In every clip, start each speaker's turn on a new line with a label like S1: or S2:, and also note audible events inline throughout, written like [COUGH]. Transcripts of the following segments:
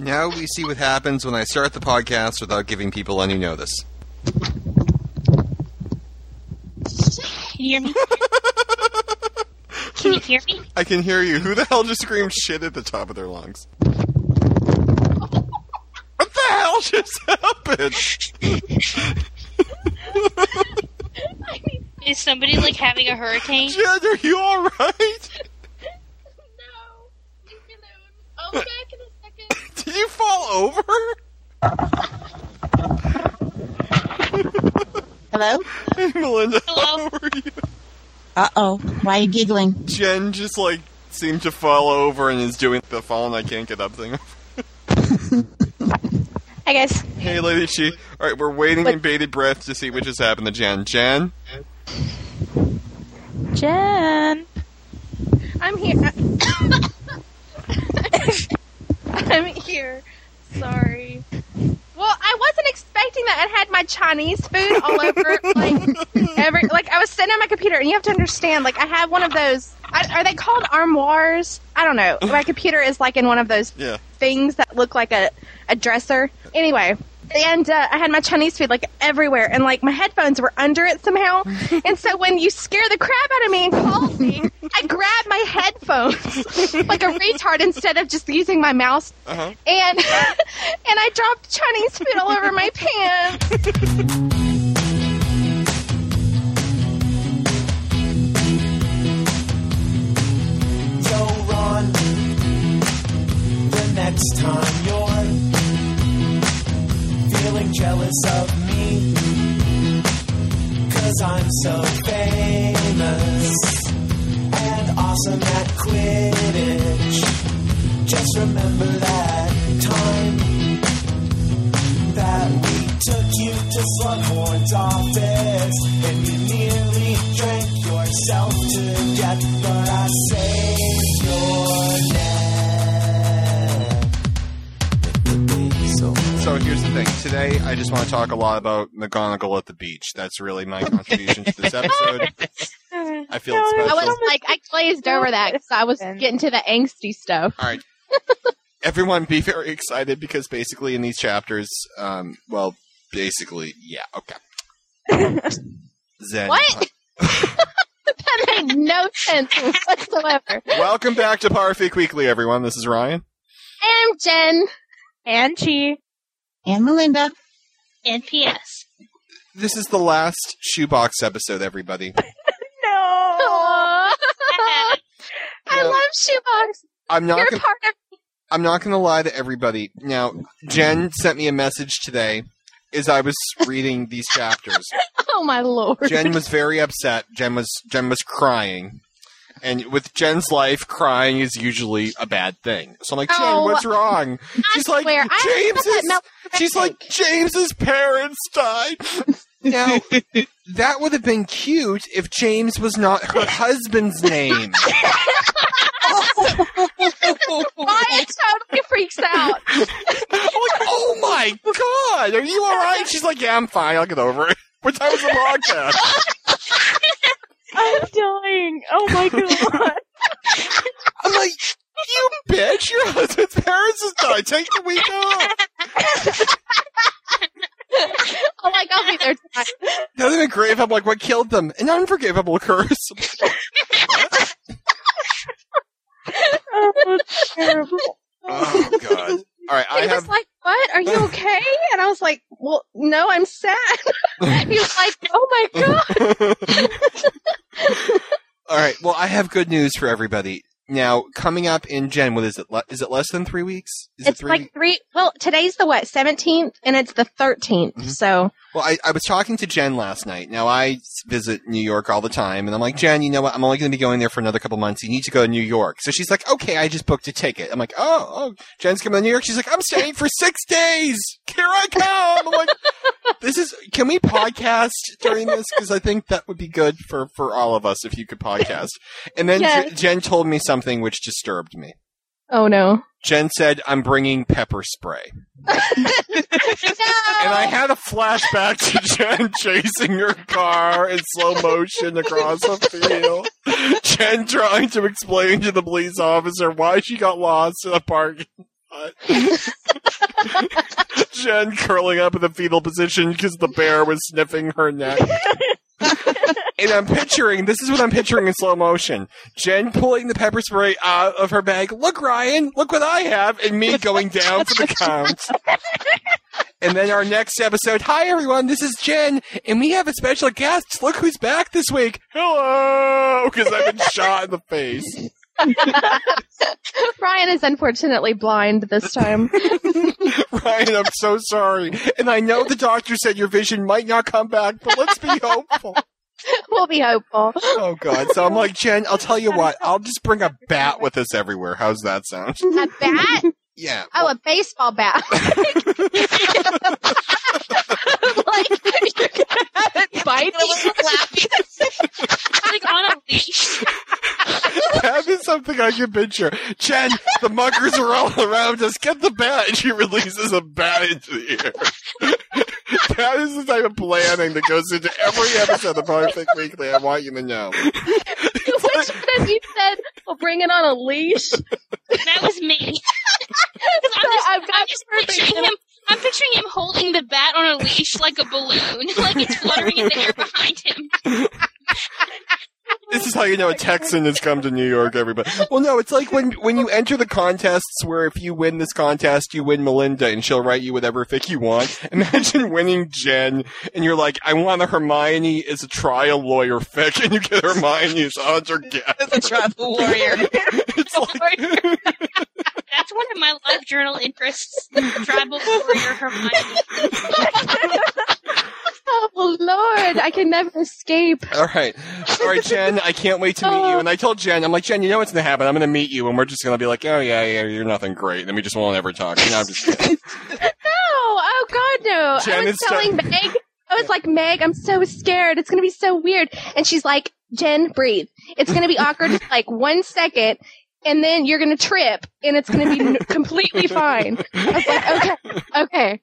S1: And now we see what happens when I start the podcast without giving people any notice.
S2: Can you hear me? [LAUGHS] Can you hear me?
S1: I can hear you. Who the hell just screamed shit at the top of their lungs? What the hell just happened? [LAUGHS]
S2: Is somebody like having a hurricane?
S1: Jen, are you alright?
S3: No. Leave me alone. I'll be back in a second.
S1: Did you fall over?
S4: Hello?
S1: Hey, Melinda,
S2: Hello?
S1: how are you?
S4: Uh oh. Why are you giggling?
S1: Jen just like seemed to fall over and is doing the fall and I can't get up thing. [LAUGHS]
S2: Hi guys.
S1: hey, Lady Chi. Alright, we're waiting in bated breath to see what just happened to Jen. Jen?
S2: Jen.
S3: I'm here. [COUGHS] I'm here. Sorry. Well, I wasn't expecting that. I had my Chinese food all over, like every. Like I was sitting on my computer, and you have to understand. Like I have one of those. I, are they called armoires? I don't know. My computer is like in one of those
S1: Yeah.
S3: things that look like a, a dresser. Anyway, and uh, I had my Chinese food like everywhere, and like my headphones were under it somehow. [LAUGHS] and so when you scare the crap out of me and called me, [LAUGHS] I grabbed my headphones like a retard instead of just using my mouse,
S1: Uh-huh.
S3: and [LAUGHS] and I dropped Chinese food all over my pants.
S5: Don't run the next time you're feeling jealous of me. Cause I'm so famous and awesome at Quidditch. Just remember that time that we took you to Slughorn's office and you nearly drank yourself to death, but I saved So,
S1: So here's the thing. Today, I just want to talk a lot about McGonagall at the beach. That's really my contribution to this episode. I feel [LAUGHS] it's
S3: I was like, I glazed over that because I was getting to the angsty stuff.
S1: All right. Everyone be very excited because basically in these chapters, um, well, basically, yeah, okay. Zen.
S3: What? [LAUGHS] that made no sense whatsoever.
S1: Welcome back to Potterfic Weekly, everyone. This is Ryan.
S3: And I'm Jen.
S2: And Chi.
S4: And Melinda.
S2: And PS.
S1: This is the last shoebox episode, everybody. [LAUGHS]
S2: No. [LAUGHS]
S3: I
S1: No.
S3: love shoebox.
S1: I'm not
S3: You're
S1: gonna,
S3: part of.
S1: I'm not going to lie to everybody. Now, Jen sent me a message today as I was reading these chapters. [LAUGHS]
S3: Oh my lord.
S1: Jen was very upset. Jen was Jen was crying. And with Jen's life, crying is usually a bad thing. So I'm like, Jen,
S3: Oh,
S1: what's wrong? She's like,
S3: swear, I
S1: James's.
S3: that
S1: She's like, James's parents died. Now, [LAUGHS] that would have been cute if James was not her husband's name. [LAUGHS]
S3: Ryan totally freaks out.
S1: I'm like, oh my god, are you alright? She's like, yeah, I'm fine. I'll get over it. [LAUGHS] What time was the broadcast?
S2: I'm dying. Oh my [LAUGHS] god.
S1: I'm like, you bitch, your husband's parents has died. Take the week off. [LAUGHS]
S3: Oh my god, I'll be there tonight.
S1: That would have been I'm like, what killed them? An unforgivable curse. [LAUGHS]
S2: Oh, that's terrible.
S1: oh god. All right, I
S3: he
S1: have
S3: was like, "What? Are you [LAUGHS] okay?" And I was like, "Well, no, I'm sad." [LAUGHS] he was like, "Oh my [LAUGHS] god!"
S1: All right. Well, I have good news for everybody. Now, coming up in Jen, what is it? Le- Is it less than three weeks? Is it
S3: It's
S1: three?
S3: like three. Well, today's the what? Seventeenth, and it's the 13th
S1: Mhm.
S3: So
S1: Well, I, I was talking to Jen last night. Now, I visit New York all the time, and I'm like, Jen, you know what? I'm only going to be going there for another couple months. You need to go to New York. So she's like, okay, I just booked a ticket. I'm like, oh, oh, Jen's coming to New York. She's like, I'm staying for six days. Here I come. I'm like, [LAUGHS] this is, can we podcast during this? Because I think that would be good for, for all of us if you could podcast. And then
S3: Yes.
S1: J- Jen told me something which disturbed me.
S3: oh no,
S1: Jen said, I'm bringing pepper spray. [LAUGHS] And I had a flashback to Jen [LAUGHS] chasing her car in slow motion across a field. Jen trying to explain to the police officer why she got lost in a parking lot. [LAUGHS] Jen curling up in the fetal position because the bear was sniffing her neck. And I'm picturing this is what I'm picturing in slow motion. Jen pulling the pepper spray out of her bag. Look, Ryan, look what I have, and me going down for the count. And then our next episode, hi everyone, this is Jen, and we have a special guest. Look who's back this week. Hello, because I've been shot in the face. [LAUGHS]
S3: Ryan is unfortunately blind this time. [LAUGHS]
S1: Ryan, I'm so sorry. And I know the doctor said your vision might not come back, but let's be hopeful. [LAUGHS]
S3: we'll be hopeful.
S1: Oh God! So I'm like, Jen, I'll tell you what. I'll just bring a bat with us everywhere. How's that sound?
S3: A bat?
S1: Yeah.
S3: Oh, a baseball bat. like you're gonna have it bite me. [LAUGHS]
S6: like on a leash. [LAUGHS]
S1: That is something I can picture. Jen, the muggers are all around us. Get the bat, and she releases a bat into the air. [LAUGHS] that is the type of planning that goes into every episode of Potterfic Weekly. I want you to know.
S3: Which one of you said, "We'll bring it on a leash"?
S6: That was me. I'm just,
S3: I've got
S6: I'm just picturing him. I'm picturing him holding the bat on a leash like a balloon, [LAUGHS] like it's fluttering in the air behind him.
S1: This is how you know a Texan has come to New York, everybody. Well, no, it's like when when you enter the contests where if you win this contest, you win Melinda and she'll write you whatever fic you want. [LAUGHS] Imagine winning Jen and you're like, I want a Hermione as a trial lawyer fic, [LAUGHS] and you get Hermione as odds or guess.
S4: The tribal warrior.
S1: It's like,
S6: That's one of my interests. Tribal warrior Hermione. [LAUGHS]
S3: Oh Lord, I can never escape.
S1: all right, all right, Jen, I can't wait to meet you. And I told Jen, I'm like, Jen, you know what's gonna happen? I'm gonna meet you, and we're just gonna be like, oh yeah, yeah, you're nothing great, and we just won't ever talk. You know, I'm just kidding. [LAUGHS]
S3: No, oh God, no.
S1: Jen
S3: I was
S1: is so-
S3: telling Meg. I was like, Meg, I'm so scared. It's gonna be so weird. And she's like, Jen, breathe. It's gonna be awkward for like one second, and then you're gonna trip, and it's gonna be n- [LAUGHS] completely fine. I was like, okay,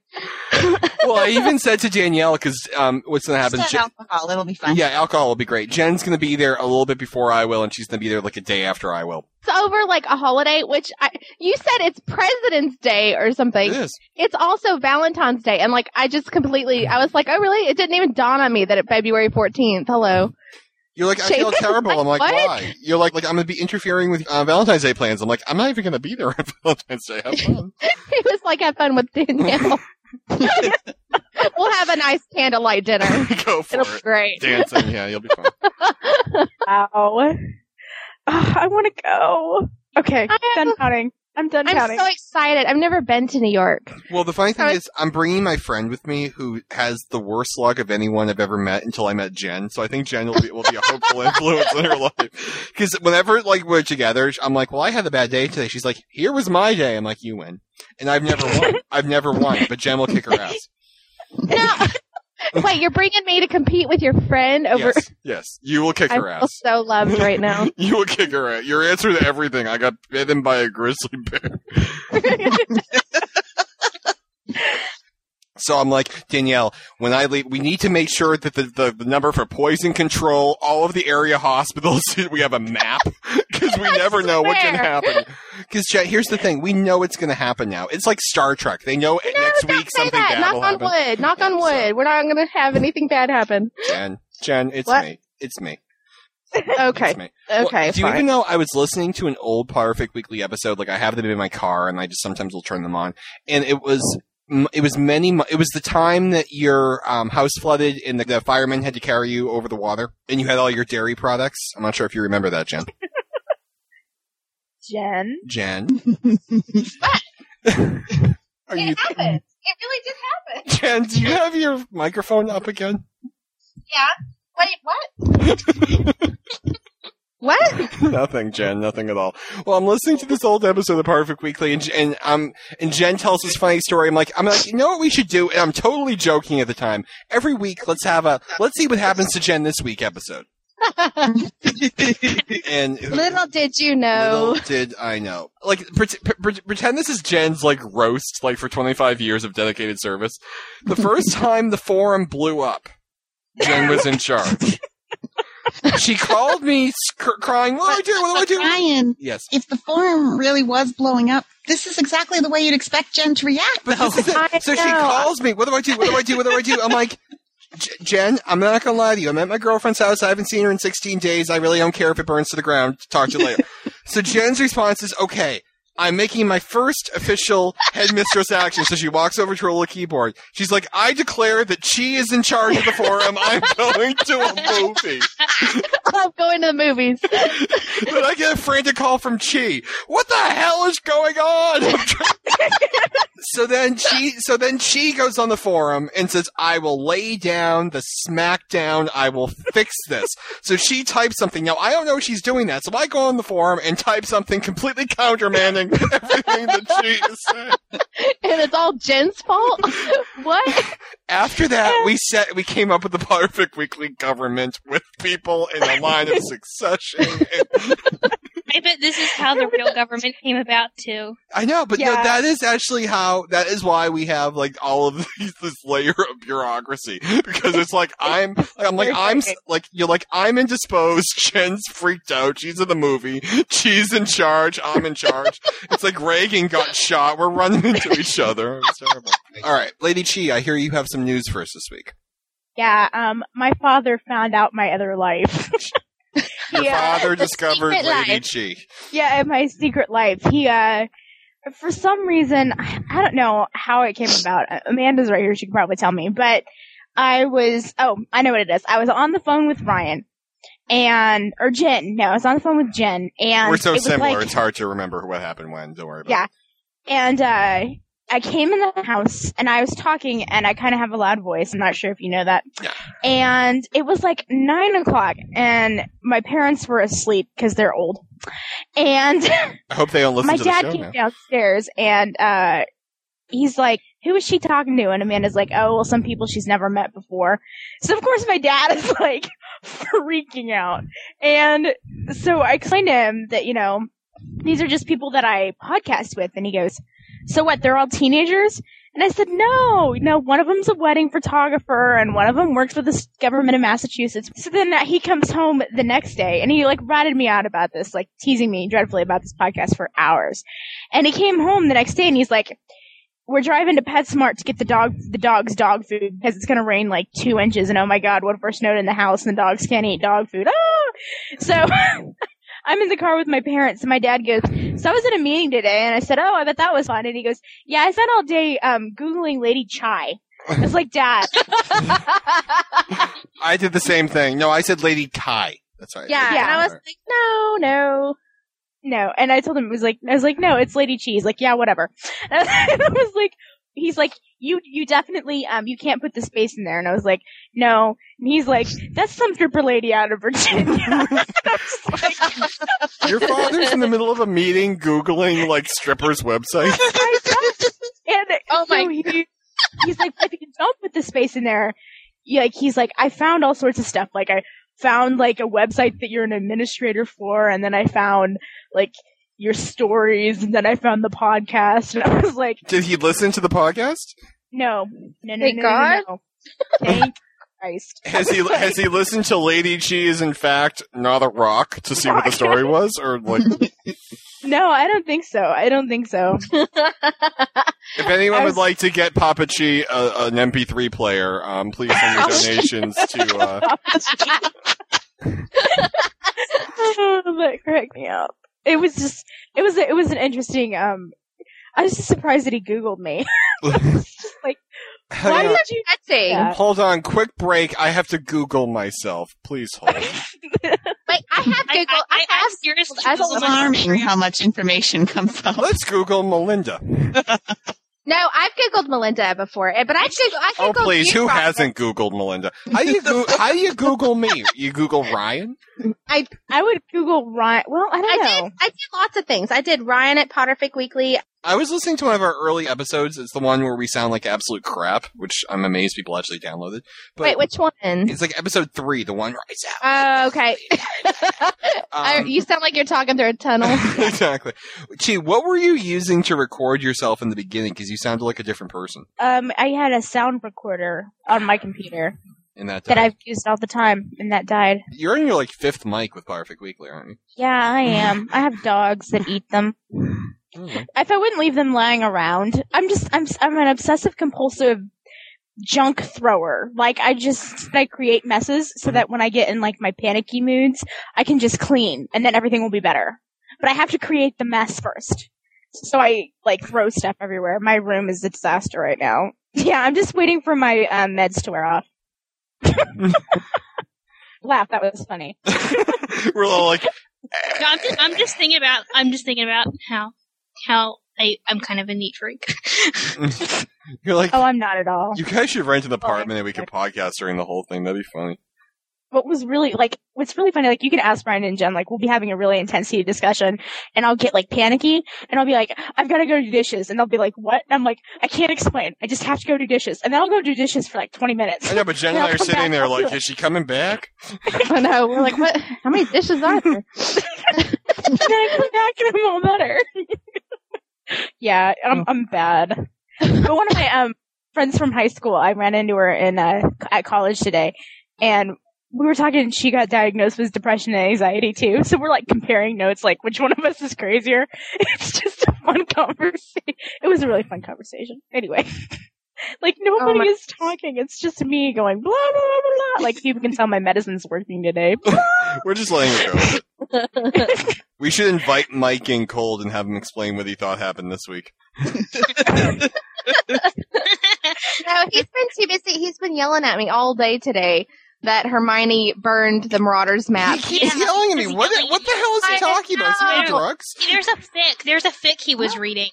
S3: okay.
S1: well, I even said to Danielle because um, what's gonna happen?
S4: Just
S1: Jen-
S4: alcohol. It'll be fine.
S1: Yeah, alcohol will be great. Jen's gonna be there a little bit before I will, and she's gonna be there like a day after I will.
S3: It's over like a holiday, which I, you said it's President's Day or something.
S1: It is.
S3: It's also Valentine's Day, and like I just completely, I was like, oh really? It didn't even dawn on me that it February 14th. Hello.
S1: You're like, I feel
S3: Shane-
S1: terrible. I'm like,
S3: What?
S1: why? You're like, like I'm gonna be interfering with uh, Valentine's Day plans. I'm like, I'm not even gonna be there [LAUGHS] on Valentine's Day. Have fun. [LAUGHS]
S3: It was like have fun with Danielle. [LAUGHS] we'll have a nice candlelight dinner.
S1: Go for
S3: It'll be
S1: it.
S3: great.
S1: Dancing, yeah, you'll be fine.
S2: Ow. Ugh, I want to go. Okay,
S3: I am-
S2: done counting. I'm done
S3: I'm
S2: counting.
S3: so excited. I've never been to New York.
S1: Well, the funny thing
S3: I-
S1: is, I'm bringing my friend with me who has the worst luck of anyone I've ever met until I met Jen. So I think Jen will be will be a hopeful [LAUGHS] influence in her life. Because whenever like we're together, I'm like, "Well, I had a bad day today." She's like, "Here was my day." I'm like, "You win," and I've never won. [LAUGHS] I've never won, but Jen will kick her ass.
S3: No. [LAUGHS] Wait, you're bringing me to compete with your friend over.
S1: Yes, yes, you will kick
S3: I
S1: her
S3: feel
S1: ass.
S3: so loved right now. [LAUGHS]
S1: You will kick her ass. Your answer to everything. I got bitten by a grizzly bear. [LAUGHS] So I'm like, Danielle, when I leave, we need to make sure that the, the, the number for poison control, all of the area hospitals, [LAUGHS] we have a map [LAUGHS] because we never know what can happen. Because here's the thing, we know it's going to happen now. It's like Star Trek. They know
S3: No,
S1: next week something
S3: that.
S1: bad
S3: Knock
S1: will
S3: on wood. Knock on wood. We're not going to have anything bad happen.
S1: Jen, Jen, it's
S3: What?
S1: me. It's me.
S3: Okay.
S1: It's me. Well,
S3: Okay.
S1: do you
S3: fine.
S1: even know I was listening to an old Potterfic Weekly episode? Like I have them in my car, and I just sometimes will turn them on. And it was it was many. It was the time that your um, house flooded, and the, the firemen had to carry you over the water, and you had all your dairy products. I'm not sure if you remember that, Jen.
S2: Jen.
S1: Jen, [LAUGHS] are you?
S3: happened. It really did happen. [LAUGHS]
S1: Jen, do you have your microphone up again? Yeah.
S3: Wait, what? [LAUGHS] what? [LAUGHS]
S1: nothing, Jen. Nothing at all. Well, I'm listening to this old episode of Potterfic Weekly, and and um and Jen tells this funny story. I'm like, I'm like, you know what we should do? And I'm totally joking at the time. Every week, let's have a let's see what happens to Jen this week episode. [LAUGHS] And
S3: Little did you know.
S1: little did I know. Like, pret- pre- pretend this is Jen's like roast, like for 25 years of dedicated service. The first [LAUGHS] time the forum blew up, Jen was in charge. She called me sc- crying. What do I do? What do I do?
S4: Ryan,
S1: Yes.
S4: if the forum really was blowing up, this is exactly the way you'd expect Jen to react.
S1: But
S4: though.
S1: this is it.
S2: I
S1: So she calls me. What do I do? What do I do? What do I do? I'm like, Jen, I'm not gonna lie to you. I'm at my girlfriend's house. I haven't seen her in 16 days. I really don't care if it burns to the ground. Talk to you later. [LAUGHS] so Jen's response is, okay. I'm making my first official headmistress action. So she walks over to her little keyboard. She's like, I declare that she is in charge of the forum. I'm [LAUGHS] going to a movie. [LAUGHS]
S2: I'm going to the movies.
S1: Then I get a frantic call from Chi. What the hell is going on? [LAUGHS] so then she, so then she goes on the forum and says, "I will lay down the smackdown. I will fix this." So she types something. Now I don't know if she's doing that. So I go on the forum and type something completely countermanding everything that she saying.
S2: and it's all Jen's fault. [LAUGHS] what?
S1: After that, we [LAUGHS] set, we came up with the Potterfic Weekly government with people in a line of [LAUGHS] succession. And
S6: I bet this is how the real government came about too.
S1: I know, but no, that is actually how. That is why we have like all of [LAUGHS] these, this layer of bureaucracy because it's like I'm, like, I'm like
S2: Very
S1: I'm, like you're like I'm indisposed. [LAUGHS] Jen's freaked out. She's in the movie. She's in charge. I'm in charge. it's like Reagan got shot. We're running into each other. It's terrible. All right, Lady Chi, I hear you have some news for us this week.
S2: Yeah, um, my father found out my other life. [LAUGHS]
S1: Your
S2: yeah,
S1: father discovered Lady
S2: life.
S1: Chi.
S2: yeah, my secret life. He, uh, for some reason, I don't know how it came about. Amanda's right here; she can probably tell me. But I was, oh, I know what it is. I was on the phone with Ryan, and or Jen. No, I was on the phone with Jen, and
S1: We're so
S2: it was
S1: similar.
S2: like-
S1: it's hard to remember what happened when. Don't worry about
S2: Yeah.
S1: it.
S2: And uh I came in the house and I was talking and I kind of have a loud voice. I'm not sure if you know that.
S1: Yeah.
S2: And it was like nine o'clock and my parents were asleep because they're old. And
S1: I hope they don't listen
S2: my
S1: to the
S2: dad came
S1: now.
S2: downstairs and uh he's like, Who is she talking to? And Amanda's like, Oh, well, some people she's never met before. So of course my dad [LAUGHS] is like freaking out. And so I explained to him that, you know, these are just people that I podcast with. And he goes, So what, they're all teenagers? And I said, no, no, one of them's a wedding photographer and one of them works for the government of Massachusetts. So then uh, he comes home the next day and he like ratted me out about this, like teasing me dreadfully about this podcast for hours. And he came home the next day and he's like, we're driving to PetSmart to get the dog, the dog's dog food because it's going to rain like two inches. And oh my God, what if we're snowed in the house and the dogs can't eat dog food? Ah! So [LAUGHS] I'm in the car with my parents and my dad goes, so I was in a meeting today and I said, oh, I bet that was fun. And he goes, yeah, I spent all day, um, Googling Lady Chai. I was like, dad.
S1: I did the same thing. No, I said Lady Kai. That's right.
S7: Yeah,
S2: Yeah.
S7: and I was like, no, no.
S2: no. And I told him, it was like, I was like, no, it's Lady Cheese. Like, yeah, whatever. [LAUGHS] And I was like, he's like, you, you definitely, um, you can't put the space in there. And I was like, no. And he's like, that's some stripper lady out of Virginia. And [LAUGHS] I was like,
S1: Your father's in the middle of a meeting googling like strippers' websites. [LAUGHS]
S2: And
S7: Oh
S2: so
S7: my
S2: he, he's like, if you don't put the space in there, you, like he's like, I found all sorts of stuff. Like I found like a website that you're an administrator for, and then I found like your stories, and then I found the podcast, and I was like,
S1: Did he listen to the podcast?
S2: no, no, no,
S7: Thank
S2: no,
S7: God.
S2: no, no. Thank [LAUGHS] Christ.
S1: Has he has he listened to Lady Chi is in fact not a rock to see what the story [LAUGHS] was, or like
S2: No, I don't think so. I don't think so. [LAUGHS]
S1: if anyone
S2: I
S1: would like to get Papa Chi a, an MP3 player, um, please send your donations to. Uh,
S2: oh, that cracked me up. It was just, it was, it was an interesting. Um, I was just surprised that he Googled me. [LAUGHS] [LAUGHS] just like,
S1: hang
S2: why
S1: on.
S2: did you?
S7: Etsy.
S2: Yeah.
S1: Hold on, quick break. I have to Google myself. Please hold.
S7: Like [LAUGHS] I have
S6: I,
S7: Google.
S6: I,
S7: I,
S6: I,
S7: have.
S6: I'm curious to
S7: I
S6: Google
S4: alarming how much information comes out.
S1: Let's Google Melinda.
S7: No, I've Googled Melinda before, eh, but I Google. I
S1: Oh
S7: Googled
S1: please,
S7: you,
S1: who
S7: Robin.
S1: hasn't Googled Melinda? How do you go- how do you Google me? You Google Ryan?
S2: I I would Google Ryan. Well, I don't
S7: I
S2: know.
S7: did. I did lots of things. I did Ryan at Potterfic Weekly.
S1: I was listening to one of our early episodes. It's the one where we sound like absolute crap, which I'm amazed people actually downloaded. But
S7: Wait, which one?
S1: it's like episode three, the one where I sound.
S7: Oh, okay. [LAUGHS]
S1: Um,
S7: you sound like you're talking through a tunnel. [LAUGHS]
S1: exactly. Chi, what were you using to record yourself in the beginning? Because you sounded like a different person.
S2: Um, I had a sound recorder on my computer.
S1: And that
S2: that. I've used all the time, and that died.
S1: You're in your like fifth mic with Potterfic Weekly, aren't you?
S2: Yeah, I am. I have dogs that eat them. If I wouldn't leave them lying around, I'm just I'm I'm an obsessive compulsive junk thrower. Like I just I create messes so that when I get in like my panicky moods, I can just clean and then everything will be better. But I have to create the mess first. So I like throw stuff everywhere. My room is a disaster right now. [LAUGHS] Yeah, I'm just waiting for my uh, meds to wear off. [LAUGHS] Laugh, that was funny. [LAUGHS]
S1: We're all like,
S6: No, I'm just, I'm just thinking about I'm just thinking about how how I I'm kind of a neat freak. [LAUGHS]
S1: you're like,
S2: Oh, I'm not at all.
S1: you guys should rent an apartment and we could podcast during the whole thing. That'd be funny.
S2: what was really like what's really funny like you can ask Ryan and Jen like we'll be having a really intense heated discussion and I'll get like panicky and I'll be like I've got to go do dishes and they'll be like what and I'm like I can't explain I just have to go do dishes and then I'll go do dishes for like 20 minutes
S1: I know, but Jen and
S2: Yeah,
S1: I are sitting
S2: back,
S1: there like, "Is she coming back? [LAUGHS]
S7: I know. We're like, what? How many dishes are there? [LAUGHS]
S2: and then I come back and I'm all better yeah I'm I'm bad but one of my um friends from high school I ran into her in uh at college today and we were talking and she got diagnosed with depression and anxiety too. So we're like comparing notes, like which one of us is crazier. [LAUGHS] It's just a fun conversation. It was a really fun conversation. Anyway. [LAUGHS] [LAUGHS] Like nobody
S7: my-
S2: is talking. It's just me going blah blah blah blah. Like people can tell my medicine's working today. [LAUGHS]
S1: We're just letting it go. [LAUGHS] We should invite Mike in cold and have him explain what he thought happened this week.
S7: No, he's been too busy. He's been yelling at me all day today that Hermione burned the Marauders map.
S1: He keeps
S6: Yeah,
S1: yelling at me. What,
S6: yelling
S1: what the hell is he
S7: I
S1: talking about? Is he on drugs?
S6: There's a fic. There's a fic he was reading.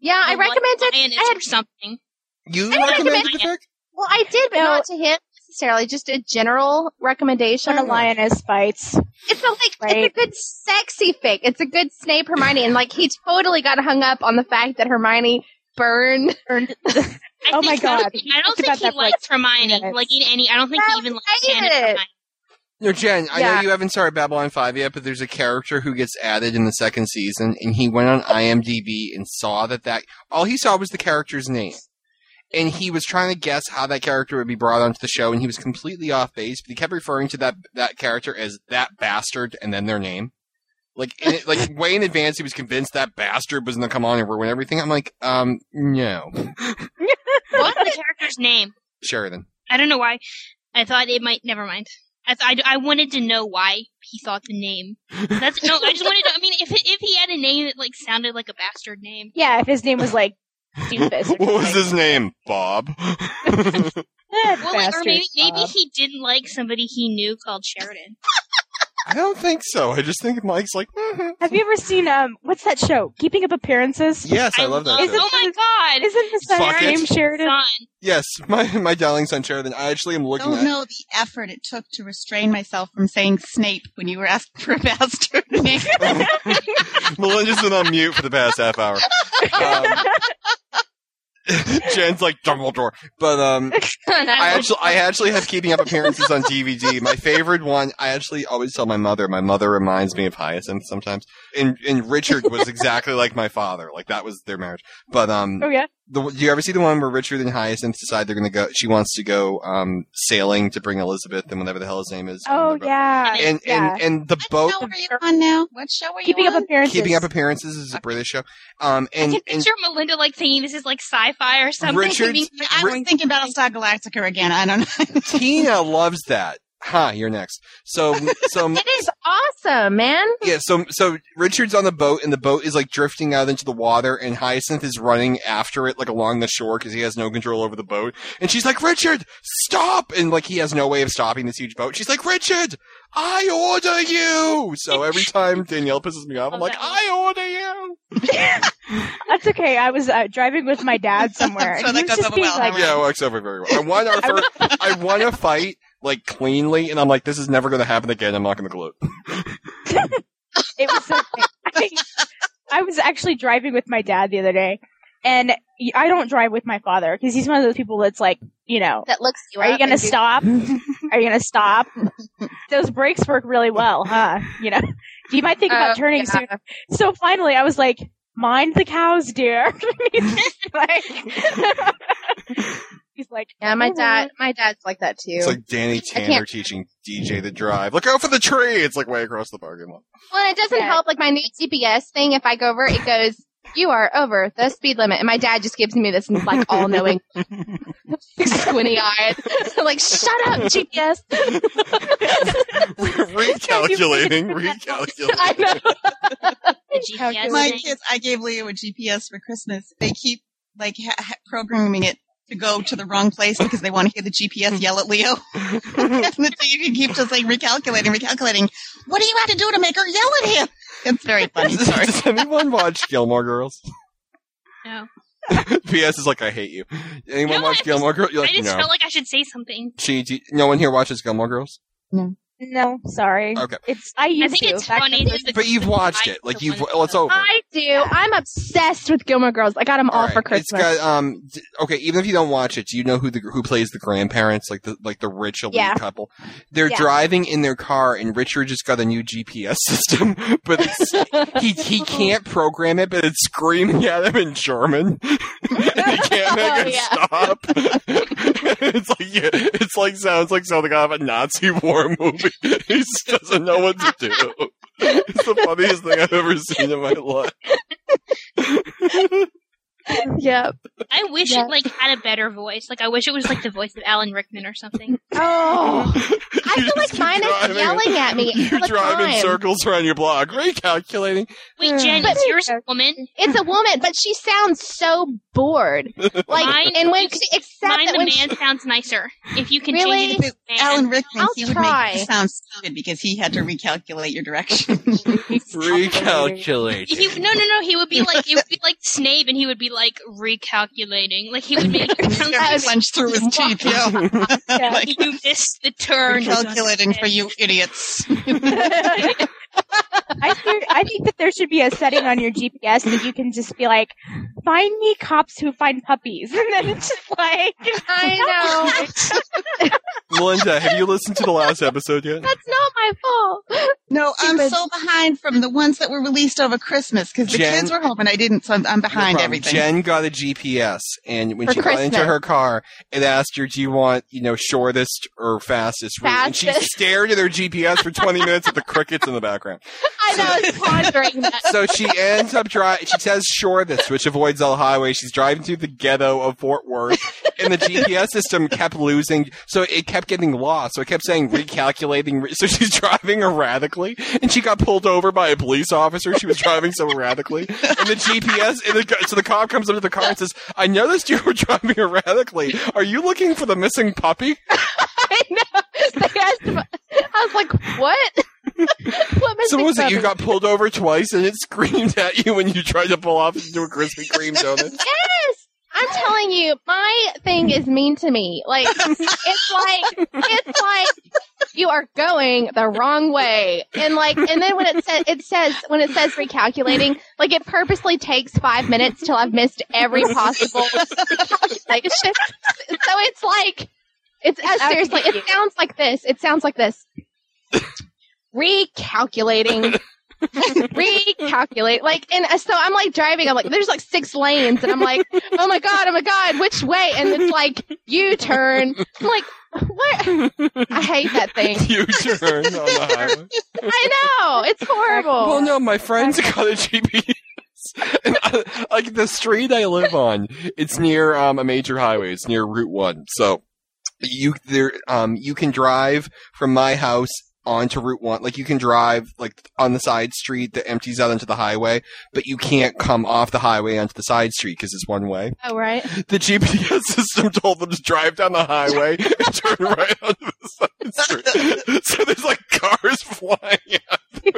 S7: Yeah, I
S6: The one
S7: recommended.
S6: lioness
S7: I had,
S6: or something.
S1: You
S7: I don't
S1: recommended the
S6: recommend-
S7: well, I did, but
S2: No.
S7: not to him necessarily. Just a general recommendation.
S2: When a lioness fights.
S7: It's a like
S2: Right.
S7: it's a good sexy fic. It's a good Snape Hermione, and like he totally got hung up on the fact that Hermione burned. [LAUGHS]
S2: Burned. [LAUGHS]
S6: I [LAUGHS]
S2: Oh my
S6: think-
S2: God.
S6: I don't
S2: Think
S6: think
S2: about
S6: he
S2: that like,
S6: likes Hermione.
S2: minutes.
S6: Like in any, I don't think he even likes
S7: hate.
S6: Hermione.
S1: No, Jen, I know you haven't started Babylon 5 yet, but there's a character who gets added in the second season, and he went on IMDb and saw that that, all he saw was the character's name. And he was trying to guess how that character would be brought onto the show, and he was completely off base, but he kept referring to that, that character as that bastard and then their name. Like, in it, like way in advance, he was convinced that bastard was going to come on and ruin everything. I'm like, um, no. [LAUGHS]
S6: What's the character's name?
S1: Sheridan.
S6: I don't know why. I thought it might. Never mind. I, th- I, I wanted to know why he thought the name. That's no. I just wanted to. I mean, if if he had a name that like sounded like a bastard name,
S2: Yeah, if his name was like Doofus. [LAUGHS]
S1: what was his name? Bob. [LAUGHS]
S6: Well, like, or maybe maybe he didn't like somebody he knew called Sheridan.
S1: I don't think so. I just think Mike's like, mhm.
S2: Have you ever seen um what's that show? Keeping Up Appearances?
S1: yes, I, love that.
S2: Is
S1: show.
S2: it-
S6: oh my god!
S2: Isn't his son
S1: Fuck it.
S2: named Sheridan?
S6: Son.
S1: Yes, my my darling son Sheridan. I actually am looking
S4: don't
S1: at.
S4: know the effort it took to restrain myself from saying Snape when you were asking [LAUGHS] for a bastard name. [LAUGHS]
S1: Melinda's been on mute for the past half hour. [LAUGHS] Um, [LAUGHS] Jen's like Dumbledore, but um, [LAUGHS] I actually I actually have Keeping Up Appearances on DVD. My favorite one. I actually always tell my mother. My mother reminds me of Hyacinth sometimes. And and Richard was exactly like my father. Like that was their marriage. But um,
S2: Oh yeah.
S1: The, do you ever see the one where Richard and Hyacinth decide they're going to go? She wants to go um sailing to bring Elizabeth and whatever the hell his name is.
S2: Oh
S1: the
S2: yeah.
S1: And
S2: yeah.
S1: and and the
S4: what
S1: boat.
S4: show are you on now? What show are you
S2: Keeping
S4: on?
S2: Up Appearances.
S1: Keeping Up Appearances is a British show. Um,
S6: I
S1: and
S6: can
S1: and
S6: picture Melinda like thinking this is like sci-fi or something.
S1: Richard's- [LAUGHS]
S6: Being-
S4: I was thinking Battlestar Galactica again. I don't know.
S1: Tina loves that. Hi, you're next. So so [LAUGHS]
S7: It is awesome, man.
S1: yeah, so so Richard's on the boat and the boat is like drifting out into the water and Hyacinth is running after it like along the shore because he has no control over the boat. And she's like, "Richard, stop!" And like he has no way of stopping this huge boat. She's like, "Richard, I order you." So every time Danielle pisses me off, I'm like, "I order you." [LAUGHS]
S2: That's okay. I was uh, driving with my dad somewhere. [LAUGHS]
S4: So
S2: and
S4: that
S2: he was
S4: goes
S2: just
S4: over
S2: being
S4: well,
S2: like.
S1: Yeah, it works over very well. I won our first. I won a fight like cleanly, and I'm like, "This is never going to happen again." I'm not going to gloat. [LAUGHS]
S2: it was so I, I was actually driving with my dad the other day and I don't drive with my father because he's one of those people that's like, you know,
S7: That looks you
S2: are you going to stop? [LAUGHS] Are you going to stop? Those brakes work really well, huh? You know, you might think about
S7: Oh,
S2: turning
S7: yeah.
S2: soon. So finally I was like, mind the cows, dear. [LAUGHS] like, he's like,
S3: Yeah, my dad, my dad's like that too.
S1: It's like Danny Tanner teaching DJ the drive. Look out for the tree! It's like way across the parking lot.
S3: well, it doesn't
S2: Yeah.
S3: help. Like my new GPS thing, if I go over, it goes, "You are over the speed limit," and my dad just gives me this like all-knowing, [LAUGHS] squinty eyes, [LAUGHS] like "Shut up, GPS." [LAUGHS]
S1: recalculating, recalculating.
S3: I know.
S6: GPS
S4: My
S6: thing.
S4: kids, I gave Leo a GPS for Christmas. They keep like ha- ha- programming it to go to the wrong place because they want to hear the GPS yell at Leo. and the TV keeps just like recalculating, recalculating. What do you have to do to make her yell at him? It's very funny. [LAUGHS] Sorry.
S1: Does anyone watch Gilmore Girls?
S6: No. [LAUGHS]
S1: PS is like, I hate you. Anyone
S6: No,
S1: watch
S6: I
S1: Gilmore Girls? You're
S6: I
S1: like,
S6: just
S1: no.
S6: felt like I should say something.
S1: She, do, no one here watches Gilmore Girls?
S2: No, sorry.
S1: Okay.
S2: It's I used
S6: I think
S2: to.
S6: it's funny. that
S1: But you've watched it. Like you've,
S6: one-
S1: well, it's over.
S3: I do. I'm obsessed with Gilmore Girls. I got them all,
S1: Alright.
S3: for Christmas.
S1: It's got um. d- Okay, even if you don't watch it, do you know who the who plays the grandparents? Like the like the rich elite
S2: Yeah.
S1: couple. They're
S2: Yeah.
S1: driving in their car, and Richard just got a new GPS [LAUGHS] system, but he he [LAUGHS] can't program it, but it's screaming at him in German, [LAUGHS] and he can't make
S3: Oh,
S1: it
S3: yeah.
S1: stop. it's like yeah, it's like sounds like something out of a Nazi war movie. [LAUGHS] he just doesn't know what to do. It's the funniest thing I've ever seen in my life. [LAUGHS]
S3: yep.
S6: I wish
S3: Yeah.
S6: it like had a better voice. Like I wish it was like the voice of Alan Rickman or something. [LAUGHS]
S3: Oh, [LAUGHS] I feel like
S1: just keep
S3: mine is yelling at me
S1: You're
S3: all the
S1: driving circles around your block, recalculating.
S6: Wait, Jen,
S3: But-
S6: is yours a woman?
S3: It's a woman, but she sounds so bored. [LAUGHS] Like,
S6: Mine-
S3: and when she, except
S6: Mine,
S3: that
S6: the
S3: when
S6: man
S3: she,
S6: sounds nicer. If you can
S3: Really?
S6: change it to man.
S4: Alan Rickman,
S3: I'll
S4: he would
S3: try.
S4: make you sound stupid because he had to recalculate your direction.
S1: Recalculate.
S6: He, no, no, no. He would be like, it would be like Snape, and he would be like recalculating. Like he [LAUGHS] would make it sound
S4: He
S6: like
S4: punched through his [LAUGHS] teeth. Yeah.
S3: Yeah. [LAUGHS]
S6: you missed the turn.
S4: Recalculating for you idiots.
S2: I, think, I think that there should be a setting on your GPS that you can just be like, find me cops who find puppies, [LAUGHS] and then it's just like,
S3: I [LAUGHS] know.
S1: Melinda, have you listened to the last episode yet?
S3: That's not my fault.
S4: No, I'm
S3: Stupid.
S4: so behind from the ones that were released over Christmas because the
S1: Jen-
S4: kids were home and I didn't, so I'm, I'm behind
S1: problem.
S4: everything.
S1: Jen got a GPS, and when
S3: For
S1: she got into her car, it asked her, "Do you want, you know, shortest or fastest route?" And she stared at her GPS for 20 minutes with the crickets in the background. [LAUGHS]
S3: I know. I was pondering that.
S1: So she ends up driving. She says shortest, which avoids all highways. She's driving through the ghetto of Fort Worth, and the GPS system kept losing. So it kept getting lost. So it kept saying recalculating. re- So she's [LAUGHS] driving erratically, and she got pulled over by a police officer. She was driving so erratically, and the GPS. And the, so the cop comes up to the car and says, "I noticed you were driving erratically. Are you looking for the missing puppy?" [LAUGHS]
S3: I know. Asked I was like, what? What
S1: So
S3: missing
S1: was it you got pulled over twice, and it [LAUGHS] screamed at you when you tried to pull off into a Krispy Kreme donut?
S3: Yes. I'm telling you, my thing is mean to me. Like it's like it's like you are going the wrong way, and like, and then when it says it says when it says recalculating, like it purposely takes five minutes till I've missed every possible recalculation. So it's like it's uh, seriously, it sounds like this. It sounds like this. Recalculating. [LAUGHS] recalculate like and uh, so i'm like driving i'm like there's like six lanes and i'm like oh my god oh my god which way and it's like u-turn i'm like what i hate that thing [LAUGHS]
S1: You turn on the highway. [LAUGHS]
S3: i know it's horrible
S1: Well, no, my friends got a GPS. And I, like the street I live on, it's near um, a major highway. It's near Route One. So you there um you can drive from my house onto Route One. Like you can drive like on the side street that empties out into the highway, but you can't come off the highway onto the side street because it's one way.
S3: oh right [LAUGHS]
S1: The GPS system told them to drive down the highway [LAUGHS] and turn right onto the side street. So there's like cars [LAUGHS] flying out. The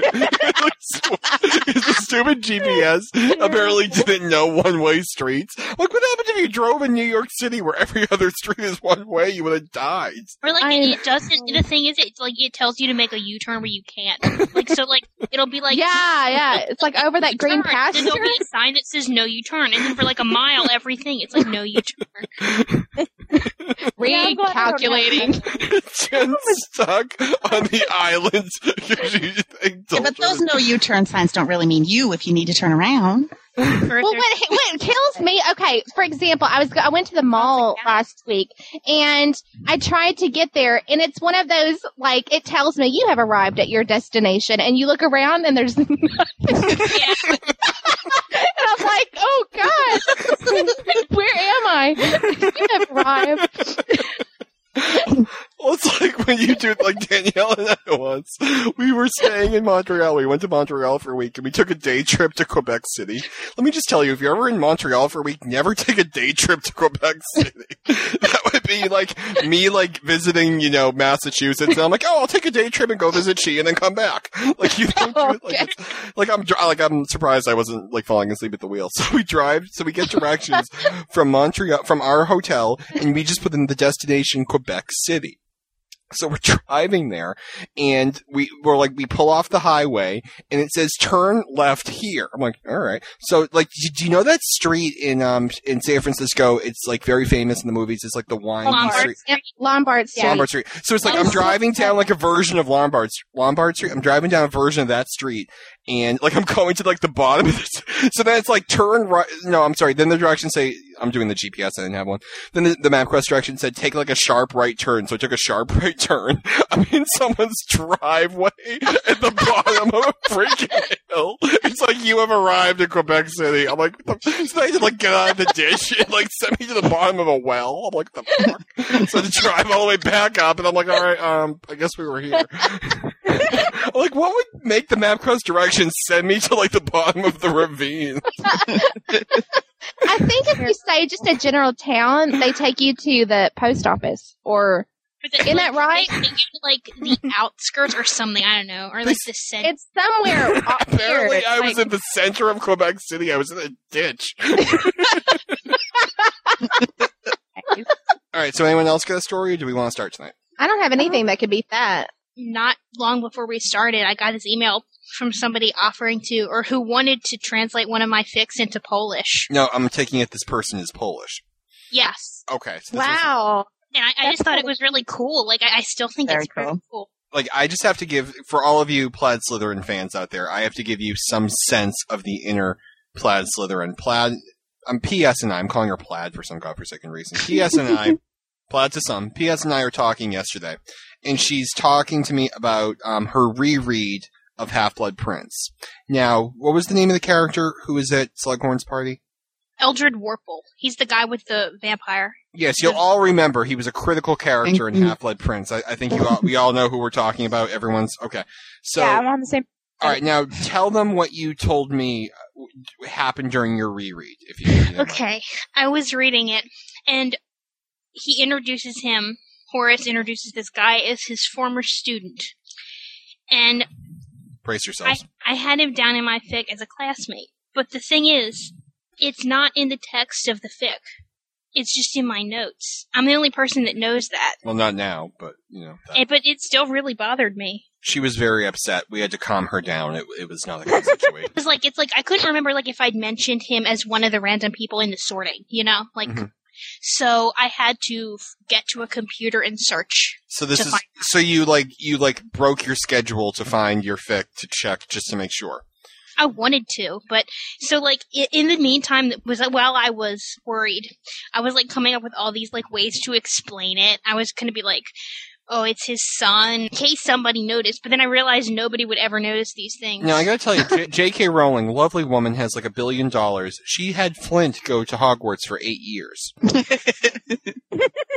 S1: stupid GPS apparently didn't know one way streets. Like, what happened if you drove in New York City where every other street is one way? You would have died.
S6: Or like
S3: I-
S6: it, it doesn't. The thing is, it's like it tells you to make a U-turn where you can't. Like so, like it'll be like [LAUGHS]
S3: yeah yeah it's like over that green
S6: turn,
S3: pasture
S6: Then there'll be a sign that says no U-turn, and then for like a mile, everything it's like no U-turn. [LAUGHS]
S3: recalculating [LAUGHS]
S1: Jen's stuck on the island. Because she
S4: Yeah, but those no U-turn signs don't really mean you if you need to turn around. [LAUGHS]
S7: Well, what, what kills me? Okay, for example, I was I went to the mall oh, last week and I tried to get there, and it's one of those like it tells me you have arrived at your destination, and you look around and there's [LAUGHS] nothing,
S6: yeah,
S7: and I'm like, oh god, [LAUGHS] where am I? You have arrived.
S1: Well, it's like when you do it like Danielle and I once. We were staying in Montreal. We went to Montreal for a week and we took a day trip to Quebec City. Let me just tell you, if you're ever in Montreal for a week, never take a day trip to Quebec City. [LAUGHS] that would be like me like visiting, you know, Massachusetts. And I'm like, oh, I'll take a day trip and go visit she and then come back. Like you don't do it like like I'm like I'm surprised I wasn't like falling asleep at the wheel. [LAUGHS] So we drive, so we get directions from Montreal from our hotel, and we just put in the destination Quebec City. [LAUGHS] So we're driving there, and we we're like we pull off the highway, and it says turn left here. I'm like, all right. So like, do do you know that street in um in San Francisco? It's like very famous in the movies. It's like the wine
S6: Lombard
S1: street.
S7: Lombard Street.
S1: Lombard Street. So it's like I'm driving down like a version of Lombard Lombard Street. I'm driving down a version of that street, and like I'm [LAUGHS] going to like the bottom of this. So then it's like turn right. No, I'm sorry. Then the directions say I'm doing the GPS. I didn't have one. Then the, the MapQuest direction said take like a sharp right turn. So I took a sharp [LAUGHS] right turn. I'm in someone's driveway at the bottom of a freaking hill. It's like you have arrived in Quebec City. I'm like, the, so had to like get out of the ditch and like send me to the bottom of a well. I'm like, the fuck. So to drive all the way back up, and I'm like, all right, um, I guess we were here. [LAUGHS] I'm [LAUGHS] like, what would make the map MapQuest directions send me to like the bottom of the ravine? [LAUGHS]
S7: I think if you say just a general town, they take you to the post office or
S6: But the-
S7: Isn't that right?
S6: They, they give you, like the [LAUGHS] outskirts or something. I don't know, or like the center.
S7: it's somewhere up here.
S1: Apparently,
S7: It's
S1: I was in the center of Quebec City. I was in a ditch. All right. So, anyone else got a story? Or do we want to start tonight?
S7: I don't have anything um, that could beat that.
S6: Not long before we started, I got this email from somebody offering to, or who wanted to translate one of my fics into Polish.
S1: No, I'm taking it. This person is Polish.
S6: Yes,
S1: Okay. So this is-
S7: Wow.
S6: and I, I just thought it was really cool. Like I, I still think
S4: Very
S6: it's pretty
S4: cool.
S6: cool.
S1: like I just have to give for all of you Plaid Slytherin fans out there, I have to give you some sense of the inner Plaid Slytherin. Plaid, um, I'm PS and I. I'm calling her Plaid for some godforsaken reason. PS and I, [LAUGHS] Plaid to some. PS and I are talking yesterday, and she's talking to me about um, her reread of Half Blood Prince. Now, what was the name of the character who was at Slughorn's party?
S6: Eldred Warple. He's the guy with the vampire.
S1: Yes, you'll all remember he was a critical character in Half Blood Prince. I, I think you all, we all know who we're talking about. Everyone's okay. So,
S2: yeah, I'm on the same.
S1: all right, now tell them what you told me uh, happened during your reread. If you, you don't.
S6: Okay, I was reading it, and he introduces him. Horace introduces this guy as his former student, and
S1: brace
S6: I,
S1: yourselves.
S6: I had him down in my fic as a classmate. But the thing is, it's not in the text of the fic. It's just in my notes. I'm the only person that knows that.
S1: well, not now, but you know, that-
S6: Eh, but it still really bothered me.
S1: she was very upset. We had to calm her down. It, it was not a good situation. [LAUGHS]
S6: It's like it's like I couldn't remember like if I'd mentioned him as one of the random people in the sorting, you know? Like
S1: Mhm.
S6: So I had to f- get to a computer and search.
S1: So this is so you like you like broke your schedule to find your fic to check just to make sure.
S6: I wanted to, but so like in the meantime, that was while I was worried, I was like coming up with all these like ways to explain it. I was gonna be like, "Oh, it's his son," in case somebody noticed. But then I realized nobody would ever notice these things.
S1: Now I gotta tell you, J- [LAUGHS] J.K. Rowling, lovely woman, has like a billion dollars. She had Flint go to Hogwarts for eight years, [LAUGHS]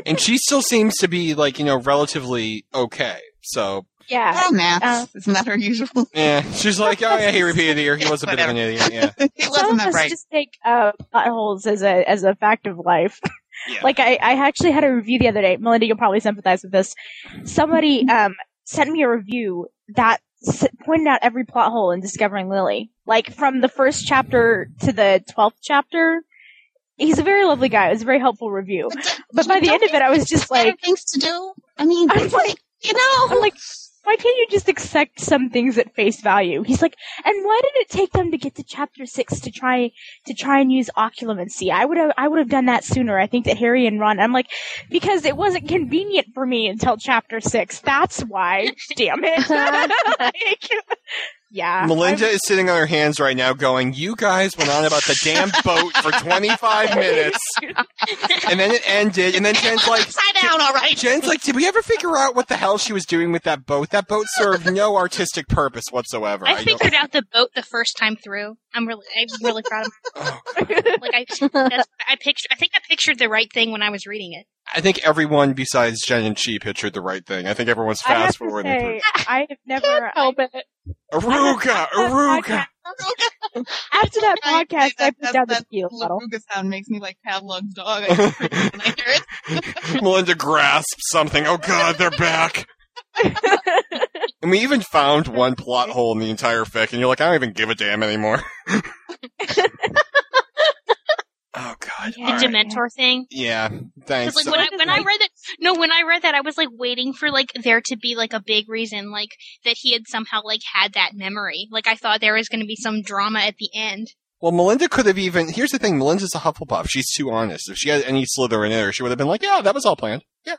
S1: and she still seems to be like you know relatively okay. So
S2: Yeah.
S4: Well, maths.
S2: Uh,
S4: Isn't that her usual?
S1: yeah, she's like, oh yeah, he repeated here. He [LAUGHS] was a bit of an idiot. Yeah,
S4: it
S2: Some
S4: wasn't
S2: of
S4: that
S2: us
S4: right.
S2: just take uh, plot holes as a as a fact of life.
S1: Yeah.
S2: Like I, I actually had a review the other day. Melinda, you'll probably sympathize with this. Somebody um sent me a review that s- pointed out every plot hole in Discovering Lily. Like from the first chapter to the twelfth chapter. He's a very lovely guy. It was a very helpful review. But by the end of it, I was just like,
S4: things to do. I mean, [LAUGHS]
S2: I'm like,
S4: you know,
S2: I'm like, why can't you just accept some things at face value? He's like, and why did it take them to get to chapter six to try to try and use occlumency? I would have I would have done that sooner. I think that Harry and Ron. I'm like, because it wasn't convenient for me until chapter six. That's why. [LAUGHS] Damn it. [LAUGHS] like, yeah.
S1: Melinda
S2: I'm-
S1: is sitting on her hands right now going, You guys went on about the damn [LAUGHS] boat for 25 [LAUGHS] minutes. [LAUGHS] And then it ended. And then Jen's like,
S4: Upside down, all right.
S1: Jen's like, Did we ever figure out what the hell she was doing with that boat? That boat served no artistic purpose whatsoever.
S6: I
S1: don't-
S6: figured out the boat the first time through. I'm really, I'm really proud of
S1: Oh,
S6: myself. Like I, that's, I pictured. I think I pictured the right thing when I was reading it.
S1: I think everyone besides Jen and Chi pictured the right thing. I think everyone's fast
S2: to
S1: forwarding
S2: say,
S1: through.
S2: I have never.
S7: Help it.
S1: Aruga! Aruga!
S2: After that podcast, I
S4: that-
S2: put down the
S4: that
S2: tequila bottle.
S4: Laruga sound makes me like Pavlov's dog. I just freak when I hear it.
S1: Melinda grasps something. Oh god, they're back. And we even found one plot hole in the entire fic, and you're like, I don't even give a damn anymore. Oh god.
S6: The
S1: All right.
S6: Dementor thing.
S1: Yeah, thanks.
S6: Because like when I when I [LAUGHS] read that, no, when I read that, I was like waiting for like there to be like a big reason, like that he had somehow like had that memory. Like I thought there was going to be some drama at the end.
S1: well, Melinda could have even. Here's the thing: Melinda's a Hufflepuff. She's too honest. If she had any Slytherin in her, she would have been like, "Yeah, that was all planned." Yeah.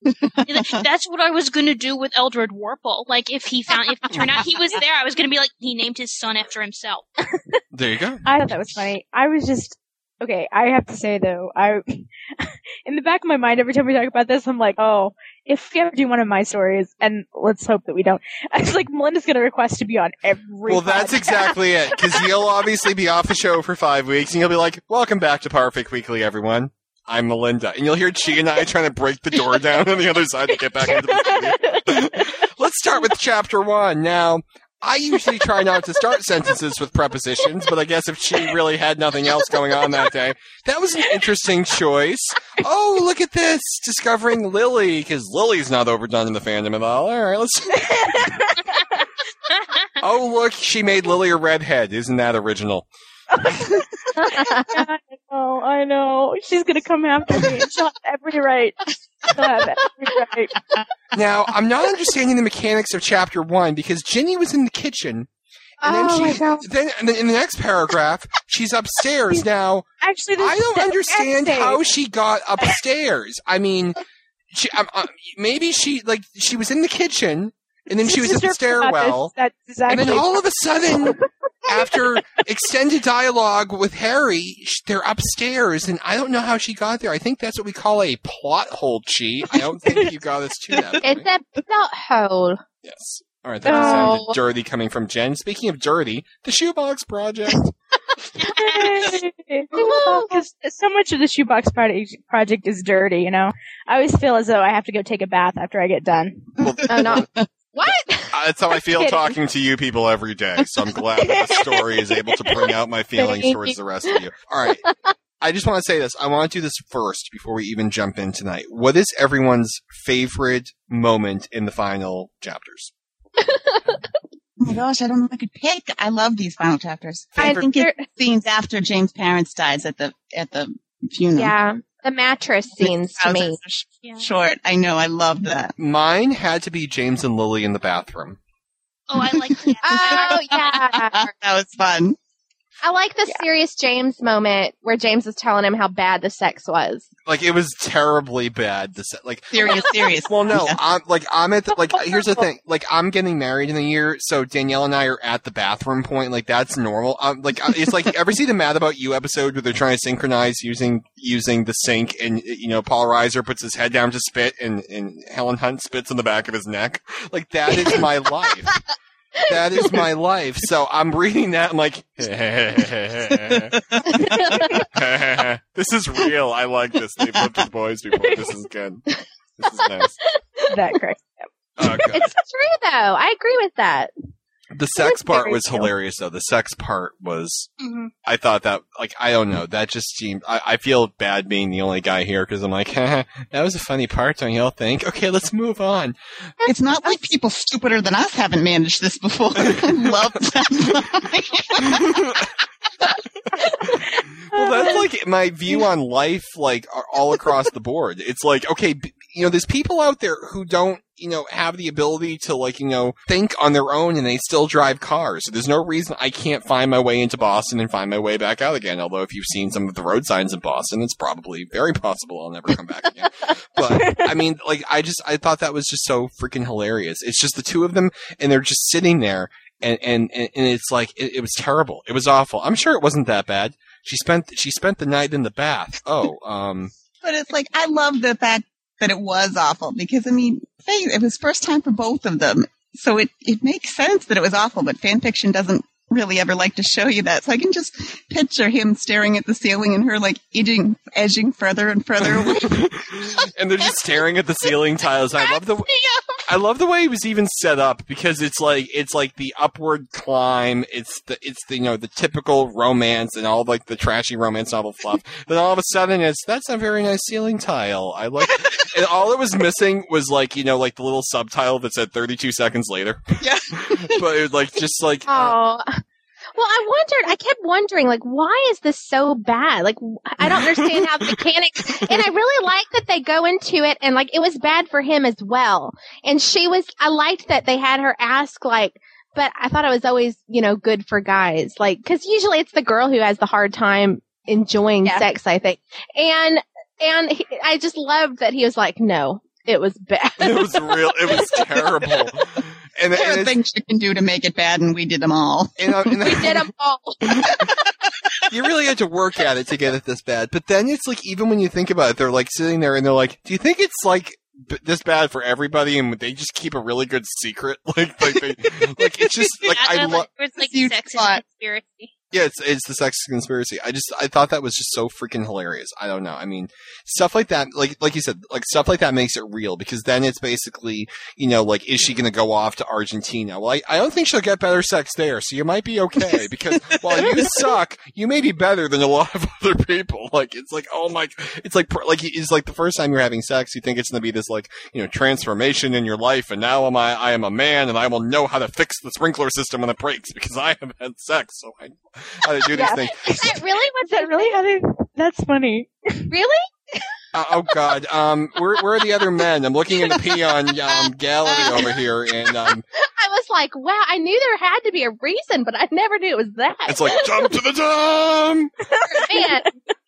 S1: [LAUGHS]
S6: That's what I was going to do with Eldred Worple. Like if he found, if it turned out he was there, I was going to be like, he named his son after himself. [LAUGHS]
S1: There you go.
S2: I thought that was funny. I was just okay. I have to say though, I [LAUGHS] in the back of my mind, every time we talk about this, I'm like, oh, if we ever do one of my stories, and let's hope that we don't. [LAUGHS] I was like, Melinda's gonna request to be on every.
S1: Well, that's exactly it. Because [LAUGHS] you'll obviously be off the show for five weeks, and you'll be like, "Welcome back to Potterfic Weekly, everyone. I'm Melinda," and you'll hear Chi and I trying to break the door down on the other side to get back into the studio. Let's start with chapter one. Now, I usually try not to start sentences with prepositions, but I guess if she really had nothing else going on that day, that was an interesting choice. Oh, look at this. Discovering Lily, because Lily's not overdone in the fandom at all. All right, let's. [LAUGHS] Oh, look, she made Lily a redhead. Isn't that original? [LAUGHS]
S2: I know, I know. She's gonna come after me. She'll have every right. She'll have every right.
S1: Now, I'm not understanding the mechanics of chapter one because Ginny was in the kitchen. And then
S2: Oh my
S1: she,
S2: God.
S1: then and then in the next paragraph, she's upstairs. Now,
S2: Actually,
S1: I don't understand how she got upstairs. I mean, she, um, uh, maybe she like she was in the kitchen and then she was at the
S2: Sister forgot this.
S1: stairwell,
S2: That's exactly.
S1: and then all of a sudden, [LAUGHS] after extended dialogue with Harry, they're upstairs, and I don't know how she got there. I think that's what we call a plot hole, Chi. I don't think you got us to that.
S3: It's
S1: point.
S3: a plot hole.
S1: Yes. All right, that oh. sounded
S3: Oh.
S1: dirty coming from Jen. Speaking of dirty, the Shoebox Project. [LAUGHS]
S2: Because so much of the shoebox project, project is dirty, you know. I always feel as though I have to go take a bath after I get done.
S3: Oh, no. [LAUGHS]
S7: What?
S1: Uh, That's how I [LAUGHS] feel talking to you people every day. So I'm glad that the story is able to bring out my [LAUGHS] feelings
S2: Thank
S1: towards
S2: you.
S1: the rest of you. All right. I just want to say this. I want to do this first before we even jump in tonight. What is everyone's favorite moment in the final chapters?
S4: Oh my gosh, I don't know if I could pick. I love these final chapters. I think it's scenes after James' parents dies at the at the funeral.
S3: Yeah. The mattress scenes to me.
S4: Houses are sh- Short. I know. I love that.
S1: Mine had to be James and Lily in the bathroom.
S6: Oh, I like that. [LAUGHS]
S3: Oh, yeah. [LAUGHS]
S4: that was fun.
S3: I like the serious James moment where James is telling him how bad the sex was.
S1: Like it was terribly bad. The set, like
S4: Serious, [LAUGHS] serious.
S1: Well, no,
S4: Yeah.
S1: I'm like I'm at the, like [LAUGHS] here's the thing. Like I'm getting married in a year, so Danielle and I are at the bathroom point. Like that's normal. Um, like it's like ever see the Mad About You episode where they're trying to synchronize using using the sink, and you know Paul Reiser puts his head down to spit, and and Helen Hunt spits in the back of his neck. Like that is my life. [LAUGHS] That is my life. So I'm reading that. I'm like, [LAUGHS] this is real. I like this. They've lived with boys before. This is good. This is nice.
S2: that correct.
S1: Oh,
S3: It's true, though. I agree with that.
S1: The sex part was
S2: true.
S1: hilarious, though. The sex part was.
S6: Mhm.
S1: I thought that, like, I don't know. That just seemed. I, I feel bad being the only guy here because I'm like, [LAUGHS] that was a funny part, don't y'all think? Okay, let's move on.
S4: It's not like people stupider than us haven't managed this before. [LAUGHS] I love that. [LAUGHS]
S1: well, that's like my view on life, like all across the board. It's like, okay, you know, there's people out there who don't, you know, have the ability to like, you know, think on their own and they still drive cars. So there's no reason I can't find my way into Boston and find my way back out again. Although if you've seen some of the road signs in Boston, it's probably very possible I'll never come back again. but I mean, like, I just, I thought that was just so freaking hilarious. It's just the two of them and they're just sitting there and and and it's like it, it was terrible. It was awful. I'm sure it wasn't that bad. She spent she spent the night in the bath. Oh, um,
S4: But it's like I love the fact that it was awful because I mean, it was first time for both of them, so it it makes sense that it was awful. But fan fiction doesn't really ever like to show you that, so I can just picture him staring at the ceiling and her like edging edging further and further away. [LAUGHS]
S1: and they're just staring at the ceiling tiles. I love the I love the way it was even set up because it's like it's like the upward climb. It's the it's the you know the typical romance and all like the trashy romance novel fluff. [LAUGHS] then all of a sudden it's that's a very nice ceiling tile. I like [LAUGHS] and all it was missing was like you know like the little subtitle that said 32 seconds later.
S4: Yeah.
S1: but it was like just like uh,
S3: Oh. Well, I wondered, I kept wondering, like, why is this so bad? Like, I don't understand how the [LAUGHS] mechanics, and I really like that they go into it and like, it was bad for him as well. And she was, I liked that they had her ask like, but I thought it was always, you know, good for guys. Like, cause usually it's the girl who has the hard time enjoying
S2: Yeah.
S3: sex, I think. And, and he, I just loved that he was like, no, it was bad.
S1: it was real. It was [LAUGHS] terrible. And,
S4: there
S1: and
S4: are things you can do to make it bad, and we did them all.
S1: and, uh, and
S3: we did them all. [LAUGHS]
S1: you really had to work at it to get it this bad. But then it's like, even when you think about it, they're like sitting there and they're like, do you think it's like b- this bad for everybody and they just keep a really good secret? [LAUGHS] Like, like, they, like it's just [LAUGHS] like, I love,
S6: it was like
S4: huge
S6: sex
S4: plot.
S6: and conspiracy.
S1: Yeah, it's, it's the sex conspiracy. I just, I thought that was just so freaking hilarious. I don't know. I mean, stuff like that, like, like you said, like stuff like that makes it real because then it's basically, you know, like, is she going to go off to Argentina? Well, I, I don't think she'll get better sex there. So you might be okay [LAUGHS] because while you suck, you may be better than a lot of [LAUGHS] other people. Like, it's like, oh my, it's like, like, it's like the first time you're having sex, you think it's going to be this like, you know, transformation in your life. And now am I, I am a man and I will know how to fix the sprinkler system when it breaks because I have had sex. So I know how to do these
S2: Yeah.
S1: things. [LAUGHS]
S3: Is that really
S2: Is that really how they? That's funny.
S3: Really?
S1: Uh, oh God, um, where, where are the other men? I'm looking in the peon um, gallery over here, and um, [LAUGHS]
S3: I was like, wow, I knew there had to be a reason, but I never knew it was that.
S1: it's like jump to the dome. [LAUGHS]
S3: Man,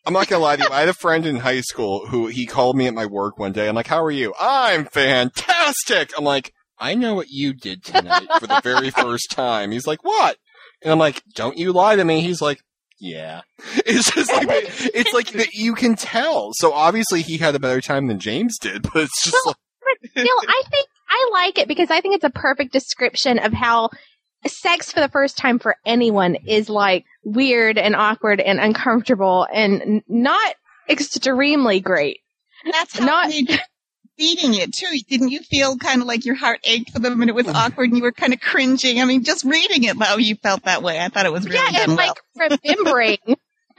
S1: I'm not gonna lie to you. I had a friend in high school who he called me at my work one day. I'm like, "How are you?" I'm fantastic. I'm like, "I know what you did tonight for the very first time." He's like, "What?" And I'm like, "Don't you lie to me." He's like, "Yeah." [LAUGHS] It's just like it's like that you can tell. So obviously he had a better time than James did, [LAUGHS] but it's just like.
S3: still, I think I like it because I think it's a perfect description of how sex for the first time for anyone is like weird and awkward and uncomfortable and not extremely great.
S4: That's how
S3: Not-
S4: it made you reading it too. Didn't you feel kind of like your heart ached for them and it was awkward and you were kind of cringing? I mean, just reading it, though, you felt that way. I thought it was really
S3: yeah,
S4: done
S3: and
S4: well.
S3: like [LAUGHS] remembering.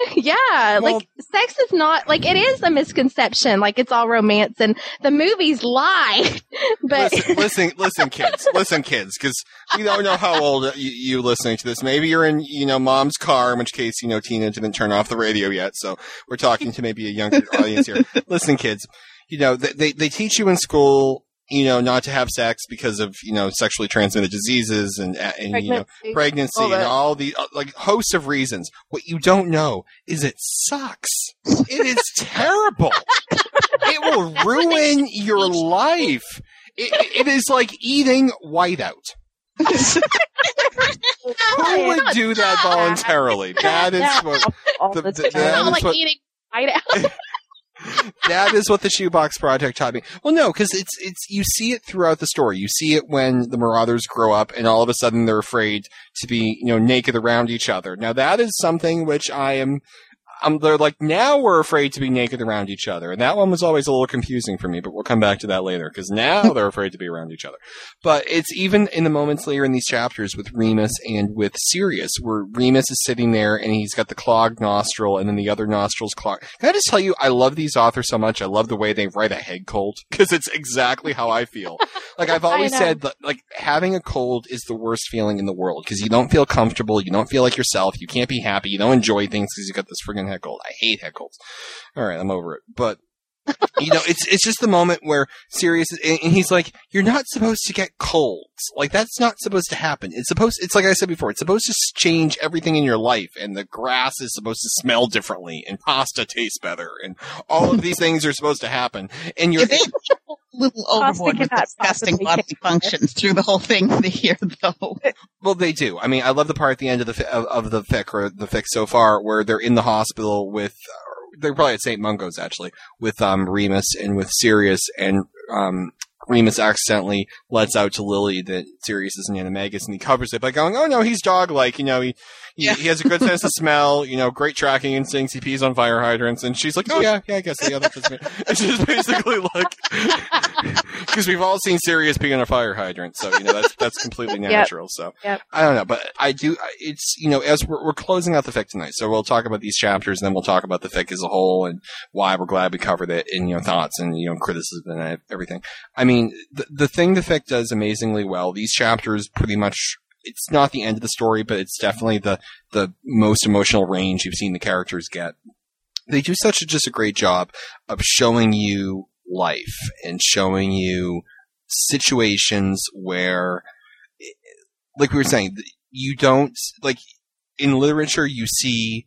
S3: [LAUGHS] yeah,
S1: Well-
S3: like sex is not like it is a misconception. Like it's all romance and the movies lie. [LAUGHS] but
S1: listen, listen, listen, kids, listen, kids, because we don't know how old you, you listening to this. Maybe you're in, you know, mom's car, in which case, you know, Tina didn't turn off the radio yet, so we're talking to maybe a younger audience here. Listen, kids, you know, they, they they teach you in school, you know, not to have sex because of, you know, sexually transmitted diseases and, and you know,
S3: Pregnancy.
S1: pregnancy
S3: All
S1: and all the uh, like hosts of reasons. What you don't know is it sucks. It is terrible. it will ruin your life. It, it is like eating whiteout. Who would do that voluntarily? That is what
S2: All
S1: the-
S2: the
S1: the-
S2: time.
S1: that
S3: Not like
S1: what-
S3: eating right out. [LAUGHS] [LAUGHS]
S1: that is what the shoebox project taught me. Well, no, because it's it's you see it throughout the story. You see it when the Marauders grow up, and all of a sudden they're afraid to be you know naked around each other. Now that is something which I am. Um, they're like now we're afraid to be naked around each other, and that one was always a little confusing for me. But we'll come back to that later because now [LAUGHS] they're afraid to be around each other. But it's even in the moments later in these chapters with Remus and with Sirius, where Remus is sitting there and he's got the clogged nostril, and then the other nostril's clogged. Can I just tell you, I love these authors so much. I love the way they write a head cold [LAUGHS] because it's exactly how I feel. Like I've [LAUGHS] always said, that, like having a cold is the worst feeling in the world because you don't feel comfortable, you don't feel like yourself, you can't be happy, you don't enjoy things because you got this friggin' head cold. I hate head colds. All right, I'm over it. But you know, it's it's just the moment where Sirius is, and he's like, "You're not supposed to get colds. Like that's not supposed to happen. It's supposed. It's like I said before. It's supposed to change everything in your life, and the grass is supposed to smell differently, and pasta tastes better, and all of these things are supposed to happen. And you're
S4: little overboard with
S2: cannot
S4: disgusting
S2: possibly
S4: bodily
S2: take
S4: functions through the whole thing here, though. [LAUGHS]
S1: Well, they do. I mean, I love the part at the end of the fi- of, of the fic or the fic so far where they're in the hospital with. They're probably at St. Mungo's actually with um, Remus and with Sirius, and um, Remus accidentally lets out to Lily that Sirius is an animagus, and he covers it by going, "Oh no, he's dog-like. You know, he he,
S4: Yeah.
S1: he has a good sense of smell. You know, great tracking instincts. He pees on fire hydrants." And she's like, "Oh yeah, yeah, I guess yeah, that fits me." It's just basically like [LAUGHS] because we've all seen Sirius pee on a fire hydrant, so you know that's that's completely natural. So
S2: Yep.
S1: I don't know, but I do. It's you know as we're, we're closing out the fic tonight, so we'll talk about these chapters, and then we'll talk about the fic as a whole and why we're glad we covered it, and you know thoughts and you know criticism and everything. I mean, the the thing the fic does amazingly well. These chapters pretty much. It's not the end of the story, but it's definitely the the most emotional range you've seen the characters get. They do such a, just a great job of showing you life and showing you situations where, like we were saying, you don't like in literature you see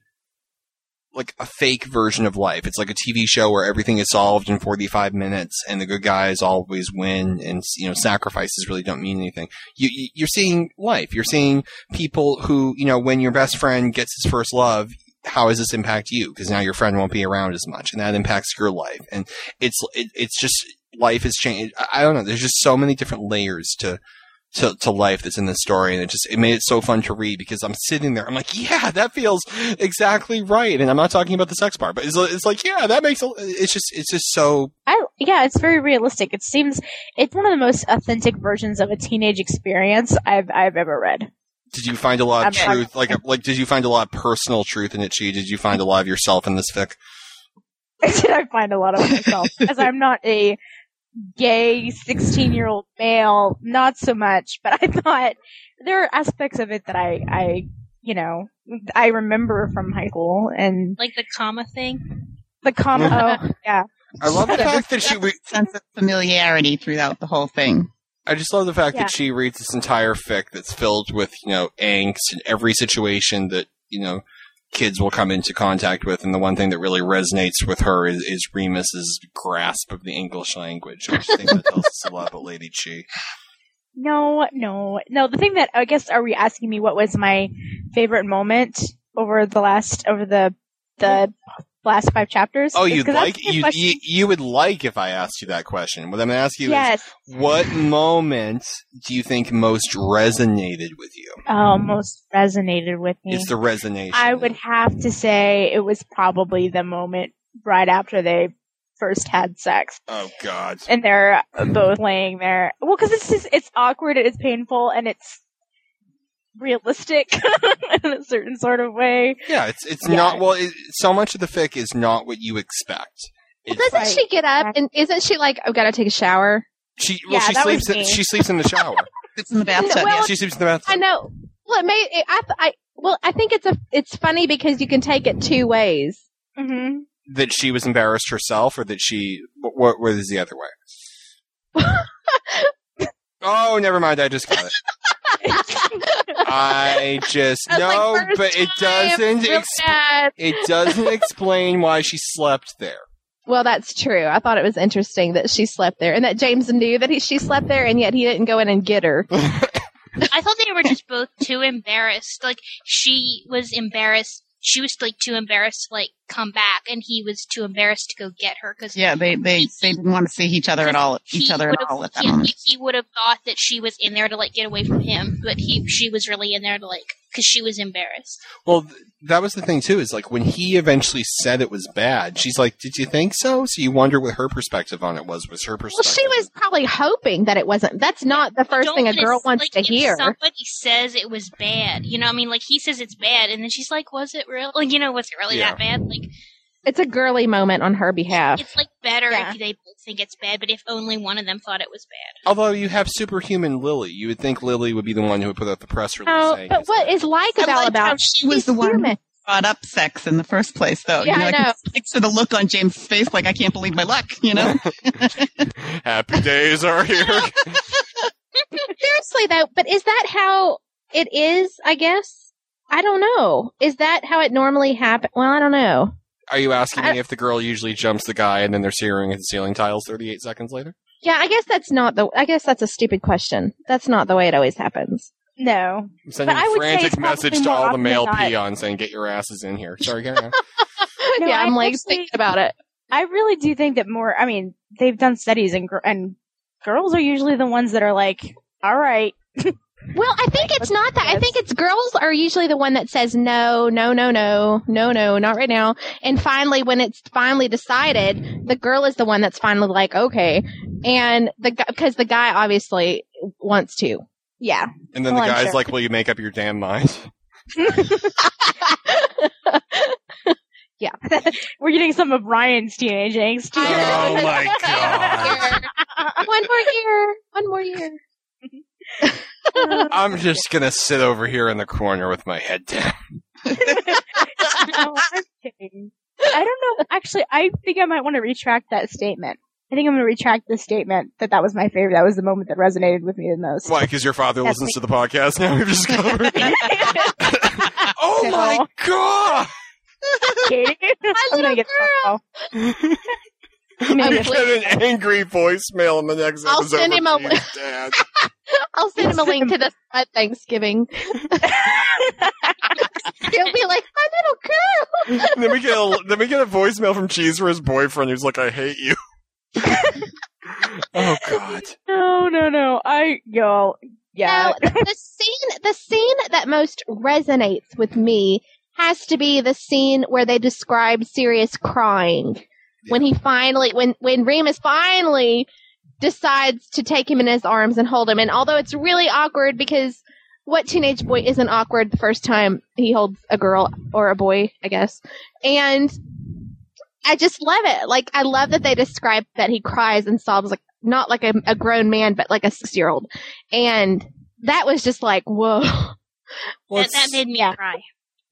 S1: like a fake version of life. It's like a TV show where everything is solved in 45 minutes and the good guys always win and you know sacrifices really don't mean anything. You, you you're seeing life. You're seeing people who, you know, when your best friend gets his first love, how does this impact you? Because now your friend won't be around as much and that impacts your life. And it's it, it's just life has changed. I don't know. There's just so many different layers to to, to life that's in this story, and it just it made it so fun to read because I'm sitting there, I'm like, yeah, that feels exactly right, and I'm not talking about the sex part, but it's, it's like, yeah, that makes a, it's just it's just so
S2: I yeah, it's very realistic. It seems it's one of the most authentic versions of a teenage experience I've I've ever read.
S1: Did you find a lot of
S2: I'm-
S1: truth, like like did you find a lot of personal truth in it? Chi? Did you find a lot of yourself in this fic?
S2: I [LAUGHS] did I find a lot of myself [LAUGHS] as I'm not a gay 16 year old male, not so much, but I thought there are aspects of it that I, I, you know, I remember from high school and
S6: Like the comma thing.
S2: the comma, oh, yeah.
S1: I love the [LAUGHS] fact that she. Re-
S4: sense of familiarity throughout the whole thing.
S1: I just love the fact
S2: Yeah.
S1: that she reads this entire fic that's filled with you know angst and every situation that you know kids will come into contact with, and the one thing that really resonates with her is, is Remus's grasp of the English language. I think that tells us a lot about Lady Chi.
S2: No, no, no. The thing that I guess are we asking me what was my favorite moment over the last over the the last five chapters?
S1: Oh, you'd like you, you you would like if I asked you that question. What I'm going to ask you
S2: Yes.
S1: is, what moment do you think most resonated with you?
S2: Oh, most resonated with me.
S1: It's the resonation.
S2: I would have to say it was probably the moment right after they first had sex,
S1: Oh God.
S2: and they're both laying there. Well, because it's just it's awkward, it's painful, and it's realistic [LAUGHS] in a certain sort of way.
S1: Yeah, it's it's
S2: Yeah.
S1: not well. It, so much of the fic is not what you expect.
S3: Well, doesn't
S2: Right.
S3: she get up and isn't she like, I've got to take a shower?
S1: She well,
S2: Yeah,
S1: she sleeps. In,
S2: me.
S1: she sleeps in the shower. [LAUGHS]
S4: It's in the bathtub.
S3: Well,
S1: yeah, she sleeps in the bathtub.
S3: I know. Well, it may. It, I, I. Well, I think it's a. It's funny because you can take it two ways.
S2: Mm-hmm.
S1: That she was embarrassed herself, or that she. What, what was the other way? [LAUGHS] oh, never mind. I just got it. I [LAUGHS] just
S3: I
S1: no,
S3: like, first
S1: but it doesn't.
S3: real
S1: Ex-
S3: bad.
S1: it doesn't explain why she slept there.
S3: Well, that's true. I thought it was interesting that she slept there, and that James knew that he, she slept there, and yet he didn't go in and get her. [LAUGHS]
S6: I thought they were just both too embarrassed. Like she was embarrassed. She was like too embarrassed to like come back, and he was too embarrassed to go get her because
S4: Yeah, they, they, they didn't want to see each other at all, each other at all at that
S6: he,
S4: moment.
S6: he would have thought that she was in there to like get away from him, but he she was really in there to like because she was embarrassed.
S1: Well, th- that was the thing too. Is like when he eventually said it was bad, she's like, "Did you think so?" So you wonder what her perspective on it was. Was her perspective?
S3: Well,
S1: perspective?
S3: she was probably hoping that it wasn't. That's not the first thing a girl wants
S6: like,
S3: to
S6: if
S3: hear.
S6: Somebody says it was bad. You know, I mean, like he says it's bad, and then she's like, "Was it real? Like, you know, was it really
S1: Yeah.
S6: that bad?" Like,
S3: It's a girly moment on her behalf.
S6: it's like better
S2: Yeah.
S6: if they both think it's bad, but if only one of them thought it was bad.
S1: Although you have superhuman Lily, you would think Lily would be the one who would put out the press release.
S3: Oh,
S1: saying
S3: but
S1: it's
S3: what
S1: bad.
S3: is likable
S4: I liked
S3: about
S4: how she was
S3: she's
S4: the one who brought up sex in the first place, though.
S3: Yeah,
S4: you know,
S3: I know.
S4: could picture the look on James' face, like I can't believe my luck. You know, [LAUGHS] [LAUGHS]
S1: Happy days are here. [LAUGHS]
S3: Seriously though, but is that how it is? I guess I don't know. Is that how it normally happens? Well, I don't know.
S1: Are you asking me if the girl usually jumps the guy and then they're staring at the ceiling tiles 38 seconds later?
S3: Yeah, I guess that's not the. I guess that's a stupid question. That's not the way it always happens.
S2: No.
S1: I'm sending
S2: But I
S1: a frantic message to all the male peons saying, "Get your asses in here." Sorry, carry on. [LAUGHS]
S2: No,
S3: yeah,
S2: I
S3: I'm like
S2: actually-
S3: thinking about it.
S2: I really do think that more. I mean, they've done studies, and gr- and girls are usually the ones that are like, "All right, [LAUGHS]
S3: Well, I think it's not that. I think it's girls are usually the one that says no, no, no, no, no, no, not right now. And finally, when it's finally decided, the girl is the one that's finally like, okay. And the because the guy obviously wants to.
S2: yeah."
S1: And then
S2: Well,
S1: the oh,
S2: I'm
S1: guy's
S2: sure.
S1: like, "Will you make up your damn mind?" [LAUGHS] [LAUGHS] Yeah. [LAUGHS]
S2: We're getting some of Ryan's teenage angst.
S1: Oh my god!
S3: one more year, one more year.
S1: I'm just gonna sit over here in the corner with my head down. [LAUGHS]
S2: No, I'm kidding. I don't know. Actually, I think I might want to retract that statement. I think I'm going to retract the statement that that was my favorite. That was the moment that resonated with me the most.
S1: Why? Because your father
S2: That's
S1: listens
S2: me.
S1: to the podcast now. [LAUGHS] We've just covered. [LAUGHS] oh
S2: No.
S1: my god!
S2: Katie, I'm going to get a phone call. Maybe
S1: You
S2: it's-
S1: get an angry voicemail in the next
S3: I'll
S1: episode.
S3: send him a-
S1: Pete's dad. [LAUGHS]
S3: I'll send him a link to this at Thanksgiving. [LAUGHS] He'll be like, my little girl.
S1: And then we get a then we get a voicemail from Cheese for his boyfriend who's like, "I hate you." [LAUGHS] oh god!
S2: no, no, no. I, y'all yeah.
S3: Now, the scene, the scene that most resonates with me has to be the scene where they describe Sirius crying when he finally, when when Remus finally decides to take him in his arms and hold him. And although it's really awkward because what teenage boy isn't awkward the first time he holds a girl or a boy, I guess, and I just love it. Like I love that they describe that he cries and sobs like not like a, a grown man, but like a six year old. And that was just like, whoa.
S1: Well,
S6: that, that made me
S3: yeah.
S6: cry.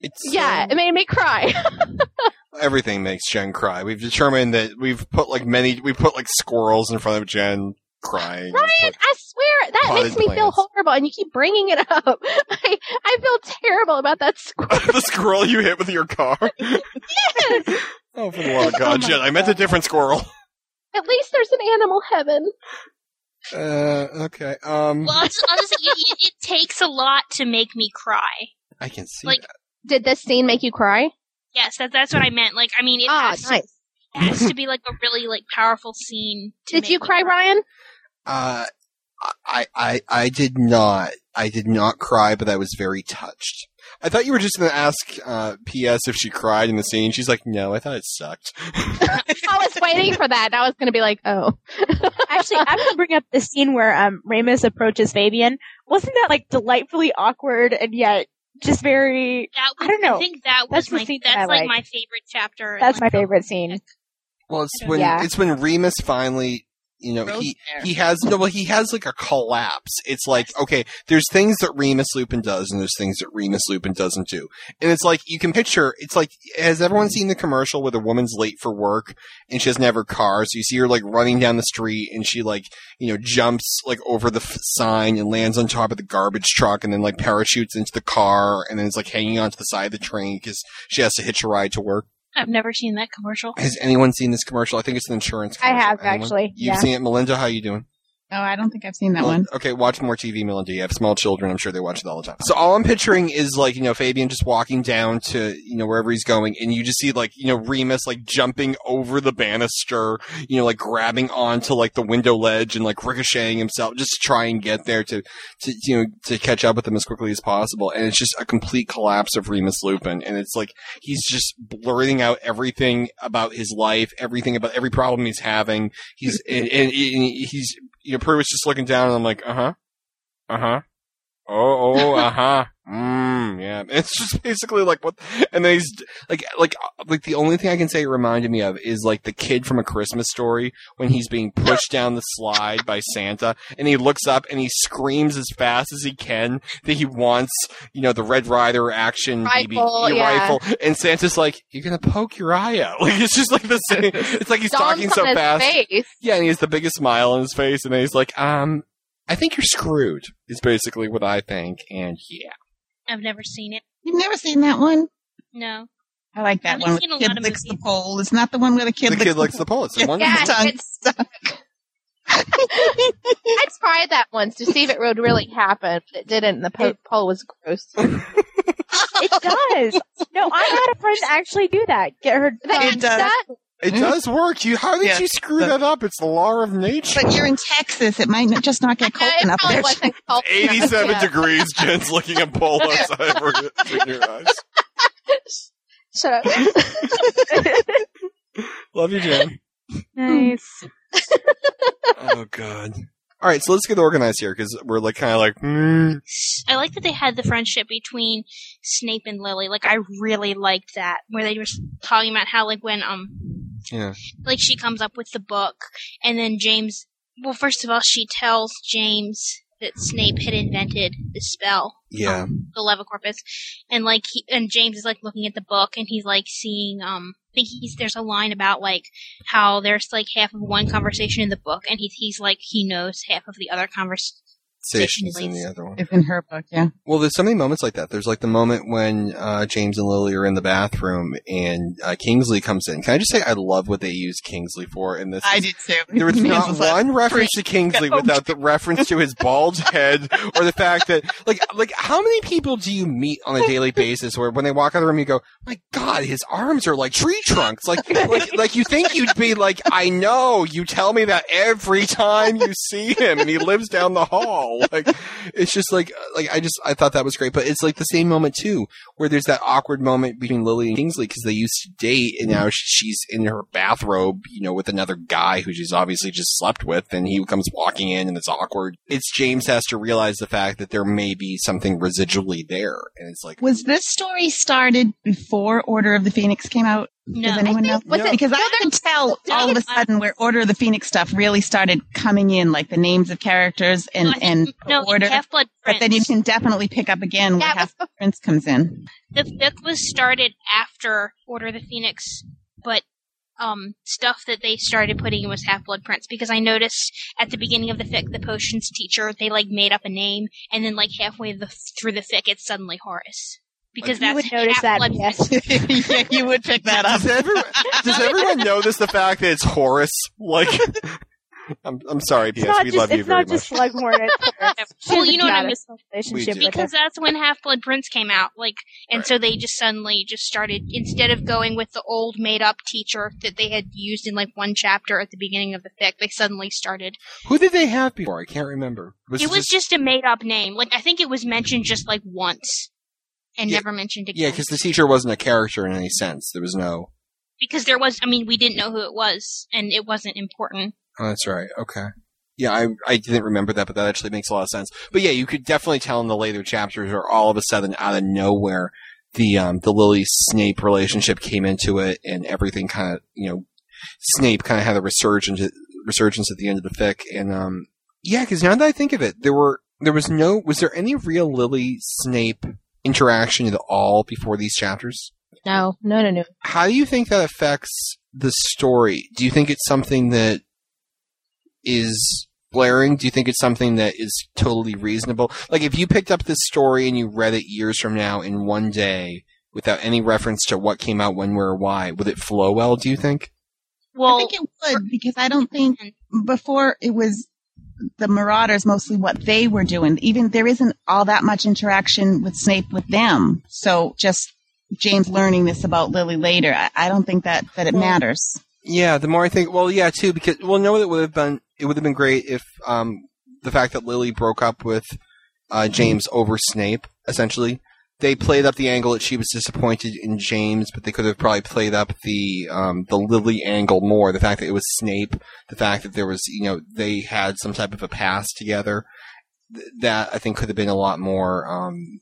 S1: it's,
S3: Yeah,
S1: um,
S3: it made me cry. [LAUGHS]
S1: everything makes Jen cry. We've determined that we've put like many, we put like squirrels in front of Jen crying. We
S3: Ryan, I swear that makes me feel horrible, and you keep bringing it up. [LAUGHS] I I feel terrible about that squirrel. [LAUGHS]
S1: the squirrel you hit with your car. [LAUGHS] yes. Oh, for the love of God,
S2: my
S1: Jen! I meant a different squirrel.
S3: At least there's an animal heaven.
S1: Uh, okay. Um,
S6: Well, I'll just, I'll just say, it, it, it takes a lot to make me cry.
S1: I can see
S6: like-
S1: that.
S3: Did this scene make you cry?
S6: Yes, that, that's what I meant. Like, I mean, it
S3: ah,
S6: has, to, it has to be like a really like powerful scene. To
S3: Did you
S6: me
S3: cry, Ryan?
S1: Uh, I, I, I did not. I did not cry, but I was very touched. I thought you were just going to ask uh, P.S. if she cried in the scene. She's like, no, I thought it sucked. [LAUGHS]
S3: I was waiting for that. I was going to be like, oh. [LAUGHS]
S2: Actually, I'm going to bring up the scene where um, Remus approaches Fabian. Wasn't that like delightfully awkward and yet just very?
S6: That was,
S2: I don't know.
S6: I think that was
S2: That's the
S6: my
S2: scene that
S6: that's
S2: I
S6: like
S2: like.
S6: my favorite chapter.
S2: That's my favorite scene.
S1: Well, it's when
S2: Yeah.
S1: it's when Remus finally, you know, he he has no, well, he has like a collapse. It's like okay, there's things that Remus Lupin does, and there's things that Remus Lupin doesn't do, and it's like you can picture. It's like has everyone seen the commercial where the woman's late for work and she doesn't have her car, so you see her like running down the street and she like you know jumps like over the f- sign and lands on top of the garbage truck and then like parachutes into the car and then it's like hanging onto the side of the train because she has to hitch a ride to work.
S6: I've never seen that commercial.
S1: Has anyone seen this commercial? I think it's an insurance.
S2: I have,
S1: Anyone?
S2: actually.
S1: You've
S2: Yeah.
S1: seen it, Melinda. How you doing?
S4: Oh, I don't think I've seen that
S1: Well,
S4: one.
S1: Okay, watch more TV, Melinda. You have small children. I'm sure they watch it all the time. So all I'm picturing is like, you know, Fabian just walking down to, you know, wherever he's going and you just see like, you know, Remus like jumping over the banister, you know, like grabbing onto like the window ledge and like ricocheting himself just to try and get there to, to, you know, to catch up with them as quickly as possible. And it's just a complete collapse of Remus Lupin. And it's like, he's just blurting out everything about his life, everything about every problem he's having. He's, and, and, and he's, you know, Prewett's just looking down and I'm like, uh huh. Uh huh. Oh, oh, uh huh. Mmm, yeah. [LAUGHS] It's just basically like what, and then he's like, like, like the only thing I can say it reminded me of is like the kid from A Christmas Story when he's being pushed down the slide by Santa and he looks up and he screams as fast as he can that he wants, you know, the Red Ryder action BB
S3: Rifle, yeah.
S1: rifle. And Santa's like, you're gonna poke your eye out. [LAUGHS] Like, it's just like the same. It's like he's talking so fast.
S3: face.
S1: Yeah, and he has the biggest smile on his face, and then he's like, um, I think you're screwed, is basically what I think, and yeah.
S6: I've never seen it.
S4: You've never seen that one?
S6: No.
S4: I like that
S6: I've
S4: one.
S6: Seen a
S4: the kid
S6: lot of
S4: the pole. It's not the one where the kid
S1: the
S4: licks
S1: kid likes the pole. It's the one.
S3: Yeah,
S4: tongue stuck.
S3: I tried that once to see if it would really happen, but it didn't. And the po- poll was gross. [LAUGHS]
S2: It does. No, I had a friend actually do that. Get her.
S4: It does.
S3: That-
S1: It does work. You how did
S4: Yeah.
S1: you screw that up? It's the law of nature.
S4: But you're in Texas. It might not, just not get [LAUGHS] cold
S3: it
S4: enough there.
S3: wasn't cold [LAUGHS]
S1: 87
S3: Yeah.
S1: degrees. Jen's looking at polos over in your eyes. [LAUGHS]
S3: Shut up.
S1: Love you, Jen.
S2: Nice.
S1: Oh god. All right, so let's get organized here because we're like kind of like. Mm.
S6: I like that they had the friendship between Snape and Lily. Like I really liked that, where they were talking about how like when um
S1: Yeah.
S6: like she comes up with the book and then James well first of all she tells James that Snape had invented the spell
S1: Yeah.
S6: the Levicorpus and like he and James is like looking at the book and he's like seeing um I think he's there's a line about like how there's like half of one conversation in the book and he's he's like he knows half of the other conversation
S1: Stations in the other one.
S4: It's in her book, yeah.
S1: Well, there's so many moments like that. There's like the moment when uh, James and Lily are in the bathroom and uh, Kingsley comes in. Can I just say I love what they use Kingsley for in this?
S4: I did too. [LAUGHS]
S1: There was not
S4: was like,
S1: one reference to Kingsley
S4: Go.
S1: without the reference to his bald [LAUGHS] head or the fact that, like, like how many people do you meet on a daily basis where when they walk out of the room you go, my God, his arms are like tree trunks. Like, like, like you think you'd be like, I know. You tell me that every time you see him, and he lives down the hall. Like, it's just like, like I just I thought that was great. But it's like the same moment too, where there's that awkward moment between Lily and Kingsley because they used to date, and now she's in her bathrobe, you know, with another guy who she's obviously just slept with, and he comes walking in, and it's awkward. It's James has to realize the fact that there may be something residually there, and it's like.
S4: Was this story started before Order of the Phoenix came out?
S6: No.
S4: Does anyone know?
S3: it-
S4: because I can tell all of a sudden where Order of the Phoenix stuff really started coming in, like the names of characters and
S6: No, think-
S4: and
S6: no,
S4: Order.
S6: Half Blood
S4: But then you can definitely pick up again where
S3: That
S4: Half
S3: Blood
S4: Prince comes in.
S6: the book was started after Order of the Phoenix, but um, stuff that they started putting in was Half Blood Prince because I noticed at the beginning of the fic, the potions teacher they like made up a name, and then like halfway the, through the fic, it's suddenly Horace because
S2: You
S6: that's
S2: would notice that,
S6: Half-Blood
S2: yes. [LAUGHS]
S4: yeah, you would pick that up.
S1: Does everyone, does everyone notice the fact that it's Horace? Like, [LAUGHS] I'm, I'm sorry, PS.
S2: not
S1: We
S2: just,
S1: love you very much.
S2: it's
S1: very
S2: not
S1: much.
S2: just Slughorn. It's [LAUGHS] she
S6: Well, you know what I mean.
S2: goddess relationship
S6: because that's when Half Blood Prince came out. Like, and
S1: Right.
S6: so they just suddenly just started instead of going with the old made up teacher that they had used in like one chapter at the beginning of the fic, they suddenly started.
S1: Who did they have before? I can't remember.
S6: it was just, a made up name. Like I think it was mentioned just like once and
S1: Yeah.
S6: never mentioned again.
S1: yeah, because the teacher wasn't a character in any sense. There was no.
S6: because there was. I mean, we didn't know who it was, and it wasn't important.
S1: Oh, that's right. Okay. Yeah, I I didn't remember that, but that actually makes a lot of sense. But yeah, you could definitely tell in the later chapters, or all of a sudden, out of nowhere, the um the Lily Snape relationship came into it, and everything kind of you know, Snape kind of had a resurgence resurgence at the end of the fic, and um yeah, because now that I think of it, there were there was no was there any real Lily Snape interaction at all before these chapters?
S3: No, no, no, no.
S1: how do you think that affects the story? Do you think it's something that is blaring? Do you think it's something that is totally reasonable? Like if you picked up this story and you read it years from now in one day without any reference to what came out when, where, or why, would it flow well, do you think?
S6: Well,
S4: I think it would because I don't think mm-hmm. before it was the Marauders mostly what they were doing. Even there isn't all that much interaction with Snape with them. So just James learning this about Lily later, I, I don't think that that it
S1: Well,
S4: matters.
S1: Yeah, the more I think, well, yeah, too, because, well, no, it would have been, it would have been great if, um, the fact that Lily broke up with, uh, James over Snape, essentially. They played up the angle that she was disappointed in James, but they could have probably played up the, um, the Lily angle more. The fact that it was Snape, the fact that there was, you know, they had some type of a past together. Th- That, I think, could have been a lot more, um,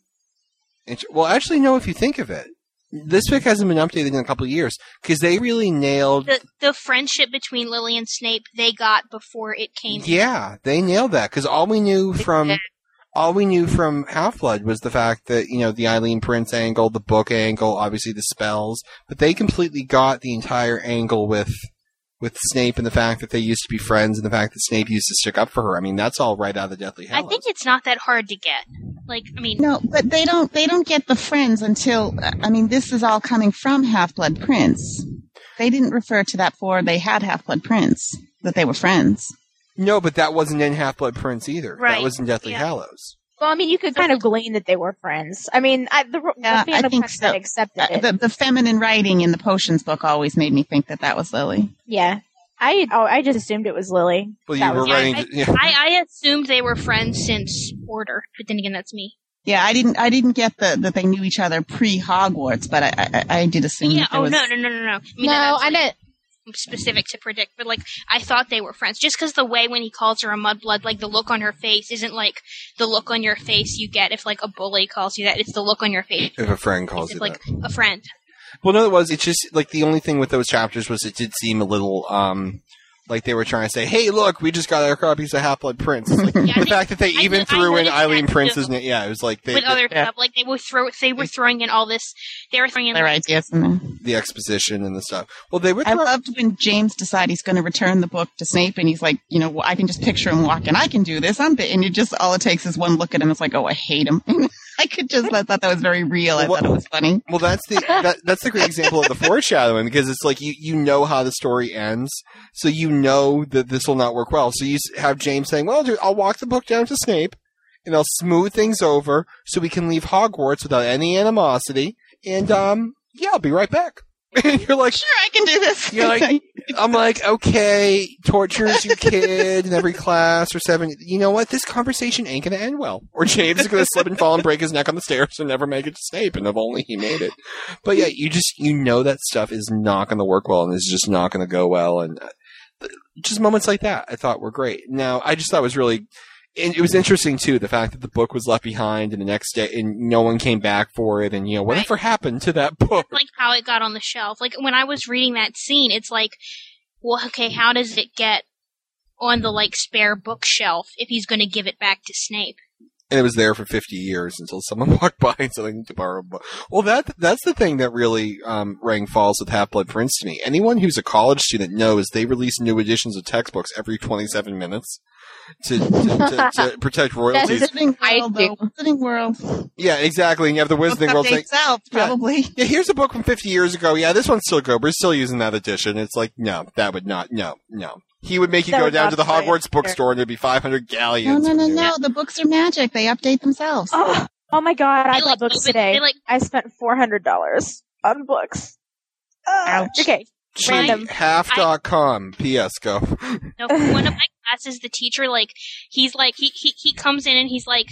S1: int- well, actually, no, if you think of it. This book hasn't been updated in a couple of years because they really nailed
S6: the the friendship between Lily and Snape they got before it came.
S1: Yeah, they nailed that because all we knew from all we knew from Half Blood was the fact that you know the Eileen Prince angle, the book angle, obviously the spells, but they completely got the entire angle with with Snape and the fact that they used to be friends and the fact that Snape used to stick up for her. I mean, that's all right out of the Deathly Hallows.
S6: I think it's not that hard to get. Like, I mean,
S4: No, but they don't they don't get the friends until I mean this is all coming from Half Blood Prince. They didn't refer to that before they had Half Blood Prince that they were friends.
S1: No, but that wasn't in Half Blood Prince either. That was in Deathly
S6: yeah.
S1: Hallows.
S2: Well, I mean, you could kind of glean that they were friends. I mean, I, the,
S4: Yeah,
S2: the
S4: I think so.
S2: of accepted
S4: Uh,
S2: it.
S4: the, the feminine writing in the potions book always made me think that that was Lily.
S2: yeah, I oh, I just assumed it was Lily.
S1: Well,
S2: That
S1: you were
S2: was-
S6: Yeah,
S1: writing.
S6: I-
S1: yeah.
S6: I, I assumed they were friends since Order, but then again, that's me.
S4: Yeah, I didn't. I didn't get the that they knew each other pre Hogwarts, but I, I I did assume
S6: Yeah. Oh
S4: was.
S6: no, no, no, no, no. I mean,
S3: no, I
S6: like,
S3: didn't.
S6: Specific to predict, but like I thought they were friends. Just because the way when he calls her a mudblood, like the look on her face isn't like the look on your face you get if like a bully calls you that. It's the look on your face
S1: if a friend calls
S6: if
S1: you
S6: like
S1: that.
S6: a friend.
S1: Well, no, it was. It's just like the only thing with those chapters was it did seem a little um like they were trying to say, "Hey, look, we just got our copies of Half Blood Prince." Like [LAUGHS]
S6: Yeah,
S1: the
S6: I
S1: fact that they
S6: I
S1: even
S6: kn-
S1: threw in Eileen
S6: that,
S1: Prince's
S6: too.
S1: name. Yeah, it was like they,
S6: with other
S4: yeah.
S6: stuff, like they were throw they were throwing in all this. They were throwing in
S4: Their
S6: like,
S4: ideas in there.
S1: the exposition and the stuff. Well, they were.
S4: I loved when James decided he's going to return the book to Snape, and he's like, you know, I can just picture him walking. I can do this. I'm, bi-" and you just all it takes is one look at him. It's like, oh, I hate him. [LAUGHS] I could just, I thought that was very real. I
S1: Well,
S4: thought it was funny.
S1: Well, that's the that, that's the great example of the foreshadowing because it's like you you know how the story ends, so you know that this will not work well. So you have James saying, "Well, dude, I'll walk the book down to Snape, and I'll smooth things over so we can leave Hogwarts without any animosity." And um, yeah, I'll be right back. [LAUGHS] And you're like,
S4: Sure, I can do this. [LAUGHS]
S1: You're like- I'm like, okay, tortures your [LAUGHS] kid in every class or seven. You know what? This conversation ain't gonna end well. Or James is gonna slip and fall and break his neck on the stairs and never make it to Snape. And if only he made it. But yeah, you just you know that stuff is not gonna work well and is just not gonna go well. And uh, just moments like that, I thought were great. Now, I just thought it was really. And it was interesting too, the fact that the book was left behind and the next day and no one came back for it and you know, whatever happened to that book?
S6: like how it got on the shelf. Like when I was reading that scene, it's like, well, okay, how does it get on the like spare bookshelf if he's going to give it back to Snape?
S1: and it was there for 50 years until someone [LAUGHS] walked by and said, I need to borrow a book. Well, that, that's the thing that really, um, rang false with Half-Blood Prince to me. Anyone who's a college student knows they release new editions of textbooks every 27 minutes to, to, to, to [LAUGHS] protect royalties.
S4: Wizarding World, though. Wizarding World.
S1: Yeah, exactly. And you have the
S4: Book
S1: Wizarding World saying,
S4: updates out,
S1: Yeah.
S4: probably. [LAUGHS]
S1: yeah, here's a book from 50 years ago. Yeah, this one's still good. We're still using that edition. It's like, no, that would not, no, no. He would make you
S2: That
S1: go down to the
S2: be right.
S1: Hogwarts bookstore and there'd be 500 galleons.
S4: no, no,
S1: from you.
S4: no. The books are magic. They update themselves.
S2: Oh, oh my god! I
S6: They,
S2: bought books
S6: open-
S2: today.
S6: They like
S2: I spent four hundred dollars on books.
S4: Ouch.
S2: Okay, Random.
S1: Half.com. P.S. Go. [LAUGHS]
S6: No, one of my classes, the teacher, like, he's like, he, he, he comes in and he's like,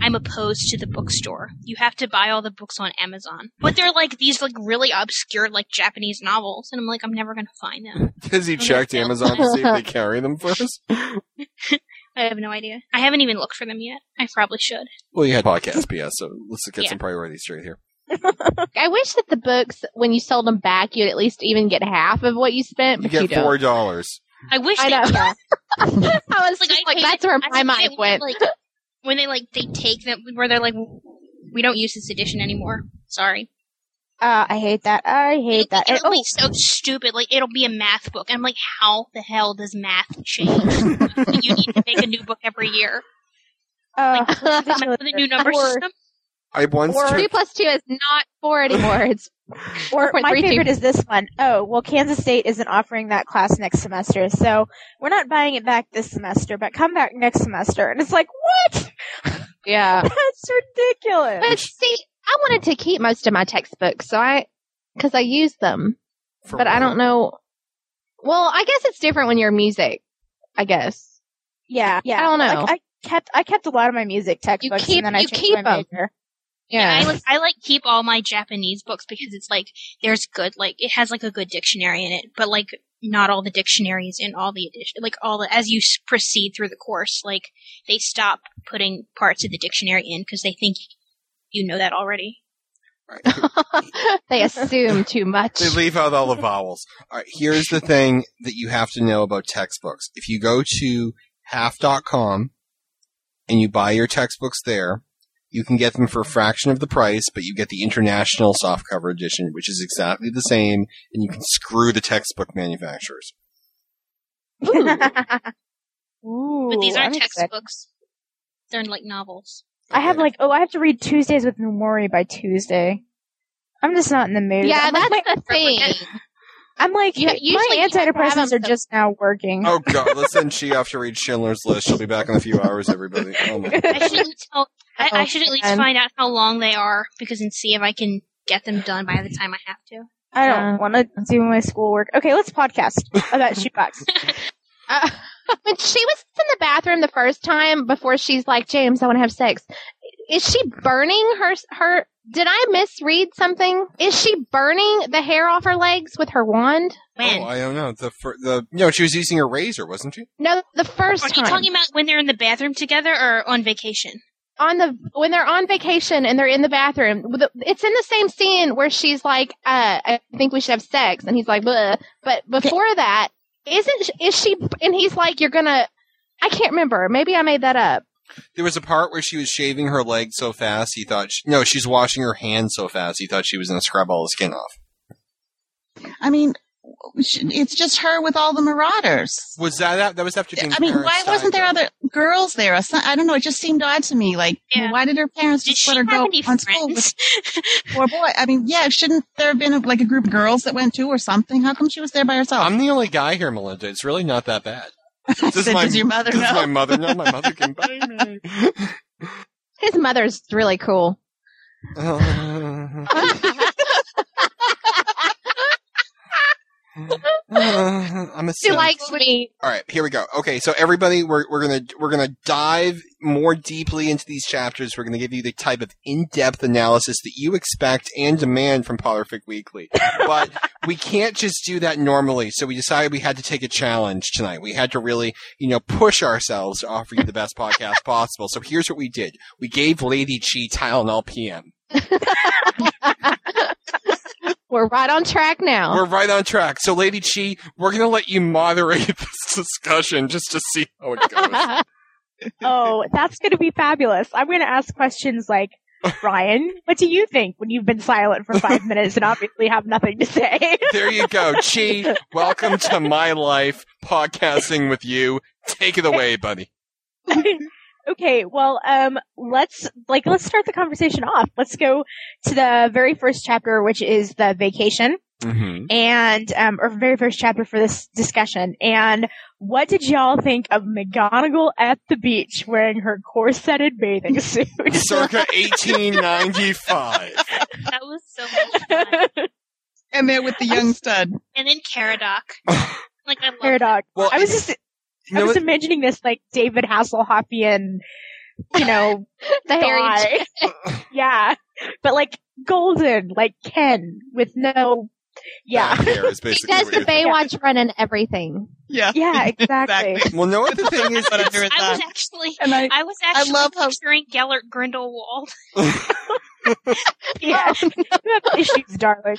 S6: I'm opposed to the bookstore. You have to buy all the books on Amazon. But they're like these like really obscure like Japanese novels, and I'm like, I'm never gonna find them. [LAUGHS]
S1: Has he checked [LAUGHS] Amazon to see if they carry them first? [LAUGHS]
S6: I have no idea. I haven't even looked for them yet. I probably should.
S1: Well, you had podcast PS, so let's get
S6: Yeah.
S1: some priorities straight here.
S3: I wish that the books, when you sold them back, you'd at least even get half of what you spent,
S1: You
S3: but you,
S1: get
S3: don't.
S1: four dollars.
S6: I wish
S3: I
S6: they
S3: know. [LAUGHS] I was
S6: Like,
S3: just
S6: I
S3: like, that's where my mind
S6: it when,
S3: went.
S6: Like when they like they take them where they're like, we don't use this edition anymore. Sorry.
S2: uh, I hate that. I hate that.
S6: It'll
S2: And-
S6: be so stupid. Like it'll be a math book. I'm like, how the hell does math [LAUGHS] change? You need to make a new book every year.
S2: oh, uh,
S6: with [LAUGHS] a new number system.
S1: I once
S2: Or-
S1: took-
S3: Three plus two is not four anymore. It's [LAUGHS]
S2: Or my favorite is this one. Oh, well, Kansas State isn't offering that class next semester, so we're not buying it back this semester, but come back next semester. And it's like, what? [LAUGHS]
S3: yeah.
S2: That's ridiculous.
S3: But see, I wanted to keep most of my textbooks, so I, because I use them,
S1: for
S3: but I don't know. Well, I guess it's different when you're music. I guess.
S2: Yeah, yeah.
S3: I don't know.
S2: Like, I kept I kept a lot of my music textbooks,
S3: keep-
S2: and then I
S3: you
S2: changed
S3: keep
S2: my
S3: 'em.
S2: major.
S3: Yeah.
S6: I like I like keep all my Japanese books because it's like there's good like it has like a good dictionary in it, but like not all the dictionaries in all the edition like all the as you proceed through the course like they stop putting parts of the dictionary in because they think you know that already. [LAUGHS]
S3: they assume too much.
S1: They leave out all the vowels. All right, here's the thing that you have to know about textbooks. If you go to half.com and you buy your textbooks there, you can get them for a fraction of the price, but you get the international softcover edition, which is exactly the same, and you can screw the textbook manufacturers.
S2: Ooh,
S6: But these aren't
S2: I'm excited.
S6: textbooks. They're like novels.
S2: I have like oh, I have to read Tuesdays with Morrie by Tuesday. I'm just not in the mood.
S3: yeah,
S2: I'm like,
S3: that's
S2: my-
S3: the thing. [LAUGHS]
S2: I'm like,
S3: You-
S2: my
S3: usually you have to have
S2: antidepressants are just now working.
S1: Oh god, let's send she off to read Schindler's List. She'll be back in a few hours, everybody. Oh my [LAUGHS]
S6: I should at least tell, I, I
S2: Oh,
S6: should at least
S2: man.
S6: find out how long they are because and see if I can get them done by the time I have to.
S2: I don't
S3: Yeah.
S2: want to do my schoolwork. Okay, let's podcast about [LAUGHS] shoebox. [LAUGHS]
S3: Uh, [LAUGHS] when she was in the bathroom the first time before she's like, James, I want to have sex. Is she burning her her? Did I misread something? Is she burning the hair off her legs with her wand?
S6: When?
S1: Oh, I don't know. The fir- the no, she was using a razor, wasn't she?
S3: No, the first
S6: Are you
S3: time
S6: talking about when they're in the bathroom together or on vacation?
S3: On the when they're on vacation and they're in the bathroom. It's in the same scene where she's like, uh, "I think we should have sex," and he's like, Bleh. "But before that, isn't is she?" And he's like, "You're gonna." I can't remember. Maybe I made that up.
S1: There was a part where she was shaving her leg so fast he thought she, no, she's washing her hands so fast he thought she was going to scrub all the skin off.
S4: I mean, sh- it's just her with all the marauders.
S1: Was that that, that was after James
S4: I mean,
S1: parents
S4: why wasn't
S1: died,
S4: there
S1: though.
S4: other girls there? I don't know. It just seemed odd to me. Like,
S6: Yeah.
S4: why did her parents
S6: Did
S4: just
S6: she
S4: let her go on school with [LAUGHS] poor boy? I mean, yeah, shouldn't there have been a, like a group of girls that went too or something? How come she was there by herself?
S1: I'm the only guy here, Melinda. It's really not that bad. [LAUGHS] Does
S4: Said, "Does your mother
S1: does
S4: know?"
S1: my mother know? My mother can [LAUGHS] buy me.
S3: His mother's really cool. [LAUGHS]
S1: I'm a
S3: She likes me.
S1: All right, here we go. Okay, so everybody, we're we're gonna we're gonna dive more deeply into these chapters. We're gonna give you the type of in-depth analysis that you expect and demand from Potterfic Weekly, but [LAUGHS] we can't just do that normally. So we decided we had to take a challenge tonight. We had to really, you know, push ourselves to offer you the best podcast [LAUGHS] possible. So here's what we did: we gave Lady Chi Tylenol PM.
S3: We're right on track now.
S1: We're right on track. So Lady Chi, we're gonna let you moderate [LAUGHS] this discussion just to see how it goes. [LAUGHS]
S2: oh, that's going to be fabulous. I'm going to ask questions like, Ryan, what do you think when you've been silent for five minutes and obviously have nothing to say? [LAUGHS]
S1: There you go. Chi, welcome to my life, podcasting with you. Take it away, buddy.
S2: Okay, well, um, let's like let's start the conversation off. Let's go to the very first chapter, which is the vacation,
S1: Mm-hmm.
S2: and um, or very first chapter for this discussion. And what did y'all think of McGonagall at the beach wearing her corseted bathing [LAUGHS] suit?
S1: Circa [LAUGHS] 1895.
S6: That was so much fun.
S4: and there with the young stud.
S6: And then Caradoc. [LAUGHS] Like I love
S2: Paradox.
S1: Well,
S2: I was just
S1: You
S2: I
S1: know
S2: was
S1: what?
S2: imagining this like David Hasselhoffian, you know, [LAUGHS]
S3: the Harry
S2: guy. [LAUGHS] yeah, but like golden, like Ken with no. Yeah,
S1: Back hair is [LAUGHS]
S3: He does the
S1: you're
S3: Baywatch run and everything.
S4: Yeah.
S2: yeah, exactly.
S1: Well, no, what the thing is,
S4: But
S1: it's-
S4: under his
S6: I was
S4: eye.
S6: actually
S4: And I,
S6: I was actually I
S4: love how-
S6: picturing Gellert Grindelwald.
S2: Yeah, you have issues, darling.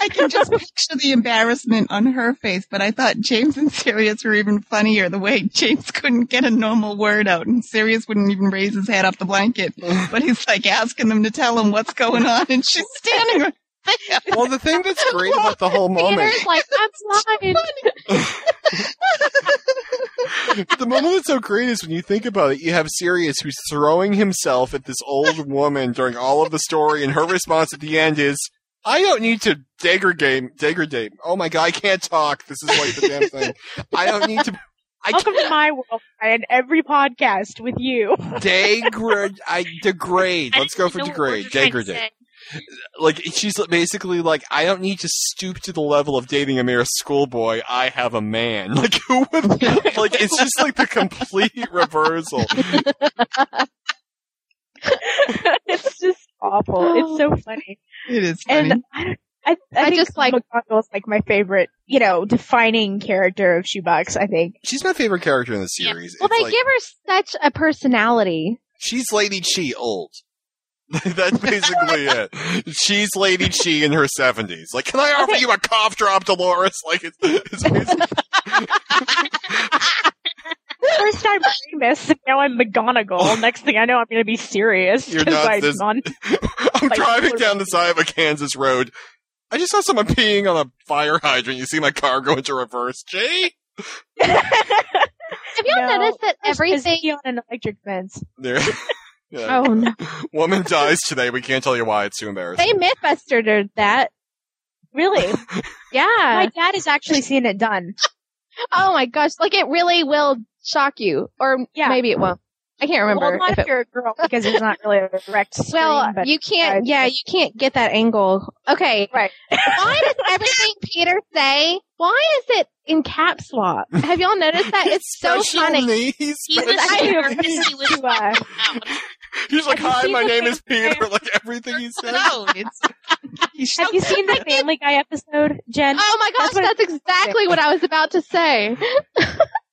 S4: I can just [LAUGHS] picture the embarrassment on her face, but I thought James and Sirius were even funnier the way James couldn't get a normal word out and Sirius wouldn't even raise his head off the blanket. [LAUGHS] But he's like asking them to tell him what's going on and she's standing right there.
S1: well, the thing that's great about the whole moment,
S3: Peter's like, I'm blind. [LAUGHS]
S1: the moment that's so great is when you think about it, you have Sirius who's throwing himself at this old woman during all of the story, and her response at the end is, I don't need to degrade, degrade. Oh my god, I can't talk. This is like the damn thing. I don't need to. I
S2: Welcome to my world and every podcast with you.
S1: degrade. I degrade. Let's go for
S6: know what words
S1: degrade.
S6: you were trying to
S1: Degrade. Like she's basically like, I don't need to stoop to the level of dating a mere schoolboy. I have a man. [LAUGHS] Like who would? Like it's just like the complete [LAUGHS] reversal. [LAUGHS]
S2: it's just awful. It's so funny.
S4: It is funny.
S2: And I, I, I,
S3: I just like-
S2: McGonagall's like my favorite, you know, defining character of Shoebox. I think.
S1: She's my favorite character in the
S6: Yeah.
S1: series.
S3: Well,
S1: It's
S3: they
S1: like-
S3: give her such a personality.
S1: She's Lady Chi old. [LAUGHS] That's basically it. She's Lady Chi in her seventies. Like, can I offer you a cough drop, Dolores? Like, it's, it's basically, [LAUGHS]
S2: First I'm Remus, and now I'm McGonagall. Next thing I know, I'm going to be serious.
S1: You're
S2: 'cause
S1: not [LAUGHS]
S2: I'm
S1: this-
S2: on-
S1: I'm
S2: Like,
S1: driving down the side of a Kansas road. I just saw someone peeing on a fire hydrant. You see my car go into reverse. Jay? [LAUGHS]
S3: Have y'all
S2: No.
S3: noticed that everything?
S2: he on an electric fence?
S1: There. [LAUGHS] Yeah.
S3: Oh no!
S1: Woman dies today. We can't tell you why. It's too embarrassing.
S3: They mythbustered that.
S2: Really?
S3: Yeah.
S2: My dad has actually seen it done.
S3: oh my gosh. Like it really will shock you. Or
S2: Yeah.
S3: maybe it won't. I can't remember.
S2: Well, not
S3: if
S2: if
S3: it-
S2: you're a girl because it's not really a direct stream.
S3: well,
S2: but
S3: you can't, yeah, you can't get that angle. Okay.
S2: Right.
S3: Why does [LAUGHS] everything Peter say, why is it in caps lock? Have y'all noticed that? It's so
S1: Special
S3: funny.
S1: needs.
S6: He was
S2: I
S6: sure
S2: have
S6: because he was
S2: uh.
S1: He's like,
S2: Have
S1: "Hi, my name is Peter." Like everything he says.
S4: No, it's. He [LAUGHS]
S2: Have you seen the Family Guy episode, Jen?
S3: Oh my gosh,
S2: That's what-
S3: that's exactly what I was about to say. [LAUGHS]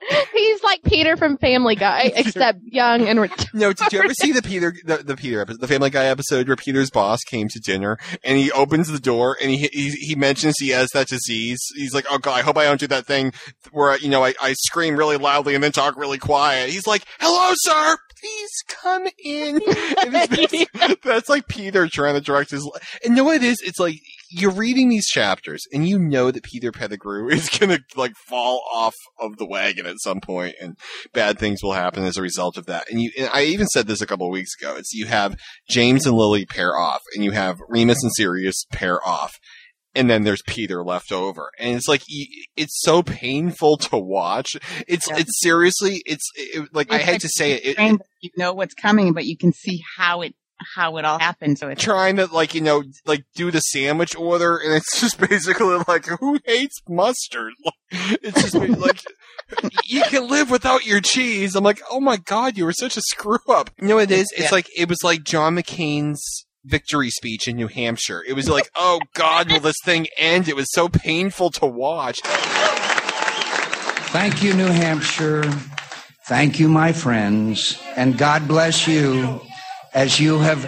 S3: [LAUGHS] He's like Peter from Family Guy, [LAUGHS] except young and rich. [LAUGHS]
S1: No, did you ever see the Peter, the, the Peter episode, the Family Guy episode where Peter's boss came to dinner and he opens the door and he he, he mentions he has that disease. He's like, "Oh God, I hope I don't do that thing where you know I, I scream really loudly and then talk really quiet." He's like, "Hello, sir." Please come in. [LAUGHS] It's- that's like Peter trying to direct his. li- And know what it is? It's like you're reading these chapters and you know that Peter Pettigrew [LAUGHS] is gonna like fall off of the wagon at some point and bad things will happen as a result of that. And you, and I even said this a couple of weeks ago. It's you have James and Lily pair off, and you have Remus and Sirius pair off, and then there's Peter left over, and it's like it's so painful to watch. It's
S4: Yeah.
S1: it's seriously, it's it, like I
S4: It's
S1: hate
S4: like
S1: to say it. it,
S4: you know what's coming, but you can see how it how it all happened. So it's
S1: trying to like you know like do the sandwich order and it's just [LAUGHS] basically like who hates mustard Like, [LAUGHS] it's just like you can live without your cheese i'm like oh my god you were such a screw up you know what it is it's
S4: Yeah.
S1: like it was like john mccain's victory speech in new hampshire it was like oh god will this thing end it was so painful to watch
S8: Thank you, New Hampshire. Thank you, my friends. And God bless you as you have,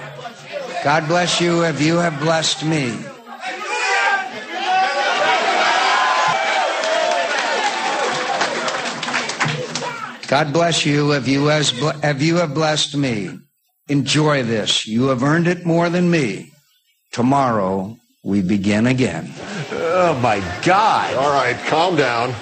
S8: God bless you as you have blessed me. God bless you if you, as, if you have blessed me. Enjoy this. You have earned it more than me. Tomorrow we begin again.
S9: Oh my God! All right, calm down.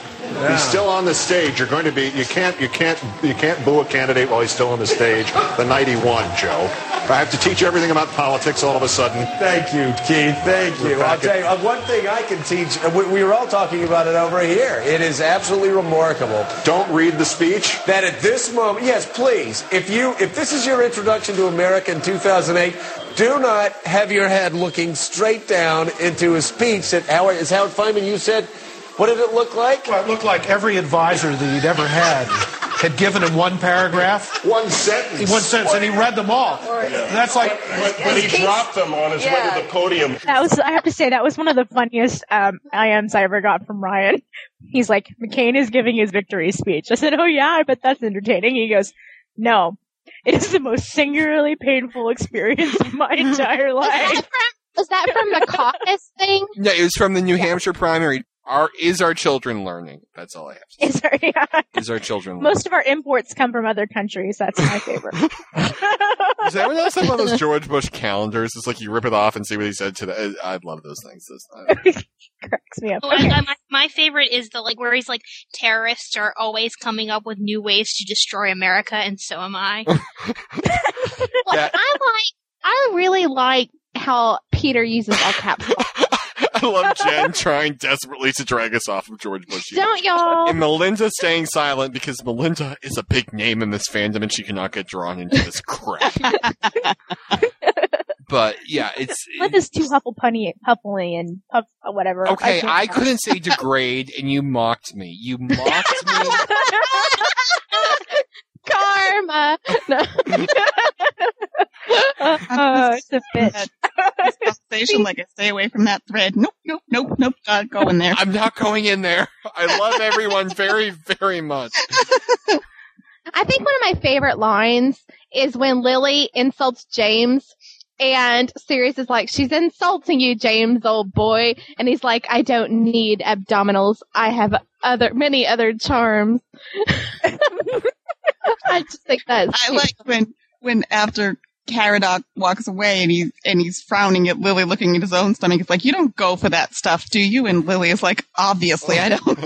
S9: He's still on the stage. You're going to be. You can't. You can't. You can't boo a candidate while he's still on the stage. The night he won, Joe. I have to teach you everything about politics all of a sudden.
S5: Thank you, Keith. Thank you. I'll tell you, uh, one thing I can teach, uh, we, we were all talking about it over here. It is absolutely remarkable
S9: Don't read the speech.
S5: that at this moment, yes, please, if you, if this is your introduction to America in 2008, do not have your head looking straight down into a speech that Howard, as Howard Fineman, you said, what did it look like?
S10: Well, it looked like every advisor that he'd ever had had given him one paragraph,
S9: One sentence.
S10: one sentence, and he read them all. That's like
S9: But he dropped them on his way to the podium.
S2: That was, I have to say, that was one of the funniest um, IMs I ever got from Ryan. [LAUGHS] He's like, McCain is giving his victory speech. I said, oh yeah, I bet that's entertaining. He goes, no, it is the most singularly painful experience of my [LAUGHS] entire
S3: Was that
S2: life.
S3: from, was that from the caucus thing?
S1: no it was from the new hampshire primary are is our children learning that's all i have to
S2: Is there- [LAUGHS] yeah.
S1: say is our children learning
S2: Most of our imports come from other countries. That's my favorite. [LAUGHS]
S1: Is that when else have one of those George Bush calendars? It's like you rip it off and see what he said today. I love those things. Those- [LAUGHS]
S2: Cracks me up.
S6: Oh, I, I, my, my favorite is the like where he's like terrorists are always coming up with new ways to destroy America, and so am I.
S3: Like,
S1: That-
S3: I like, I really like how Peter uses all caps.
S1: I love Jen trying desperately to drag us off of George Bush.
S3: Don't y'all?
S1: And Melinda staying silent because Melinda is a big name in this fandom and she cannot get drawn into this crap. [LAUGHS] but yeah, it's
S2: Linda's too hufflepunny, huffly, and puff, uh, whatever.
S1: okay.
S2: can't
S1: I couldn't say degrade, and you mocked me. You mocked me. [LAUGHS]
S3: Karma. No. [LAUGHS]
S2: Oh, it's a bitch.
S4: this conversation, like I stay away from that thread. Nope, nope, nope, nope. Gotta go in there.
S1: I'm not going in there. I love everyone very, very much.
S3: I think one of my favorite lines is when Lily insults James and Sirius is like, she's insulting you, James, old boy. And he's like, I don't need abdominals. I have other, many other charms. [LAUGHS] I just think that's
S4: I like when when after Caradoc walks away and he's and he's frowning at Lily, looking at his own stomach. It's like you don't go for that stuff, do you? And Lily is like, obviously, I don't.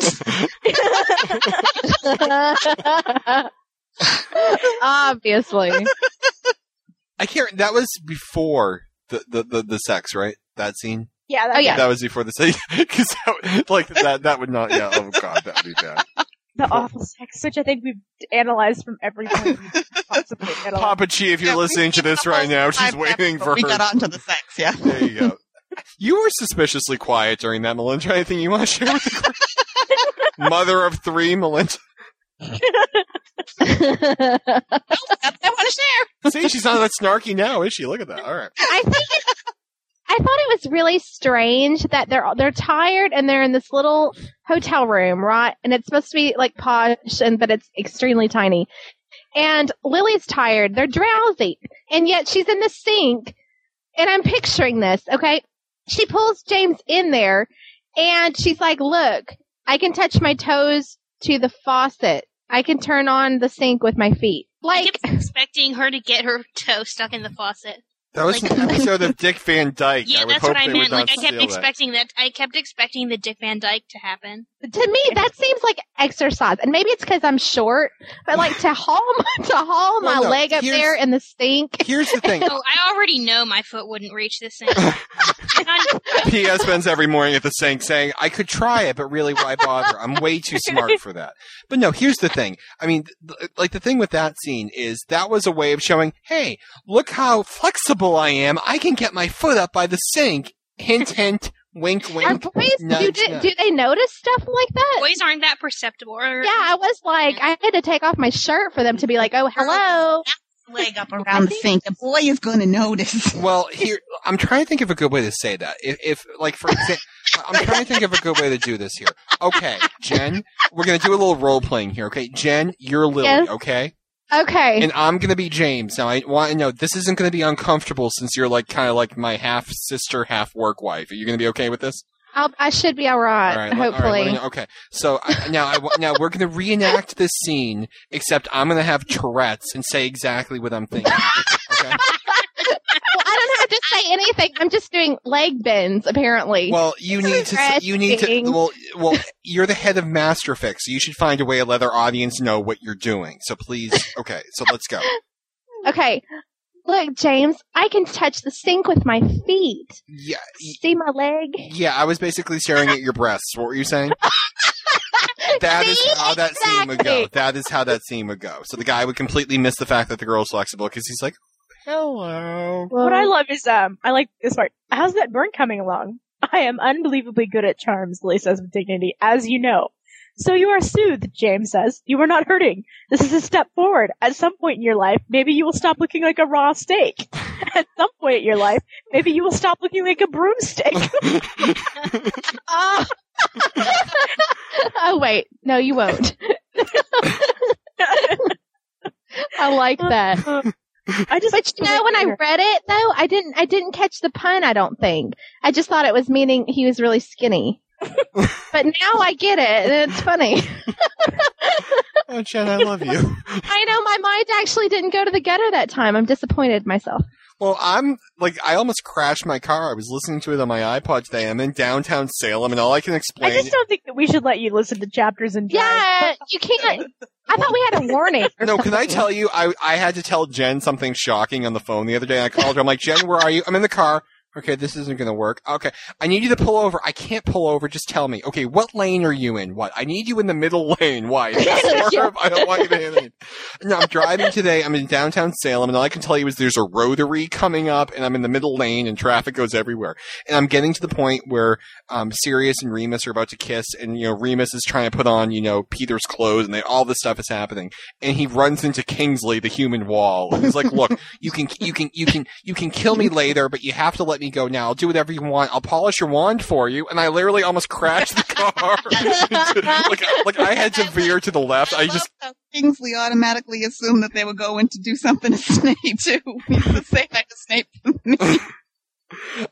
S4: [LAUGHS]
S3: Obviously.
S1: I can't. That was before the, the, the, the sex, right? That scene.
S2: Yeah,
S3: Oh, yeah.
S1: That was before the because [LAUGHS] like that that would not. Yeah. Oh god, that would be bad.
S2: The awful sex, which I think we've analyzed from every point possibly.
S1: Papa Chi, if you're
S4: Yeah,
S1: listening to this right now, she's waiting for
S4: but We
S1: her.
S4: got onto the sex, yeah. [LAUGHS]
S1: There you go. You were suspiciously quiet during that, Melinda. Anything you want to share with the group? [LAUGHS] Mother of three, Melinda.
S4: I want to share.
S1: See, she's not that snarky now, is she? Look at that. All right.
S3: I think it, I thought it was really strange that they're they're tired and they're in this little hotel room, right? And it's supposed to be like posh, and but it's extremely tiny. And Lily's tired; they're drowsy, and yet she's in the sink. And I'm picturing this. Okay, she pulls James in there, and she's like, "Look, I can touch my toes to the faucet. I can turn on the sink with my feet."
S6: I
S3: Like, [LAUGHS]
S6: expecting her to get her toe stuck in the faucet.
S1: That was
S6: Like-
S1: an [LAUGHS] episode of Dick Van Dyke.
S6: Yeah,
S1: I
S6: that's what I meant. Like I kept
S1: steal that.
S6: expecting that. I kept expecting the Dick Van Dyke to happen.
S3: to me that seems like exercise and maybe it's because i'm short but like to haul my, [LAUGHS] to haul
S1: Well,
S3: my
S1: no,
S3: leg up there in the stink.
S1: Here's the thing. [LAUGHS]
S6: Oh, I already know my foot wouldn't reach this thing. And
S1: P.S. [LAUGHS] spends every morning at the sink saying, I could try it, but really why bother? I'm way too smart for that. But no, here's the thing. I mean, th- like the thing with that scene is that was a way of showing, hey, look how flexible I am. I can get my foot up by the sink. Hint, hint, wink,
S3: Are
S1: wink.
S3: boys do,
S1: nudge,
S3: do,
S1: nudge.
S3: do they notice stuff like that
S6: boys aren't that perceptible. Or,
S3: yeah i was like i had to take off my shirt for them to be like oh hello
S4: Leg up around the sink. The boy is going to notice. [LAUGHS]
S1: Well, here I'm trying to think of a good way to say that. If, if like for example, I'm trying to think of a good way to do this here. Okay, Jen, we're gonna do a little role playing here. Okay, Jen, you're Lily.
S3: Yes.
S1: Okay,
S3: okay
S1: and I'm gonna be James. Now I want to know this isn't gonna be uncomfortable since you're like kind of like my half sister, half work wife. Are you gonna be okay with this?
S3: I'll, i should be all right,
S1: All right, let- all right,
S3: hopefully
S1: me okay. So I, now, I, [LAUGHS] now we're going to reenact this scene, except I'm going to have Tourette's and say exactly what I'm thinking. Okay. [LAUGHS]
S3: well, i don't have to say anything i'm just doing leg bends apparently
S1: Well, you need to. You need to. Well, well, you're the head of Masterfix, so you should find a way to let our audience know what you're doing. So please, okay. So let's go.
S3: okay look james i can touch the sink with my feet
S1: Yeah,
S3: see my leg
S1: yeah. I was basically staring at your breasts. What were you saying? [LAUGHS] That is
S3: See?
S1: how that scene would go. That is how that scene would go. So the guy would completely miss the fact that the girl's flexible because he's like, "Hello."
S2: What I love is um, I like this part. How's that burn coming along? I am unbelievably good at charms, Lily says with dignity, as you know. So you are soothed, James says. You are not hurting. This is a step forward. At some point in your life, maybe you will stop looking like a raw steak. [LAUGHS] At some point in your life, maybe you will stop looking like a broomstick.
S3: Oh. [LAUGHS] oh wait, no, you won't. [LAUGHS] I like that.
S2: I just,
S3: But you know, when I read it though, I didn't, I didn't catch the pun. I don't think. I just thought it was meaning he was really skinny. But now I get it, and it's funny. [LAUGHS]
S1: Oh, Jen, I love you.
S3: I know my mind actually didn't go to the gutter that time. I'm disappointed myself.
S1: Well, I'm like, I almost crashed my car. I was listening to it on my iPod today. I'm in downtown Salem, and all I can explain.
S2: I just don't think that we should let you listen to chapters and drive.
S3: Yeah, you can't. I thought we had a [LAUGHS] warning. or
S1: no, can I tell you? I I had to tell Jen something shocking on the phone the other day. I called her. I'm like, Jen, where are you? I'm in the car. Okay, this isn't going to work. Okay, I need you to pull over. I can't pull over. Just tell me. Okay, what lane are you in? What? I need you in the middle [LAUGHS] lane. Why? [LAUGHS] Swerve. I don't want you to hit me. No, I'm driving today. I'm in downtown Salem, and all I can tell you is there's a rotary coming up, and I'm in the middle lane, and traffic goes everywhere. And I'm getting to the point where um, Sirius and Remus are about to kiss, and you know Remus is trying to put on you know Peter's clothes, and they, all this stuff is happening. And he runs into Kingsley, the human wall, and he's like, "Look, you can you can you can you can kill me later, but you have to let me go now. I'll do whatever you want. I'll polish your wand for you." And I literally almost crashed the car. [LAUGHS] like like I had to veer to the left. I just
S4: How Kingsley automatically assumed that they were going to do something [LAUGHS] to Snape too. He's the same kind Snape. [LAUGHS]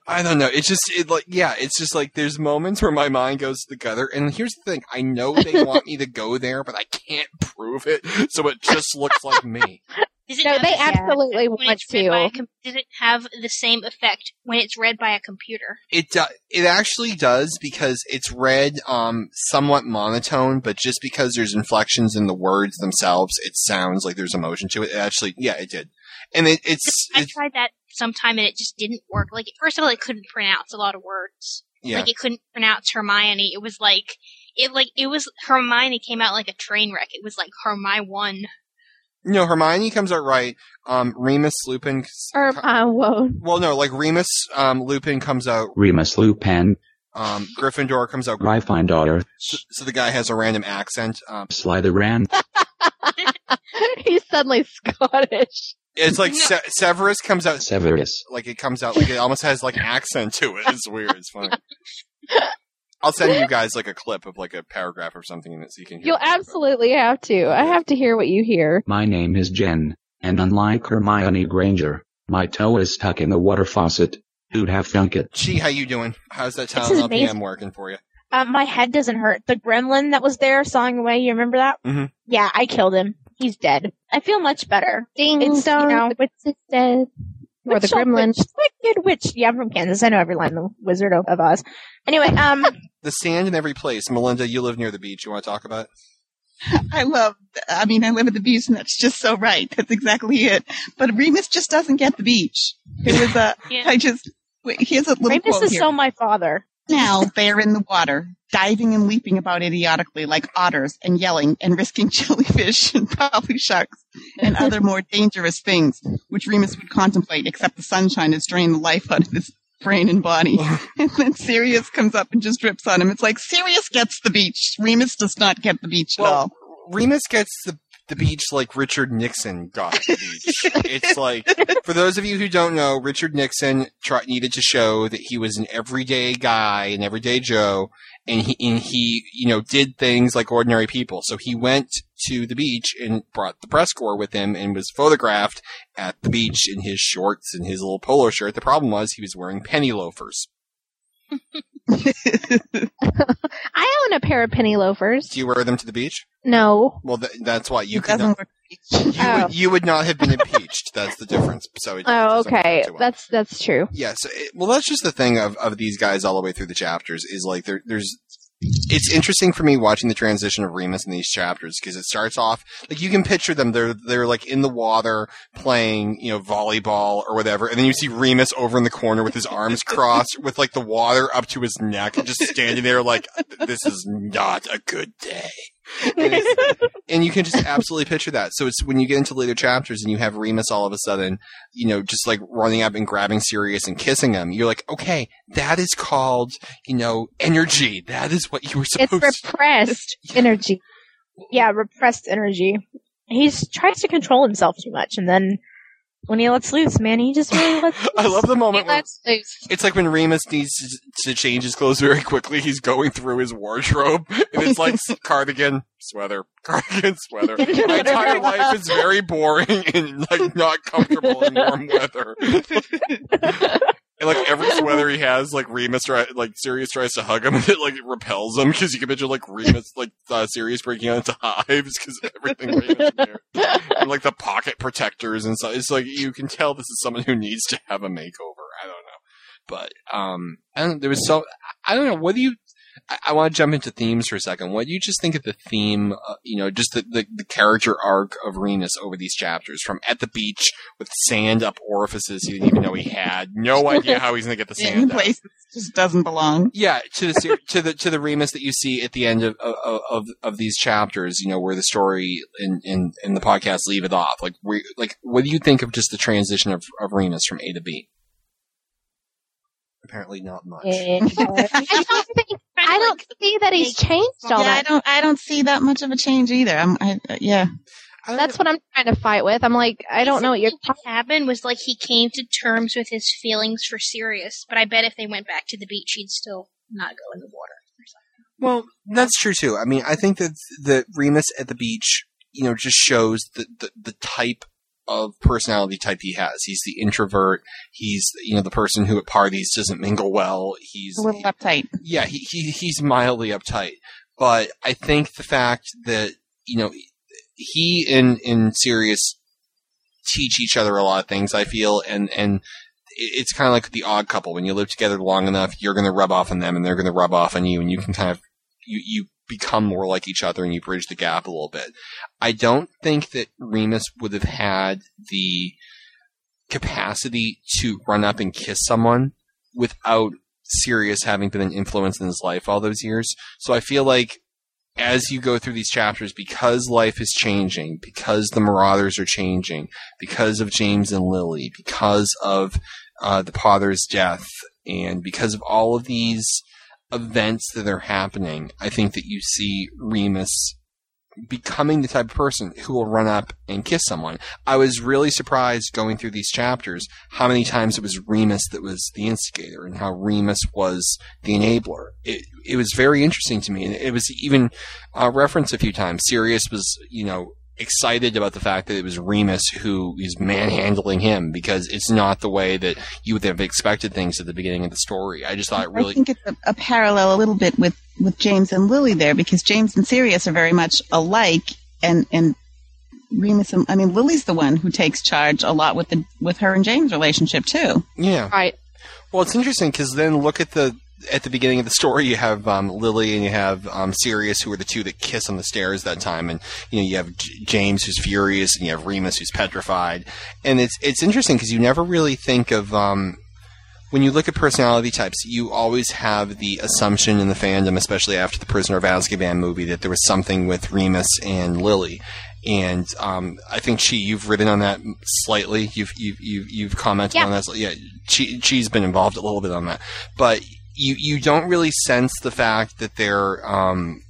S1: I don't know. It's just it like yeah, it's just like there's moments where my mind goes to the gutter. And here's the thing: I know they want me to go there, but I can't prove it, so it just looks like me.
S6: Does it
S3: No, they absolutely
S6: effect when
S3: want
S6: it's read by a
S3: to.
S6: com- Does it have the same effect when it's read by a computer?
S1: It do- it actually does because it's read um somewhat monotone, but just because there's inflections in the words themselves, it sounds like there's emotion to it. It actually, yeah, it did, and it, it's
S6: I
S1: it's
S6: tried that sometime and it just didn't work. Like first of all, it couldn't pronounce a lot of words.
S1: Yeah.
S6: Like it couldn't pronounce Hermione. It was like it like it was Hermione came out like a train wreck. It was like Hermione one.
S1: No, Hermione comes out right. Um, Remus Lupin.
S3: Or uh, whoa.
S1: Well, no, like Remus um, Lupin comes out.
S11: Remus Lupin,
S1: Um, Gryffindor comes out.
S11: Gryffindor,
S1: So, so the guy has a random accent. Um,
S11: Slytherin, [LAUGHS]
S3: He's suddenly Scottish.
S1: it's like Se- Severus comes out.
S11: Severus,
S1: Like it comes out like it almost has like an accent to it. It's weird. It's funny. [LAUGHS] I'll send you guys like a clip of like a paragraph or something in it so you can hear.
S3: You'll
S1: what I'm
S3: absolutely have to. I have to hear what you hear.
S11: my name is Jen, and unlike Hermione Granger, my toe is stuck in the water faucet. Who'd have thunk it?
S1: Gee, how you doing? How's that
S2: This is
S1: talent
S2: amazing.
S1: LPM working for you?
S2: Uh, my head doesn't hurt. The gremlin that was there sawing away, you remember that?
S1: Mhm.
S2: Yeah, I killed him. He's dead. I feel much better.
S3: Ding
S2: It's, you
S3: dong,
S2: know,
S3: the witch is dead. Or the
S2: Witch shall
S3: gremlin.
S2: witch. Good witch. Yeah, I'm from Kansas. I know every line in the Wizard of, of Oz. Anyway, um, [LAUGHS]
S1: The sand in every place. Melinda, you live near the beach. You want to talk about it?
S4: I love, I mean, I live at the beach and that's just so right. That's exactly it. But Remus just doesn't get the beach. It was a, [LAUGHS]
S6: Yeah.
S4: I just, wait, here's a little
S2: Remus
S4: quote
S2: is
S4: here.
S2: so my father.
S4: Now they are in the water, diving and leaping about idiotically like otters and yelling and risking [LAUGHS] jellyfish and probably sharks and [LAUGHS] other more dangerous things, which Remus would contemplate, except the sunshine has drained the life out of his brain and body. [LAUGHS] and then Sirius comes up and just drips on him. It's like Sirius gets the beach. Remus does not get the beach at all.
S1: Remus gets the the beach like Richard Nixon got the beach. [LAUGHS] it's like for those of you who don't know, Richard Nixon tried, needed to show that he was an everyday guy, an everyday Joe, and he and he you know did things like ordinary people. So he went to the beach and brought the press corps with him and was photographed at the beach in his shorts and his little polo shirt. The problem was he was wearing penny loafers. [LAUGHS] [LAUGHS]
S3: I own a pair of penny loafers.
S1: Do you wear them to the beach?
S3: No.
S1: Well, th- that's why you
S4: it
S1: could
S4: doesn't
S1: you,
S3: Oh.
S1: would, you would not have been impeached. That's the difference. So it, it
S3: Oh,
S1: doesn't
S3: okay.
S1: well.
S3: That's that's true.
S1: Yeah, so well, that's just the thing of, of these guys all the way through the chapters is like there, there's. It's interesting for me watching the transition of Remus in these chapters because it starts off like you can picture them. They're they're like in the water playing you know volleyball or whatever, and then you see Remus over in the corner with his arms crossed, with like the water up to his neck, just standing there like this is not a good day. And, [LAUGHS] and you can just absolutely picture that. So it's when you get into later chapters and you have Remus all of a sudden, you know, just like running up and grabbing Sirius and kissing him. You're like, okay, that is called, you know, energy. That is what you were
S3: It's
S1: supposed to.
S3: repressed [LAUGHS] energy.
S2: Yeah, repressed energy. He tries to control himself too much, and then when he lets loose, man, he just really lets. Loose. [LAUGHS]
S1: I love the moment where
S3: Let's loose.
S1: it's like when Remus needs to, to change his clothes very quickly. He's going through his wardrobe, [LAUGHS] and it's like [LAUGHS] cardigan, sweater, cardigan, sweater. My entire life is very boring and like not comfortable in warm weather. And like every sweater he has, like Remus, try, like Sirius tries to hug him, and [LAUGHS] it like repels him because you can picture like Remus, like uh, Sirius breaking out into hives because everything wears, and like the pocket protectors and stuff. It's like you can tell this is someone who needs to have a makeover. I don't know, but um, don't. There was so I don't know. What do you? I, I want to jump into themes for a second. What do you just think of the theme? Uh, you know, just the, the the character arc of Remus over these chapters, from at the beach with sand up orifices he didn't even know he had, no [LAUGHS] idea how he's gonna get the sand out.
S4: places just doesn't belong.
S1: Yeah, to the [LAUGHS] to the to the Remus that you see at the end of of of, of these chapters, you know, where the story in in, in the podcast leave it off. Like, we like, what do you think of just the transition of of Remus from A to B? Apparently, not much.
S3: I don't think [LAUGHS] I don't see that he's changed all
S4: yeah, I don't. I don't see that much of a change either. I'm. I, uh, yeah.
S3: That's what I'm trying to fight with. I'm like, I don't know what you're
S6: What happened was like he came to terms with his feelings for Sirius, but I bet if they went back to the beach, he'd still not go in the water.
S1: Well, that's true too. I mean, I think that the Remus at the beach, you know, just shows the, the the type of personality type he has. He's the introvert. He's you know the person who at parties doesn't mingle well. He's
S4: A little uptight.
S1: yeah, he, he he's mildly uptight. But I think the fact that you know he and and Sirius teach each other a lot of things. I feel and and it's kind of like the odd couple. When you live together long enough, you're going to rub off on them, and they're going to rub off on you, and you can kind of you you become more like each other, and you bridge the gap a little bit. I don't think that Remus would have had the capacity to run up and kiss someone without Sirius having been an influence in his life all those years. So I feel like as you go through these chapters, because life is changing, because the Marauders are changing, because of James and Lily, because of uh, the father's death, and because of all of these events that are happening, I think that you see Remus becoming the type of person who will run up and kiss someone. I was really surprised going through these chapters how many times it was Remus that was the instigator and how Remus was the enabler. It, it was very interesting to me, and it was even uh, referenced a few times. Sirius was, you know, excited about the fact that it was Remus who is manhandling him because it's not the way that you would have expected things at the beginning of the story. I just thought it really
S4: I think it's a, a parallel a little bit with, with James and Lily there because James and Sirius are very much alike and, and Remus and, I mean, Lily's the one who takes charge a lot with the, with her and James relationship too.
S1: Yeah.
S3: Right.
S1: Well, it's interesting because then look at the at the beginning of the story. You have um, Lily and you have um, Sirius, who are the two that kiss on the stairs that time, and you know you have J- James who's furious, and you have Remus who's petrified. And it's it's interesting because you never really think of um, when you look at personality types, you always have the assumption in the fandom, especially after the Prisoner of Azkaban movie, that there was something with Remus and Lily. And um, I think she, you've written on that slightly. You've you've you've, you've commented
S3: Yeah.
S1: on that. Yeah, she, she's been involved a little bit on that, but you you don't really sense the fact that they're um,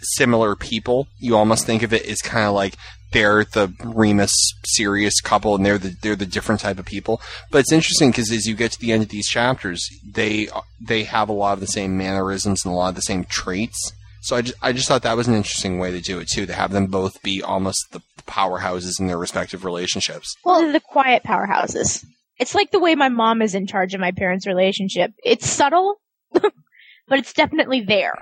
S1: similar people. You almost think of it as kind of like they're the Remus Sirius couple, and they're the they're the different type of people. But it's interesting because as you get to the end of these chapters, they they have a lot of the same mannerisms and a lot of the same traits. So I just, I just thought that was an interesting way to do it too, to have them both be almost the powerhouses in their respective relationships.
S2: Well, the quiet powerhouses. It's like the way my mom is in charge of my parents' relationship. It's subtle, [LAUGHS] but it's definitely there.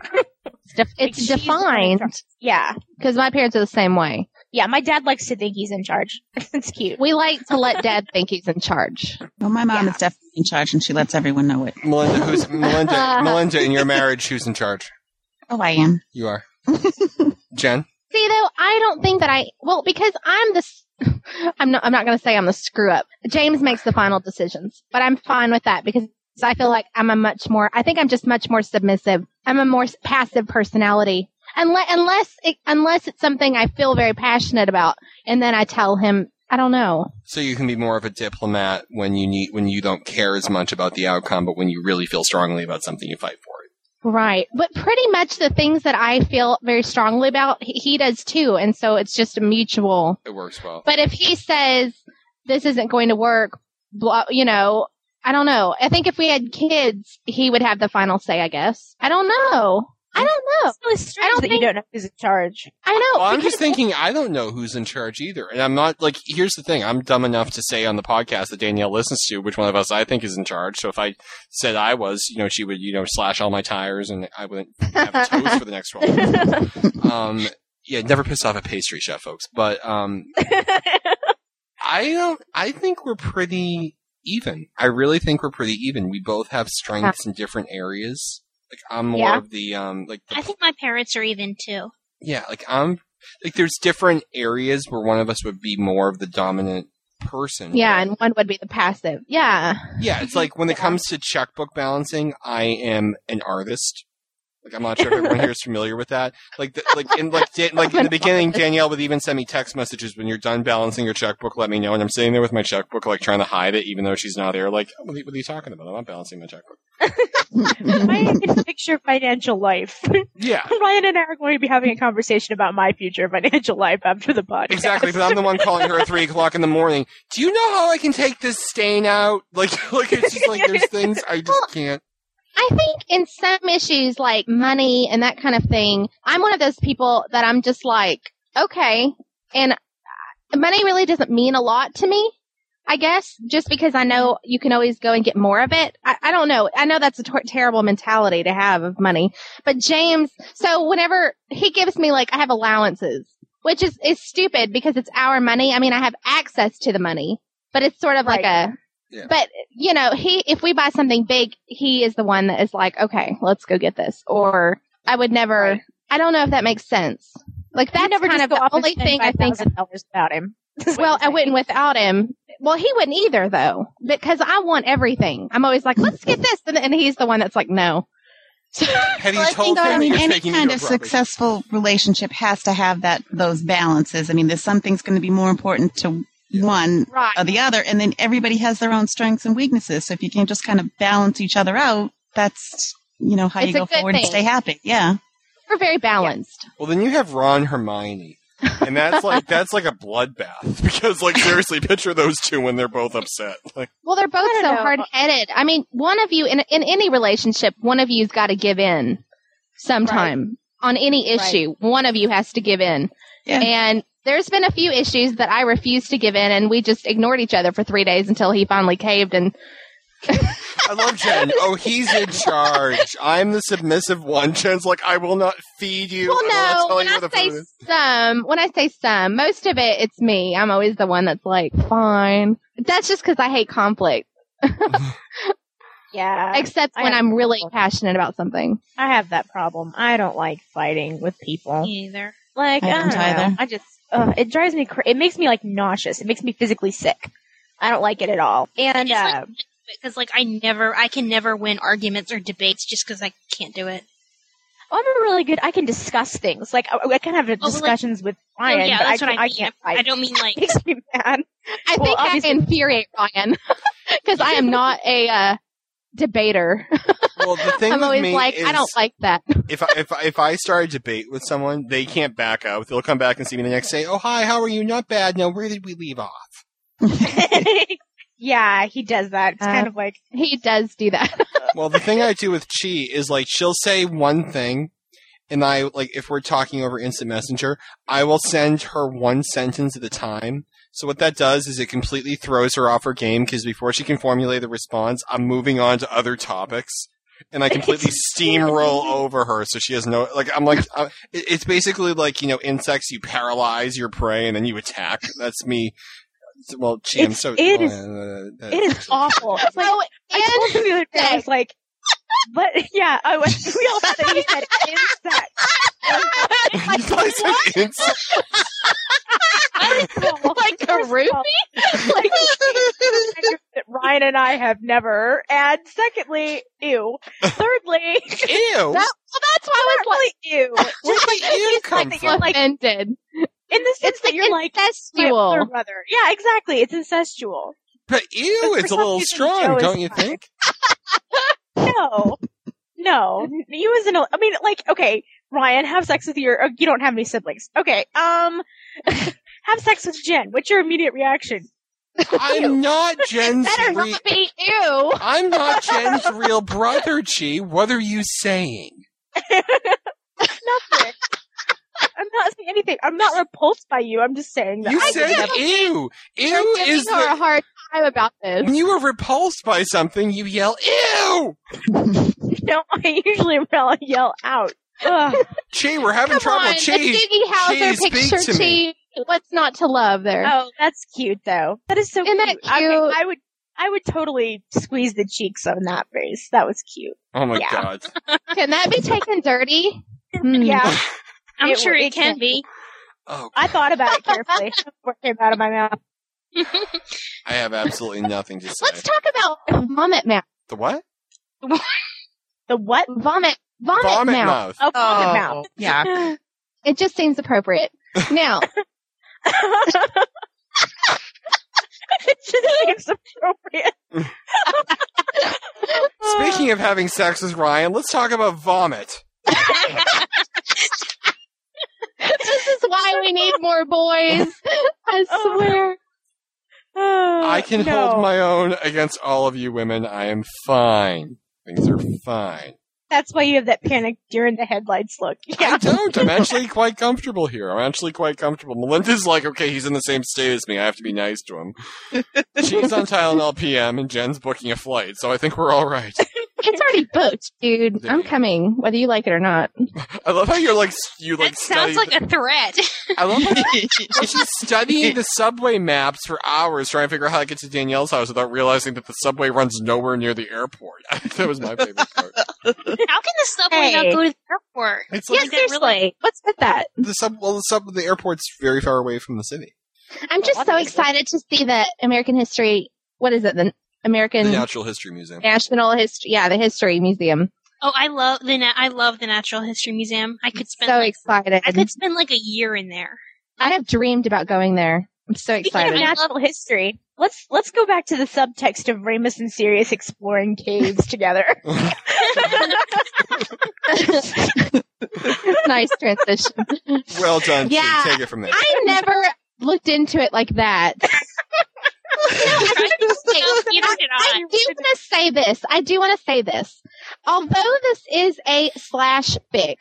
S3: It's, def- it's
S2: she's the one
S3: defined
S2: charge. Yeah.
S3: because my parents are the same way.
S2: Yeah, my dad likes to think he's in charge. [LAUGHS] it's cute.
S3: We like to let dad think he's in charge.
S4: Well, my mom is definitely in charge and she lets everyone know it.
S1: Melinda, who's [LAUGHS] Melinda? Melinda, in your marriage, who's in charge?
S4: Oh, I am.
S1: You are. Jen.
S3: See, though, I don't think that I well because I'm the. [LAUGHS] I'm not. I'm not going to say I'm the screw up. James makes the final decisions, but I'm fine with that because I feel like I'm a much more. I think I'm just much more submissive. I'm a more passive personality. Unless unless it, unless it's something I feel very passionate about, and then I tell him. I don't know.
S1: So you can be more of a diplomat when you need when you don't care as much about the outcome, but when you really feel strongly about something, you fight for it.
S3: Right. But pretty much the things that I feel very strongly about, he, does too. And so it's just a mutual.
S1: It works well.
S3: But if he says this isn't going to work, blah, you know, I don't know. I think if we had kids, he would have the final say, I guess. I don't know. I don't know.
S2: It's really strange
S3: I don't
S2: that
S3: think-
S2: you don't know who's in charge.
S3: I know.
S1: Well, I'm just thinking I don't know who's in charge either, and I'm not like. Here's the thing: I'm dumb enough to say on the podcast that Danielle listens to which one of us I think is in charge. So if I said I was, you know, she would, you know, slash all my tires, and I wouldn't have toast for the next 12 [LAUGHS] Um, yeah, never piss off a pastry chef, folks. But um, I don't. I think we're pretty even. I really think we're pretty even. We both have strengths in different areas. Like I'm more
S6: Yeah.
S1: of the um, like the
S6: I think my parents are even too.
S1: yeah, like I'm like there's different areas where one of us would be more of the dominant person.
S3: Yeah, and one would be the passive. Yeah.
S1: Yeah, it's like when it [LAUGHS] comes to checkbook balancing, I am an artist. Like I'm not sure if everyone here is familiar with that. Like, the, like in like Dan- like in the beginning, Danielle would even send me text messages when you're done balancing your checkbook. Let me know, and I'm sitting there with my checkbook, like trying to hide it, even though she's not there. Like, what are you, what are you talking about? I'm not balancing my checkbook. [LAUGHS]
S2: I can picture financial life.
S1: Yeah. [LAUGHS]
S2: Ryan and I are going to be having a conversation about my future financial life after the podcast.
S1: Exactly, but I'm the one calling her at three o'clock in the morning. Do you know how I can take this stain out? Like, [LAUGHS] like it's just like there's things I just can't.
S3: I think in some issues like money and that kind of thing, I'm one of those people that I'm just like, okay. And money really doesn't mean a lot to me. I guess just because I know you can always go and get more of it. I, I don't know. I know that's a ter- terrible mentality to have of money, but James, so whenever he gives me like, I have allowances, which is, is stupid because it's our money. I mean, I have access to the money, but it's sort of like a,
S1: Yeah.
S3: but you know, he if we buy something big, he is the one that is like, okay, let's go get this. Or I would never. I don't know if that makes sense. Like that's
S2: never
S3: kind
S2: just
S3: of
S2: go
S3: the
S2: off and
S3: only thing I think.
S2: $5,000 without him.
S3: Well, I wouldn't without him. Well, he wouldn't either though, because I want everything. I'm always like, let's get this, and, and he's the one that's like, no. [LAUGHS]
S1: Have you
S4: Well, I
S1: told
S4: think
S1: him
S4: I mean any kind of successful relationship has to have that those balances. I mean, there's something's going to be more important to one
S3: Right.
S4: or the other, and then everybody has their own strengths and weaknesses. So if you can just kind of balance each other out, that's you know how
S3: It's
S4: you go
S3: good
S4: forward and stay happy. Yeah.
S3: We're very balanced.
S1: Well, then you have Ron Hermione, and that's like [LAUGHS] that's like a bloodbath [LAUGHS] because, like, seriously, picture those two when they're both upset. Like,
S3: Well, they're both so
S2: don't know.
S3: hard headed. I mean, one of you in in any relationship, one of you's got to give in sometime on any issue. One of you has to give in.
S4: Yeah.
S3: And there's been a few issues that I refused to give in, and we just ignored each other for three days until he finally caved. And
S1: I love Jen. Oh, he's in [LAUGHS] charge. I'm the submissive one. Jen's like, I will not feed you.
S3: well,
S1: I will not
S3: no,
S1: tell
S3: when
S1: you
S3: I say some, when I say some, most of it it's me. I'm always the one that's like, fine. That's just because I hate conflict. [LAUGHS]
S2: Yeah.
S3: Except
S2: I
S3: when I'm really passionate about something.
S2: I have that problem. I don't like fighting with people.
S6: Me either.
S2: Like
S4: I
S2: I,
S4: don't
S2: don't know.
S4: either.
S2: I just uh, it drives me. Cra- it makes me like nauseous. It makes me physically sick. I don't like it at all. And
S6: It's like-
S2: uh,
S6: Because like I never, I can never win arguments or debates just because I can't do it.
S2: I'm a really good. I can discuss things. Like I, I can have
S6: like-
S2: discussions with
S6: Oh,
S2: Ryan,
S6: yeah,
S2: but
S6: that's
S2: I,
S6: what I
S2: I
S6: mean.
S2: can't
S6: I
S2: fight.
S6: don't mean like [LAUGHS]
S2: makes me mad.
S3: I
S2: Well,
S3: think I
S2: obviously-
S3: infuriate Ryan [LAUGHS] because I am not a uh, debater.
S1: Well, the [LAUGHS] thing
S3: I'm
S1: with
S3: always
S1: me
S3: like,
S1: is
S3: I don't like that.
S1: if I, if I, if I start a debate with someone, they can't back out. They'll come back and see me the next day. Oh, hi, how are you? Not bad. Now, where did we leave off? [LAUGHS]
S2: yeah, he does that. It's
S3: Uh,
S2: kind of like
S3: He does do that. [LAUGHS]
S1: Well, the thing I do with Chi is like she'll say one thing, and I like if we're talking over instant messenger, I will send her one sentence at a time. So what that does is it completely throws her off her game because before she can formulate the response, I'm moving on to other topics. And I completely [LAUGHS] steamroll over her, so she has no like. I'm like, uh, it- it's basically like you know, insects. You paralyze your prey, and then you attack. That's me. Well, gee, I'm
S2: It's-
S1: so.
S2: it is-
S1: uh, uh,
S2: it is awful. It's like
S3: oh,
S2: I told him the other day. I was like, but yeah, I was. We all thought that he said insect. [LAUGHS]
S1: you guys said insect. [LAUGHS]
S3: like a roofie?
S2: like that [LAUGHS] Ryan and I have never. And secondly, ew. Thirdly,
S1: Ew.
S3: That, well, that's why I was like,
S2: ew.
S1: Where did the ew come
S2: that you're
S1: from?
S2: like
S3: offended.
S2: in the sense
S3: It's
S2: that you're like my
S3: incestual.
S2: brother. Yeah, exactly. It's incestual.
S1: But ew,
S2: For
S1: it's a little strong, don't you think?
S2: No, no. You as an. I mean, like, okay, Ryan, have sex with your. oh, You don't have any siblings. Okay, um, [LAUGHS] have sex with Jen. What's your immediate reaction?
S1: I'm not [LAUGHS] Jen's
S3: Better
S1: re-
S3: not be ew.
S1: I'm not Jen's [LAUGHS] real brother, Chi. What are you saying?
S2: Nothing. I'm not saying anything. I'm not repulsed by you. I'm just saying that.
S1: You
S2: I
S1: said ew. Ew is
S3: her a
S1: the
S3: hard time about this.
S1: when you were repulsed by something, you yell ew. [LAUGHS]
S2: No, I usually yell, yell out. Ugh.
S1: Chi, we're having
S3: Come
S1: trouble.
S3: on,
S1: Chi,
S3: the Doogie Howser
S1: speak
S3: picture,
S1: to me.
S3: Chi. What's not to love there?
S2: Oh, that's cute though. That is so
S3: Isn't that
S2: cute. I. I would, I would totally squeeze the cheeks on that face. That was cute.
S1: Oh my
S2: Yeah.
S1: god. [LAUGHS]
S3: Can that be taken dirty? Hmm.
S2: Yeah, [LAUGHS]
S6: I'm
S2: It-
S6: sure it,
S2: it
S6: can
S2: can-
S6: be.
S1: Oh,
S2: I thought about it carefully before it came out of my mouth.
S1: I have absolutely nothing to say.
S3: Let's talk about vomit mouth.
S1: the what? [LAUGHS]
S2: The what?
S3: Vomit. Vomit,
S1: Vomit
S3: mouth.
S1: mouth.
S2: Oh, vomit
S4: Oh,
S2: mouth.
S4: yeah. [LAUGHS]
S3: It just seems appropriate. Now, [LAUGHS]
S2: it just seems appropriate.
S1: Speaking of having sex with Ryan, let's talk about vomit.
S3: this is why we need more boys. I
S2: Oh.
S3: swear.
S1: I [SIGHS] can
S2: no.
S1: hold my own against all of you women. I am fine. Things are fine.
S2: That's why you have that panic during the headlights look. [LAUGHS]
S1: I don't. I'm actually quite comfortable here. I'm actually quite comfortable. Melinda's like, okay, he's in the same state as me. I have to be nice to him. [LAUGHS] She's on Tylenol PM and Jen's booking a flight, so I think we're all right. [LAUGHS]
S3: It's already booked, dude.
S1: There
S3: I'm coming, whether you like it or not.
S1: I love how you're like, you like
S6: That sounds
S1: study-
S6: like a threat.
S1: I love how she's [LAUGHS] studying the subway maps for hours trying to figure out how to get to Danielle's house without realizing that the subway runs nowhere near the airport. [LAUGHS] that was my favorite part.
S6: How can the subway not go to the airport?
S1: It's
S2: Yeah,
S1: like
S6: that really-
S2: seriously. What's with that?
S1: the sub. Well, the sub. The airport's very far away from the city.
S3: I'm just so excited to see the American History. What is it? The American
S1: The Natural History Museum.
S3: National History. Yeah, the History Museum.
S6: Oh, I love the na- I love the Natural History Museum. I could spend
S3: So
S6: like,
S3: excited.
S6: I could spend like a year in there.
S3: I have dreamed about going there. I'm so
S2: Speaking of
S3: excited.
S2: natural history, let's let's go back to the subtext of Remus and Sirius exploring caves together. [LAUGHS]
S3: nice transition.
S1: Well done.
S3: Yeah.
S1: Take it from there.
S3: I never looked into it like that.
S6: Neither did
S3: I do want to say this. I do want to say this. Although this is a slash fic,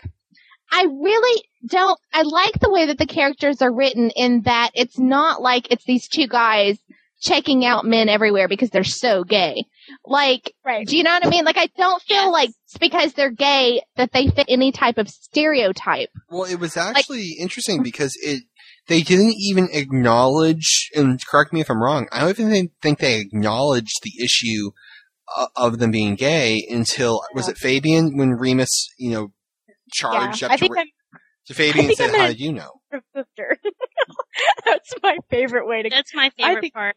S3: I really don't. I like the way that the characters are written in that it's not like it's these two guys checking out men everywhere because they're so gay. Like,
S2: right.
S3: do you know what I mean? Like, I don't feel like it's because they're gay that they fit any type of stereotype.
S1: Well, it was actually interesting because it they didn't even acknowledge, and correct me if I'm wrong. I don't even think, think they acknowledged the issue uh, of them being gay until was it Fabian when Remus, you know, charged
S2: Yeah,
S1: up
S2: I
S1: to,
S2: think
S1: Re- to Fabian and said,
S2: I'm
S1: "How
S2: gonna-
S1: did you know?"
S2: sister. [LAUGHS] That's my favorite way to.
S6: That's my
S2: I
S6: favorite
S2: think
S6: part.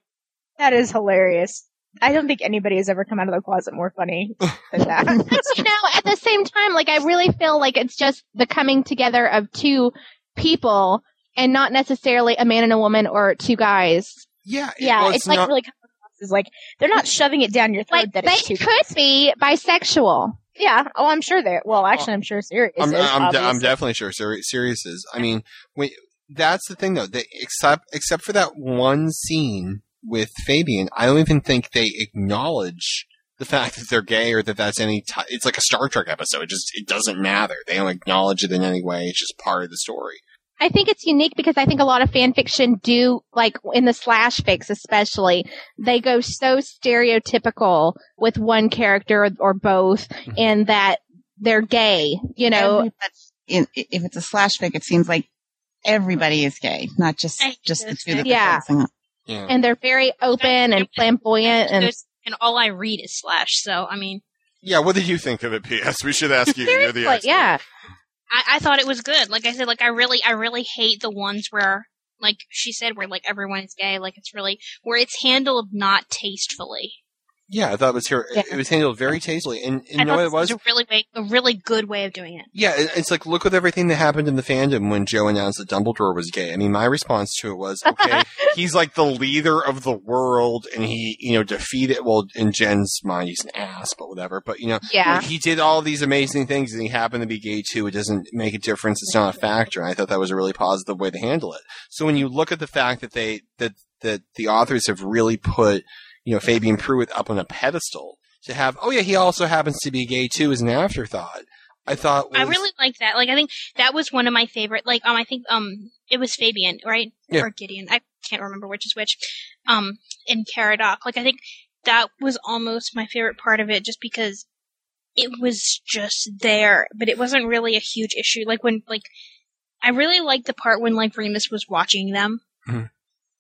S2: that is hilarious. I don't think anybody has ever come out of the closet more funny [LAUGHS] than that.
S3: But, you know, at the same time, like I really feel like it's just the coming together of two people and not necessarily a man and a woman or two guys.
S1: Yeah,
S2: yeah,
S1: well,
S2: it's,
S1: it's
S2: like
S1: not-
S2: really comes across as like they're not shoving it down your throat
S3: Like
S2: that
S3: they
S2: it's too.
S3: could be bisexual.
S2: Yeah. Oh, I'm sure they're. Well, actually, I'm sure Sirius
S1: I'm,
S2: is.
S1: I'm, de- I'm definitely sure Siri- Sirius is. I mean, we, that's the thing though. They, except except for that one scene with Fabian, I don't even think they acknowledge the fact that they're gay or that that's any. T- it's like a Star Trek episode. It just it doesn't matter. They don't acknowledge it in any way. It's just part of the story.
S3: I think it's unique because I think a lot of fan fiction do, like in the slash fics especially, they go so stereotypical with one character or, or both mm-hmm. in that they're gay, you know.
S4: In, if it's a slash fic, it seems like everybody is gay, not just just the two that they're
S3: Yeah.
S4: focusing on.
S1: Yeah.
S3: And they're very open and flamboyant and
S6: and all I read is slash. So I mean,
S1: Yeah. What did you think of it, P.S.? We should ask you. You're the expert.
S3: yeah.
S6: I, I thought it was good. Like I said, like I really, I really hate the ones where, like she said, where like everyone is gay. Like it's really where it's handled not tastefully.
S1: Yeah, I thought it was here. It was handled very tastefully, and, and you know what it was?
S6: a really way, a really good way of doing it.
S1: Yeah, it- it's like look with everything that happened in the fandom when Joe announced that Dumbledore was gay. I mean, my response to it was, okay, [LAUGHS] he's like the leader of the world, and he, you know, defeated. Well, in Jen's mind, he's an ass, but whatever. But you know,
S3: Yeah.
S1: he did all these amazing things, and he happened to be gay too. It doesn't make a difference. It's not a factor. And I thought that was a really positive way to handle it. So when you look at the fact that they that that the authors have really put, you know, Fabian Prewett up on a pedestal to have, oh yeah, he also happens to be gay too, as an afterthought. I thought was,
S6: I really like that. Like I think that was one of my favorite. Like um, I think um, it was Fabian, right?
S1: Yeah.
S6: Or Gideon. I can't remember which is which. Um, in Caradoc. Like I think that was almost my favorite part of it, just because it was just there, but it wasn't really a huge issue. Like when like I really liked the part when like Remus was watching them.
S1: Mhm.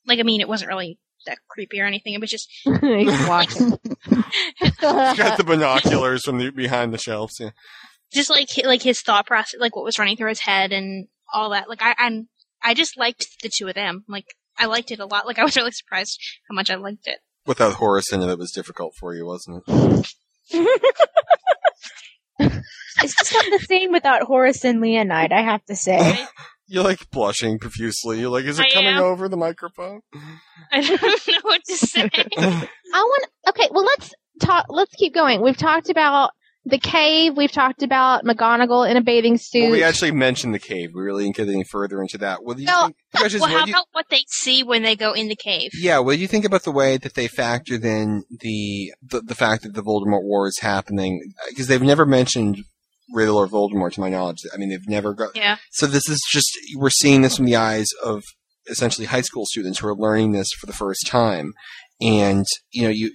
S6: Like I mean, it wasn't really that creepy or anything. It was just [LAUGHS]
S3: He's watching. [LAUGHS]
S1: got the binoculars from the, behind the shelves. Yeah.
S6: just like like his thought process, like what was running through his head and all that. Like I and I just liked the two of them. Like I liked it a lot. Like I was really surprised how much I liked it.
S1: Without Horace in it, it was difficult for you, wasn't it? [LAUGHS]
S2: It's just not the same without Horace and Leonide. I have to say.
S1: You're like blushing profusely. You're like, is it
S6: I
S1: coming
S6: am.
S1: over the microphone? [LAUGHS]
S6: I don't know what to say. [LAUGHS]
S3: I want. Okay, well let's talk. Let's keep going. We've talked about the cave. We've talked about McGonagall in a bathing suit.
S1: Well, we actually mentioned the cave. We really didn't get any further into that. What do you
S3: No.
S1: think? Precious,
S6: well,
S1: what
S6: how
S1: do you-
S6: about what they see when they go in the cave?
S1: yeah, what do you think about the way that they factored in the the, the fact that the Voldemort War is happening? Because they've never mentioned Riddle or Voldemort, to my knowledge. I mean, they've never got.
S6: Yeah.
S1: So this is just we're seeing this from the eyes of essentially high school students who are learning this for the first time. And you know, you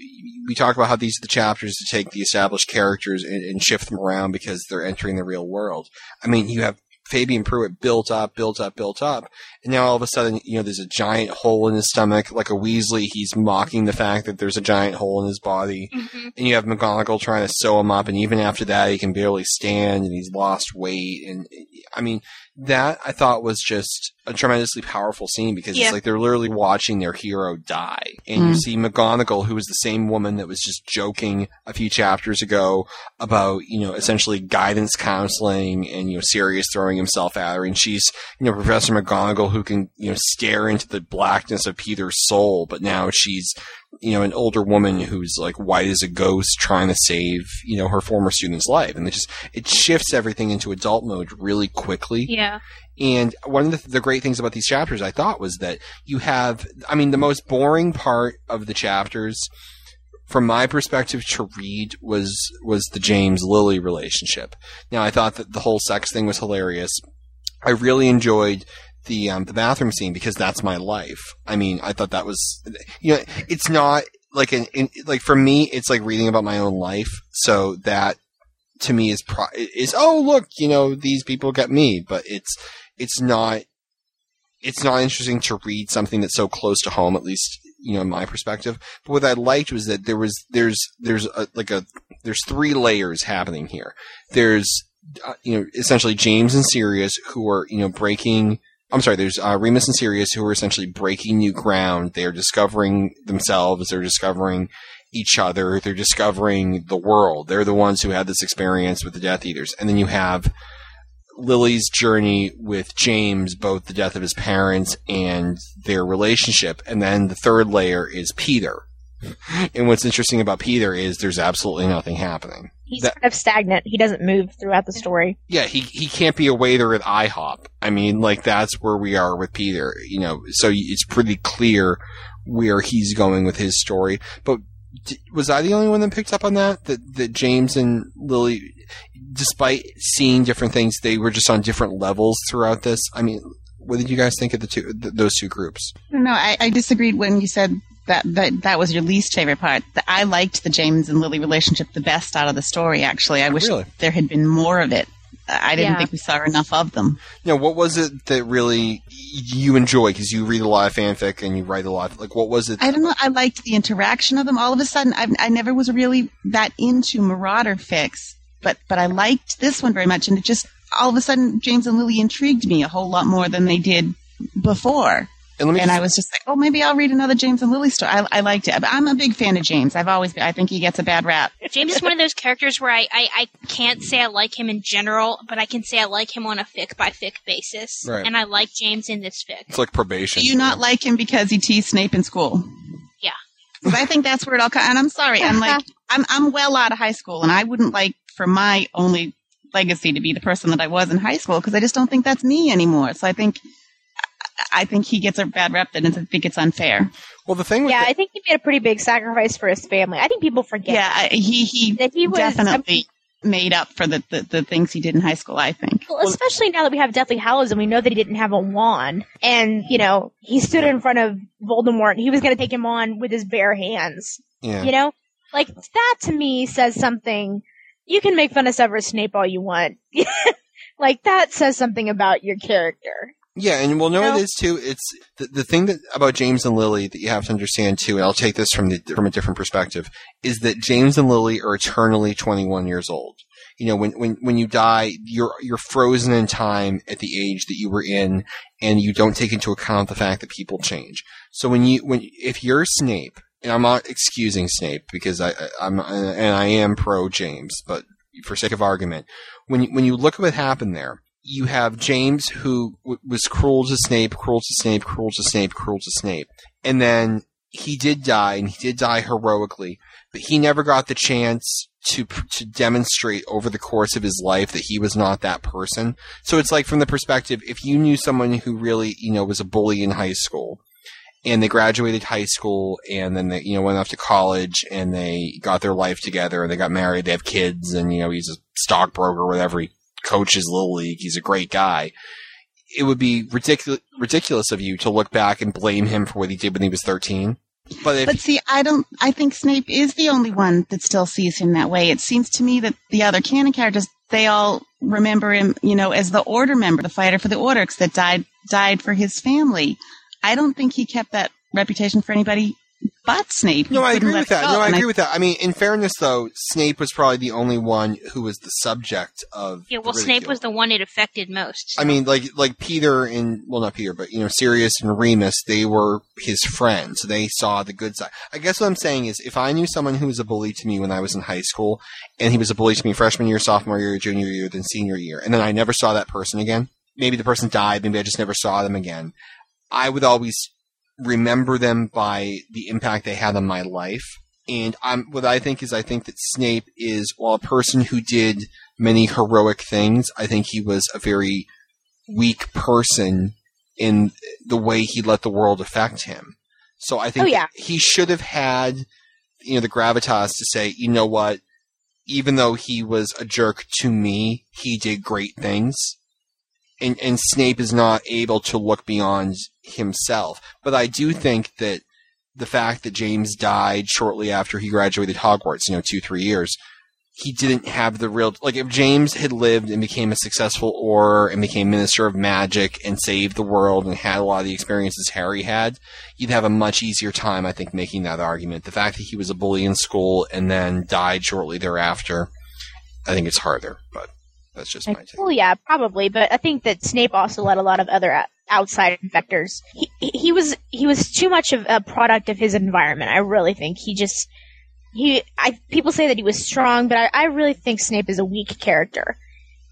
S1: we talk about how these are the chapters to take the established characters and, and shift them around because they're entering the real world. I mean, you have Fabian Prewett built up, built up, built up, and now all of a sudden, you know, there's a giant hole in his stomach, like a Weasley. He's mocking the fact that there's a giant hole in his body,
S6: Mm-hmm.
S1: and you have McGonagall trying to sew him up, and even after that, he can barely stand, and he's lost weight, and I mean, that I thought was just a tremendously powerful scene because
S6: Yeah.
S1: it's like they're literally watching their hero die. And you
S4: Mm.
S1: see McGonagall, who was the same woman that was just joking a few chapters ago about, you know, essentially guidance counseling and, you know, Sirius throwing himself at her. And she's, you know, Professor McGonagall who can, you know, stare into the blackness of Peter's soul. But now she's, you know, an older woman who's like white as a ghost trying to save, you know, her former student's life. And it just, it shifts everything into adult mode really quickly.
S6: Yeah.
S1: And one of the, the great things about these chapters, I thought, was that you have, I mean, the most boring part of the chapters, from my perspective to read, was was the James Lily relationship. Now, I thought that the whole sex thing was hilarious. I really enjoyed the um, the bathroom scene because that's my life. I mean, I thought that was, you know, it's not like an in, like for me, it's like reading about my own life. So that to me is pro- is oh look, you know, these people get me, but it's it's not it's not interesting to read something that's so close to home, at least you know in my perspective. But what I liked was that there was there's there's a, like a there's three layers happening here. There's uh, you know essentially James and Sirius who are you know breaking. I'm sorry. There's uh, Remus and Sirius who are essentially breaking new ground. They're discovering themselves. They're discovering each other. They're discovering the world. They're the ones who had this experience with the Death Eaters. And then you have Lily's journey with James, both the death of his parents and their relationship. And then the third layer is Peter. [LAUGHS] And what's interesting about Peter is there's absolutely nothing happening.
S2: He's
S1: That-
S2: kind of stagnant. He doesn't move throughout the story.
S1: yeah, he he can't be a waiter at IHOP. I mean, like that's where we are with Peter. You know, so it's pretty clear where he's going with his story. But d- was I the only one that picked up on that? That that James and Lily, despite seeing different things, they were just on different levels throughout this. I mean, what did you guys think of the two th- those two groups?
S4: No, I, I disagreed when you said that, that that was your least favorite part. That I liked the James and Lily relationship the best out of the story. Actually, I wish
S1: Really?
S4: there had been more of it. I didn't
S2: Yeah.
S4: think we saw enough of them.
S1: You know, what was it that really you enjoy? Because you read a lot of fanfic and you write a lot. Like, what was it?
S4: I don't know. I liked the interaction of them. All of a sudden, I, I never was really that into Marauder fics, but but I liked this one very much, and it just all of a sudden James and Lily intrigued me a whole lot more than they did before.
S1: And let me
S4: And
S1: just-
S4: I was just like, oh, maybe I'll read another James and Lily story. I, I liked it. I'm a big fan of James. I've always been. I think he gets a bad rap.
S6: James is one of those characters where I, I, I can't say I like him in general, but I can say I like him on a fic by fic basis.
S1: Right.
S6: And I like James in this fic.
S1: it's like probation.
S4: Do you not like him because he teased Snape in school?
S6: Yeah.
S4: 'Cause I think that's where it all comes. And I'm sorry. I'm like, [LAUGHS] I'm, I'm well out of high school and I wouldn't like for my only legacy to be the person that I was in high school because I just don't think that's me anymore. So I think, I think he gets a bad rep and I think it's unfair.
S1: Well, the thing with
S2: Yeah,
S1: the-
S2: I think he made a pretty big sacrifice for his family. I think people forget.
S4: Yeah. He, he,
S2: that he was
S4: definitely made up for the, the, the things he did in high school, I think.
S2: Well, especially now that we have Deathly Hallows and we know that he didn't have a wand, and you know he stood in front of Voldemort. He was going to take him on with his bare hands.
S1: yeah.
S2: You know, like that to me says something. You can make fun of Severus Snape all you want. [LAUGHS] like that says something about your character.
S1: Yeah, and we'll know
S2: No.
S1: it is too. It's the, the thing that about James and Lily that you have to understand too. And I'll take this from the from a different perspective. Is that James and Lily are eternally 21 years old. You know, when when when you die, you're you're frozen in time at the age that you were in, and you don't take into account the fact that people change. So when you when if you're Snape, and I'm not excusing Snape because I, I I'm and I am pro James, but for sake of argument, when you, when you look at what happened there, you have James who w- was cruel to Snape, cruel to Snape, cruel to Snape, cruel to Snape, and then he did die, and he did die heroically, but he never got the chance to to demonstrate over the course of his life that he was not that person. So it's like from the perspective, if you knew someone who really, you know, was a bully in high school, and they graduated high school and then they you know went off to college and they got their life together and they got married they have kids and you know he's a stockbroker whatever he coaches little league he's a great guy it would be ridiculous ridiculous of you to look back and blame him for what he did when he was 13 but if
S4: But see, I don't. I think Snape is the only one that still sees him that way. It seems to me that the other canon characters, they all remember him, you know, as the Order member, the fighter for the Order, that died died for his family. I don't think he kept that reputation for anybody but Snape.
S1: No, I agree with that. No, I
S4: and
S1: agree with that. I mean, in fairness, though, Snape was probably the only one who was the subject of.
S6: Yeah, well, Snape was the one it affected most.
S1: I mean, like like Peter and well, not Peter, but you know, Sirius and Remus, they were his friends. They saw the good side. I guess what I'm saying is, if I knew someone who was a bully to me when I was in high school, and he was a bully to me freshman year, sophomore year, junior year, then senior year, and then I never saw that person again. Maybe the person died. Maybe I just never saw them again. I would always remember them by the impact they had on my life. And I'm, what I think is, I think that Snape is, while a person who did many heroic things, I think he was a very weak person in the way he let the world affect him. So I think
S2: Oh, yeah.
S1: he should have had, you know, the gravitas to say, you know what, even though he was a jerk to me, he did great things. And, and Snape is not able to look beyond himself. But I do think that the fact that James died shortly after he graduated Hogwarts, you know, two, three years, he didn't have the real, like if James had lived and became a successful Auror and became Minister of Magic and saved the world and had a lot of the experiences Harry had, you'd have a much easier time, I think, making that argument. The fact that he was a bully in school and then died shortly thereafter, I think it's harder, but that's just my take.
S2: Well, yeah, probably, but I think that Snape also let a lot of other outside factors. He, he he was he was too much of a product of his environment. I really think he just he. I people say that he was strong, but I, I really think Snape is a weak character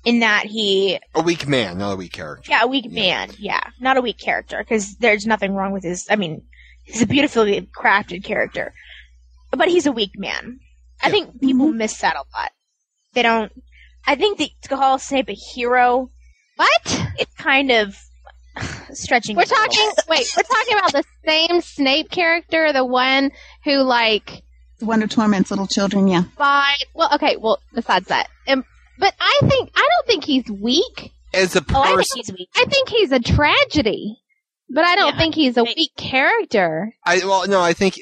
S2: in that he
S1: A weak man, not a weak character.
S2: yeah a weak man yeah not a weak character because there's nothing wrong with his. I mean he's a beautifully crafted character, but he's a weak man. I think people mm-hmm. miss that a lot. They don't. I think they to call Snape a hero,
S3: what?
S2: It's kind of stretching.
S3: We're
S2: it a little
S3: talking. Wait, we're talking about the same Snape character, the one who like
S4: The one who torments little children, yeah.
S3: by. Well, okay. Well, besides that, um, but I think I don't think he's weak.
S1: As a
S3: Oh, I think
S1: person,
S3: he's weak. I think he's a tragedy, but I don't think he's a weak character.
S1: I well, no, I think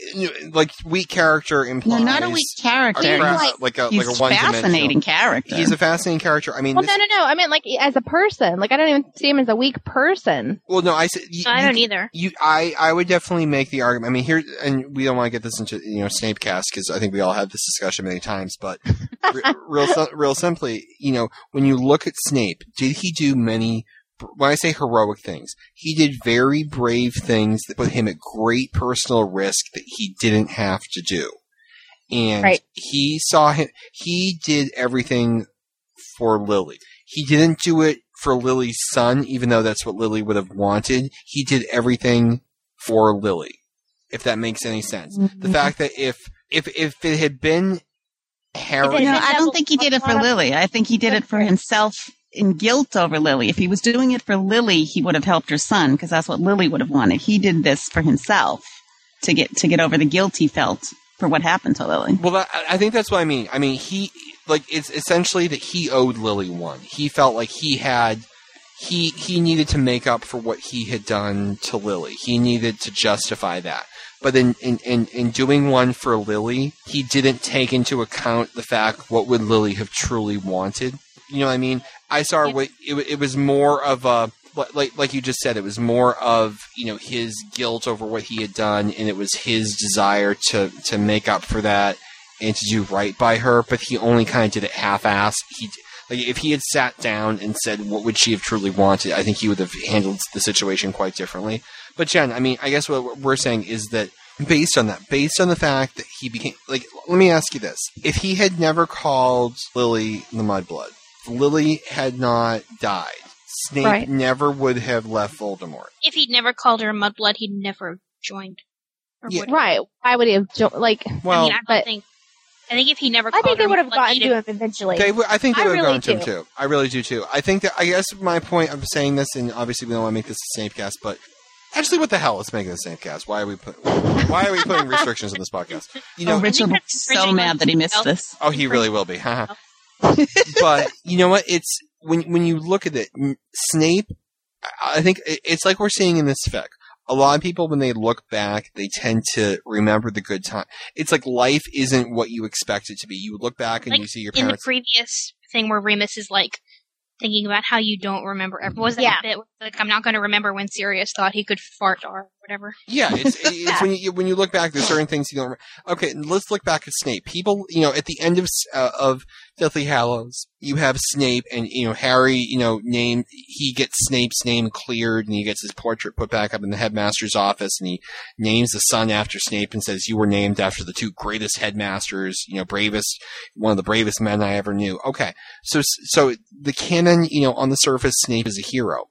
S1: like weak character implies
S4: No, not a weak character.
S1: a cra-
S4: He's-
S1: like a
S4: he's
S1: like a one
S4: fascinating character.
S1: He's a fascinating character. I mean,
S3: Well,
S1: this,
S3: no, no, no. I mean, like as a person. Like I don't even see him as a weak person.
S1: well, no, I said you,
S6: I don't either.
S1: You, I, I would definitely make the argument. I mean, here, and we don't want to get this into you know Snape cast because I think we all had this discussion many times. But [LAUGHS] re- real, real simply, you know, when you look at Snape, did he do many? When I say heroic things, he did very brave things that put him at great personal risk that he didn't have to do. And
S2: Right.
S1: he saw him. He did everything for Lily. He didn't do it for Lily's son, even though that's what Lily would have wanted. He did everything for Lily, if that makes any sense. The mm-hmm. fact that if if if it had been Harry,
S4: No, I don't think he did it for Lily. I think he did it for himself in guilt over Lily. If he was doing it for Lily, he would have helped her son because that's what Lily would have wanted. He did this for himself to get to get over the guilt he felt for what happened to Lily.
S1: Well, that, I think that's what I mean. I mean, he like it's essentially that he owed Lily one. He felt like he had he he needed to make up for what he had done to Lily. He needed to justify that. But in in, in, in doing one for Lily, he didn't take into account the fact what would Lily have truly wanted. You know what I mean? I saw what it, it was more of a like like you just said, it was more of you know his guilt over what he had done, and it was his desire to to make up for that and to do right by her. But he only kind of did it half-ass. He like if he had sat down and said what would she have truly wanted, I think he would have handled the situation quite differently. But Jen, I mean, I guess what we're saying is that based on that, based on the fact that he became like, let me ask you this: if he had never called Lily the Mudblood, if Lily had not died. Snape
S3: Right.
S1: never would have left Voldemort.
S6: If he'd never called her a Mudblood, he'd never have joined. Or would-
S3: Right? Why would he have jo- like?
S1: Well,
S6: I mean, I don't
S3: but-
S6: think. I think if he never
S2: I think they would have gotten to him eventually.
S1: They I think they would have
S2: really
S1: gone to him too. I really do too. I think that I guess my point of saying this, and obviously we don't want to make this a Snape cast, but actually, what the hell? Let's make it a Snape cast. Why are we put, Why are we putting restrictions on this podcast? You oh, know,
S4: oh, Richard will be so mad that he missed this.
S1: Oh, he really will be. Haha. but you know what? It's when when you look at it, Snape. I I think it's like we're seeing in this fic. A lot of people, when they look back, they tend to remember the good time. It's like life isn't what you expect it to be. You look back and
S6: like
S1: you see your
S6: in the
S1: parents.
S6: previous thing where Remus is like thinking about how you don't remember. ev- Was that
S2: Yeah.
S6: bit? Like I'm not going to remember when Sirius thought he could fart or whatever.
S1: Yeah, it's, [LAUGHS] it's when you when you look back, there's certain things you don't. Remember. Okay, let's look back at Snape. People, you know, at the end of uh, of Deathly Hallows, you have Snape, and you know Harry. You know, name he gets Snape's name cleared, and he gets his portrait put back up in the headmaster's office, and he names the son after Snape, and says, "You were named after the two greatest headmasters. You know, bravest, one of the bravest men I ever knew." Okay, so so the canon, you know, on the surface, Snape is a hero.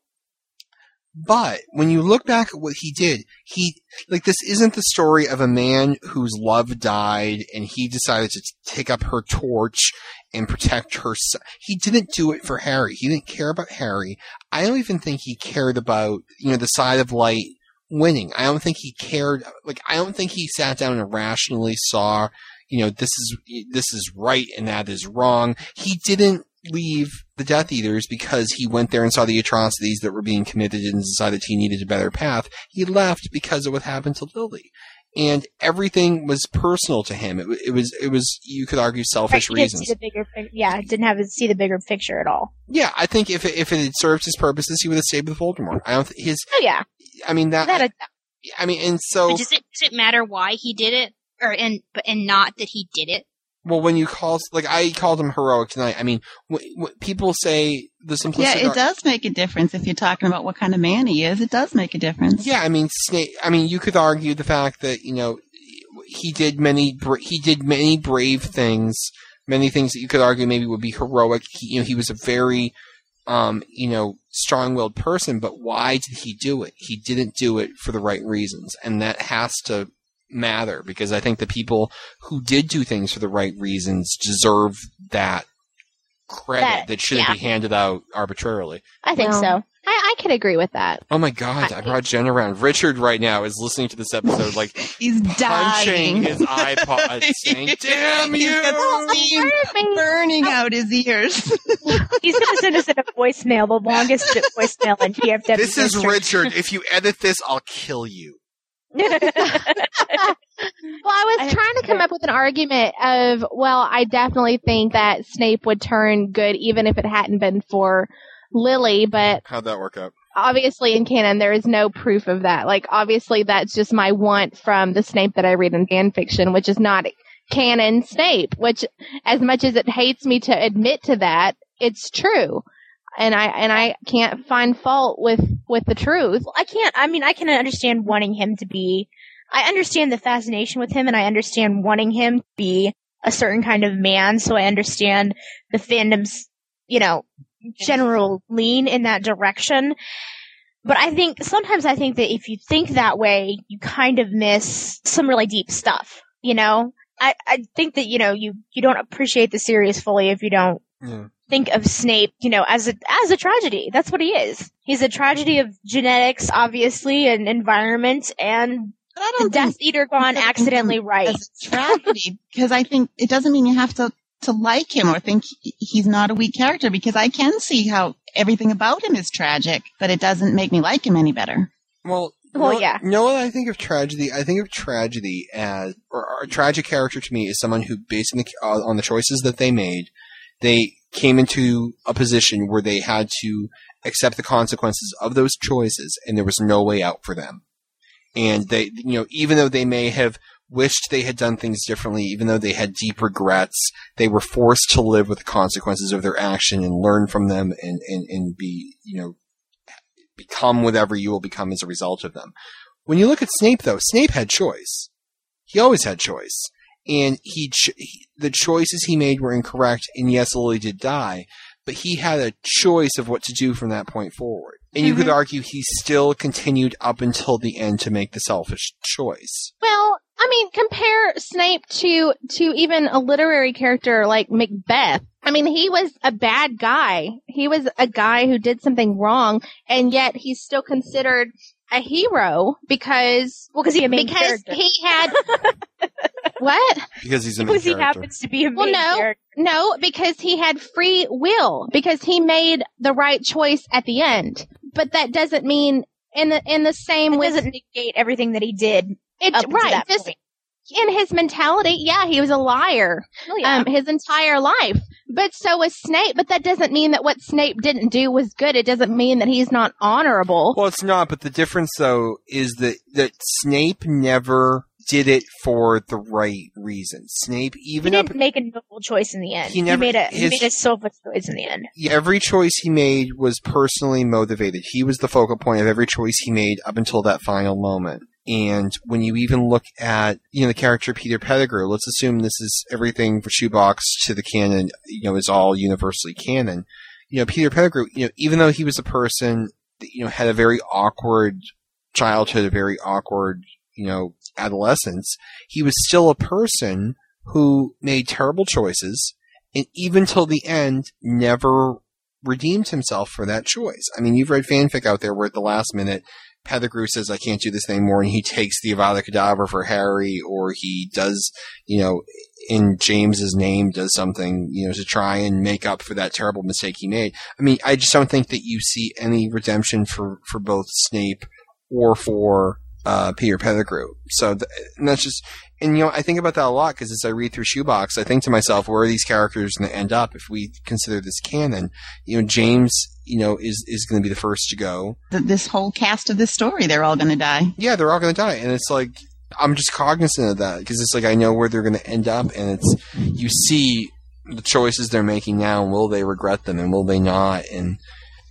S1: But when you look back at what he did, he, like, this isn't the story of a man whose love died and he decided to take up her torch and protect her son. He didn't do it for Harry. He didn't care about Harry. I don't even think he cared about, you know, the side of light winning. I don't think he cared, like, I don't think he sat down and rationally saw, you know, this is, this is right and that is wrong. He didn't leave the Death Eaters because he went there and saw the atrocities that were being committed and decided he needed a better path. He left because of what happened to Lily. And everything was personal to him. It, it was, it was, you could argue selfish
S2: Right, he
S1: reasons.
S2: see the bigger, yeah, didn't have to see the bigger picture at all.
S1: Yeah, I think if it, if it had served his purposes, he would have stayed with Voldemort. I don't. Th- his.
S2: Oh yeah.
S1: I mean that.
S2: That
S1: I mean, and so
S6: But does it does it matter why he did it, or and but and not that he did it?
S1: Well, when you call like I called him heroic tonight. I mean, wh- wh- people say the simplicity.
S4: Yeah, it does make a difference if you're talking about what kind of man he is. It does make a difference.
S1: Yeah, I mean, Snape. I mean, you could argue the fact that you know he did many bra- he did many brave things, many things that you could argue maybe would be heroic. He, you know, he was a very um, you know, strong-willed person, but why did he do it? He didn't do it for the right reasons, and that has to matter because I think the people who did do things for the right reasons deserve that credit that,
S2: That-
S1: shouldn't
S2: yeah.
S1: be handed out arbitrarily.
S2: I think
S3: Well,
S2: so.
S3: I, I could agree with that.
S1: Oh my god, I brought Jen around. Richard right now is listening to this episode like [LAUGHS]
S4: He's
S1: punching
S4: dying.
S1: his iPod [LAUGHS] saying, Damn
S4: He's
S1: you!
S4: Oh, got burning out his ears. [LAUGHS]
S2: He's gonna send us in a voicemail, the longest voicemail in PFW.
S1: This is. Richard. If you edit this, I'll kill you.
S3: Well, I was trying to come up with an argument of, well, I definitely think that Snape would turn good even if it hadn't been for Lily, but
S1: How'd that work out?
S3: obviously in canon there is no proof of that. Like obviously that's just my want from the Snape that I read in fan fiction, which is not canon Snape, which as much as it hates me to admit to that, it's true. And I and I can't find fault with with the truth.
S2: I can't. I mean, I can understand wanting him to be. I understand the fascination with him, and I understand wanting him to be a certain kind of man. So I understand the fandom's, you know, general lean in that direction. But I think sometimes I think that if you think that way, you kind of miss some really deep stuff. You know, I I think that you know you you don't appreciate the series fully if you don't
S1: Yeah.
S2: Think of Snape, you know, as a as a tragedy. That's what he is. He's a tragedy of genetics, obviously, and environment, and the Death Eater gone accidentally right.
S4: as a tragedy because I think it doesn't mean you have to to like him or think he's not a weak character because I can see how everything about him is tragic, but it doesn't make me like him any better.
S1: Well,
S2: Well,
S1: no,
S2: yeah.
S1: No, I think of tragedy. I think of tragedy as, or, or a tragic character to me is someone who, based on the, uh, on the choices that they made, they came into a position where they had to accept the consequences of those choices, and there was no way out for them. And they, you know, even though they may have wished they had done things differently, even though they had deep regrets, they were forced to live with the consequences of their action and learn from them and, and, and be, you know, become whatever you will become as a result of them. When you look at Snape, though, Snape had choice. He always had choice, and he, ch- he the choices he made were incorrect. And yes, Lily did die, but he had a choice of what to do from that point forward. And you could mm-hmm. argue he still continued up until the end to make the selfish choice.
S3: Well, I mean, compare Snape to to even a literary character like Macbeth. I mean, he was a bad guy. He was a guy who did something wrong, and yet he's still considered a hero because
S2: Well, because he's a main
S3: because
S2: character.
S3: he had [LAUGHS] what?
S1: Because he's a main
S2: Because he
S1: character.
S2: happens to be a
S3: Well, no,
S2: character.
S3: no, because he had free will because he made the right choice at the end. But that doesn't mean in the in the same
S2: It
S3: way.
S2: doesn't negate everything that he did
S3: It,
S2: up to
S3: right,
S2: that
S3: just
S2: point.
S3: in his mentality, yeah, he was a liar
S2: Oh, yeah.
S3: um, his entire life. But so was Snape. But that doesn't mean that what Snape didn't do was good. It doesn't mean that he's not honorable.
S1: Well, it's not, but the difference though is that that Snape never did it for the right reasons. Snape, even up
S2: didn't make a noble choice in the end.
S1: He never-
S2: made a he made a selfish choice in the end.
S1: every choice he made was personally motivated. He was the focal point of every choice he made up until that final moment. And when you even look at, you know, the character Peter Pettigrew, let's assume this is everything for Shoebox to the canon, you know, is all universally canon. You know, Peter Pettigrew, you know, even though he was a person that, you know, had a very awkward childhood, a very awkward, you know, adolescence, he was still a person who made terrible choices and even till the end never redeemed himself for that choice. I mean, you've read fanfic out there where at the last minute Pettigrew says, I can't do this anymore, and he takes the Avada Kedavra for Harry, or he does, you know, in James's name, does something, you know, to try and make up for that terrible mistake he made. I mean, I just don't think that you see any redemption for, for both Snape or for uh, Peter Pettigrew. So th- and that's just, and you know, I think about that a lot because as I read through Shoebox, I think to myself, where are these characters going to end up if we consider this canon? You know, James, you know, is is going to be the first to go.
S4: Th- this whole cast of this story, they're all going to die.
S1: Yeah, they're all going to die, and it's like I'm just cognizant of that because it's like I know where they're going to end up, and it's you see the choices they're making now, and will they regret them, and will they not? And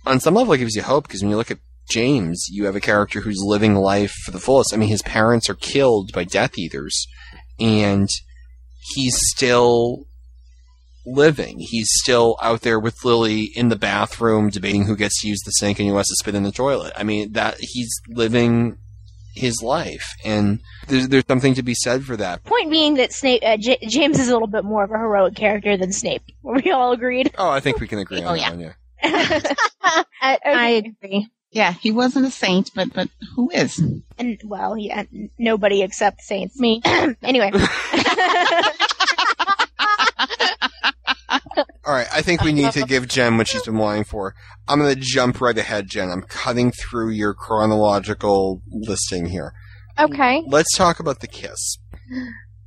S1: on some level, it gives you hope because when you look at James, you have a character who's living life for the fullest. I mean, his parents are killed by Death Eaters, and he's still living. He's still out there with Lily in the bathroom debating who gets to use the sink and who has to spit in the toilet. I mean, that he's living his life, and there's there's something to be said for that.
S2: Point being that Snape, uh, J- James is a little bit more of a heroic character than Snape. Were [LAUGHS] we all agreed?
S1: Oh, I think we can agree [LAUGHS] on
S2: Oh,
S1: that
S2: yeah.
S1: one. Yeah. [LAUGHS]
S3: I, I agree.
S4: Yeah, he wasn't a saint, but but who is?
S2: And well, yeah, uh, n- nobody except saints.
S3: Me. [CLEARS THROAT]
S2: anyway, [LAUGHS] [LAUGHS]
S1: All right, I think we need to give Jen what she's been wanting for. I'm going to jump right ahead, Jen. I'm cutting through your chronological listing here.
S3: Okay.
S1: Let's talk about the kiss.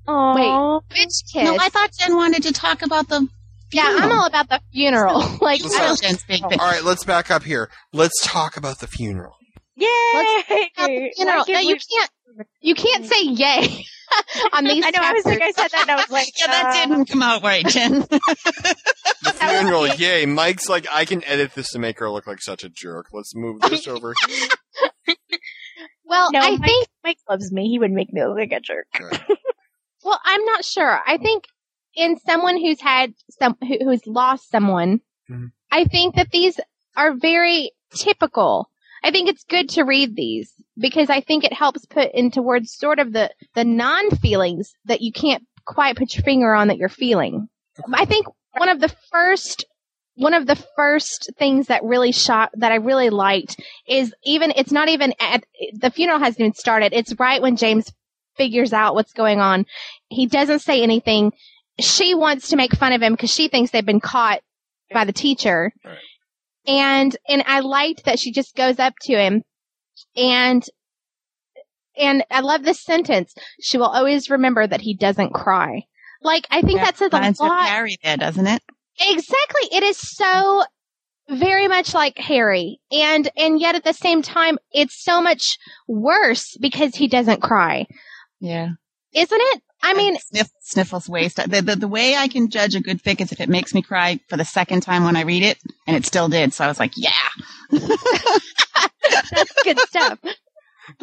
S3: Wait, which kiss?
S4: No, I thought Jen wanted to talk about the.
S3: Yeah, I'm all about the funeral. [LAUGHS] like, I don't
S4: Jen's big
S1: All right, let's back up here. Let's talk about the funeral.
S2: yay!
S3: funeral.
S2: Why
S3: No, you can't. You can't say yay [LAUGHS] on these.
S2: I know. I was like, I said that, and I was like, [LAUGHS]
S4: Yeah, that
S2: uh,
S4: didn't come out right, Jen.
S1: The funeral, yay. Mike's like, I can edit this to make her look like such a jerk. Let's move this over.
S3: Well,
S2: No,
S3: I
S2: Mike,
S3: think.
S2: Mike loves me. He would make me look like a jerk.
S3: Well, I'm not sure. I think in someone who's had some who, who's lost someone,
S1: Mhm.
S3: I think that these are very typical. I think it's good to read these because I think it helps put into words sort of the the non feelings that you can't quite put your finger on that you're feeling. I think one of the first one of the first things that really shot that I really liked is even it's not even at the funeral hasn't even started. It's right when James figures out what's going on. He doesn't say anything. She wants to make fun of him because she thinks they've been caught by the teacher.
S1: Right.
S3: And and I liked that she just goes up to him and and I love this sentence. She will always remember that he doesn't cry. Like I think that says a
S4: Reminds me of
S3: lot.
S4: Harry there, doesn't it?
S3: Exactly. It is so very much like Harry. And and yet at the same time it's so much worse because he doesn't cry.
S4: Yeah.
S3: Isn't it? I mean,
S4: Sniff, sniffles waste. The, the the way I can judge a good fic is if it makes me cry for the second time when I read it, and it still did. So I was like, yeah. [LAUGHS]
S3: that's good stuff.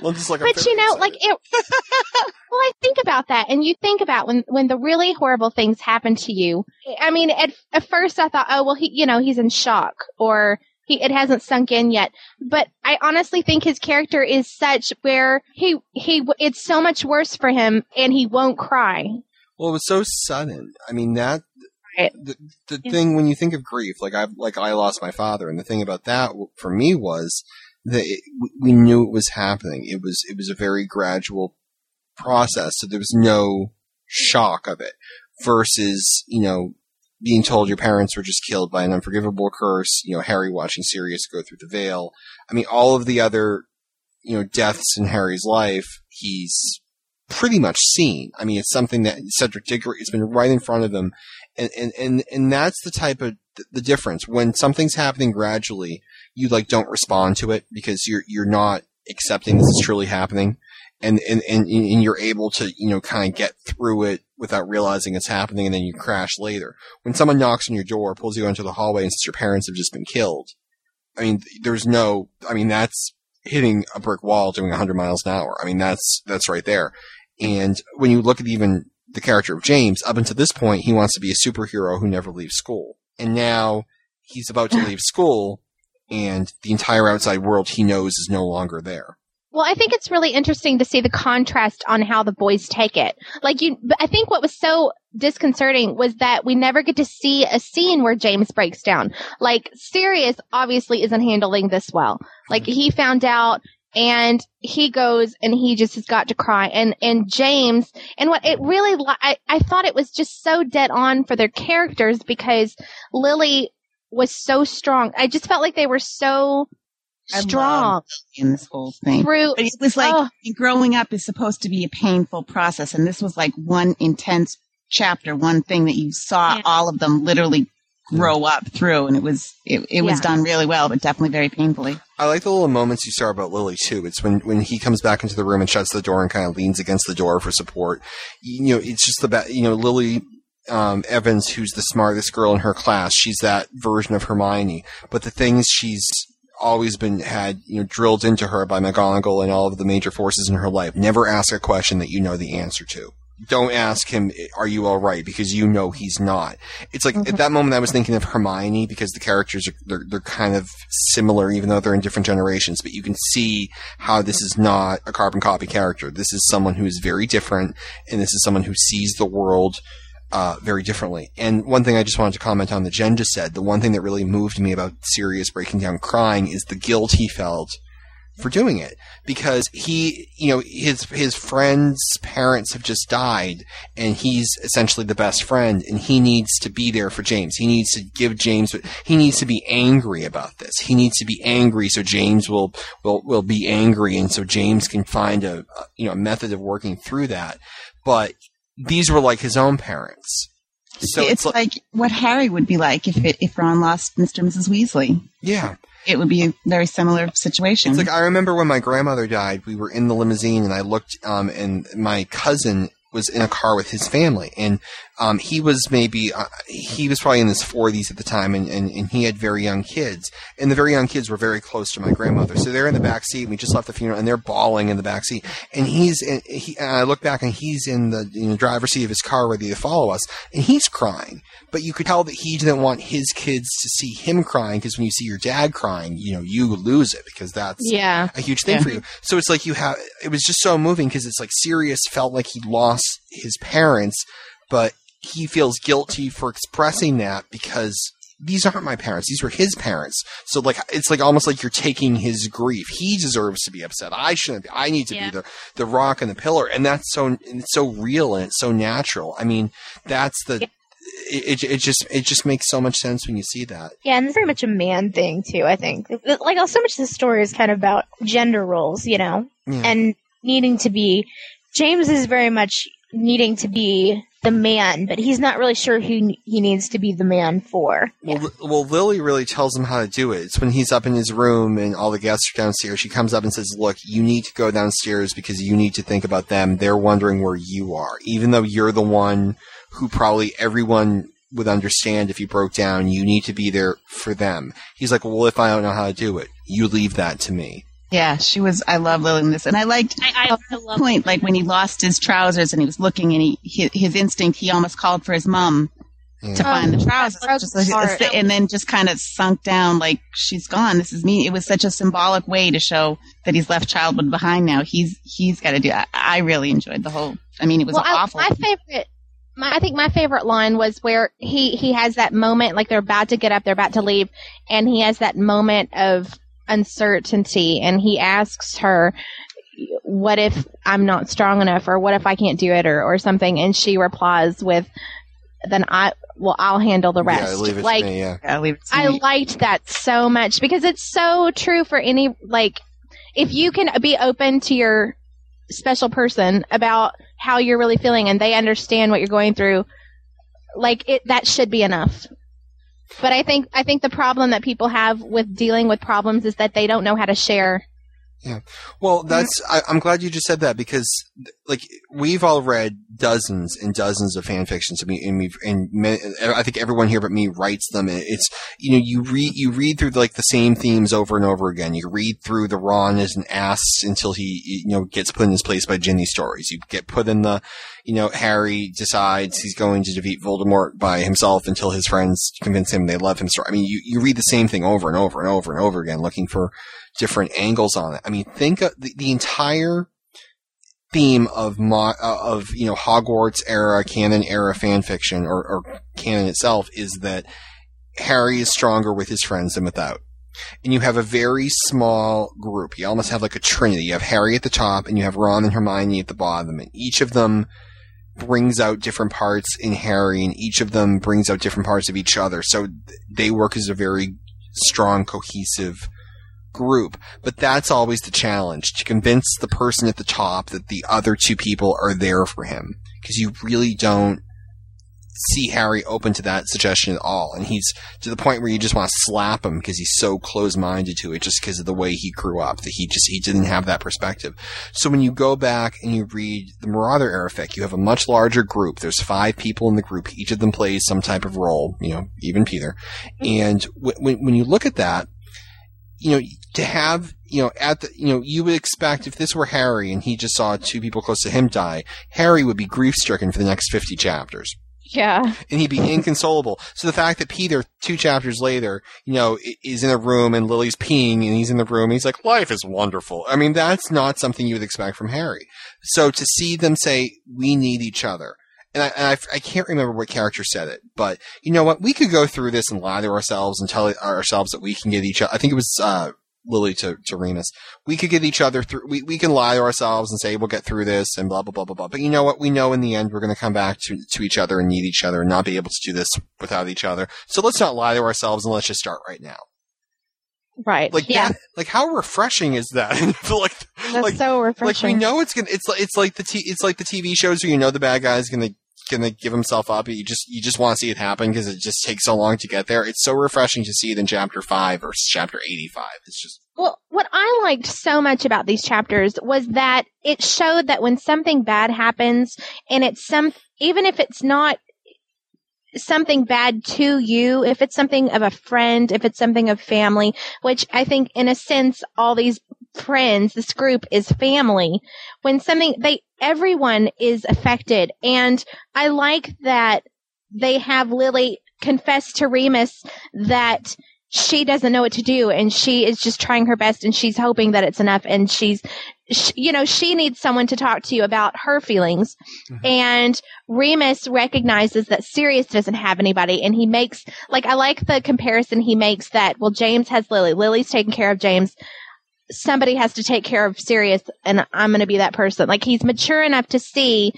S1: Well, like I'm
S3: But you know,
S1: excited.
S3: like it. [LAUGHS] Well, I think about that, and you think about when when the really horrible things happen to you. I mean, at at first I thought, oh well, he, you know, he's in shock, or he it hasn't sunk in yet. But I honestly think his character is such where he he it's so much worse for him, and he won't cry.
S1: Well, it was so sudden. I mean, that
S3: Right.
S1: the, the thing when you think of grief, like I like I lost my father, and the thing about that for me was that it, we knew it was happening. It was it was a very gradual process, so there was no shock of it. Versus, you know, being told your parents were just killed by an unforgivable curse. You know, Harry watching Sirius go through the veil. I mean, all of the other you know deaths in Harry's life, he's pretty much seen. I mean, it's something that Cedric Diggory has been right in front of him, and and and, and that's the type of the difference when something's happening gradually. You like don't respond to it because you're you're not accepting this is truly happening, and and and, and you're able to you know kind of get through it without realizing it's happening, and then you crash later. When someone knocks on your door, pulls you into the hallway, and says your parents have just been killed, I mean, there's no. I mean, that's hitting a brick wall doing 100 miles an hour. I mean, that's that's right there. And when you look at even the character of James, up until this point, he wants to be a superhero who never leaves school, and now he's about to [LAUGHS] leave school, and the entire outside world he knows is no longer there.
S3: Well, I think it's really interesting to see the contrast on how the boys take it. Like you, I think what was so disconcerting was that we never get to see a scene where James breaks down. Like Sirius obviously isn't handling this well. Like he found out and he goes and he just has got to cry and, and James and what it really, I, I thought it was just so dead on for their characters because Lily was so strong. I just felt like they were so strong
S4: in this whole thing.
S3: through
S4: But it was like
S3: Oh.
S4: growing up is supposed to be a painful process, and this was like one intense chapter, one thing that you saw all of them literally grow up through, and it was it, it was
S1: Yeah.
S4: done really well, but definitely very painfully.
S1: I like the little moments you saw about Lily too. It's when when he comes back into the room and shuts the door and kind of leans against the door for support. You know, it's just the ba- you know Lily um, Evans, who's the smartest girl in her class. She's that version of Hermione, but the things she's always been had you know drilled into her by McGonagall and all of the major forces in her life. Never ask a question that you know the answer to. Don't ask him, "Are you all right?" Because you know he's not. It's like at mm-hmm. that moment I was thinking of Hermione because the characters are they're, they're kind of similar, even though they're in different generations. But you can see how this is not a carbon copy character. This is someone who is very different, and this is someone who sees the world uh, very differently. And one thing I just wanted to comment on that Jen just said, the one thing that really moved me about Sirius breaking down crying is the guilt he felt for doing it because he, you know, his his friends' parents have just died, and he's essentially the best friend, and he needs to be there for James. He needs to give James. He needs to be angry about this. He needs to be angry so James will will will be angry, and so James can find a, you know a method of working through that. But these were like his own parents. So
S4: it's, like, what Harry would be like if it, if Ron lost Mr. and Mrs. Weasley.
S1: Yeah.
S4: It would be a very similar situation.
S1: It's like I remember when my grandmother died, we were in the limousine and I looked um and my cousin was in a car with his family and um he was maybe uh, he was probably in his 40s at the time and, and and he had very young kids and the very young kids were very close to my grandmother so they're in the back seat and we just left the funeral and they're bawling in the back seat and he's in, he and I look back and he's in the you know, driver's seat of his car ready to follow us and he's crying but you could tell that he didn't want his kids to see him crying because when you see your dad crying you know you lose it because that's
S3: Yeah.
S1: a huge thing
S3: Yeah.
S1: for you. So it's like you have, it was just so moving because it's like Sirius felt like he lost his parents, but he feels guilty for expressing that because these aren't my parents. These were his parents. So like, it's like almost like you're taking his grief. He deserves to be upset. I shouldn't be. I need to
S6: Yeah.
S1: be the, the rock and the pillar. And that's so, it's so real and it's so natural. I mean, that's the, it, it, it just, it just makes so much sense when you see that.
S2: Yeah, and it's very much a man thing too. I think like so much of the story is kind of about gender roles, you know,
S1: Yeah.
S2: and needing to be. James is very much needing to be the man, but he's not really sure who he needs to be the man for.
S1: Well, well, Lily really tells him how to do it. It's when he's up in his room and all the guests are downstairs. She comes up and says, "Look, you need to go downstairs because you need to think about them. They're wondering where you are, even though you're the one who probably everyone would understand if you broke down. You need to be there for them." He's like, "Well, if I don't know how to do it, you leave that to me."
S4: Yeah, she was. I love Lily in this, and I liked
S6: I, I, I love
S4: point like when he lost his trousers and he was looking and he his, his instinct he almost called for his mom to find the oh, trousers, just like-
S3: part.
S4: and then just kind of sunk down like she's gone. This is me. It was such a symbolic way to show that he's left childhood behind. Now he's he's got to do. I, I really enjoyed the whole. I mean, it was
S3: well, I-
S4: awful.
S3: my favorite, my, I think my favorite line was where he he has that moment, like they're about to get up, they're about to leave, and he has that moment of uncertainty, and he asks her, "What if I'm not strong enough, or what if I can't do it, or or something?" And she replies with, "Then I." Well, I'll handle the rest.
S1: Yeah, leave it
S3: like,
S1: to me. Yeah.
S4: Yeah, leave it to
S3: I
S4: me.
S3: liked that so much because it's so true for any like if you can be open to your special person about how you're really feeling and they understand what you're going through, like it that should be enough. But I think I think the problem that people have with dealing with problems is that they don't know how to share.
S1: Yeah. Well, that's. I, I'm glad you just said that because, like, we've all read dozens and dozens of fan fictions. I mean, and, we've, and ma- I think everyone here but me writes them. It's you know you read you read through like the same themes over and over again. You read through the Ron is an ass until he you know gets put in his place by Ginny stories. You get put in the you know Harry decides he's going to defeat Voldemort by himself until his friends convince him they love him. Story. I mean, you you read the same thing over and over and over and over again, looking for different angles on it. I mean, think of the, the entire theme of mo- uh, of you know Hogwarts era canon era fan fiction or, or canon itself is that Harry is stronger with his friends than without. And you have a very small group. You almost have like a trinity. You have Harry at the top and you have Ron and Hermione at the bottom. And each of them brings out different parts in Harry and each of them brings out different parts of each other. So they work as a very strong, cohesive group. But that's always the challenge to convince the person at the top that the other two people are there for him. Because you really don't see Harry open to that suggestion at all. And he's to the point where you just want to slap him because he's so close minded to it just because of the way he grew up that he just, he didn't have that perspective. So when you go back and you read the Marauder era fic, you have a much larger group. There's five people in the group. Each of them plays some type of role, you know, even Peter. Mm-hmm. And w- when, when you look at that, you know, to have, you know, at the, you know, you would expect if this were Harry and he just saw two people close to him die, Harry would be grief stricken for the next 50 chapters
S3: Yeah.
S1: and he'd be [LAUGHS] inconsolable. So the fact that Peter, two chapters later, you know, is in a room and Lily's peeing and he's in the room he's like, life is wonderful. I mean, that's not something you would expect from Harry. So to see them say, we need each other. And I, and I, I can't remember what character said it, but you know what? We could go through this and lie to ourselves and tell ourselves that we can get each other. I think it was, uh, Lily to, to Remus. We could get each other through, we, we can lie to ourselves and say we'll get through this and blah, blah, blah, blah, blah. But you know what? We know in the end we're going to come back to, to each other and need each other and not be able to do this without each other. So let's not lie to ourselves and let's just start right now.
S3: Right.
S1: Like
S3: yeah.
S1: that, like how refreshing is that? [LAUGHS] like,
S3: That's
S1: like,
S3: so
S1: like
S3: refreshing.
S1: we know it's gonna, it's like, it's like the t, it's like the TV shows where you know the bad guy's gonna, gonna give himself up. You just, you just want to see it happen because it just takes so long to get there. It's so refreshing to see it in chapter five or chapter 85. It's just,
S3: Well, what I liked so much about these chapters was that it showed that when something bad happens and it's some, even if it's not something bad to you, if it's something of a friend, if it's something of family, which I think in a sense, all these friends, this group is family. When something, they, everyone is affected. And I like that they have Lily confess to Remus that she doesn't know what to do and she is just trying her best and she's hoping that it's enough and she's sh you know she needs someone to talk to about her feelings. Mm-hmm. And Remus recognizes that Sirius doesn't have anybody and he makes like I like the comparison he makes that well James has Lily. Lily's taking care of James somebody has to take care of Sirius and I'm going to be that person. Like he's mature enough to see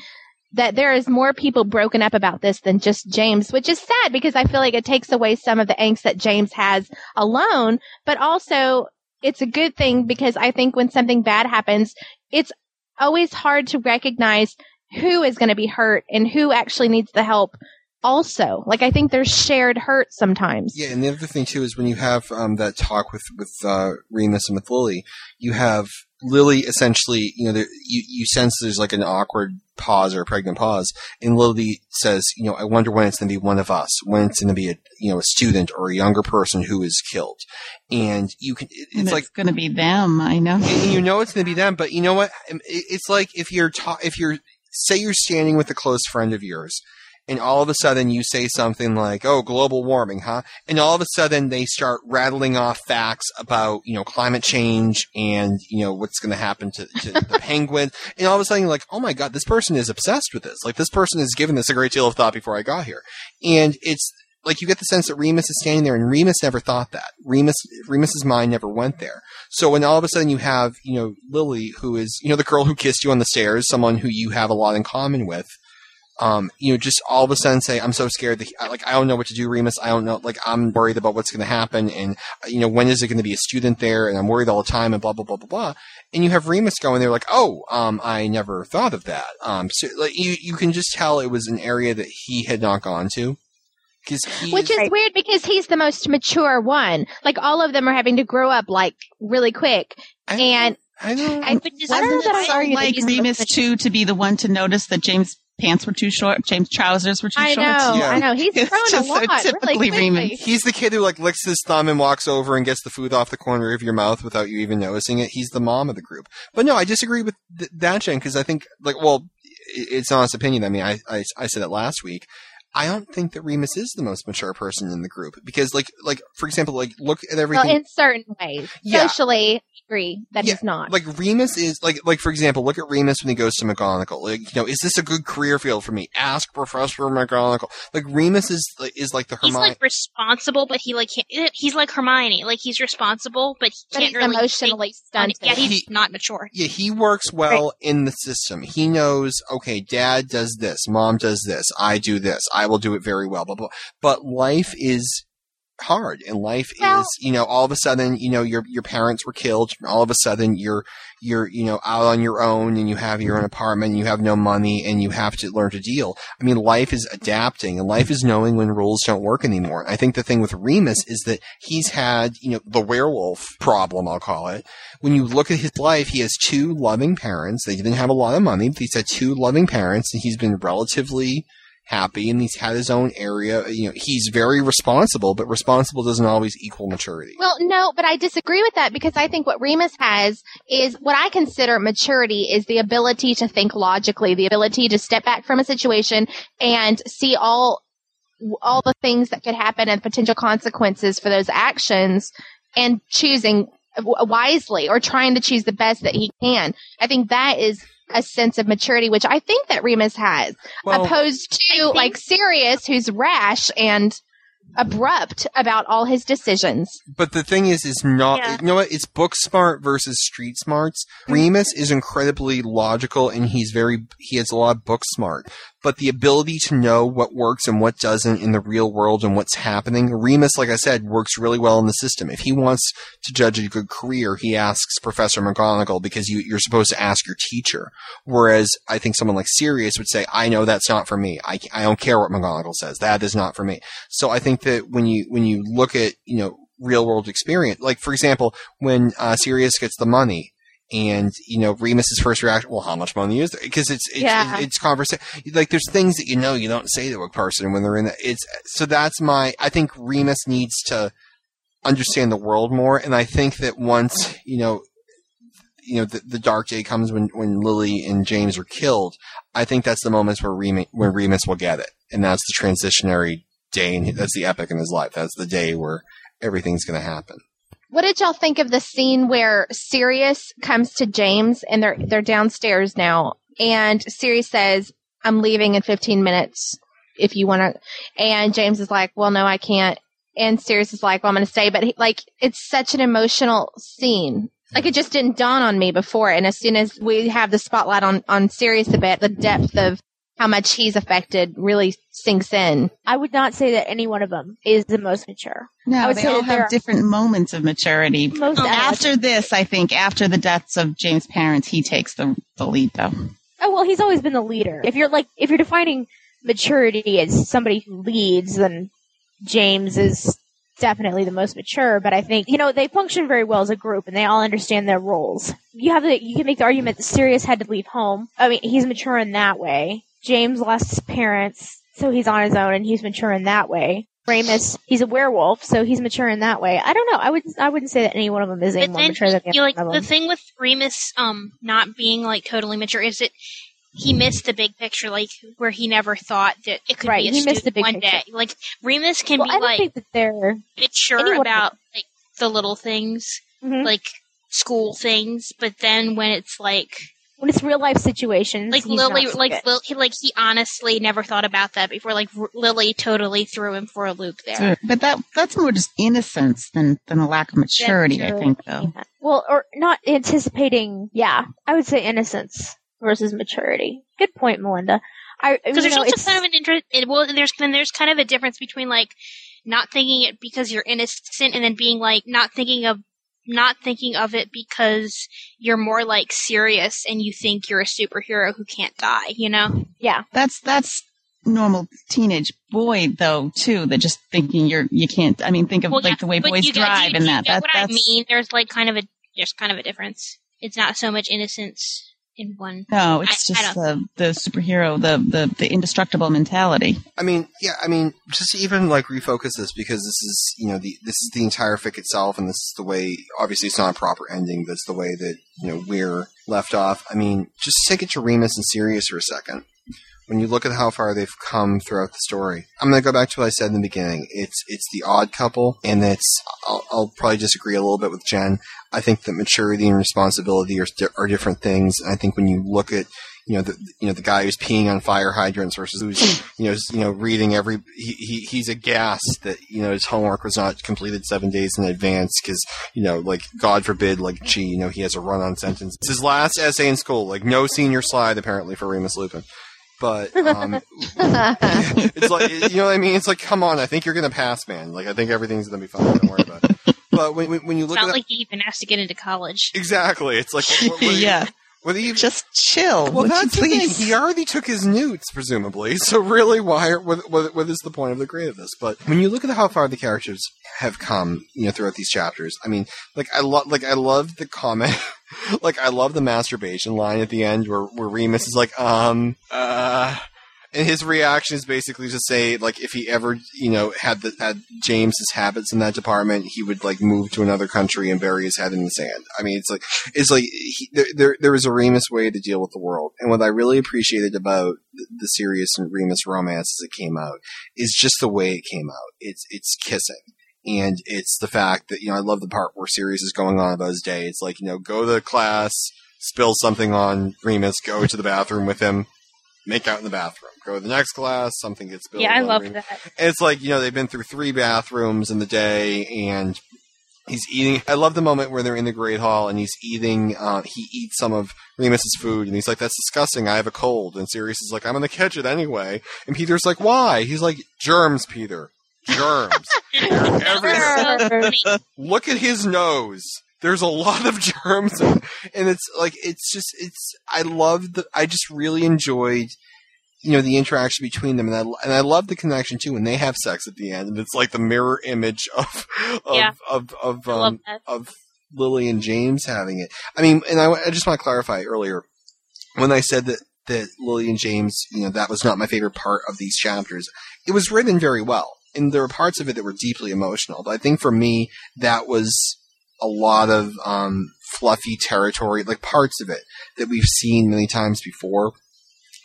S3: that there is more people broken up about this than just James, which is sad because I feel like it takes away some of the angst that James has alone, but also it's a good thing because I think when something bad happens, it's always hard to recognize who is going to be hurt and who actually needs the help also. Like I think there's shared hurt sometimes.
S1: Yeah, and the other thing too is when you have um, that talk with with uh, Remus and with Lily, you have Lily essentially, you know, there, you you sense there's like an awkward pause or a pregnant pause, and Lily says, you know, I wonder when it's going to be one of us, when it's going to be a you know a student or a younger person who is killed, and you can it-
S4: And
S1: it's like
S4: going to be them. I know.
S1: and you know it's going to be them, but you know what? Um, it- It's like if you're ta- if you're say you're standing with a close friend of yours, and all of a sudden you say something like, "Oh, global warming, huh?" And all of a sudden they start rattling off facts about you know climate change and you know what's going to happen to, to the [LAUGHS] penguin, and all of a sudden you're like, "Oh my god, this person is obsessed with this. Like this person has given this a great deal of thought before I got here," and it's like you get the sense that Remus is standing there, and Remus never thought that. Remus, Remus's mind never went there. So when all of a sudden you have, you know, Lily, who is, you know, the girl who kissed you on the stairs, someone who you have a lot in common with, um, you know, just all of a sudden say, I'm so scared that, he, like, I don't know what to do, Remus. I don't know, like, I'm worried about what's going to happen. And, uh, you know, when is it going to be a student there? And I'm worried all the time and blah, blah, blah, blah, blah. And you have Remus going there like, oh, um, I never thought of that. Um, so, like, you, you can just tell it was an area that he had not gone to. Cause
S3: Which is weird because he's the most mature one. Like all of them are having to grow up like really quick. and
S1: I don't,
S3: I,
S4: Wasn't it so like Remus too to be the one to notice that James' pants were too short, James' trousers were too
S3: I
S4: short?
S3: know,
S1: Yeah.
S3: I know. He's [LAUGHS]
S4: It's
S3: grown
S4: just
S3: a lot.
S4: so typically
S3: really quickly.
S4: Remus.
S1: He's the kid who like licks his thumb and walks over and gets the food off the corner of your mouth without you even noticing it. He's the mom of the group. But no, I disagree with th- that, Jen, because I think like, well, i- it's honest opinion. I mean, I, I I said it last week. I don't think that Remus is the most mature person in the group because, like, like for example, like look at everything.
S3: Well, in certain ways.
S1: Yeah.
S3: Socially, I agree that he's not.
S1: Like Remus is like like for example, look at Remus when he goes to McGonagall. Like you know, is this a good career field for me? Ask Professor McGonagall. Like Remus is like is like the
S6: He's
S1: Hermione.
S6: like responsible, but he like can't, eh, he's like Hermione. Like he's responsible, but he
S3: But
S6: can't
S3: he's
S6: really
S3: emotionally
S6: think
S3: stunted.
S6: Yeah, he's
S1: He-
S6: not mature.
S1: yeah, he works well in the system. He knows, okay, dad does this, mom does this, I do this, I will do it very well, But blah. But life is hard and life
S3: Well-
S1: is, you know, all of a sudden, you know, your, your parents were killed. All of a sudden you're, you're, you know, out on your own and you have your own apartment and you have no money and you have to learn to deal. I mean, life is adapting and life is knowing when rules don't work anymore. I think the thing with Remus is that he's had, you know, the werewolf problem, I'll call it when you look at his life, he has two loving parents. They didn't have a lot of money, but he's had two loving parents, and he's been relatively happy, and he's had his own area. You know, he's very responsible, but responsible doesn't always equal maturity.
S3: Well, no, but I disagree with that because I think what Remus has is what I consider maturity is the ability to think logically, the ability to step back from a situation and see all all the things that could happen and potential consequences for those actions and choosing wisely or trying to choose the best that he can. I think that is a sense of maturity, which I think that Remus has,
S1: Well-
S3: opposed to like Sirius, who's rash and abrupt about all his decisions.
S1: But the thing is, is not,
S3: Yeah.
S1: you know what? It's book smart versus street smarts. Mm-hmm. Remus is incredibly logical and he's very, he has a lot of book smart. But the ability to know what works and what doesn't in the real world and what's happening, Remus, like I said, works really well in the system. If he wants to judge a good career, he asks Professor McGonagall because you, you're supposed to ask your teacher. Whereas I think someone like Sirius would say, I know that's not for me. I, I don't care what McGonagall says. That is not for me. So I think that when you, when you look at, you know, real world experience, like for example, when, uh, Sirius gets the money, and you know Remus's first reaction, well, how much money is there? Because it's it's
S3: Yeah.
S1: it's, it's conversation. Like there's things that you know you don't say to a person when they're in the. It's so that's my. I think Remus needs to understand the world more, and I think that once you know, you know, the, the dark day comes when when Lily and James are killed. I think that's the moments where Remus when Remus will get it, and that's the transitionary day, and that's the epic in his life. That's the day where everything's going to happen.
S3: What did y'all think of the scene where Sirius comes to James and they're they're downstairs now and Sirius says, "I'm leaving in 15 minutes if you want to." And James is like, "Well, no, I can't." And Sirius is like, "Well, I'm going to stay." But he, like it's such an emotional scene. Like it just didn't dawn on me before and as soon as we have the spotlight on on Sirius a bit, the depth of how much he's affected really sinks in.
S2: I would not say that any one of them is the most mature. I
S4: No,
S2: would
S4: they
S2: say
S4: all
S2: that there
S4: have
S2: are-
S4: different moments of maturity.
S2: Most um,
S4: after this, I think, after the deaths of James' parents, he takes the, the lead, though.
S2: Oh well, he's always been the leader. If you're like, if you're defining maturity as somebody who leads, then James is definitely the most mature. But I think you know they function very well as a group, and they all understand their roles. You have the, you can make the argument that Sirius had to leave home. I mean, he's mature in that way. James lost his parents, so he's on his own, and he's mature in that way. Remus, he's a werewolf, so he's mature in that way. I don't know. I would I wouldn't say that any one of them is any more mature than the
S6: you like
S2: other one
S6: the thing with Remus um not being like totally mature is that he missed the big picture, like where he never thought that it could
S2: Right,
S6: be a
S2: he missed the big
S6: one
S2: picture.
S6: day. Like Remus can
S2: Well,
S6: be like
S2: think
S6: mature about like the little things,
S2: Mhm.
S6: like school things, but then when it's like
S2: when it's real life situations.
S6: like
S2: he's
S6: Lily,
S2: not
S6: like
S2: good.
S6: Lil, he, like he honestly never thought about that before. Like R- Lily totally threw him for a loop there.
S4: But that that's more just innocence than, than a lack of maturity, I think, though.
S2: Well, or not anticipating. Yeah, I would say innocence versus maturity. Good point, Melinda. I
S6: because there's
S2: know,
S6: also kind of an interest. It, well, there's then there's kind of a difference between like not thinking it because you're innocent and then being like not thinking of not thinking of it because you're more like serious and you think you're a superhero who can't die. You know?
S2: Yeah.
S4: That's that's normal teenage boy though too. That just thinking you're you can't. I mean, think of
S6: Well,
S4: like
S6: yeah,
S4: the way boys drive and that. That
S6: what I mean. There's like kind of a there's kind of a difference. It's not so much innocence in one.
S4: no. It's
S6: I- I
S4: just
S6: don't-
S4: the the superhero, the the the indestructible mentality.
S1: I mean, yeah, I mean, just to even like refocus this because this is, you know, the this is the entire fic itself, and this is the way. Obviously, it's not a proper ending. That's the way that you know we're left off. I mean, just take it to Remus and Sirius for a second. When you look at how far they've come throughout the story, I'm going to go back to what I said in the beginning. It's it's the odd couple, and it's I'll, I'll probably disagree a little bit with Jen. I think that maturity and responsibility are are different things. I think when you look at you know the you know the guy who's peeing on fire hydrants versus who's you know you know reading every he, he he's aghast that you know his homework was not completed seven days in advance because you know like God forbid like gee you know he has a run on sentence. It's his last essay in school like no senior slide apparently for Remus Lupin. But um, [LAUGHS] [LAUGHS] it's like you know what I mean. It's like come on, I think you're gonna pass, man. Like I think everything's gonna be fine. Don't worry about it. But when, when, when you
S6: It's
S1: look
S6: not
S1: at
S6: like you even asked to get into college.
S1: exactly, it's like what, what, [LAUGHS]
S4: yeah.
S1: Whether you
S4: just chill,
S1: Well,
S4: would you
S1: that's the thing. He already took his newts, presumably. So really, why? What, what, what is the point of the grade of this? But when you look at how far the characters have come, you know, throughout these chapters, I mean, like I love, like I love the comment, [LAUGHS] like I love the masturbation line at the end where where Remus is like, um, uh. And his reaction is basically to say, like, if he ever, you know, had the had James's habits in that department, he would like move to another country and bury his head in the sand. I mean, it's like it's like he, there, there is a Remus way to deal with the world, and what I really appreciated about the, the Sirius and Remus romance as it came out is just the way it came out. It's it's kissing. And it's the fact that, you know, I love the part where Sirius is going on about his day. It's like, you know, go to class, spill something on Remus, go to the bathroom with him, make out in the bathroom. Go to the next class, something gets spilled.
S6: Yeah, I love that.
S1: It's like, you know, they've been through three bathrooms in the day and he's eating. I love the moment where they're in the Great Hall and he's eating, uh, he eats some of Remus's food and he's like, that's disgusting. I have a cold. And Sirius is like, I'm going to catch it anyway. And Peter's like, why? He's like, germs, Peter. Germs. [LAUGHS] [LAUGHS] Look at his nose. There's a lot of germs, and it's like it's just it's. I love the. I just really enjoyed, you know, the interaction between them, and I and I love the connection too when they have sex at the end, and it's like the mirror image of of
S6: Yeah.
S1: of of um, of Lily and James having it. I mean, and I, I just want to clarify earlier when I said that that Lily and James, you know, that was not my favorite part of these chapters. It was written very well, and there were parts of it that were deeply emotional. But I think for me, that was a lot of um, fluffy territory, like parts of it that we've seen many times before.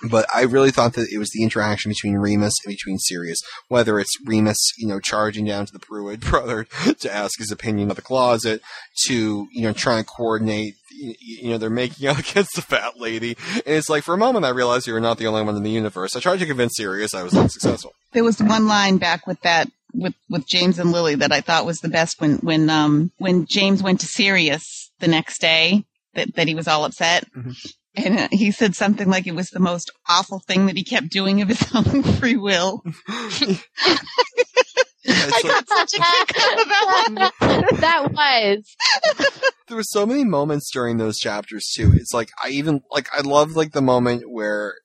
S1: But I really thought that it was the interaction between Remus and between Sirius, whether it's Remus, you know, charging down to the Prewett brother [LAUGHS] to ask his opinion of the closet, to you know trying to coordinate. You you know, they're making [LAUGHS] out against the fat lady, and it's like for a moment I realized you were not the only one in the universe. I tried to convince Sirius, I was unsuccessful.
S4: There was one line back with that with with James and Lily that I thought was the best when when um when James went to Sirius the next day that that he was all upset. And uh, he said something like it was the most awful thing that he kept doing of his [LAUGHS] own free will. [LAUGHS] I got such a kick out of that one.
S3: that was. [LAUGHS]
S1: there were so many moments during those chapters too. It's like I even like I love like the moment where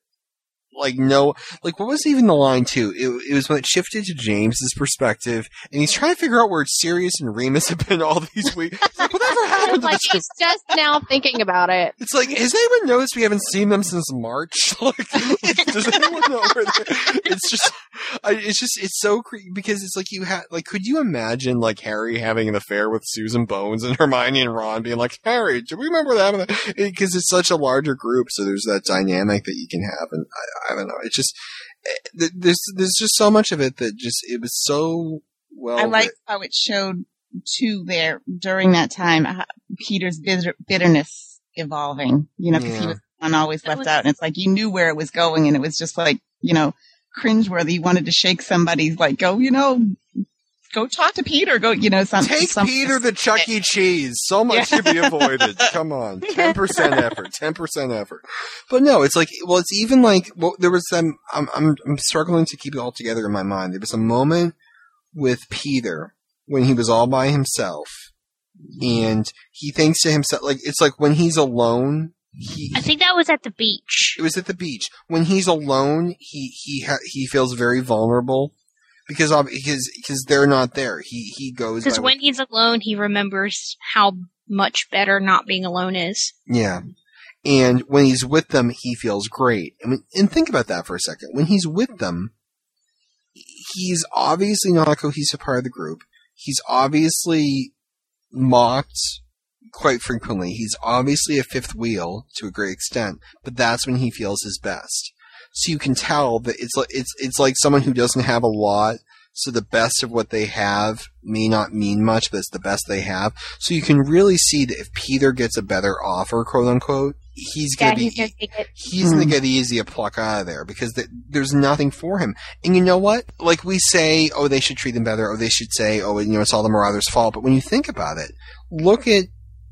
S1: like no like what was even the line too? It, it was when it shifted to James's perspective and he's trying to figure out where Sirius and Remus have been all these weeks. Like whatever [LAUGHS] happened to
S3: like he's just now thinking about it.
S1: It's like has anyone noticed we haven't seen them since March? [LAUGHS] Like [LAUGHS] does anyone know where they It's just I, it's just it's so creepy because it's like you had like could you imagine like Harry having an affair with Susan Bones and Hermione and Ron being like Harry do we remember that because it's such a larger group so there's that dynamic that you can have and I, I don't know it's just eh, there's there's just so much of it that just it was so well
S4: I like how it showed too there during that time how Peter's bitter, bitterness evolving. You know, because he was one always left out, and it's like you knew where it was going, and it was just like you know cringeworthy. You wanted to shake somebody's like, go, you know, go talk to Peter. Go, you know, some,
S1: Take
S4: some,
S1: Peter the Chuck E. Cheese. So much to be [LAUGHS] avoided. Come on, [LAUGHS] ten percent effort, ten percent effort. But no, it's like, well, it's even like, well, there was some. I'm, I'm, I'm struggling to keep it all together in my mind. There was a moment with Peter when he was all by himself, and he thinks to himself, like, it's like when he's alone. He,
S6: I think that was at the beach.
S1: it was at the beach when he's alone. He he ha- he feels very vulnerable because because because they're not there. He he goes
S6: Because when he's alone, he remembers how much better not being alone is.
S1: Yeah. And when he's with them, he feels great. And, when, and think about that for a second. When he's with them, he's obviously not a cohesive part of the group. He's obviously mocked quite frequently. He's obviously a fifth wheel to a great extent, but that's when he feels his best. So you can tell that it's like it's it's like someone who doesn't have a lot. So the best of what they have may not mean much, but it's the best they have. So you can really see that if Peter gets a better offer, quote unquote, he's
S2: Yeah,
S1: gonna be
S2: he's gonna take it.
S1: he's gonna hmm. get easy a pluck out of there because th- there's nothing for him. And you know what? Like we say, oh, they should treat him better, or they should say, oh, you know, it's all the Marauders' fault. But when you think about it, look at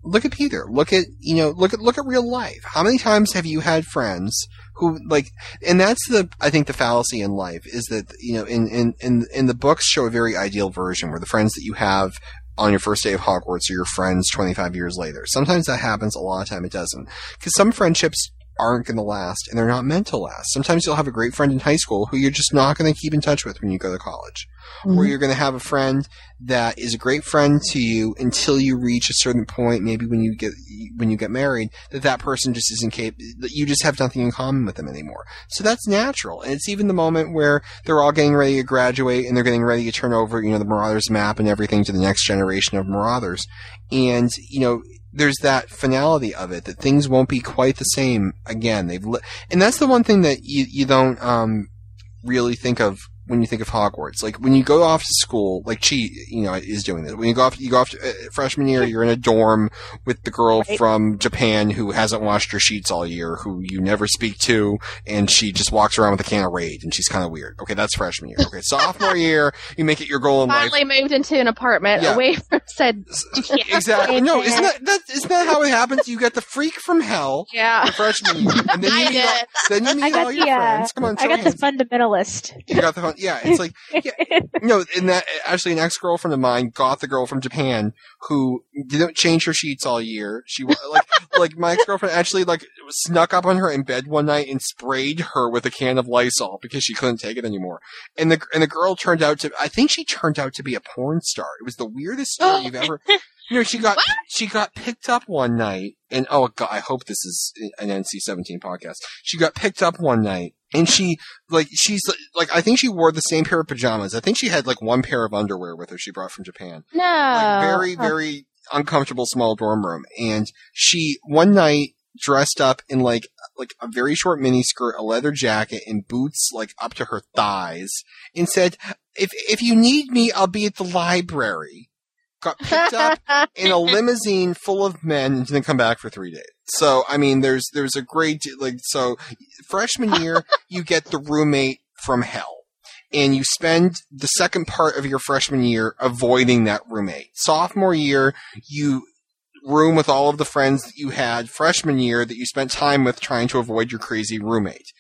S1: look at Peter. Look at you know, look at look at real life. How many times have you had friends who like? And that's the I think the fallacy in life is that you know, in in in, in the books show a very ideal version where the friends that you have on your first day of Hogwarts are your friends 25 years later. Sometimes that happens. A lot of time it doesn't. Because some friendships aren't going to last and they're not meant to last. Sometimes you'll have a great friend in high school who you're just not going to keep in touch with when you go to college. Or mm-hmm. you're going to have a friend that is a great friend to you until you reach a certain point, maybe when you get when you get married, that that person just isn't capable. That you just have nothing in common with them anymore. So that's natural, and it's even the moment where they're all getting ready to graduate and they're getting ready to turn over, you know, the Marauders map and everything to the next generation of Marauders, and you know. There's that finality of it that things won't be quite the same again. They've li- and that's the one thing that you you don't um really think of when you think of Hogwarts. Like when you go off to school, like she, you know, is doing this. When you go off, you go off to, uh, freshman year, you're in a dorm with the girl
S2: Right.
S1: from Japan who hasn't washed her sheets all year, who you never speak to, and she just walks around with a can of Raid, and she's kind of weird. Okay, that's freshman year. Okay, sophomore [LAUGHS] year, you make it your goal in life.
S3: Finally moved into an apartment
S1: Yeah.
S3: away from [LAUGHS] said. [LAUGHS]
S1: Exactly. No, isn't that, that isn't that how it happens? You get the freak from hell
S3: Yeah.
S1: the freshman year, and then you
S3: I
S1: meet all, then you meet all your
S2: uh,
S1: friends. Come on,
S2: I got the fundamentalist.
S1: You got the fun. Yeah, it's like [LAUGHS] yeah, no, and that actually an ex girlfriend of mine got the girl from Japan who didn't change her sheets all year. She like [LAUGHS] like my ex girlfriend actually like snuck up on her in bed one night and sprayed her with a can of Lysol because she couldn't take it anymore. And the and the girl turned out to I think she turned out to be a porn star. It was the weirdest story you've ever. [LAUGHS] You know, she got she got picked up one night, and oh god, I hope this is an NC-17 podcast. She got picked up one night, and she like she's like I think she wore the same pair of pajamas. I think she had like one pair of underwear with her she brought from Japan.
S3: No.
S1: Like very very uncomfortable small dorm room, and she one night dressed up in like like a very short mini skirt, a leather jacket, and boots like up to her thighs, and said, "If if you need me, I'll be at the library." Got picked up in a [LAUGHS] limousine full of men and didn't come back for three days. So I mean, there's there's a great like so freshman year [LAUGHS] you get the roommate from hell, and you spend the second part of your freshman year avoiding that roommate. Sophomore year you room with all of the friends that you had freshman year that you spent time with trying to avoid your crazy roommate.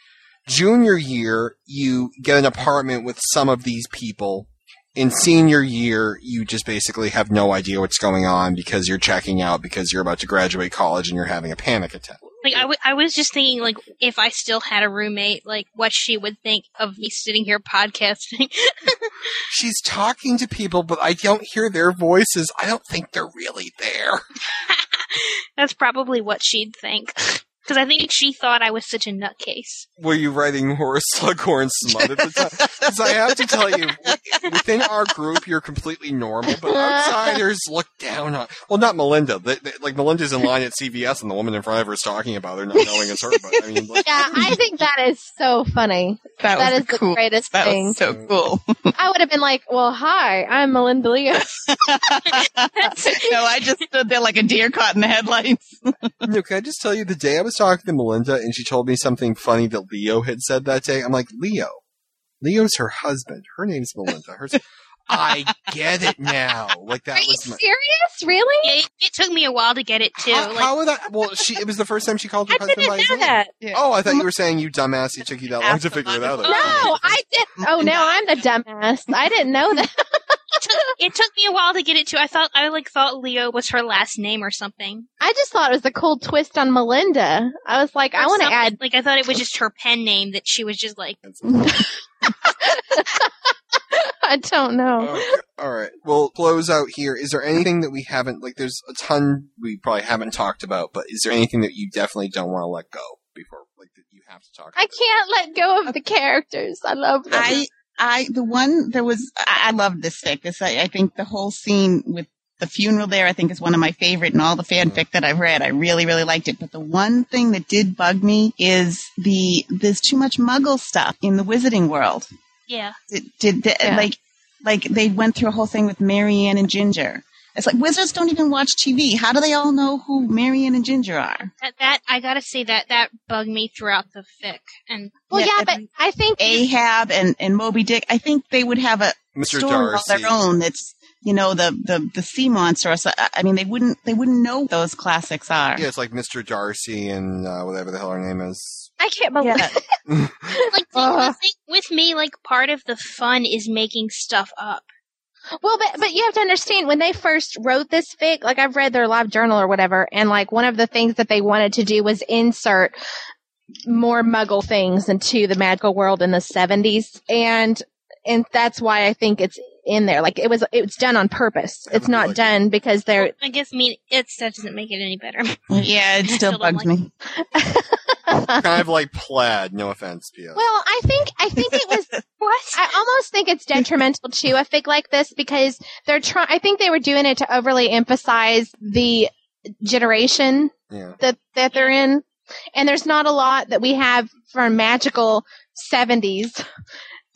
S1: Junior year you get an apartment with some of these people in senior year, you just basically have no idea what's going on because you're checking out because you're about to graduate college and you're having a panic attack.
S6: Like I, w- I was just thinking, like if I still had a roommate, like what she would think of me sitting here podcasting. [LAUGHS]
S1: She's talking to people, but I don't hear their voices. I don't think they're really there. [LAUGHS]
S6: That's probably what she'd think. Because I think she thought I was such a nutcase.
S1: Were you writing Horace Slughorn smut at the time? [LAUGHS] Because I have to tell you, within our group, you're completely normal, but outsiders look down on. Well, not Melinda. They, they, like Melinda's in line at CVS, and the woman in front of her is talking about her, not knowing it's her. But I mean, like,
S3: Yeah, I think that is so funny.
S4: That,
S3: That
S4: was
S3: is the
S4: cool.
S3: greatest
S4: that
S3: thing.
S4: was so cool.
S3: I would have been like, "Well, hi, I'm Melinda Leo." [LAUGHS] [LAUGHS]
S4: no, I just stood there like a deer caught in the headlights.
S1: No, can I just tell you the day I was talking to Melinda and she told me something funny that Leo had said that day? I'm like, Leo. Leo's her husband. Her name's Melinda. Hers, [LAUGHS] I get it now. Like that
S3: Are you
S1: my.
S3: serious? Really?
S6: Yeah, it, it took me a while to get it too.
S1: How,
S6: like,
S1: how would that? Well, she. It was the first time she called her
S3: I
S1: husband
S3: didn't
S1: by his name.
S3: that.
S1: Oh, I thought you were saying you dumbass. It took you that long to figure it out.
S3: No, I didn't. Oh, now I'm the dumbass. I didn't know that. [LAUGHS]
S6: it, took, it took me a while to get it too. I thought I like thought Leo was her last name or something.
S3: I just thought it was a cool twist on Melinda. I was like, I want to add.
S6: Like I thought it was just her pen name that she was just like. [LAUGHS] [LAUGHS]
S3: I don't know.
S1: Okay, All right. We'll close out here. Is there anything that we haven't like? There's a ton we probably haven't talked about, but is there anything that you definitely don't want to let go before, like that you have to talk?
S3: I can't let go of the characters. I love them.
S4: I, I, the one there was, I, I loved this fic. This, I, I think the whole scene with the funeral there, I think is one of my favorite in all the fanfic that I've read. I really, really liked it. But the one thing that did bug me is the, there's too much muggle stuff in the wizarding world.
S6: Yeah.
S4: Did, did, did- like, like they went through a whole thing with Mary Ann and Ginger. It's like wizards don't even watch TV. How do they all know who Mary Ann and Ginger are?
S6: That, that I gotta say that that bugged me throughout the fic, and
S3: well, yeah, but I think
S4: Ahab and, and Moby Dick, I think they would have a
S1: Mr.
S4: story of their own that's, you know, the, the, the sea monster. So, I I mean, they wouldn't, they wouldn't know what those classics are.
S1: Yeah, it's like Mr. Darcy and uh, whatever the hell her name is.
S3: I can't believe [LAUGHS]
S6: like the, the thing with me, like part of the fun is making stuff up.
S3: Well, but but you have to understand when they first wrote this fic, like I've read their live journal or whatever, and like one of the things that they wanted to do was insert more Muggle things into the magical world in the seventies, and and that's why I think it's in there. Like it was it's done on purpose. It's not done because they're
S6: I guess I mean it's that doesn't make it any better. [LAUGHS]
S4: Yeah, it still
S6: Still
S4: bugs
S6: like
S4: me. [LAUGHS]
S1: kind of like plaid. No offense, P.S.
S3: Well, I think I think it was [LAUGHS] what I almost think it's detrimental to a fic like this because they're trying. I think they were doing it to overly emphasize the generation
S1: Yeah.
S3: that that they're in, and there's not a lot that we have from magical seventies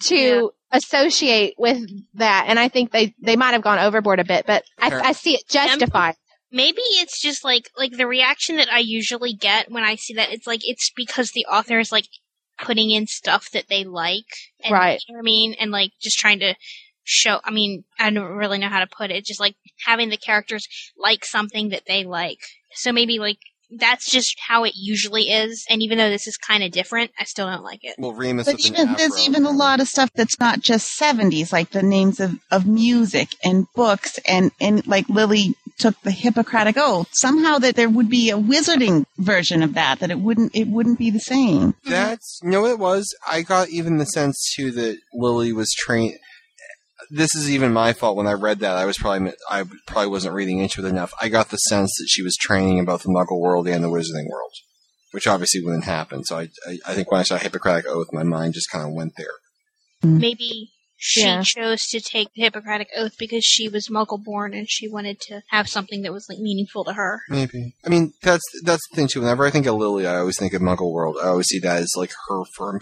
S3: to associate with that. And I think they they might have gone overboard a bit, but I, I see it um, justified.
S6: Maybe it's just like like the reaction that I usually get when I see that. It's like it's because the author is like putting in stuff that they like, and,
S3: Right.
S6: You know what I mean, and like just trying to show. I mean, I don't really know how to put it. Just like having the characters like something that they like. So maybe like that's just how it usually is. And even though this is kind of different, I still don't like it.
S1: Well, Remus
S4: But even,
S1: afro.
S4: there's even a lot of stuff that's not just 70s, like the names of, of music and books and, and like Lily took the Hippocratic Oath. Somehow that there would be a wizarding version of that, that it wouldn't, it wouldn't be the same.
S1: That's you know it was. I got even the sense too that Lily was trained. This is even my fault. When I read that, I was probably I probably wasn't reading into it enough. I got the sense that she was training in both the Muggle world and the Wizarding world, which obviously wouldn't happen. So I I, I think when I saw Hippocratic Oath, my mind just kind of went there.
S6: Maybe she
S3: Yeah.
S6: chose to take the Hippocratic Oath because she was Muggle born and she wanted to have something that was like meaningful to her.
S1: Maybe. I mean, that's that's the thing too. Whenever I think of Lily, I always think of Muggle World. I always see that as like her firm,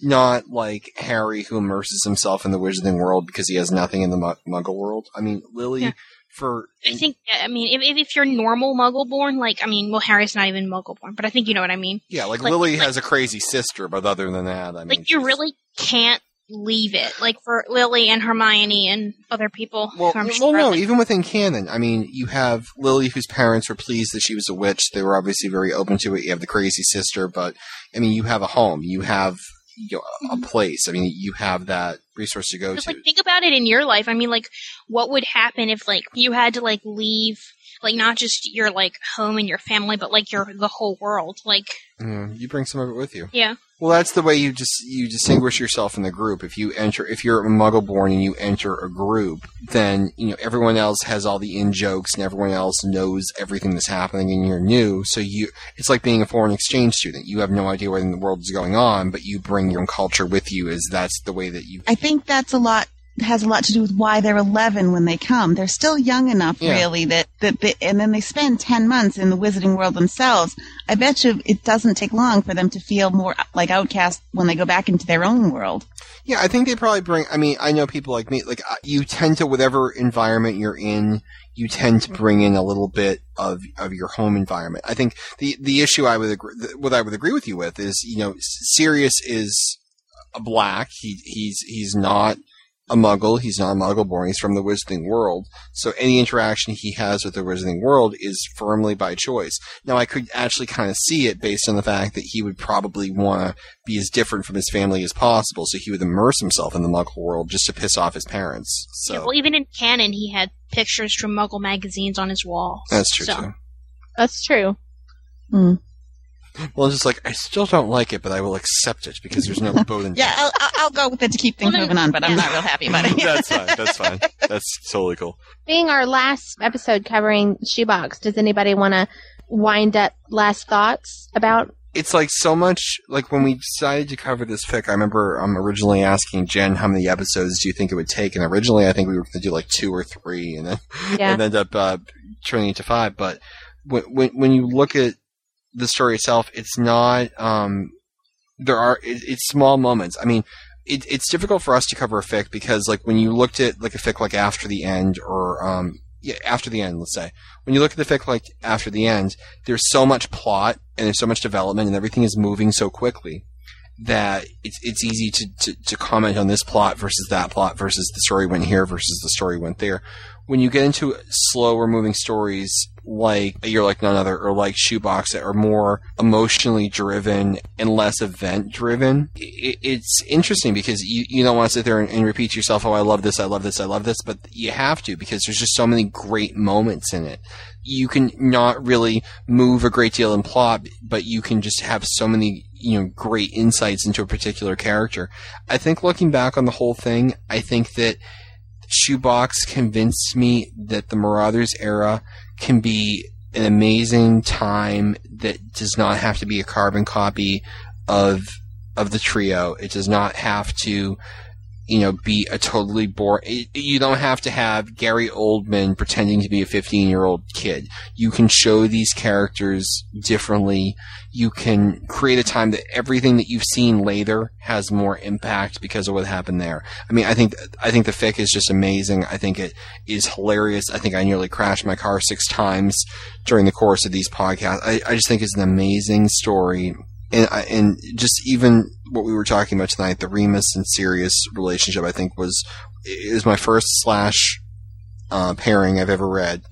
S1: not like Harry who immerses himself in the Wizarding world because he has nothing in the Mu- Muggle world. I mean, Lily
S6: Yeah.
S1: for
S6: I think, I mean, if, if, if you're normal Muggle born, like, I mean, well, Harry's not even Muggle born, but I think you know what I mean.
S1: yeah, like,
S6: Like-
S1: Lily
S6: like-
S1: has a crazy sister, but other than that, I mean,
S6: Like, you really can't leave it. Like, for Lily and Hermione and other people.
S1: Well, well, no, even within canon, I mean, you have Lily, whose parents were pleased that she was a witch. They were obviously very open to it. You have the crazy sister, but I mean, you have a home, you have you know, a- a place. I mean, you have that resource to go to.
S6: like think about it in your life. I mean, like, what would happen if like you had to like leave, like not just your like home and your family, but like your the whole world. Like,
S1: Yeah, you bring some of it with you.
S6: yeah,
S1: Well, that's the way you just you distinguish yourself in the group. If you enter, if you're a Muggle born and you enter a group, then you know everyone else has all the in jokes and everyone else knows everything that's happening, and you're new. So you, it's like being a foreign exchange student. You have no idea what in the world is going on, but you bring your own culture with you. Is that's the way that you
S4: I think that's a lot has a lot to do with why they're 11 when they come. They're still young enough,
S1: Yeah.
S4: really, that, that they, and then they spend 10 months in the wizarding world themselves. I bet you it doesn't take long for them to feel more like outcasts when they go back into their own world.
S1: Yeah, I think they probably bring. I mean, I know people like me. Like uh, you tend to whatever environment you're in, you tend to bring in a little bit of of your home environment. I think the the issue I would agree, what I would agree with you with is you know Sirius is a black. He he's he's not a muggle. He's not a muggle born. He's from the wizarding world. So any interaction he has with the wizarding world is firmly by choice. Now I could actually kind of see it based on the fact that he would probably want to be as different from his family as possible. So he would immerse himself in the muggle world just to piss off his parents. So
S6: Yeah, well, even in canon, he had pictures from Muggle magazines on his wall.
S1: that's true
S6: So-
S1: too.
S3: That's true. Hmm.
S1: Well, it's just like I still don't like it, but I will accept it because there's no Bowden. [LAUGHS]
S4: Yeah, I'll, I'll- I'll go with it to keep things moving on, but I'm not real happy about it. [LAUGHS]
S1: that's fine. [LAUGHS] That's fine. That's totally cool.
S3: Being our last episode covering Shoebox, does anybody want to wind up last thoughts about?
S1: It's like so much. Like when we decided to cover this fic, I remember um, originally asking Jen how many episodes do you think it would take, and originally I think we were going to do like two or three, and then
S3: Yeah.
S1: and ended up uh, turning into five. But when, when when you look at the story itself, it's not. Um, there are it, it's small moments. I mean, it, it's difficult for us to cover a fic because like when you looked at like a fic like after the end or um yeah after the end let's say when you look at the fic like after the end there's so much plot and there's so much development and everything is moving so quickly that it's it's easy to, to, to comment on this plot versus that plot versus the story went here versus the story went there. When you get into slower moving stories like You're Like None Other or like Shoebox that are more emotionally driven and less event driven, it, it's interesting because you, you don't want to sit there and, and repeat to yourself, oh, I love this, I love this, I love this, but you have to because there's just so many great moments in it you can not really move a great deal in plot, but you can just have so many, you know, great insights into a particular character. I think looking back on the whole thing, I think that Shoebox convinced me that the Marauders era can be an amazing time that does not have to be a carbon copy of of the trio. It does not have to you know, be a totally boring. You don't have to have Gary Oldman pretending to be a 15 year old kid. You can show these characters differently. You can create a time that everything that you've seen later has more impact because of what happened there. I mean, I think, I think the fic is just amazing. I think it is hilarious. I think I nearly crashed my car six times during the course of these podcasts. I, I just think it's an amazing story and and just even what we were talking about tonight, the Remus and Sirius relationship, I think was was my first slash uh, pairing I've ever read,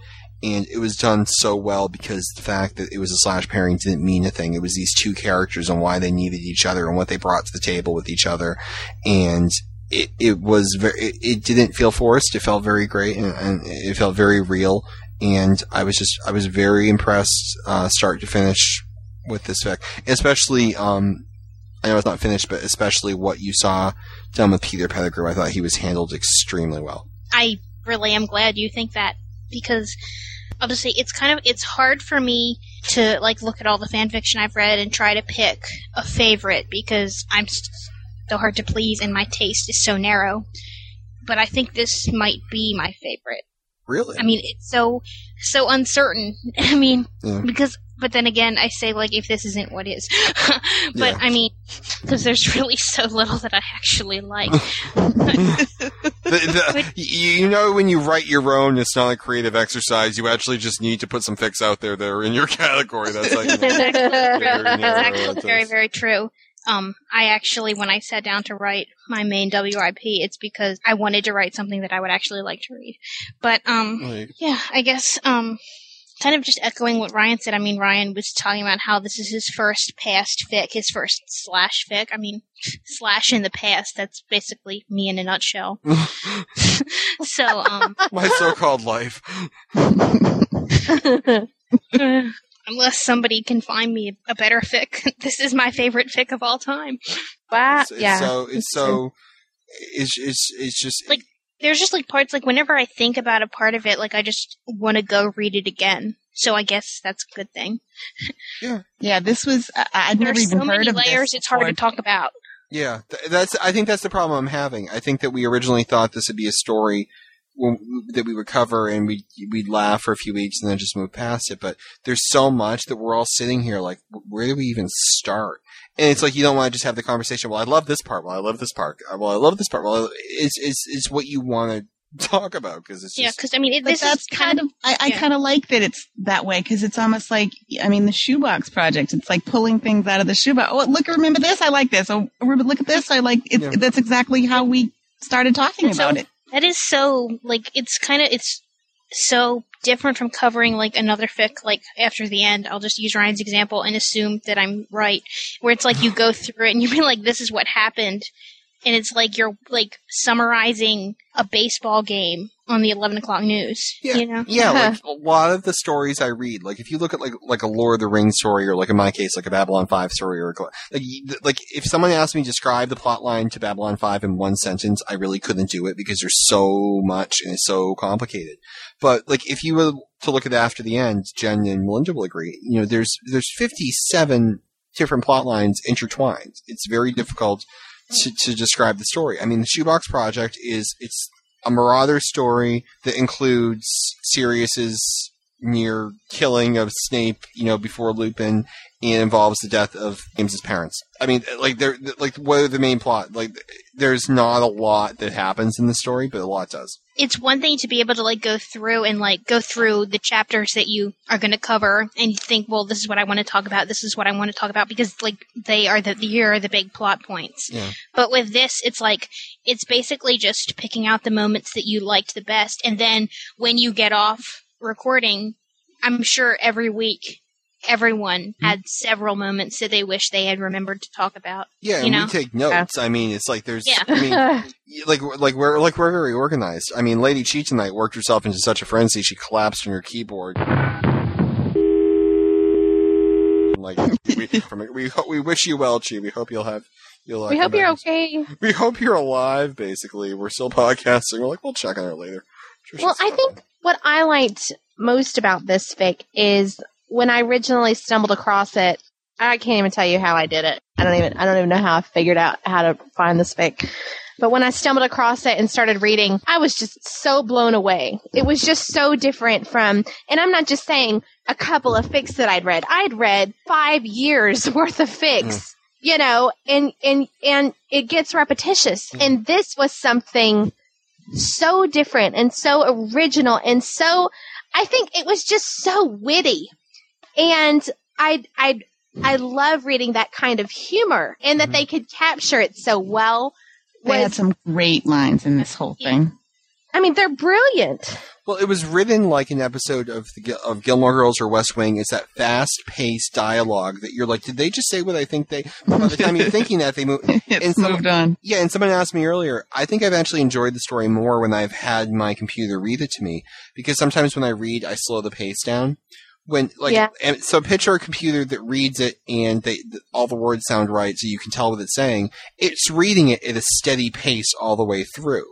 S1: and it was done so well because the fact that it was a slash pairing didn't mean a thing. It was these two characters and why they needed each other and what they brought to the table with each other, and it it was very it, it didn't feel forced. It felt very great and, and it felt very real. And I was just I was very impressed, uh, start to finish, with this fic, especially um, I know it's not finished, but especially what you saw done with Peter Pettigrew. I thought he was handled extremely well.
S6: I really am glad you think that because obviously it's kind of it's hard for me to like look at all the fan fiction I've read and try to pick a favorite because I'm so hard to please and my taste is so narrow. But I think this might be my favorite.
S1: Really?
S6: I mean, it's so so uncertain. [LAUGHS] I mean,
S1: Yeah.
S6: because but then again, I say like if this isn't what is, [LAUGHS] but
S1: Yeah.
S6: I mean, because there's really so little that I actually like. [LAUGHS] [LAUGHS]
S1: The- the- you, you know, when you write your own, it's not a creative exercise. You actually just need to put some fics out there that are in your category. That's like
S6: That's actually.
S1: Very
S6: That's actually very, very true. Um, I actually, when I sat down to write my main WIP, it's because I wanted to write something that I would actually like to read. But, um,
S1: Like-
S6: yeah, I guess, um, kind of just echoing what Ryan said. I mean, Ryan was talking about how this is his first past fic, his first slash fic. I mean, slash in the past. That's basically me in a nutshell. [LAUGHS] [LAUGHS] so, um,
S1: my so-called life. [LAUGHS]
S6: unless somebody can find me a better fic, this is my favorite fic of all time.
S3: Wow.
S1: It's, it's so it's so it's it's it's just
S6: Like, there's just like parts like whenever I think about a part of it, like I just want to go read it again. So I guess that's a good thing.
S4: Yeah, yeah. this was I, I'd never
S6: There's
S4: even
S6: so
S4: heard
S6: many
S4: of
S6: layers;
S4: this
S6: it's hard to talk about.
S1: Yeah, th- that's. I think that's the problem I'm having. I think that we originally thought this would be a story that we would cover and we we'd laugh for a few weeks and then just move past it. But there's so much that we're all sitting here like, where do we even start? And it's like you don't want to just have the conversation. Well, I love this part. Well, I love this part. Uh, Well, I love this part. Well, it's it's it's what you want to [LAUGHS] talk about because it's
S6: Yeah, because I mean, it, this
S4: that's
S6: is kind of
S4: I, I
S6: yeah.
S4: kind of like that it's that way because it's almost like I mean the shoebox project. It's like pulling things out of the shoebox. Oh, look! Remember this? I like this. Oh, look at this. I like. It's,
S1: Yeah.
S4: That's exactly how we started talking
S6: So-
S4: about it.
S6: That is so like it's kind of it's so different from covering like another fic like after the end. I'll just use Ryan's example and assume that I'm right. Where it's like you go through it and you be like, this is what happened, and it's like you're like summarizing a baseball game on the eleven o'clock news.
S1: Yeah,
S6: you know?
S1: yeah. Like [LAUGHS] a lot of the stories I read, like if you look at like like a Lord of the Rings story, or like in my case, like a Babylon Five story, or like like if someone asked me to describe the plot line to Babylon Five in one sentence, I really couldn't do it because there's so much and it's so complicated. But like if you were to look at it after the end, Jen and Melinda will agree. You know, there's there's 57 different plot lines intertwined. It's very difficult to, to describe the story. I mean, the Shoebox Project is it's a Marauder story that includes Sirius's near killing of Snape, you know, before Lupin, and involves the death of James's parents. I mean, like they're like what are the main plot? Like, there's not a lot that happens in the story, but a lot does.
S6: it's one thing to be able to like go through and like go through the chapters that you are going to cover and think well this is what i want to talk about this is what i want to talk about because like they are the here are the big plot points
S1: Yeah.
S6: but with this it's like it's basically just picking out the moments that you liked the best and then when you get off recording i'm sure every week everyone had several moments that they wish they had remembered to talk about
S1: Yeah,
S6: you
S1: and
S6: know
S1: we take notes. I mean, it's like there's,
S6: Yeah.
S1: I mean, [LAUGHS] like like we're like we're very organized. I mean, Lady Chi tonight worked herself into such a frenzy she collapsed on her keyboard. Like we from, we we wish you well, Chi. We hope you'll have you'll. uh,
S3: we hope you're
S1: back.
S3: okay.
S1: We hope you're alive. Basically, we're still [LAUGHS] podcasting. We're like, we'll check on her later. Sure
S3: Well,
S1: she's
S3: I think what I liked most about this fic is when I originally stumbled across it. I can't even tell you how I did it. I don't even I don't even know how I figured out how to find this fic. But when I stumbled across it and started reading, I was just so blown away. It was just so different from, and I'm not just saying a couple of fics that I'd read. I'd read five years [LAUGHS] worth of fics, hmm. you know, and, and, and it gets repetitious. Hmm. And this was something so different and so original and so I think it was just so witty. And I I I love reading that kind of humor and that mm-hmm. they could capture it so well.
S4: They had some great lines in this whole thing.
S3: I mean they're brilliant.
S1: Well, it was written like an episode of the of Gilmore Girls or West Wing. It's that fast paced dialogue that you're like, did they just say what I think they? By the time you're thinking that, they move. [LAUGHS]
S4: It's moved on.
S1: Yeah, and someone asked me earlier. I think I've actually enjoyed the story more when I've had my computer read it to me because sometimes when I read, I slow the pace down. When like,
S3: Yeah.
S1: and so picture a computer that reads it and they all the words sound right, so you can tell what it's saying. It's reading it at a steady pace all the way through.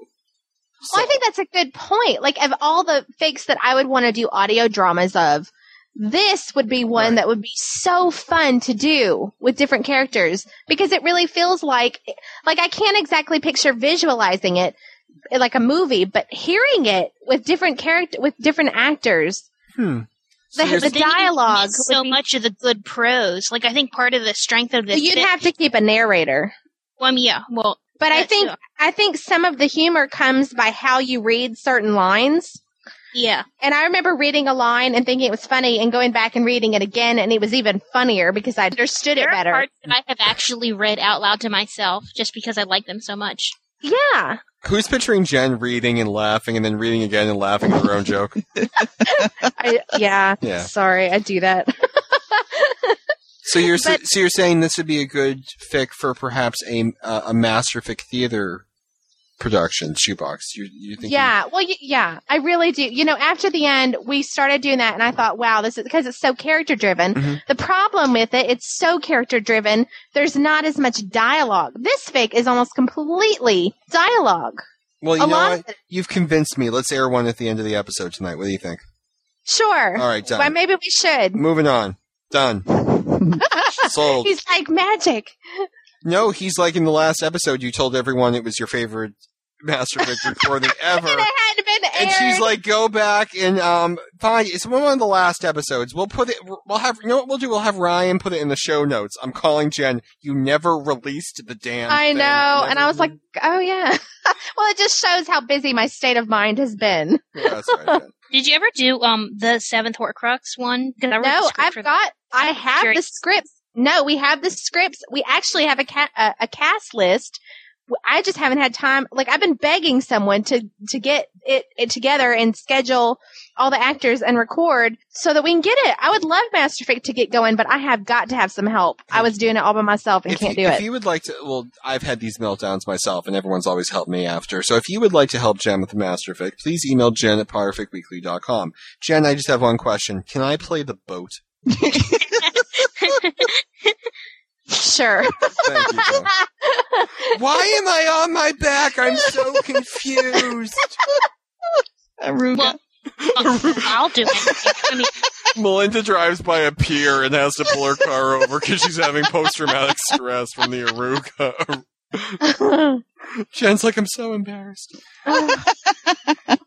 S3: Well, I think that's a good point. Like of all the fics that I would want to do audio dramas of, this would be one that would be so fun to do with different characters because it really feels like like I can't exactly picture visualizing it like a movie, but hearing it with different character with different actors,
S1: Hmm.
S3: The,
S6: But
S3: the dialogue
S6: so much of the good prose like i think part of the strength of this
S3: you'd
S6: fic-
S3: have to keep a narrator.
S6: well, um, yeah well
S3: But I think. I think some of the humor comes by how you read certain lines.
S6: yeah
S3: And I remember reading a line and thinking it was funny and going back and reading it again and it was even funnier because I understood it
S6: there are
S3: better.
S6: parts that i have actually read out loud to myself just because i like them so much
S3: Yeah.
S1: Who's picturing Jen reading and laughing and then reading again and laughing at her own joke? [LAUGHS]
S3: I, yeah.
S1: Yeah.
S3: Sorry, I do that. [LAUGHS]
S1: So you're
S3: But-
S1: so you're saying this would be a good fic for perhaps a uh, a master fic theater production shoebox. You you think?
S3: Yeah. Well, yeah, I really do. You know, after the end, we started doing that and I thought, wow, this is because it's so character driven.
S1: Mhm.
S3: The problem with it, it's so character driven. There's not as much dialogue. This fic is almost completely dialogue.
S1: Well, you
S3: A
S1: know what? you've convinced me. Let's air one at the end of the episode tonight. What do you think?
S3: Sure.
S1: All right, done.
S3: Well, maybe we should.
S1: Moving on. Done. [LAUGHS] Sold.
S3: He's like magic.
S1: No, he's like in the last episode. You told everyone it was your favorite master fic recording [LAUGHS] ever.
S3: And it had been aired.
S1: And she's like, "Go back and um, fine. It's one of the last episodes. We'll put it. We'll have. You know what we'll do? We'll have Ryan put it in the show notes. I'm calling Jen. You never released the damn.
S3: I
S1: thing.
S3: know. And
S1: Never-
S3: I was like, oh yeah. [LAUGHS] well, it just shows how busy my state of mind has been. [LAUGHS]
S1: Yeah, that's right. Jen.
S6: did you ever do um the seventh horcrux one 'Cause I wrote
S3: No, I've
S6: for
S3: got, I have the scripts. No, we have the scripts. We actually have a, ca- a, a cast list I just haven't had time. Like I've been begging someone to to get it, it together and schedule all the actors and record so that we can get it. I would love Masterfic to get going, but I have got to have some help. I was doing it all by myself and
S1: if
S3: can't
S1: you,
S3: do
S1: if
S3: it.
S1: If you would like to, well, I've had these meltdowns myself, and everyone's always helped me after. So if you would like to help Jen with the Masterfic, please email Jen at PotterficWeekly.com. Jen, I just have one question. Can I play the boat? [LAUGHS] [LAUGHS]
S3: Sure.
S1: Thank you. Jen. [LAUGHS] Why am I on my back? I'm so confused.
S4: Aruga.
S6: Well, I'll, I'll do it. I mean,
S1: Melinda drives by a pier and has to pull her car over because she's having post-traumatic stress from the Aruga. [LAUGHS] Jen's like, I'm so embarrassed. [LAUGHS]
S3: no,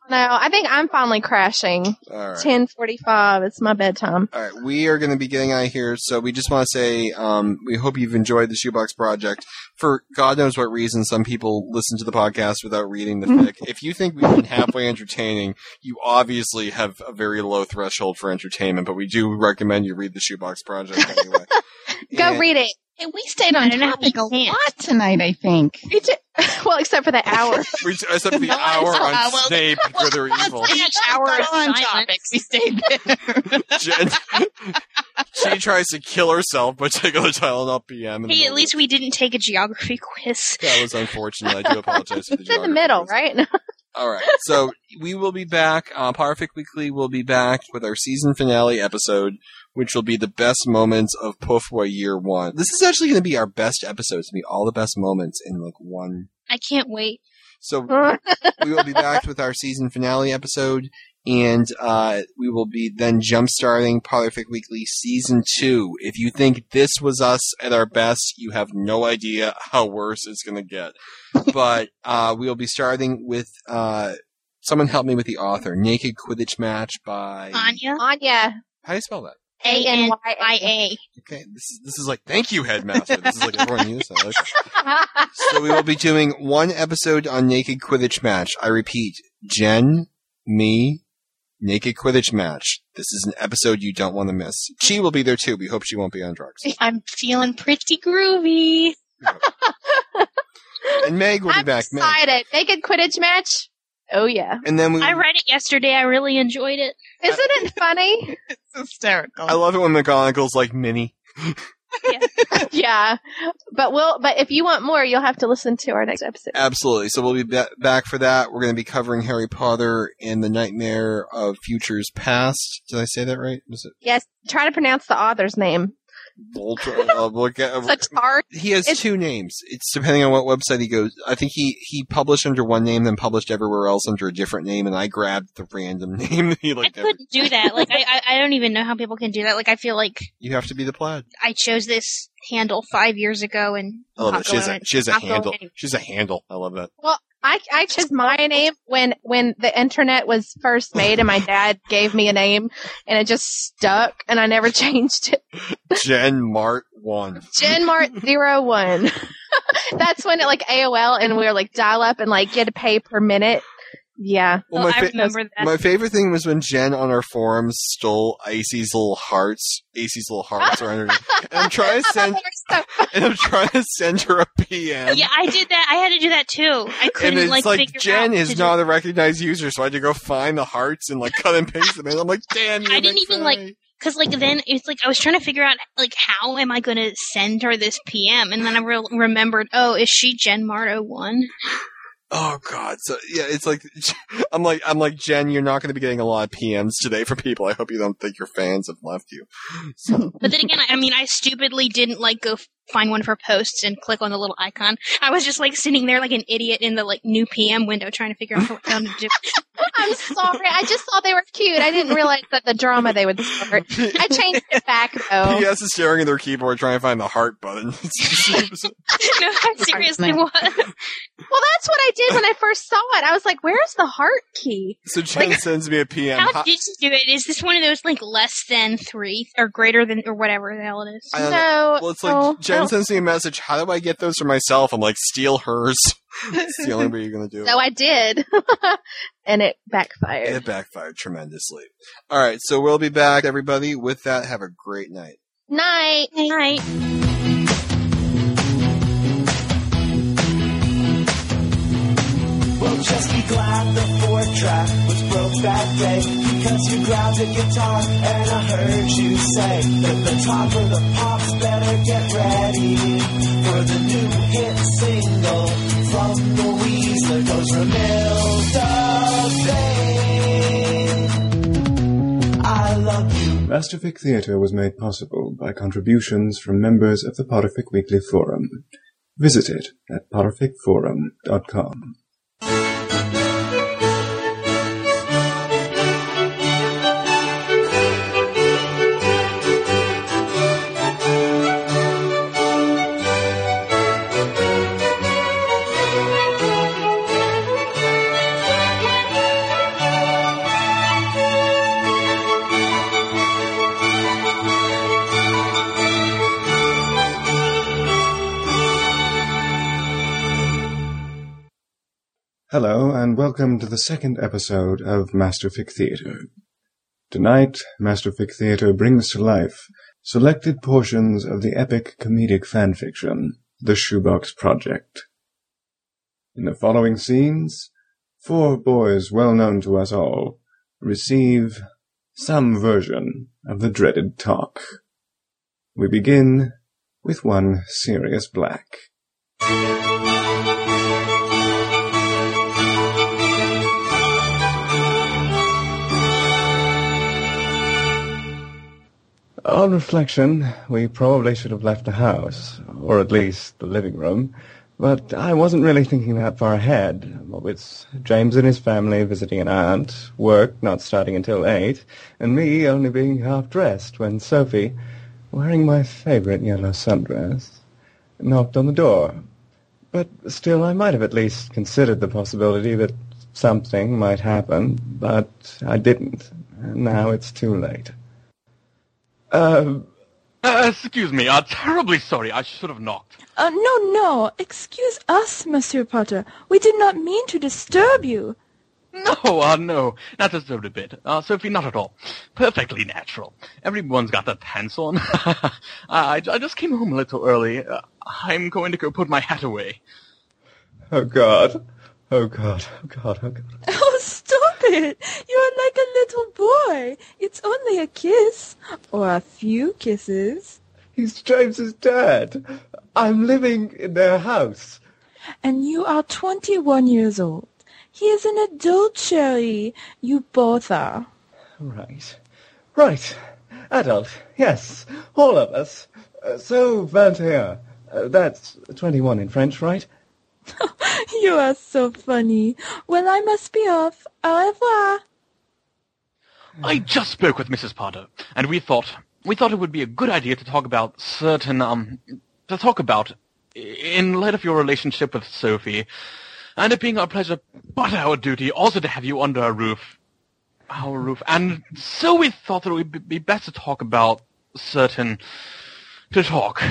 S3: I think I'm finally crashing.
S1: Right.
S3: Ten forty-five. It's my bedtime.
S1: All right, we are going to be getting out of here, so we just want to say um, we hope you've enjoyed the Shoebox Project. For God knows what reason, some people listen to the podcast without reading the fic. [LAUGHS] if you think we've been halfway entertaining, you obviously have a very low threshold for entertainment. But we do recommend you read the Shoebox Project anyway.
S3: Go
S1: And-
S3: read it.
S4: Hey, we stayed on
S6: don't know how
S4: topic a
S6: can't.
S4: lot tonight, I think. [LAUGHS]
S3: Well, except for that hour. [LAUGHS]
S1: Except for the [LAUGHS]
S4: No, I
S1: hour
S4: saw-
S1: on
S4: well,
S1: Snape for their evil.
S4: Each
S6: hour
S4: hour
S6: of
S4: on
S6: silence.
S4: topic. We stayed there.
S1: Jen, she tries to kill herself by taking the Tylenol PM. in the
S6: hey, at least we didn't take a geography quiz.
S1: that was unfortunate. I do apologize for the
S3: It's in the middle,
S1: quiz.
S3: right?
S1: All right. So we will be back. Uh, Potterfic Weekly will be back with our season finale episode, which will be the best moments of Pufwa Year One. This is actually going to be our best episode. It's going to be all the best moments in like one.
S6: I can't wait.
S1: So [LAUGHS] we will be back with our season finale episode, and uh, we will be then jump-starting Potterfic Weekly season two. If you think this was us at our best, you have no idea how worse it's going to get. But [LAUGHS] uh, we will be starting with uh, someone help me with the author, Naked Quidditch Match by
S6: Anya,
S3: Anya.
S1: how do you spell that?
S6: A N Y A.
S1: Okay, this is this is like thank you, headmaster. This is like everyone uses that. [LAUGHS] So we will be doing one episode on Naked Quidditch Match. I repeat, Jen, me, Naked Quidditch Match. This is an episode you don't want to miss. She will be there too. We hope she won't be on drugs. [LAUGHS]
S6: I'm feeling pretty groovy. [LAUGHS]
S1: And Meg will be
S3: I'm
S1: back. Meg.
S3: excited. Naked Quidditch match. Oh yeah.
S1: And then we.
S6: I read it yesterday. I really enjoyed it.
S3: Isn't it [LAUGHS] funny?
S4: it's hysterical.
S1: I love it when McGonagall's like Minnie. [LAUGHS]
S3: yeah. But we'll. But if you want more, you'll have to listen to our next episode.
S1: Absolutely. So we'll be ba- back for that. We're going to be covering Harry Potter and the Nightmare of Futures Past. Did I say that right? Was it
S3: Yes. Try to pronounce the author's name.
S1: Voltron? uh, [LAUGHS] we'll get- He has
S3: It's-
S1: two names. It's depending on what website he goes. I think he, he published under one name, then published everywhere else under a different name, and I grabbed the random [LAUGHS] name that he
S6: I
S1: liked. every-
S6: couldn't do that. Like I, I, I don't even know how people can do that. Like I feel like
S1: You have to be the plaid.
S6: I chose this handle five years ago, and
S1: I love it. She has a,
S6: going-
S1: she has a handle. She's a handle. I love that.
S3: Well, I I chose my name when when the internet was first made, and my dad gave me a name, and it just stuck, and I never [LAUGHS] changed it.
S1: Jen Mart one.
S3: Jen Mart zero one. [LAUGHS] That's when it like AOL, and we were like dial up, and like you had to pay per minute. Yeah.
S1: Well,
S6: Oh,
S1: my,
S6: I remember that.
S1: my favorite thing was when Jen on our forums stole Icy's little hearts. Icy's little hearts are under. And I'm trying to [LAUGHS] send. And I'm trying to send her a PM.
S6: yeah, I did that. I had to do that too. I couldn't
S1: it's
S6: like,
S1: like, Jen
S6: out
S1: is
S6: to
S1: not a recognized user, so I had to go find the hearts and like cut and paste them. And I'm like, damn!
S6: I didn't even like because like then it's like I was trying to figure out like how am I going to send her this PM, and then I re- remembered, oh, is she Jen Marto one?
S1: Oh god! So yeah, it's like [LAUGHS] I'm like I'm like Jen. You're not going to be getting a lot of PMs today from people. I hope you don't think your fans have left you. So
S6: But then again, I mean, I stupidly didn't like go find one of her posts and click on the little icon. I was just like sitting there like an idiot in the like new PM window trying to figure out what to do. [LAUGHS]
S3: I'm sorry. I just thought they were cute. I didn't realize that the drama they would start. [LAUGHS] I changed it back though.
S1: PS is staring at their keyboard trying to find the heart button. [LAUGHS]
S6: no, I seriously was.
S3: Well, that's what I did when I first saw it. I was like, "Where's the heart key?"
S1: so Jen sends me a PM.
S6: How
S1: Hi-
S6: did you do it? Is this one of those like less than three or greater than or whatever the hell it is?
S1: I.
S3: No.
S1: Well, it's like
S3: no,
S1: Jen
S3: no. Oh.
S1: sends me a message. How do I get those for myself? I'm like, steal hers. it's the only way you're gonna do it.
S3: So I did, [LAUGHS] and it backfired.
S1: It backfired tremendously. All right, so we'll be back, everybody. With that, have a great night.
S3: Night.
S6: Night.
S5: Just be glad the fourth track was broke that day because you grabbed a guitar and I heard you say that the top of the pops better get ready for the new hit single from the Weasler goes Ramilda Babe. I love
S12: Theatre was made possible by contributions from members of the Potterfic Weekly Forum. Visit it at potterficforum.com you Hello, and welcome to the second episode of Masterfic Theatre. Tonight, Masterfic Theatre brings to life selected portions of the epic comedic fanfiction, The Shoebox Project. In the following scenes, four boys well known to us all receive some version of the dreaded talk. We begin with one Sirius Black. On reflection, we probably should have left the house, or at least the living room, but I wasn't really thinking that far ahead. With James and his family visiting an aunt, work not starting until eight, and me only being half-dressed when Sophie, wearing my favorite yellow sundress, knocked on the door. But still, I might have at least considered the possibility that something might happen, but I didn't, and now it's too late.
S13: Uh, uh, excuse me. I'm terribly sorry. I should have knocked.
S14: Uh, no, no. Excuse us, Monsieur Potter. We did not mean to disturb you.
S13: No, uh, no. Not disturbed a bit. Uh, Sophie, not at all. Perfectly natural. Everyone's got their pants on. [LAUGHS] I, I just came home a little early. Uh, I'm going to go put my hat away.
S12: Oh God. Oh God. Oh God. Oh God. [LAUGHS]
S14: It. [LAUGHS] You're like a little boy. It's only a kiss. Or a few kisses.
S12: He's James's dad. I'm living in their house.
S14: And you are 21 years old. He is an adult, chéri. You both are.
S12: Right. Right. Adult. Yes. All of us. Uh, so, 21. Uh, that's 21 in French, right? [LAUGHS]
S14: you are so funny. Well, I must be off. Au revoir.
S13: I just spoke with Mrs. Potter, and we thought we thought it would be a good idea to talk about certain um to talk about in light of your relationship with Sophie, and it being our pleasure but our duty also to have you under our roof, our roof, and so we thought that it would be best to talk about certain to talk.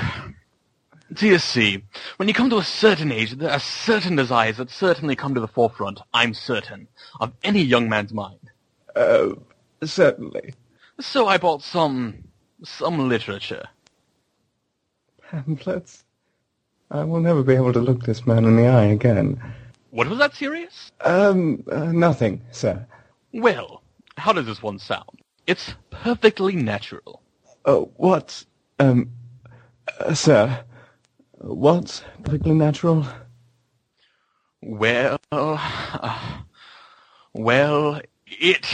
S13: Do you see, when you come to a certain age, there are certain desires that certainly come to the forefront, I'm certain, of any young man's mind.
S12: Oh, certainly.
S13: So I bought some, some literature.
S12: Pamphlets? I will never be able to look this man in the eye again.
S13: What was that Sirius?
S12: Um, uh, nothing, sir.
S13: Well, how does this one sound? It's perfectly natural.
S12: Oh, what, um, uh, sir? What's perfectly natural?
S13: Well, uh, well, it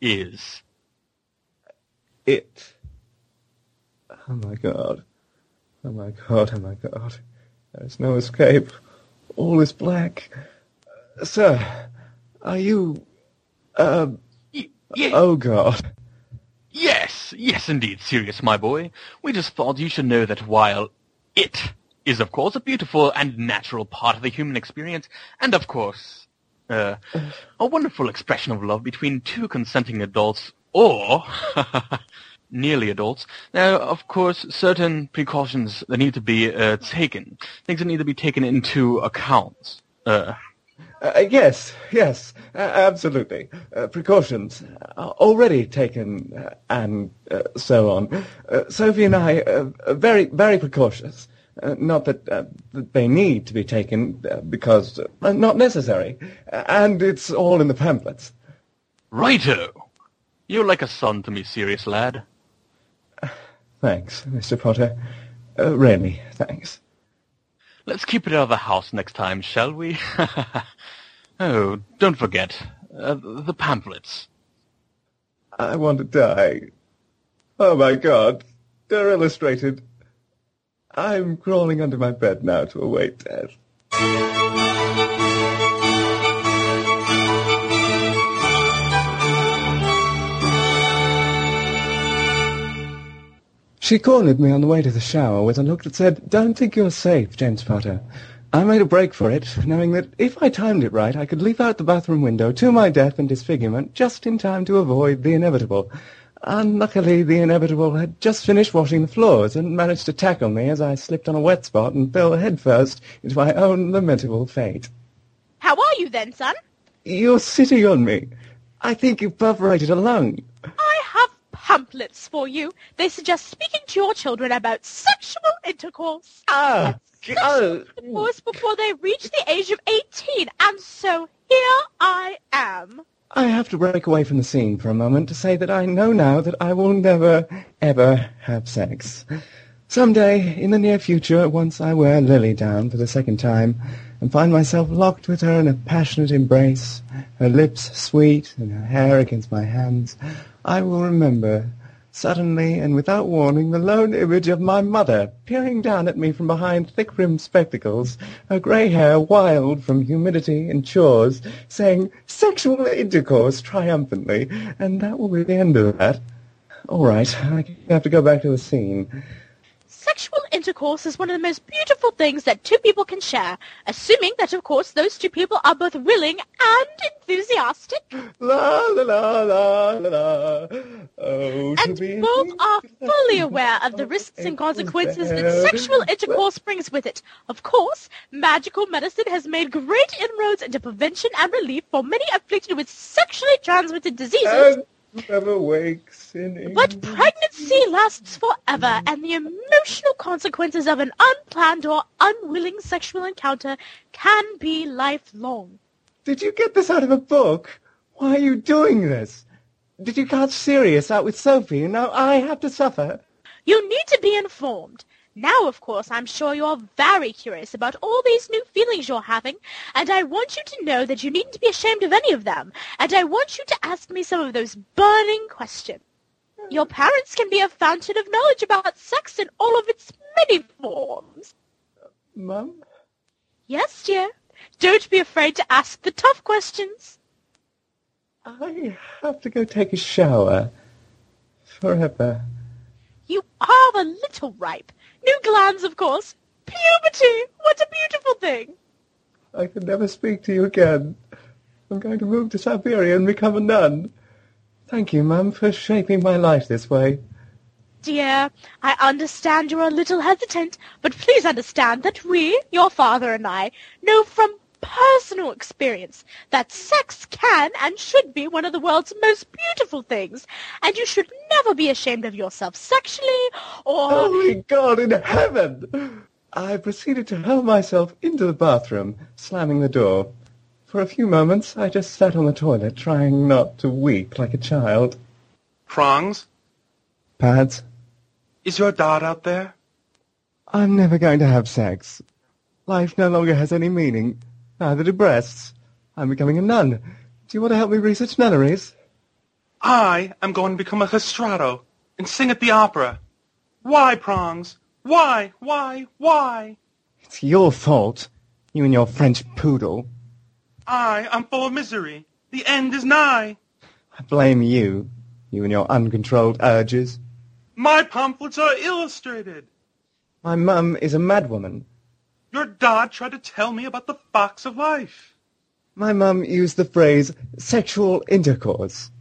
S13: is.
S12: It. Oh my god. Oh my god, oh my god. There's no escape. All is black. Uh, sir, are you. Uh.
S13: yeah.
S12: Oh god.
S13: Yes, yes indeed, Sirius, my boy. We just thought you should know that while it is, of course, a beautiful and natural part of the human experience, and of course, uh, a wonderful expression of love between two consenting adults, or [LAUGHS] nearly adults. Now, of course, certain precautions that need to be uh, taken, things that need to be taken into account. Uh,
S12: uh, yes, yes, uh, absolutely. Uh, precautions already taken, uh, and uh, so on. Uh, Sophie and I are very, very precautious. Uh, not that, uh, that they need to be taken, uh, because uh, not necessary. And it's all in the pamphlets.
S13: Righto! You're like a son to me, Sirius lad. [SIGHS]
S12: Thanks, Mr. Potter. Uh, really, thanks.
S13: Let's keep it out of the house next time, shall we? [LAUGHS] oh, don't forget, uh, the pamphlets.
S12: I want to die. Oh my god, they're illustrated. I'm crawling under my bed now to await death. She cornered me on the way to the shower with a look that said, Don't think you're safe, James Potter. I made a break for it, knowing that if I timed it right, I could leap out the bathroom window to my death and disfigurement just in time to avoid the inevitable. Unluckily, the inevitable had just finished washing the floors and managed to tackle me as I slipped on a wet spot and fell headfirst into my own lamentable fate.
S15: How are you then, son?
S12: You're sitting on me. I think you've perforated a lung.
S15: I have pamphlets for you. They suggest speaking to your children about sexual intercourse.
S12: Ah! Oh.
S15: Intercourse before they reach the age of 18. And so here I am.
S12: I have to break away from the scene for a moment to say that I know now that I will never, ever have sex. Someday, in the near future, once I wear Lily down for the second time and find myself locked with her in a passionate embrace, her lips sweet and her hair against my hands, I will remember, suddenly and without warning, the lone image of my mother peering down at me from behind thick-rimmed spectacles, her grey hair wild from humidity and chores, saying sexual intercourse triumphantly, and that will be the end of that. All right, I have to go back to the scene.
S15: Sexual intercourse is one of the most beautiful things that two people can share, assuming that, of course, those two people are both willing and enthusiastic.
S12: La la la la la la. Oh,
S15: And both are fully aware of the risks and consequences that sexual intercourse brings with it. Of course, magical medicine has made great inroads into prevention and relief for many afflicted with sexually transmitted diseases.
S12: and never wakes in England.
S15: But pregnancy lasts forever, and the emotional consequences of an unplanned or unwilling sexual encounter can be lifelong.
S12: Did you get this out of a book? Why are you doing this? Did you catch Sirius out with Sophie and now I have to suffer?
S15: You need to be informed. Now, of course, I'm sure you're very curious about all these new feelings you're having, and I want you to know that you needn't be ashamed of any of them, and I want you to ask me some of those burning questions. Your parents can be a fountain of knowledge about sex in all of its many forms.
S12: Mum?
S15: Yes, dear. Don't be afraid to ask the tough questions.
S12: I have to go take a shower. Forever.
S15: You are a little ripe. New glands, of course. Puberty! What a beautiful thing!
S12: I can never speak to you again. I'm going to move to Siberia and become a nun. Thank you, Mum, for shaping my life this way.
S15: Dear, I understand you're a little hesitant, but please understand that we, your father and I, know from personal experience that sex can and should be one of the world's most beautiful things, and you should never be ashamed of yourself sexually or...
S12: Holy God in heaven! I proceeded to hurl myself into the bathroom, slamming the door. For a few moments, I just sat on the toilet, trying not to weep like a child.
S16: Prongs,
S12: Pads,
S16: is your dad out there?
S12: I'm never going to have sex. Life no longer has any meaning. Neither do breasts. I'm becoming a nun. Do you want to help me research nunneries?
S16: I am going to become a castrato and sing at the opera. Why, Prongs? Why, why, why?
S12: It's your fault. You and your French poodle.
S16: I am full of misery. The end is nigh.
S12: I blame you. You and your uncontrolled urges.
S16: My pamphlets are illustrated.
S12: My mum is a madwoman.
S16: Your dad tried to tell me about the facts of life.
S12: My mum used the phrase sexual intercourse.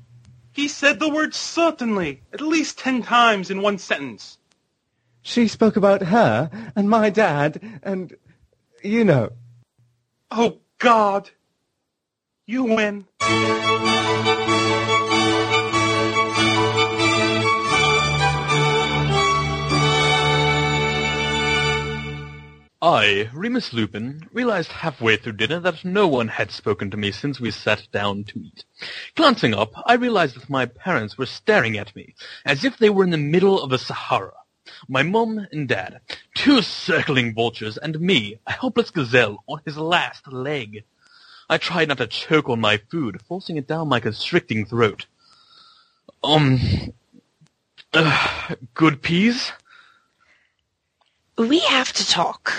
S16: He said the word certainly at least ten times in one sentence.
S12: She spoke about her and my dad and, you know.
S16: Oh, God. You win.
S13: I, Remus Lupin, realized halfway through dinner that no one had spoken to me since we sat down to eat. Glancing up, I realized that my parents were staring at me, as if they were in the middle of the Sahara. My mum and dad, two circling vultures, and me, a helpless gazelle on his last leg. I tried not to choke on my food, forcing it down my constricting throat. Um, uh, good peas?
S17: We have to talk.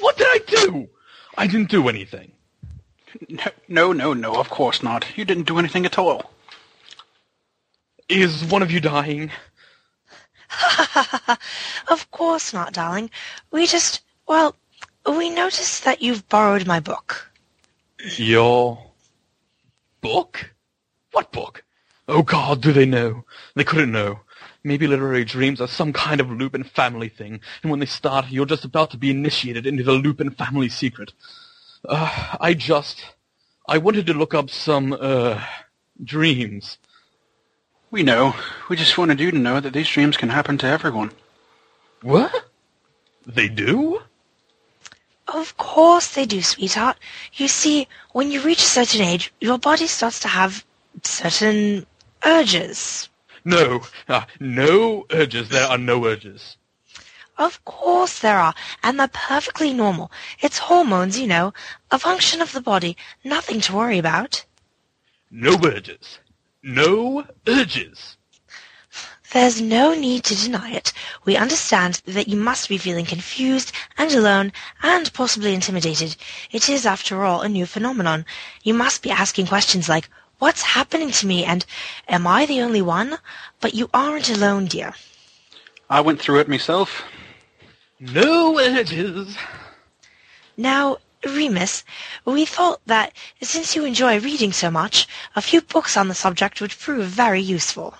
S13: What did I do? I didn't do anything.
S18: No, no, no, of course not. You didn't do anything at all.
S13: Is one of you dying? [LAUGHS]
S17: of course not, darling. We just, well, we noticed that you've borrowed my book.
S13: Your book? What book? Oh God, do they know? They couldn't know. Maybe literary dreams are some kind of Lupin family thing, and when they start, you're just about to be initiated into the Lupin family secret. Uh, I just, I wanted to look up some, uh, dreams.
S18: We know. We just wanted you to know that these dreams can happen to everyone.
S13: What? They do?
S17: Of course they do, sweetheart. You see, when you reach a certain age, your body starts to have certain urges.
S13: No, uh, no urges. There are no urges.
S17: Of course there are, and they're perfectly normal. It's hormones, you know, a function of the body, nothing to worry about.
S13: No urges. No urges.
S17: There's no need to deny it. We understand that you must be feeling confused and alone and possibly intimidated. It is, after all, a new phenomenon. You must be asking questions like, what's happening to me and am I the only one? But you aren't alone, dear.
S18: I went through it myself.
S13: No urges.
S17: Now, Remus, we thought that since you enjoy reading so much, a few books on the subject would prove very useful.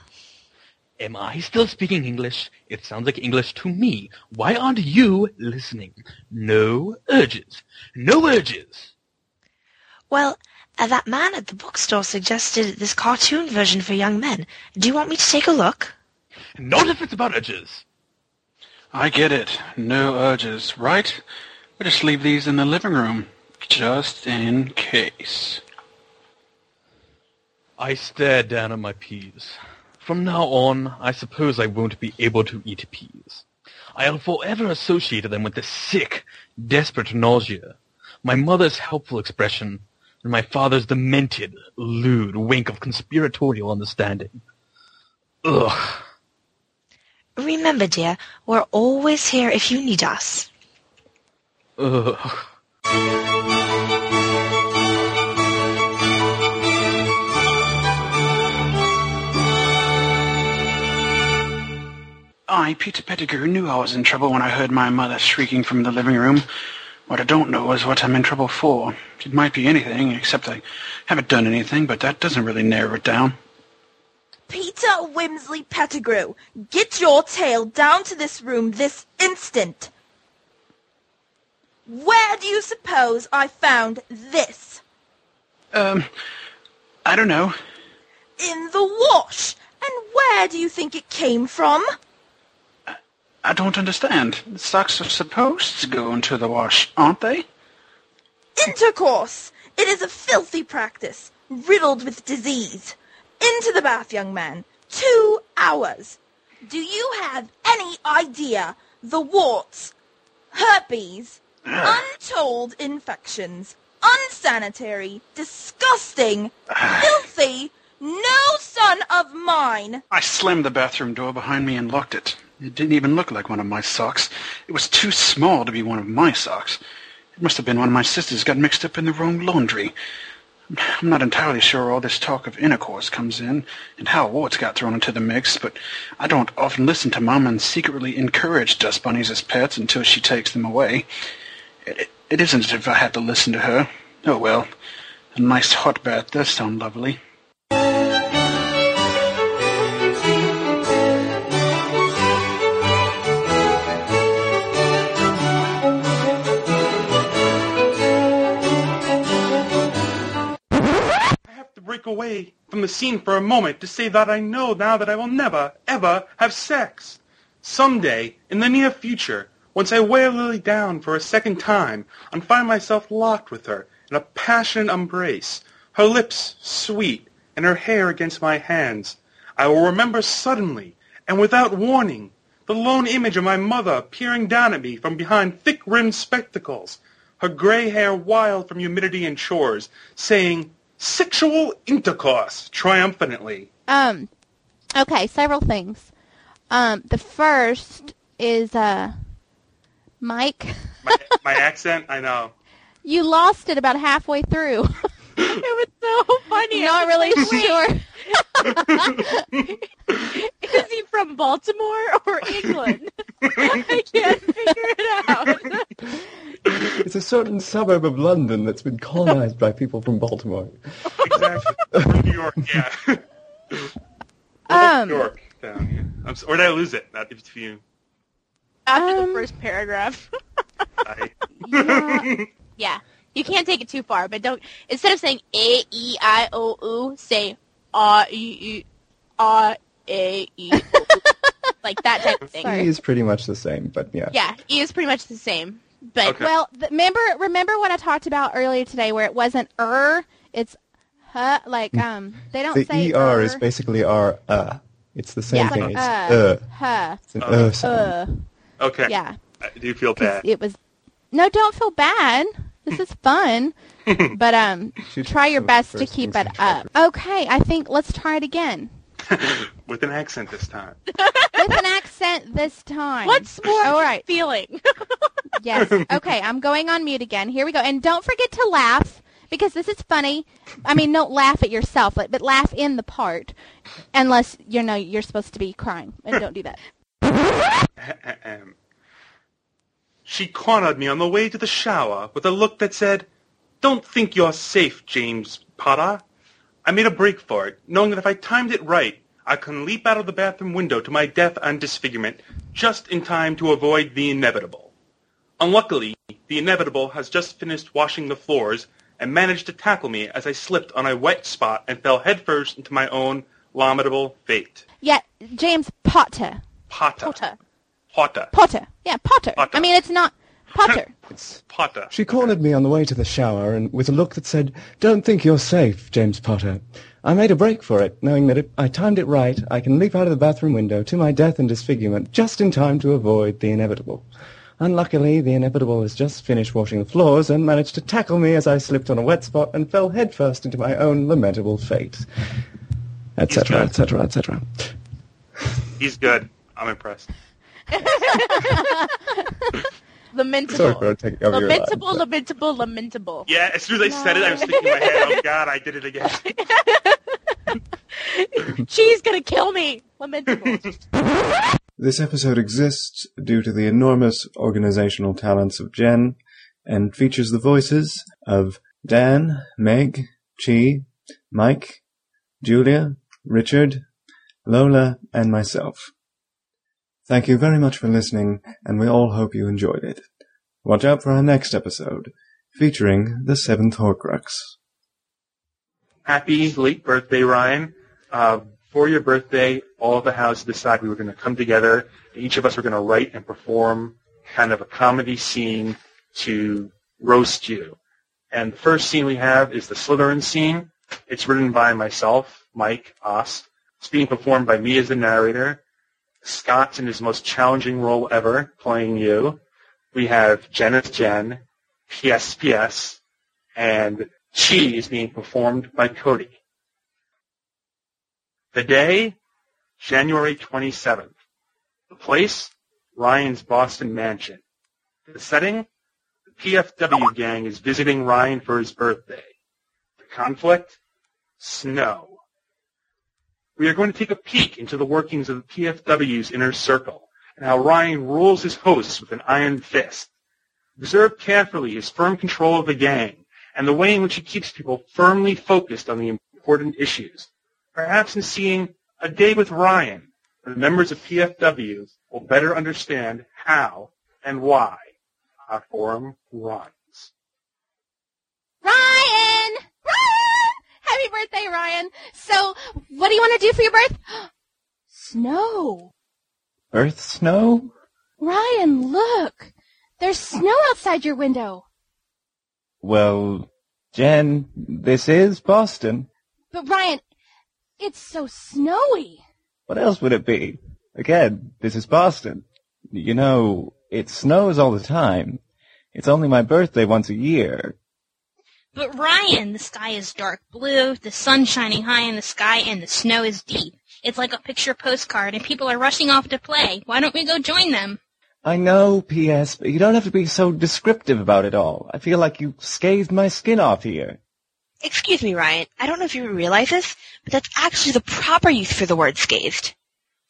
S13: Am I still speaking English? It sounds like English to me. Why aren't you listening? No urges. No urges.
S17: Well, uh, that man at the bookstore suggested this cartoon version for young men. Do you want me to take a look?
S13: Not if it's about urges.
S18: I get it. No urges, right? We'll just leave these in the living room, just in case.
S13: I stared down at my peas. From now on, I suppose I won't be able to eat peas. I'll forever associate them with the sick, desperate nausea, my mother's helpful expression, and my father's demented, lewd wink of conspiratorial understanding. Ugh.
S17: Remember, dear, we're always here if you need us.
S13: Ugh.
S18: I, Peter Pettigrew, knew I was in trouble when I heard my mother shrieking from the living room. What I don't know is what I'm in trouble for. It might be anything, except I haven't done anything, but that doesn't really narrow it down.
S19: Peter Wimsley Pettigrew, get your tail down to this room this instant. Where do you suppose I found this?
S18: Um, I don't know.
S19: In the wash. And where do you think it came from?
S18: I don't understand. The socks are supposed to go into the wash, aren't they?
S19: Intercourse. It is a filthy practice, riddled with disease. Into the bath, young man. Two hours. Do you have any idea the warts, herpes, untold infections, unsanitary, disgusting, [SIGHS] filthy, no son of mine
S18: I slammed the bathroom door behind me and locked it. It didn't even look like one of my socks. It was too small to be one of my socks. It must have been one of my sisters got mixed up in the wrong laundry. I'm not entirely sure where all this talk of intercourse comes in and how warts got thrown into the mix, but I don't often listen to Mom and secretly encourage dust bunnies as pets until she takes them away. It, it, it isn't as if I had to listen to her. Oh well, a nice hot bath does sound lovely.
S16: Away from the scene for a moment to say that I know now that I will never, ever have sex. Someday, in the near future, Once I wear Lily down for a second time and find myself locked with her in a passionate embrace, her lips sweet and her hair against my hands, I will remember suddenly and without warning the lone image of my mother peering down at me from behind thick-rimmed spectacles, her gray hair wild from humidity and chores, saying, sexual intercourse triumphantly.
S3: Um, okay, several things. Um, the first is uh, Mike.
S16: My, [LAUGHS] my accent, I know.
S3: You lost it about halfway through. [LAUGHS]
S2: it was so funny.
S3: Not really sure. [LAUGHS]
S2: Is he from Baltimore or England? I can't figure it out.
S12: It's a certain suburb of London that's been colonized by people from Baltimore.
S16: Exactly. From New York, yeah.
S3: Um,
S16: New York down here. I'm s- or did I lose it? Not if you.
S2: After the first paragraph. [LAUGHS] Yeah. yeah. You can't take it too far, but don't instead of saying A E I O U, say R E E R A E O U. [LAUGHS] Like that type of thing.
S12: E is pretty much the same, but yeah.
S2: Yeah, E is pretty much the same. But
S3: Well, th- remember remember what I talked about earlier today, where it wasn't er, it's huh. Like um, they don't
S12: the
S3: say
S12: ER
S3: er.
S12: is basically R, uh. It's the same
S3: yeah,
S12: thing.
S3: like,
S12: It's
S3: uh,
S12: uh.
S3: huh.
S12: It's an uh sound.
S3: Uh.
S16: okay.
S3: Yeah.
S16: I do feel
S3: 'Cause
S16: bad.
S3: It was no, don't feel bad. This is [LAUGHS] fun. but um, [LAUGHS] try your best to keep it up. Okay, I think let's try it again [LAUGHS]
S16: With an accent this time.
S3: with an accent this time.
S2: What's more
S3: All right.
S2: feeling? [LAUGHS]
S3: Yes. Okay, I'm going on mute again. Here we go. And don't forget to laugh because this is funny. I mean, don't laugh at yourself, but, but laugh in the part, unless you know you're supposed to be crying, and don't do that. [LAUGHS]
S16: She cornered me on the way to the shower with a look that said, Don't think you're safe, James Potter. I made a break for it, knowing that if I timed it right, I can leap out of the bathroom window to my death and disfigurement just in time to avoid the inevitable. Unluckily, the inevitable has just finished washing the floors and managed to tackle me as I slipped on a wet spot and fell headfirst into my own lamentable fate.
S3: Yeah, James Potter.
S16: Potter.
S3: Potter.
S16: Potter.
S3: Potter. Yeah, Potter.
S12: Potter.
S3: I mean, it's not Potter. [LAUGHS]
S16: it's Potter.
S12: She cornered me on the way to the shower and with a look that said, Don't think you're safe, James Potter. I made a break for it, knowing that if I timed it right, I can leap out of the bathroom window to my death and disfigurement just in time to avoid the inevitable. Unluckily, the inevitable has just finished washing the floors and managed to tackle me as I slipped on a wet spot and fell headfirst into my own lamentable fate. Etc., etc., etc.
S16: He's good. I'm impressed. [LAUGHS] [LAUGHS]
S2: lamentable.
S12: Sorry for taking over your
S2: lamentable, lamentable, lamentable.
S16: Yeah, as soon as I said it, I was thinking in my head, oh god, I did it again. [LAUGHS]
S2: She's gonna kill me. Lamentable. [LAUGHS]
S12: This episode exists due to the enormous organizational talents of Jen and features the voices of Dan, Meg, Chi, Mike, Julia, Richard, Lola, and myself. Thank you very much for listening, and we all hope you enjoyed it. Watch out for our next episode, featuring the seventh Horcrux.
S16: Happy late birthday, Ryan. Uh, for your birthday, all of the houses decided we were going to come together. Each of us were going to write and perform kind of a comedy scene to roast you. And the first scene we have is the Slytherin scene. It's written by myself, Mike Oss. It's being performed by me as the narrator. Scott's in his most challenging role ever, playing you. We have Jen Jen, PS PS, and Chi is being performed by Cody. The day, January 27th. The place, Ryan's Boston mansion. The setting, the PFW gang is visiting Ryan for his birthday. The conflict, snow. We are going to take a peek into the workings of the PFW's inner circle and how Ryan rules his hosts with an iron fist. Observe carefully his firm control of the gang and the way in which he keeps people firmly focused on the important issues. Perhaps in seeing A Day with Ryan, the members of PFW will better understand how and why our forum runs.
S3: Ryan! Happy birthday, Ryan! So, what do you want to do for your birth? [GASPS] Snow.
S12: Earth snow?
S3: Ryan, look! There's snow outside your window.
S12: Well, Jen, this is Boston.
S3: But Ryan, it's so snowy.
S12: What else would it be? Again, this is Boston. You know, it snows all the time. It's only my birthday once a year.
S6: But Ryan, the sky is dark blue, the sun shining high in the sky, and the snow is deep. It's like a picture postcard, and people are rushing off to play. Why don't we go join them?
S12: I know, P.S., but you don't have to be so descriptive about it all. I feel like you scathed my skin off here.
S17: Excuse me, Ryan. I don't know if you realize this, but that's actually the proper use for the word scathed.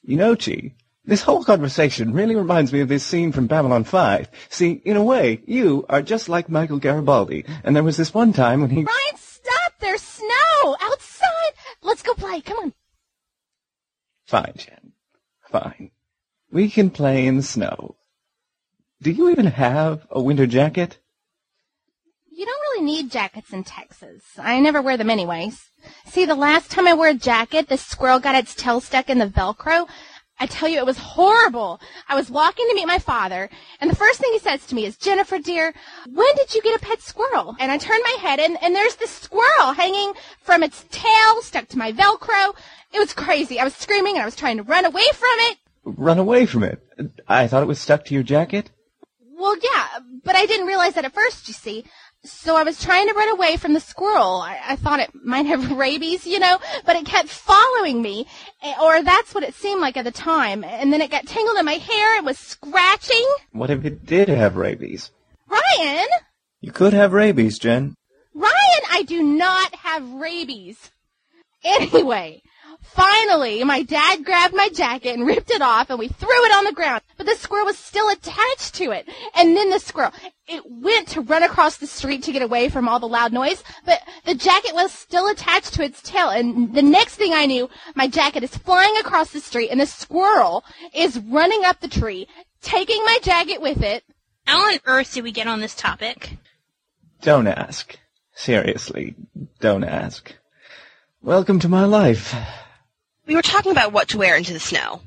S12: You know, Chi, this whole conversation really reminds me of this scene from Babylon 5. See, in a way, you are just like Michael Garibaldi, and there was this one time when he...
S3: Ryan, stop! There's snow outside. Let's go play. Come on.
S12: Fine, Jen. Fine. We can play in the snow. Do you even have a winter jacket?
S3: You don't really need jackets in Texas. I never wear them anyways. See, the last time I wore a jacket, the squirrel got its tail stuck in the Velcro. I tell you, it was horrible. I was walking to meet my father, and the first thing he says to me is, Jennifer, dear, when did you get a pet squirrel? And I turn my head, and, and there's this squirrel hanging from its tail, stuck to my Velcro. It was crazy. I was screaming, and I was trying to run away from it.
S12: Run away from it. I thought it was stuck to your jacket.
S3: Well, yeah, but I didn't realize that at first, you see. So I was trying to run away from the squirrel. I, I thought it might have [LAUGHS] rabies, you know, but it kept following me, eh, or that's what it seemed like at the time. And then it got tangled in my hair. It was scratching.
S12: What if it did have rabies?
S3: Ryan,
S12: You could have rabies, Jen.
S3: Ryan, I do not have rabies. [LAUGHS] Anyway, finally, my dad grabbed my jacket and ripped it off, and we threw it on the ground. But the squirrel was still attached to it. And then the squirrel, it went to run across the street to get away from all the loud noise, but the jacket was still attached to its tail. And the next thing I knew, my jacket is flying across the street, and the squirrel is running up the tree, taking my jacket with it.
S6: How on earth did we get on this topic?
S12: Don't ask. Seriously, don't ask. Welcome to my life.
S17: We were talking about what to wear into the snow.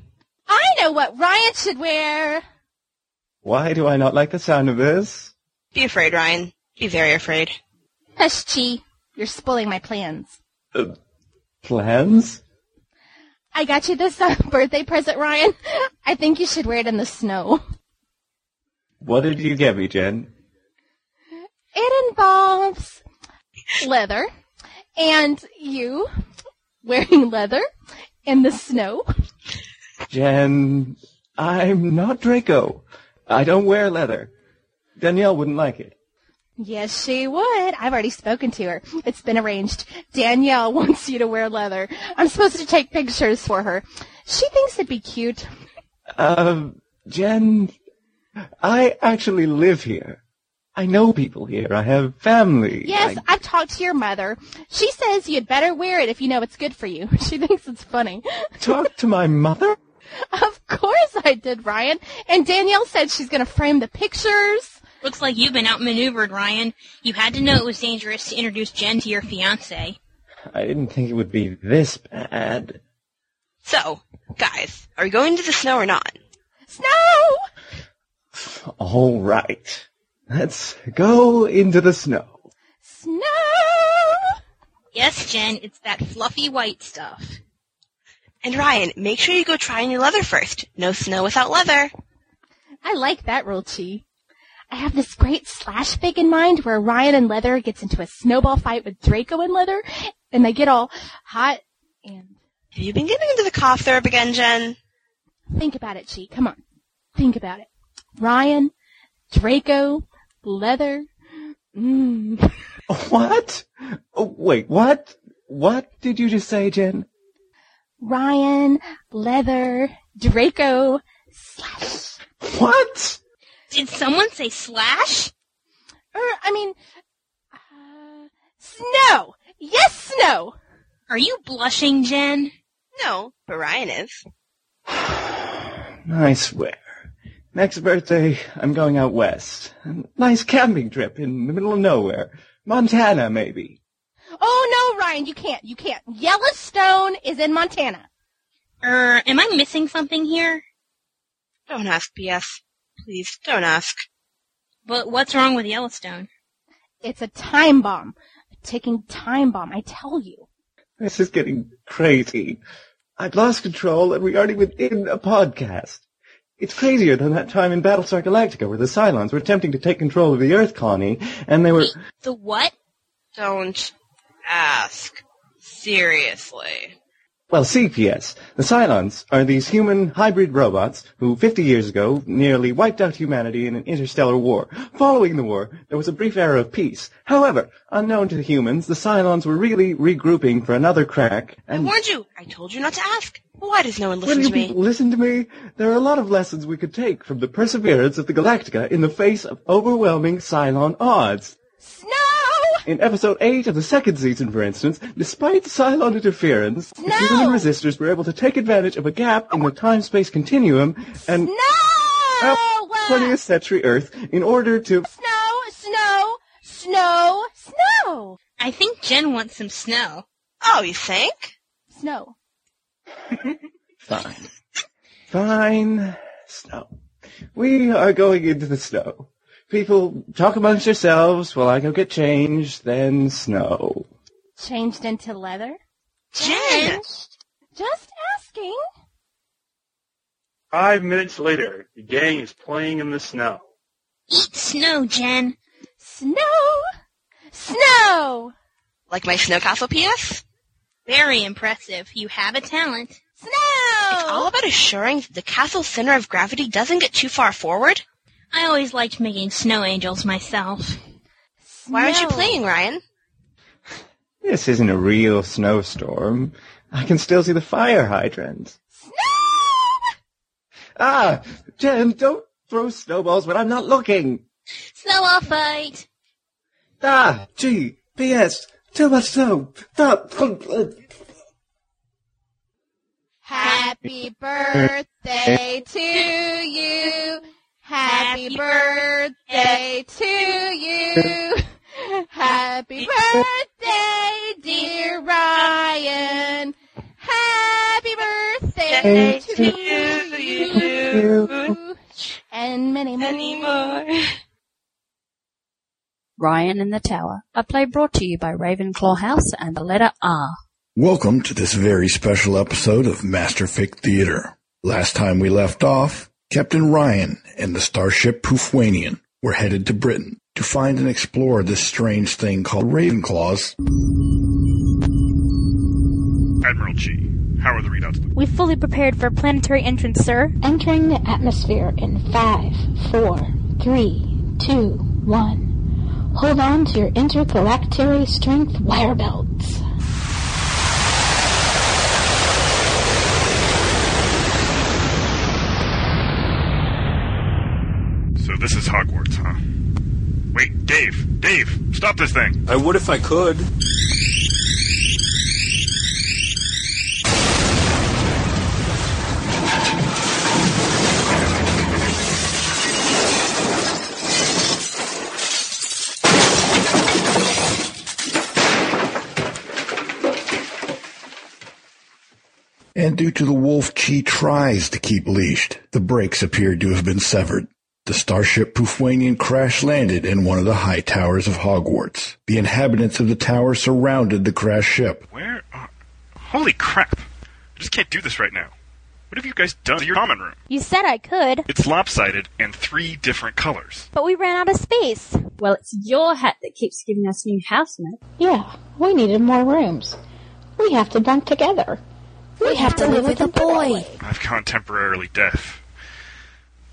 S3: I know what Ryan should wear.
S12: Why do I not like the sound of this?
S17: Be afraid, Ryan. Be very afraid.
S3: Hush, Chi. You're spoiling my plans.
S12: Uh, plans?
S3: I got you this uh, [LAUGHS] birthday present, Ryan. I think you should wear it in the snow.
S12: What did you get me, Jen?
S3: It involves leather and you wearing leather in the snow.
S12: Jen, I'm not Draco. I don't wear leather. Danielle wouldn't like it.
S3: Yes, she would. I've already spoken to her. It's been arranged. Danielle [LAUGHS] wants you to wear leather. I'm supposed to take pictures for her. She thinks it'd be cute.
S12: Uh, Jen, I actually live here. I know people here. I have family.
S3: Yes,
S12: I-
S3: I've talked to your mother. She says you'd better wear it if you know it's good for you. [LAUGHS] She thinks it's funny.
S12: Talk to my mother?
S3: Of course I did, Ryan. And Danielle said she's going to frame the pictures.
S6: Looks like you've been outmaneuvered, Ryan. You had to know it was dangerous to introduce Jen to your fiance.
S12: I didn't think it would be this bad.
S17: So, guys, are we going to the snow or not?
S3: Snow!
S12: All right. Let's go into the snow.
S3: Snow!
S6: Yes, Jen, it's that fluffy white stuff.
S17: And Ryan, make sure you go try on your leather first. No snow without leather.
S3: I like that rule, Chi. I have this great slash fic in mind where Ryan and Leather gets into a snowball fight with Draco and Leather, and they get all hot and
S17: Have you been getting into the cough therapy again, Jen?
S3: think about it, Chi. Come on. Think about it. Ryan, Draco, Leather. Mmm. [LAUGHS]
S12: What? Oh, wait, what? What did you just say, Jen?
S3: Ryan, Leather, Draco, slash.
S12: What?
S6: Did someone say slash?
S3: Er, I mean, uh, snow. Yes, snow.
S6: Are you blushing, Jen?
S17: No, but Ryan is. [SIGHS]
S12: I swear. Next birthday, I'm going out west. A nice camping trip in the middle of nowhere. Montana, maybe.
S3: Oh no, Ryan, you can't. You can't. Yellowstone is in Montana.
S6: Er, am I missing something here?
S17: Don't ask, P.S. Please, don't ask.
S6: But what's wrong with Yellowstone?
S3: It's a time bomb. A ticking time bomb, I tell you.
S12: This is getting crazy. I've lost control and we aren't even in a podcast. It's crazier than that time in Battlestar Galactica where the Cylons were attempting to take control of the Earth colony and they were...
S6: The what?
S17: Don't ask. Seriously.
S12: Well, CPS. The Cylons are these human hybrid robots who 50 years ago nearly wiped out humanity in an interstellar war. Following the war, there was a brief era of peace. However, unknown to the humans, the Cylons were really regrouping for another crack and...
S17: I warned you. I told you not to ask. Why does no one
S12: Will
S17: listen
S12: you
S17: to me?
S12: people listen to me? There are a lot of lessons we could take from the perseverance of the Galactica in the face of overwhelming Cylon odds.
S3: Snow!
S12: In episode 8 of the second season, for instance, despite Cylon interference, the human resistors were able to take advantage of a gap in the time-space continuum and help 20th century Earth in order to...
S3: Snow, snow, snow, snow!
S6: I think Jen wants some snow.
S17: Oh, you think?
S3: Snow.
S12: Fine. Fine. Snow. We are going into the snow. People talk amongst yourselves while I go get changed, then snow.
S3: Changed into leather?
S17: Jen!
S3: Just asking.
S16: Five minutes later, the gang is playing in the snow.
S6: Eat snow, Jen.
S3: Snow! Snow!
S17: Like my snow castle PS?
S6: Very impressive. You have a talent. Snow!
S17: It's
S3: Snow!
S17: all about assuring that the castle's center of gravity doesn't get too far forward.
S6: I always liked making snow angels myself.
S17: Why aren't you playing, Ryan?
S12: This isn't a real snowstorm. I can still see the fire hydrants. Snow! Ah! Jen, don't throw snowballs when I'm not looking!
S6: Snowball fight.
S12: Ah! Gee! P.S. Too much snow! Stop!
S3: Happy birthday to you. Happy birthday to you. Happy birthday, dear Ryan. Happy birthday to you. And many, many more.
S20: Ryan in the Tower, a play brought to you by Ravenclaw House and the letter R.
S21: Welcome to this very special episode of Masterfic Theater. Last time we left off, Captain Ryan and the starship Poofwanian were headed to Britain to find and explore this strange thing called Ravenclaws.
S22: Admiral G, how are the readouts?
S2: We fully prepared for planetary entrance, sir.
S23: Entering the atmosphere in five, four, three, two, one. Hold on to your intergalactary strength wire belts.
S22: So this is Hogwarts, huh? Wait, Dave, Dave, stop this thing.
S24: I would if I could.
S21: And due to the wolf Chi tries to keep leashed, the brakes appeared to have been severed. The starship Poofwanian crash landed in one of the high towers of Hogwarts. The inhabitants of the tower surrounded the crash ship.
S22: Where? Are... Holy crap! I just can't do this right now. What have you guys done to your common room?
S2: You said I could,
S22: It's lopsided and three different colors.
S2: but we ran out of space.
S20: Well, it's your hat that keeps giving us new housemates.
S23: Yeah, we needed more rooms. We have to bunk together. We, have, to live with a boy.
S22: I've gone temporarily deaf.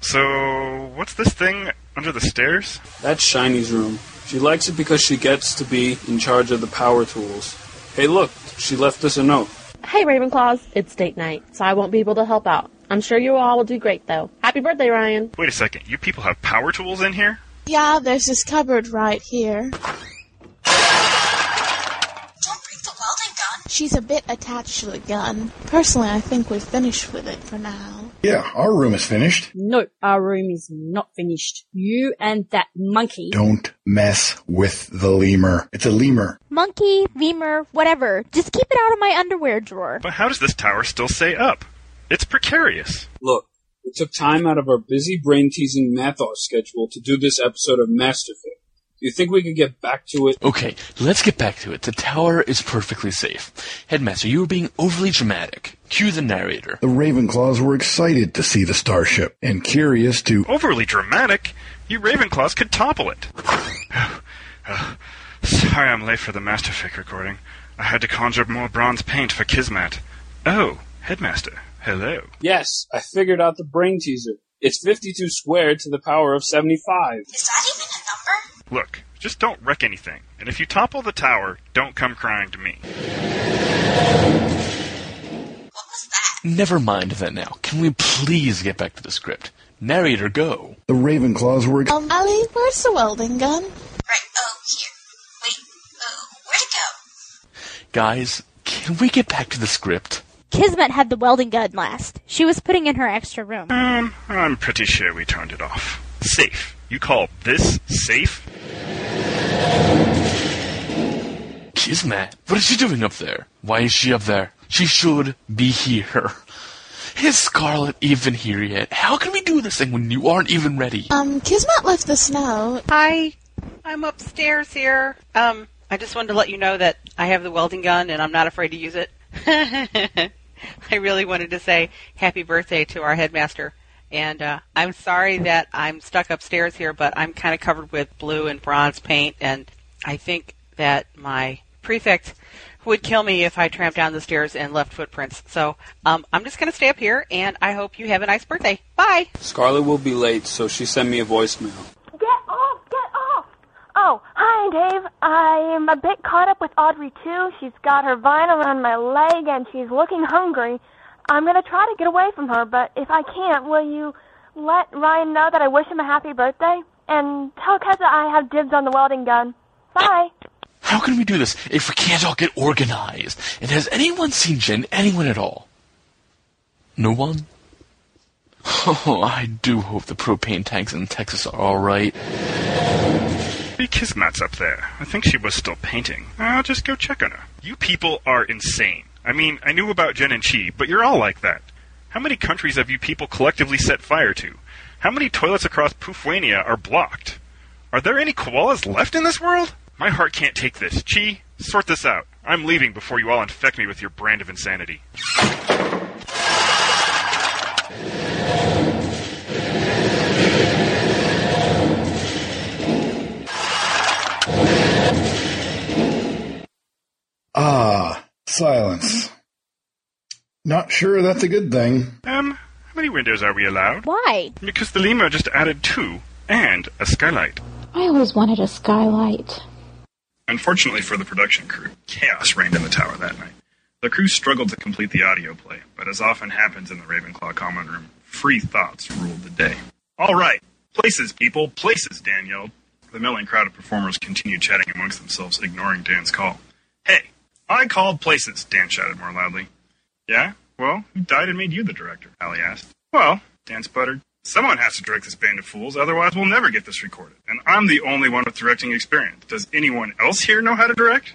S22: So, what's this thing under the stairs?
S24: That's Shiny's room. She likes it because she gets to be in charge of the power tools. Hey, look, she left us a note.
S25: Hey Ravenclaws, it's date night, so I won't be able to help out. I'm sure you all will do great though. Happy birthday, Ryan.
S22: Wait a second, you people have power tools in here?
S26: Yeah, there's this cupboard right here. She's a bit attached to the gun. Personally, I think we're finished with it for now.
S21: Yeah, our room is finished.
S20: No, our room is not finished. You and that monkey.
S21: Don't mess with the lemur. It's a lemur.
S2: Monkey, lemur, whatever. Just keep it out of my underwear drawer.
S22: But how does this tower still stay up? It's precarious.
S24: Look, We took time out of our busy brain-teasing math-off schedule to do this episode of Masterfic. Do you think we can get back to it?
S27: Okay, let's get back to it. The tower is perfectly safe. Headmaster, you were being overly dramatic. Cue the narrator.
S21: The Ravenclaws were excited to see the starship and curious to.
S22: Overly dramatic? You Ravenclaws could topple it. Uh, [SIGHS] sorry I'm late for the Masterfic recording. I had to conjure more bronze paint for Kismet. Oh, Headmaster, hello.
S24: Yes, I figured out the brain teaser. It's 52 squared to the power of 75.
S22: Look, just don't wreck anything. And if you topple the tower, don't come crying to me. What was that?
S27: Never mind that now. Can we please get back to the script? Narrator, go.
S21: The Ravenclaws were.
S26: Um, Ellie, where's the welding gun? Right. Okay. Wait. Wait though.
S27: Guys, can we get back to the script?
S2: Kismet had the welding gun last. She was putting in her extra room.
S22: Um, I'm pretty sure we turned it off. Safe. You call this safe?
S27: Kismet, what is she doing up there? Why is she up there? She should be here. Is Scarlet even here yet? How can we do this thing when you aren't even ready?
S26: Um, Kismet left the snow.
S28: Hi, I'm upstairs here. Um, I just wanted to let you know that I have the welding gun and I'm not afraid to use it. [LAUGHS] I really wanted to say happy birthday to our headmaster. And uh, I'm sorry that I'm stuck upstairs here, but I'm kind of covered with blue and bronze paint, and I think that my prefect would kill me if I tramped down the stairs and left footprints. So um, I'm just going to stay up here, and I hope you have a nice birthday. Bye.
S24: Scarlett will be late, so she sent me a voicemail.
S29: Get off! Get off! Oh, hi, Dave. I'm a bit caught up with Audrey, too. She's got her vine around my leg, and she's looking hungry. I'm going to try to get away from her, but if I can't, will you let Ryan know that I wish him a happy birthday? And tell Keza I have dibs on the welding gun. Bye.
S27: How can we do this if we can't all get organized? And has anyone seen Jen? Anyone at all? No one? Oh, I do hope the propane tanks in Texas are alright.
S22: Maybe Kismet's up there. I think she was still painting. I'll just go check on her. You people are insane. I mean, I knew about Jen and Chi, but you're all like that. How many countries have you people collectively set fire to? How many toilets across Pufwania are blocked? Are there any koalas left in this world? My heart can't take this. Chi, sort this out. I'm leaving before you all infect me with your brand of insanity.
S21: Ah, silence. Not sure that's a good thing.
S22: Um, how many windows are we allowed?
S2: Why?
S22: Because the Lima just added two, and a skylight.
S23: I always wanted a skylight.
S22: Unfortunately for the production crew, chaos reigned in the tower that night. The crew struggled to complete the audio play, but as often happens in the Ravenclaw common room, free thoughts ruled the day. All right, places, people, places, Dan yelled. The milling crowd of performers continued chatting amongst themselves, ignoring Dan's call. Hey, I called places, Dan shouted more loudly. Yeah? Well, who died and made you the director? Allie asked. Well, Dan sputtered. Someone has to direct this band of fools, otherwise we'll never get this recorded. And I'm the only one with directing experience. Does anyone else here know how to direct?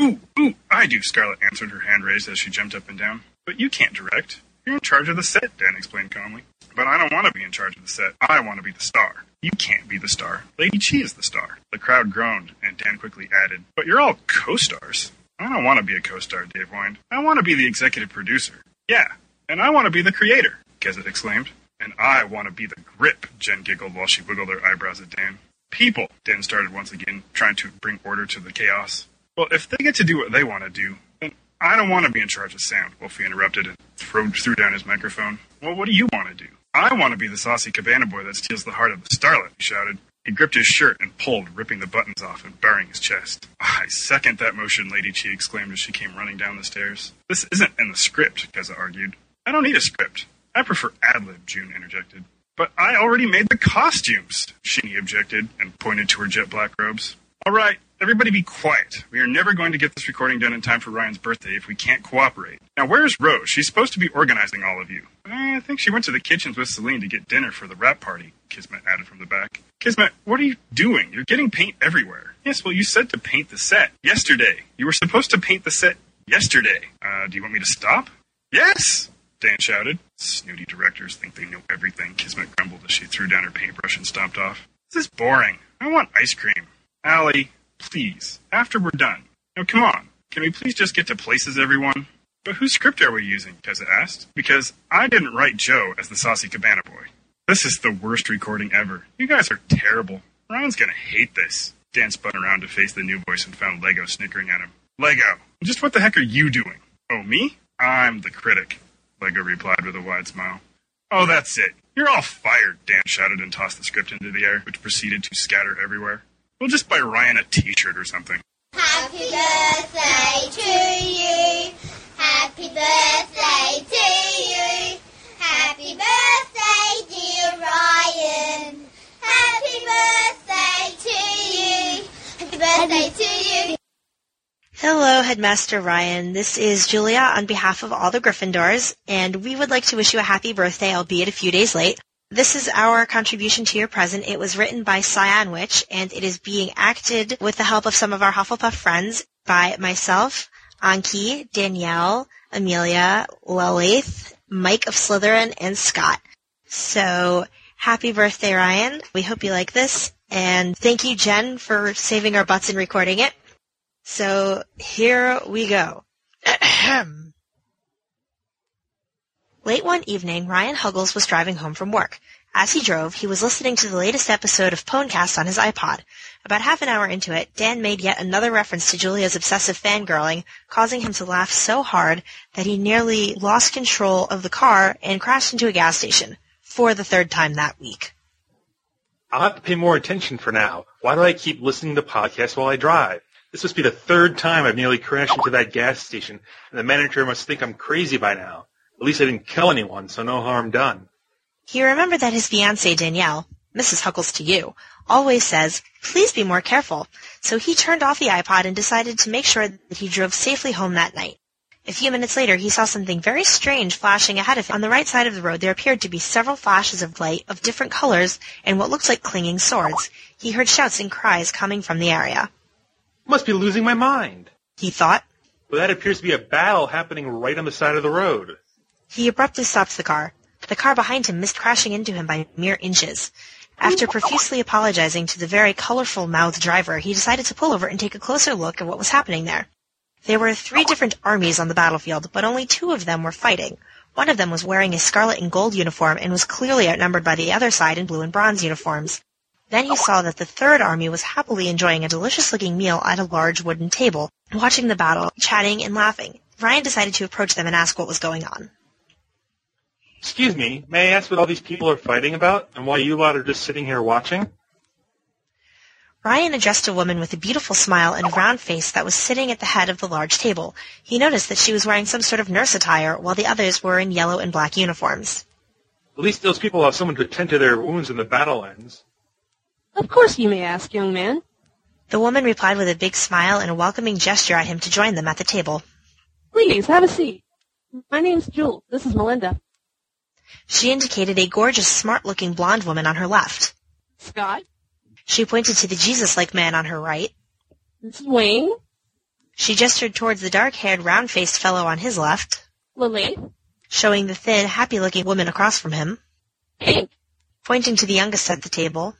S22: Ooh, ooh, I do, Scarlett answered, her hand raised as she jumped up and down. But you can't direct. You're in charge of the set, Dan explained calmly. But I don't want to be in charge of the set. I want to be the star. You can't be the star. Lady Chi is the star. The crowd groaned, and Dan quickly added, But you're all co-stars. I don't want to be a co-star, Dave whined. I want to be the executive producer. Yeah, and I want to be the creator, Kezit exclaimed. And I want to be the grip, Jen giggled while she wiggled her eyebrows at Dan. People, Dan started once again, trying to bring order to the chaos. Well, if they get to do what they want to do, then I don't want to be in charge of sound, Wolfie interrupted and threw, threw down his microphone. Well, what do you want to do? I want to be the saucy cabana boy that steals the heart of the starlet, he shouted. He gripped his shirt and pulled, ripping the buttons off and baring his chest. I second that motion, Lady Chi exclaimed as she came running down the stairs. This isn't in the script, Keza argued. I don't need a script. I prefer ad lib, June interjected. But I already made the costumes, Shinny objected and pointed to her jet black robes. All right, everybody be quiet. We are never going to get this recording done in time for Ryan's birthday if we can't cooperate. Now, where's Rose? She's supposed to be organizing all of you. Eh, I think she went to the kitchens with Celine to get dinner for the wrap party, Kismet added from the back. Kismet, what are you doing? You're getting paint everywhere. Yes, well, you said to paint the set yesterday. You were supposed to paint the set yesterday. Uh, do you want me to stop? Yes! Dan shouted. Snooty directors think they know everything, Kismet grumbled as she threw down her paintbrush and stomped off. This is boring. I want ice cream. Allie, please, after we're done. Now come on. Can we please just get to places, everyone? But whose script are we using? Tessa asked. Because I didn't write Joe as the saucy cabana boy. This is the worst recording ever. You guys are terrible. Ryan's gonna hate this. Dan spun around to face the new voice and found Lego snickering at him. Lego, just what the heck are you doing? Oh, me? I'm the critic, Lego replied with a wide smile. Oh, that's it. You're all fired, Dan shouted and tossed the script into the air, which proceeded to scatter everywhere. We'll just buy Ryan a t-shirt or something.
S30: Happy birthday to you. Happy birthday to you. Happy birthday, dear Ryan. Happy birthday to you. Happy birthday to you.
S17: Hello, Headmaster Ryan. This is Julia on behalf of all the Gryffindors, and we would like to wish you a happy birthday, albeit a few days late. This is our contribution to your present. It was written by Cyan Witch, and it is being acted with the help of some of our Hufflepuff friends by myself, Anki, Danielle, Amelia, Lilith, Mike of Slytherin, and Scott. So, happy birthday, Ryan. We hope you like this, and thank you, Jen, for saving our butts and recording it. So, here we go. [CLEARS THROAT] Late one evening, Ryan Huggles was driving home from work. As he drove, he was listening to the latest episode of Ponecast on his iPod. About half an hour into it, Dan made yet another reference to Julia's obsessive fangirling, causing him to laugh so hard that he nearly lost control of the car and crashed into a gas station for the third time that week.
S16: I'll have to pay more attention for now. Why do I keep listening to podcasts while I drive? This must be the third time I've nearly crashed into that gas station, and the manager must think I'm crazy by now. At least I didn't kill anyone, so no harm done.
S17: He remembered that his fiancée Danielle, Mrs. Huggles to you, always says, please be more careful. So he turned off the iPod and decided to make sure that he drove safely home that night. A few minutes later, he saw something very strange flashing ahead of him. On the right side of the road, there appeared to be several flashes of light of different colors and what looked like clinging swords. He heard shouts and cries coming from the area.
S16: Must be losing my mind.
S17: He thought.
S16: Well, that appears to be a battle happening right on the side of the road.
S17: He abruptly stopped the car. The car behind him missed crashing into him by mere inches. After profusely apologizing to the very colorful mouthed driver, he decided to pull over and take a closer look at what was happening there. There were three different armies on the battlefield, but only two of them were fighting. One of them was wearing a scarlet and gold uniform and was clearly outnumbered by the other side in blue and bronze uniforms. Then he saw that the third army was happily enjoying a delicious looking meal at a large wooden table, watching the battle, chatting and laughing. Ryan decided to approach them and ask what was going on.
S16: Excuse me, may I ask what all these people are fighting about, and why you lot are just sitting here watching?
S17: Ryan addressed a woman with a beautiful smile and a round face that was sitting at the head of the large table. He noticed that she was wearing some sort of nurse attire, while the others were in yellow and black uniforms.
S16: At least those people have someone to tend to their wounds when the battle ends.
S25: Of course you may ask, young man.
S17: The woman replied with a big smile and a welcoming gesture at him to join them at the table.
S25: Please, have a seat. My name's Jules. This is Melinda.
S17: She indicated a gorgeous, smart-looking blonde woman on her left.
S25: Scott.
S17: She pointed to the Jesus-like man on her right.
S25: This Wayne.
S17: She gestured towards the dark-haired, round-faced fellow on his left,
S25: Lily.
S17: showing the thin, happy-looking woman across from him,
S25: Hank.
S17: pointing to the youngest at the table.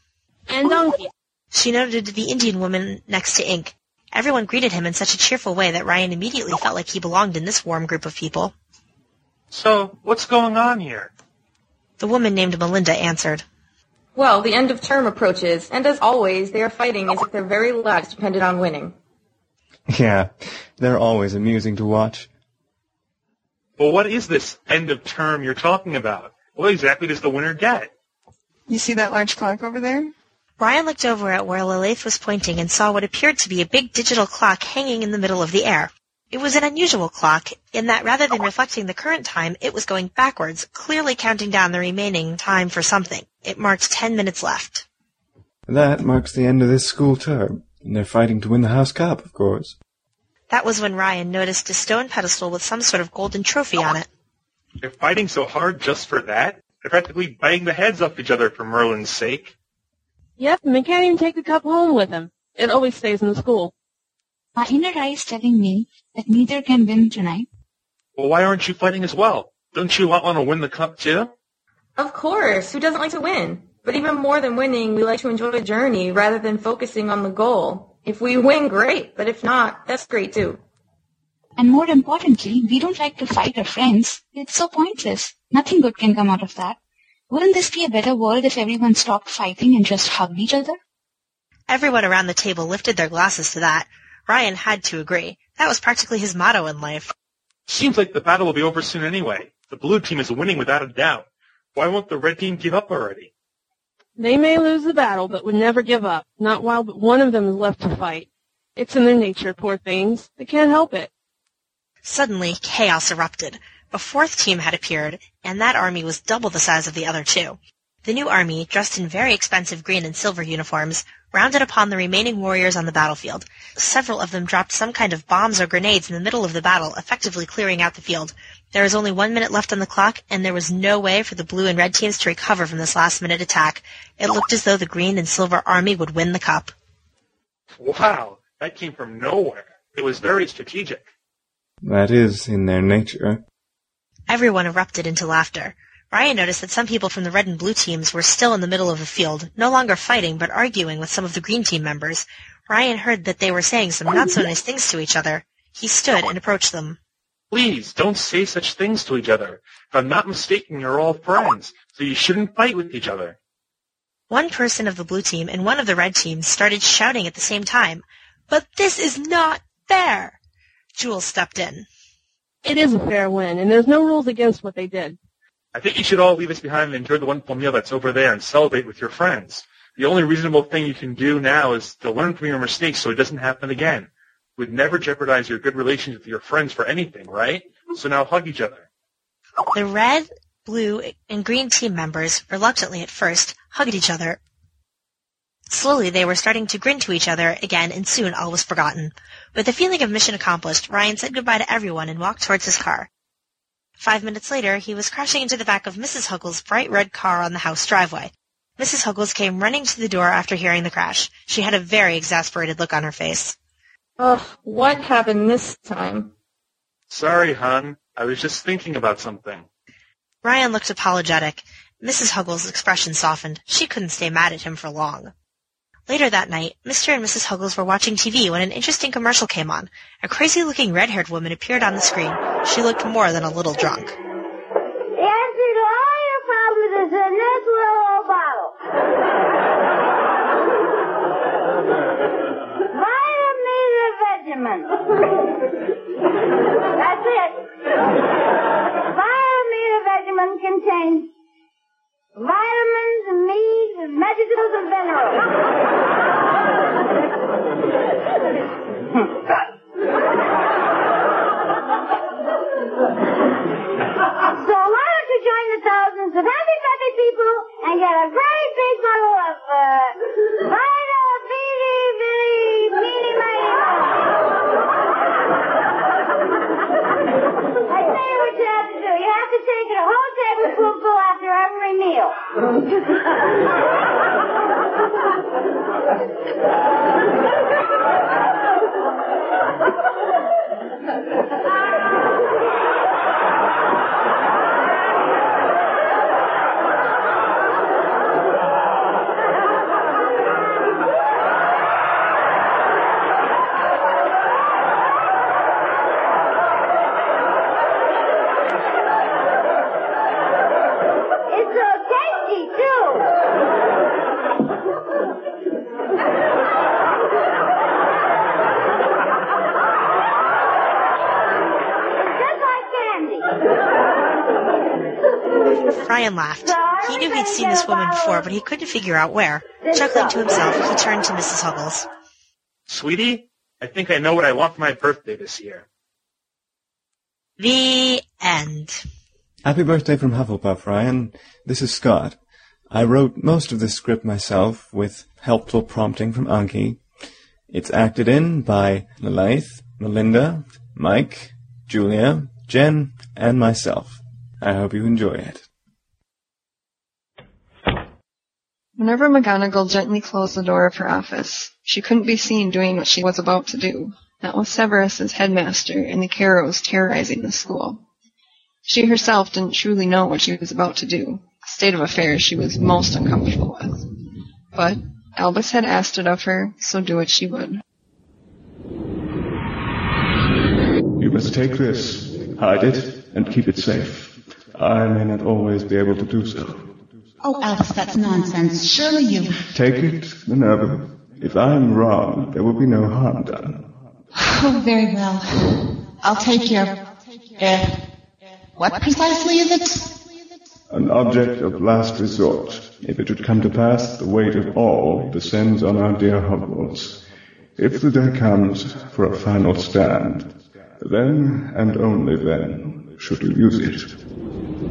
S25: And Donkey.
S17: She noted the Indian woman next to Ink. Everyone greeted him in such a cheerful way that Ryan immediately felt like he belonged in this warm group of people.
S16: So, what's going on here?
S17: The woman named Melinda answered.
S31: Well, the end of term approaches, and as always, they are fighting as if their very lives depended on winning. [LAUGHS]
S12: Yeah, they're always amusing to watch.
S16: Well, what is this end of term you're talking about? What exactly does the winner get?
S32: You see that large clock over there?
S17: Ryan looked over at where Lilith was pointing and saw what appeared to be a big digital clock hanging in the middle of the air. It was an unusual clock in that rather than reflecting the current time, it was going backwards, clearly counting down the remaining time for something. It marked ten minutes left.
S12: That marks the end of this school term, and they're fighting to win the House Cup, of course.
S17: That was when Ryan noticed a stone pedestal with some sort of golden trophy on it.
S16: They're fighting so hard just for that? They're practically biting the heads off each other for Merlin's sake.
S25: Yep, and they can't even take the cup home with them. It always stays in the school.
S32: My inner eye is telling me that neither can win tonight.
S16: Well, why aren't you fighting as well? Don't you want to win the cup too?
S31: Of course, who doesn't like to win? But even more than winning, we like to enjoy the journey rather than focusing on the goal. If we win, great, but if not, that's great too.
S33: And more importantly, we don't like to fight our friends. It's so pointless. Nothing good can come out of that. Wouldn't this be a better world if everyone stopped fighting and just hugged each other?
S17: Everyone around the table lifted their glasses to that. Ryan had to agree. That was practically his motto in life.
S16: Seems like the battle will be over soon anyway. The blue team is winning without a doubt. Why won't the red team give up already?
S25: They may lose the battle, but would never give up. Not while but one of them is left to fight. It's in their nature, poor things. They can't help it.
S17: Suddenly, chaos erupted. A fourth team had appeared, and that army was double the size of the other two. The new army, dressed in very expensive green and silver uniforms, rounded upon the remaining warriors on the battlefield. Several of them dropped some kind of bombs or grenades in the middle of the battle, effectively clearing out the field. There was only one minute left on the clock, and there was no way for the blue and red teams to recover from this last minute attack. It looked as though the green and silver army would win the cup.
S16: Wow, that came from nowhere. It was very strategic.
S12: That is in their nature.
S17: Everyone erupted into laughter. Ryan noticed that some people from the red and blue teams were still in the middle of the field, no longer fighting but arguing with some of the green team members. Ryan heard that they were saying some not so nice things to each other. He stood and approached them.
S16: Please, don't say such things to each other. If I'm not mistaken, you're all friends, so you shouldn't fight with each other.
S17: One person of the blue team and one of the red team started shouting at the same time, But this is not fair! Jules stepped in.
S25: It is a fair win, and there's no rules against what they did.
S16: I think you should all leave us behind and enjoy the wonderful meal that's over there and celebrate with your friends. The only reasonable thing you can do now is to learn from your mistakes so it doesn't happen again. Would never jeopardize your good relations with your friends for anything, right? So now hug each other.
S17: The red, blue, and green team members, reluctantly at first, hugged each other. Slowly they were starting to grin to each other again and soon all was forgotten. With a feeling of mission accomplished, Ryan said goodbye to everyone and walked towards his car. Five minutes later, he was crashing into the back of Mrs. Huggles' bright red car on the house driveway. Mrs. Huggles came running to the door after hearing the crash. She had a very exasperated look on her face.
S31: Ugh, what happened this time?
S16: Sorry, hon. I was just thinking about something.
S17: Ryan looked apologetic. Mrs. Huggles' expression softened. She couldn't stay mad at him for long. Later that night, Mr. and Mrs. Huggles were watching TV when an interesting commercial came on. A crazy-looking red-haired woman appeared on the screen. She looked more than a little drunk.
S30: The answer to all your problems is in this little bottle. Vitamin. That's it. Vitamin contains vitamins, meats, vegetables, and minerals. [LAUGHS] so why don't you join the thousands of happy, happy people and get a very big bottle of uh, Vita Vidi Vidi Meeny Miny I tell you what you have to do. You have to take it a after every meal. [LAUGHS] It's so tasty, too. Just like candy.
S17: Ryan laughed. He knew he'd seen this woman before, but he couldn't figure out where. Chuckling to himself, he turned to Mrs. Huggles.
S16: Sweetie, I think I know what I want for my birthday this year.
S17: The end.
S12: Happy birthday from Hufflepuff, Ryan. This is Scott. I wrote most of this script myself, with helpful prompting from Anki. It's acted in by Lilith, Melinda, Mike, Julia, Jen, and myself. I hope you enjoy it.
S32: Minerva McGonagall gently closed the door of her office, she couldn't be seen doing what she was about to do, not with Severus as headmaster and the Carrows terrorizing the school. She herself didn't truly know what she was about to do, a state of affairs she was most uncomfortable with. But Albus had asked it of her, so do what she would.
S34: You must take this, hide it, and keep it safe. I may not always be able to do so.
S4: Oh, Albus, that's nonsense. Surely you...
S34: Take it, Minerva. If I am wrong, there will be no harm done.
S4: Oh, very well. I'll take your... Uh, what precisely is it?
S34: An object of last resort. If it should come to pass, the weight of all descends on our dear Hogwarts. If the day comes for a final stand, then and only then should you use it.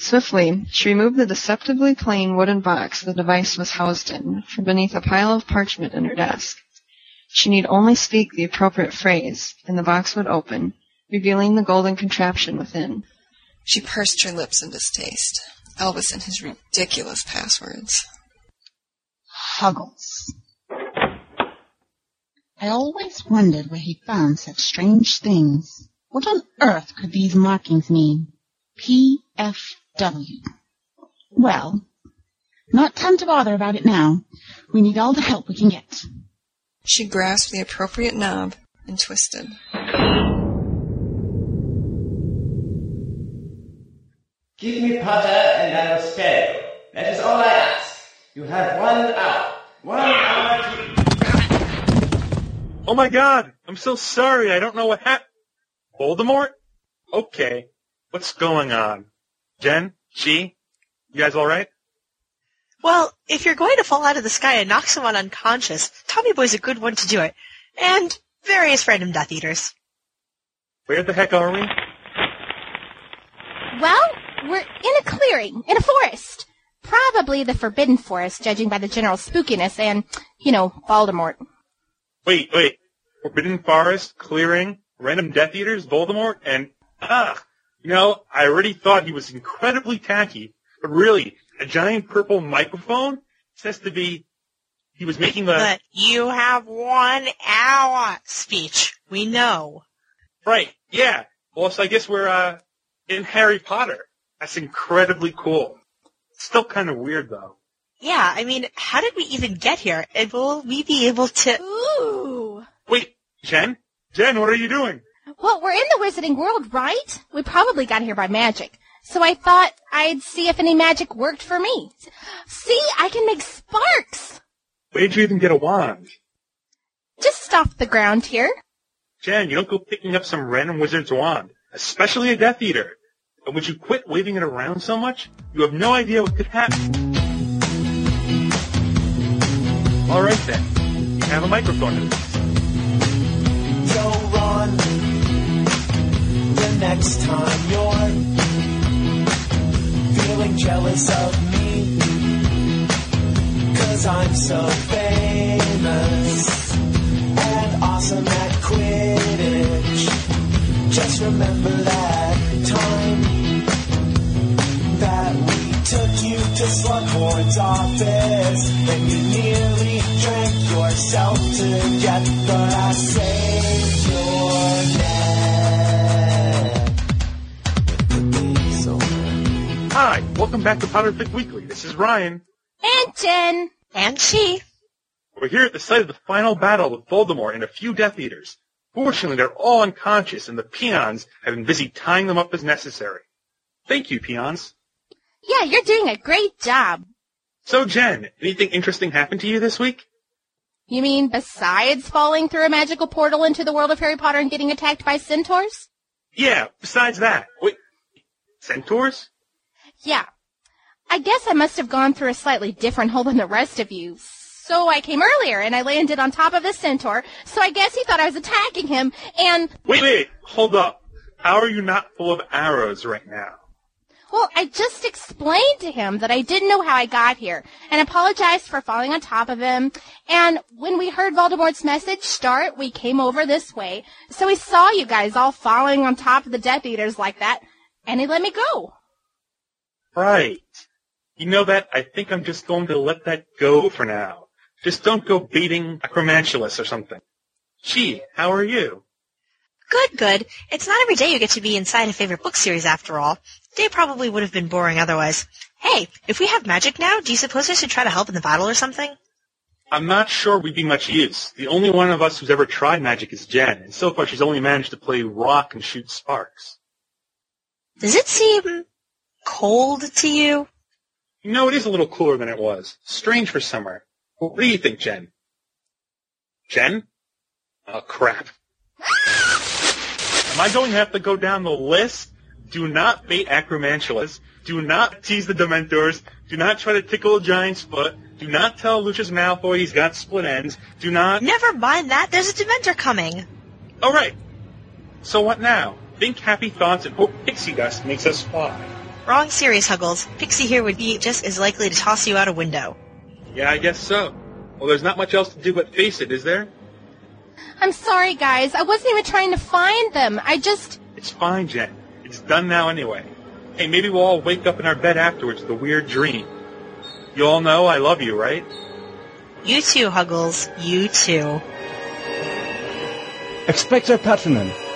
S32: Swiftly, she removed the deceptively plain wooden box the device was housed in from beneath a pile of parchment in her desk. She need only speak the appropriate phrase, and the box would open, revealing the golden contraption within.
S12: She pursed her lips in distaste. Albus and his ridiculous passwords.
S4: Huggles. I always wondered where he found such strange things. What on earth could these markings mean? P.F.W. Well, not time to bother about it now. We need all the help we can get.
S12: She grasped the appropriate knob and twisted.
S5: Give me Potter and I will spare you. That is all I ask. You have one hour. One hour to...
S16: Oh my god! I'm so sorry, I don't know what happened. Voldemort? Okay. What's going on? Jen? Chi? You guys alright?
S17: Well, if you're going to fall out of the sky and knock someone unconscious, Tommy Boy's a good one to do it. And various random Death Eaters.
S16: Where the heck are we?
S3: Well, we're in a clearing, in a forest. Probably the Forbidden Forest, judging by the general spookiness and, you know, Voldemort.
S16: Wait, wait. Forbidden Forest, Clearing, Random Death Eaters, Voldemort, and, ah, you know, I already thought he was incredibly tacky, but really, a giant purple microphone says to be, he was making the,
S17: But you have one hour speech. We know.
S16: right, yeah. Well, so I guess we're, uh, in Harry Potter. That's incredibly cool. Still kind of weird though.
S17: Yeah, I mean, how did we even get here? And will we be able to...
S3: Ooh.
S16: Wait, Jen? Jen, what are you doing?
S3: Well, we're in the Wizarding World, right? We probably got here by magic. So I thought I'd see if any magic worked for me. See, I can make sparks!
S16: Where'd you even get a wand?
S3: Just off the ground here.
S16: Jen, you don't go picking up some random wizard's wand, especially a Death Eater. And would you quit waving it around so much? You have no idea what could happen. Alright then. You have a microphone at
S5: next time you're feeling jealous of me. Cause I'm so famous and awesome at Quidditch. Just remember that time that we took you to Slughorn's office and you nearly drank yourself to death, but I saved your
S16: Hi, welcome back to Potterfic Weekly. This is Ryan.
S3: And Jen.
S17: And Chi.
S16: We're here at the site of the final battle with Voldemort and a few Death Eaters. Fortunately, they're all unconscious, and the peons have been busy tying them up as necessary. Thank you, peons.
S3: Yeah, you're doing a great job.
S16: So, Jen, anything interesting happened to you this week?
S3: You mean besides falling through a magical portal into the world of Harry Potter and getting attacked by centaurs?
S16: Yeah, besides that. Wait, centaurs?
S3: Yeah. I guess I must have gone through a slightly different hole than the rest of you. So I came earlier and I landed on top of the centaur, so I guess he thought I was attacking him, and,
S16: Wait, wait, hold up. How are you not full of arrows right now?
S3: well, I just explained to him that I didn't know how I got here, and apologized for falling on top of him, and when we heard Voldemort's message start, we came over this way, so he saw you guys all falling on top of the Death Eaters like that, and he let me go.
S16: Right. You know that? I think I'm just going to let that go for now. Just don't go beating a Acromantulas or something. Gee, how are you?
S17: Good, good. It's not every day you get to be inside a favorite book series after all. Day probably would have been boring otherwise. Hey, if we have magic now, do you suppose I should try to help in the battle or something?
S16: I'm not sure we'd be much use. The only one of us who's ever tried magic is Jen, and so far she's only managed to play rock and shoot sparks.
S17: Does it seem cold to you?
S16: No, it is a little cooler than it was. Strange for summer. What do you think, Jen? Jen? Oh, crap. Am I going to have to go down the list? Do not bait acromantulas. Do not tease the Dementors. Do not try to tickle a giant's foot. Do not tell Lucius Malfoy he's got split ends. Do not...
S17: Never mind that. There's a Dementor coming.
S16: All right. So what now? Think happy thoughts and hope pixie dust makes us fly.
S17: Wrong series, Huggles. Pixie here would be just as likely to toss you out a window.
S16: Yeah, I guess so. Well, there's not much else to do but face it, is there?
S3: I'm sorry, guys. I wasn't even trying to find them. I just.
S16: It's fine, Jen. It's done now anyway. Hey, maybe we'll all wake up in our bed afterwards with a weird dream. You all know I love you, right?
S17: You too, Huggles. You too.
S12: Expecto Patronum.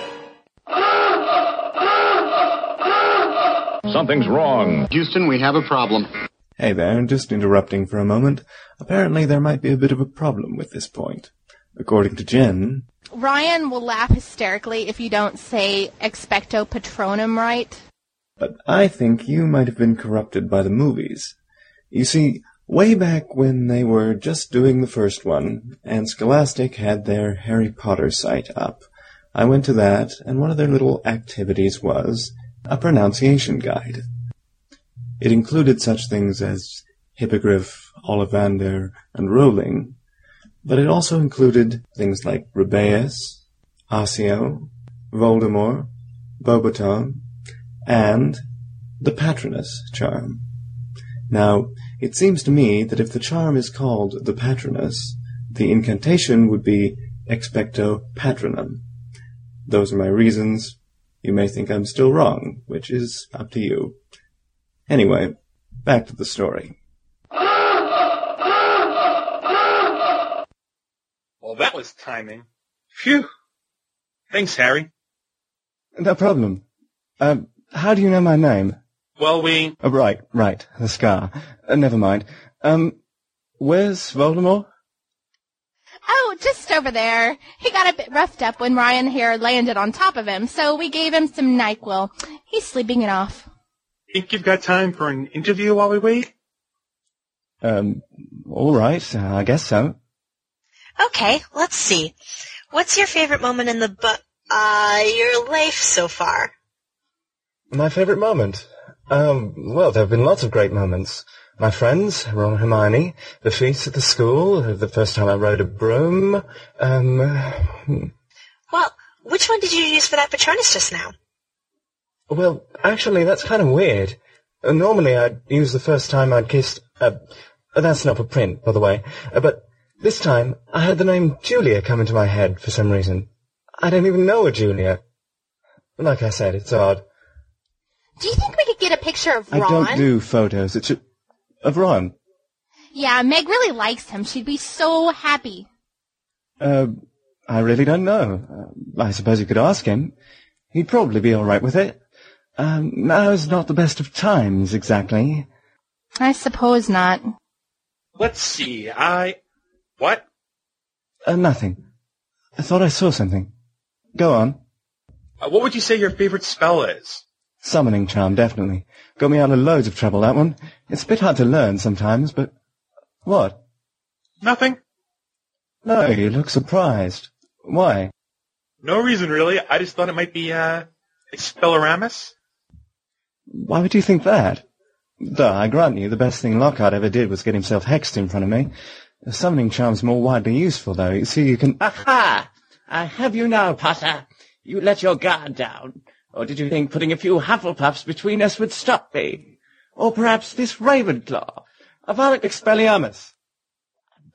S35: Something's wrong. Houston, we have a problem.
S12: Hey there, just interrupting for a moment. Apparently there might be a bit of a problem with this point. According to Jen,
S3: Ryan will laugh hysterically if you don't say expecto patronum right.
S12: but I think you might have been corrupted by the movies. You see, way back when they were just doing the first one, and Scholastic had their Harry Potter site up, I went to that, and one of their little activities was a pronunciation guide. It included such things as Hippogriff, Ollivander, and Rowling, but it also included things like Rubeus, Accio, Voldemort, Bobaton, and the Patronus charm. Now, it seems to me that if the charm is called the Patronus, the incantation would be Expecto Patronum. Those are my reasons. You may think I'm still wrong, which is up to you. Anyway, back to the story.
S16: Well, that was timing. Phew. Thanks, Harry.
S12: No problem. Uh, how do you know my name?
S16: Well, we...
S12: Oh, right, right, the scar. Uh, never mind. Um, where's Voldemort?
S3: Oh, just over there. He got a bit roughed up when Ryan here landed on top of him, so we gave him some NyQuil. He's sleeping it off.
S16: Think you've got time for an interview while we wait?
S12: Um, all right, I guess so.
S17: Okay, let's see. What's your favorite moment in the book? Uh, your life so far?
S12: My favorite moment? Um, well, there have been lots of great moments. My friends, Ron and Hermione, the feast at the school, the first time I rode a broom, um...
S17: Well, which one did you use for that Patronus just now?
S12: Well, actually, that's kind of weird. Uh, normally, I'd use the first time I'd kissed. Uh, that's not for print, by the way. Uh, but this time, I had the name Julia come into my head for some reason. I don't even know a Julia. Like I said, it's odd.
S3: Do you think we could get a picture of Ron?
S12: I don't do photos. It's a, of Ron.
S3: Yeah, Meg really likes him. She'd be so happy.
S12: Uh, I really don't know. Uh, I suppose you could ask him. He'd probably be all right with it. Um, now's not the best of times, exactly.
S3: I suppose not.
S16: Let's see, I... What?
S12: Uh, nothing. I thought I saw something. Go on.
S16: Uh, what would you say your favorite spell is?
S12: Summoning charm, definitely. Got me out of loads of trouble, that one. It's a bit hard to learn sometimes, but... What?
S16: Nothing.
S12: No, you look surprised. Why?
S16: No reason, really. I just thought it might be, uh, Expelliarmus.
S12: Why would you think that? Duh, I grant you, the best thing Lockhart ever did was get himself hexed in front of me. The summoning charm's more widely useful, though. You see, you can...
S36: Aha! I have you now, Potter. You let your guard down. Or did you think putting a few Hufflepuffs between us would stop me? Or perhaps this Ravenclaw? Avada Expelliarmus.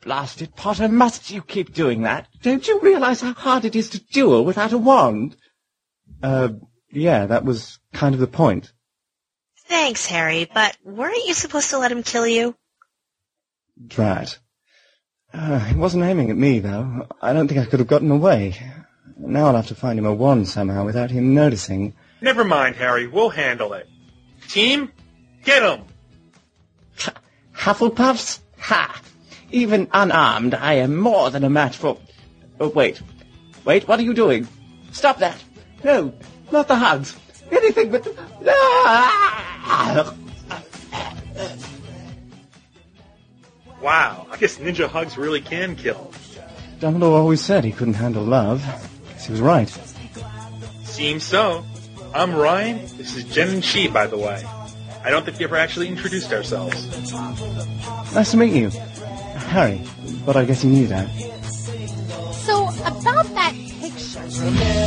S36: Blast it, Potter, must you keep doing that? Don't you realize how hard it is to duel without a wand?
S12: Uh, yeah, that was kind of the point.
S17: Thanks, Harry, but weren't you supposed to let him kill you?
S12: Drat. Uh, he wasn't aiming at me, though. I don't think I could have gotten away. Now I'll have to find him a wand somehow without him noticing.
S16: Never mind, Harry. We'll handle it. Team, get him!
S36: Hufflepuffs? Ha! Even unarmed, I am more than a match for... Oh, wait. Wait, what are you doing? Stop that! No, not the hugs. Anything but... Ah!
S16: Wow, I guess ninja hugs really can kill.
S12: Dumbledore always said he couldn't handle love. Guess he was right.
S16: Seems so. I'm Ryan. This is Jen and Chi, by the way. I don't think we ever actually introduced ourselves.
S12: Nice to meet you. Harry, but I guess you knew that.
S3: So about that picture.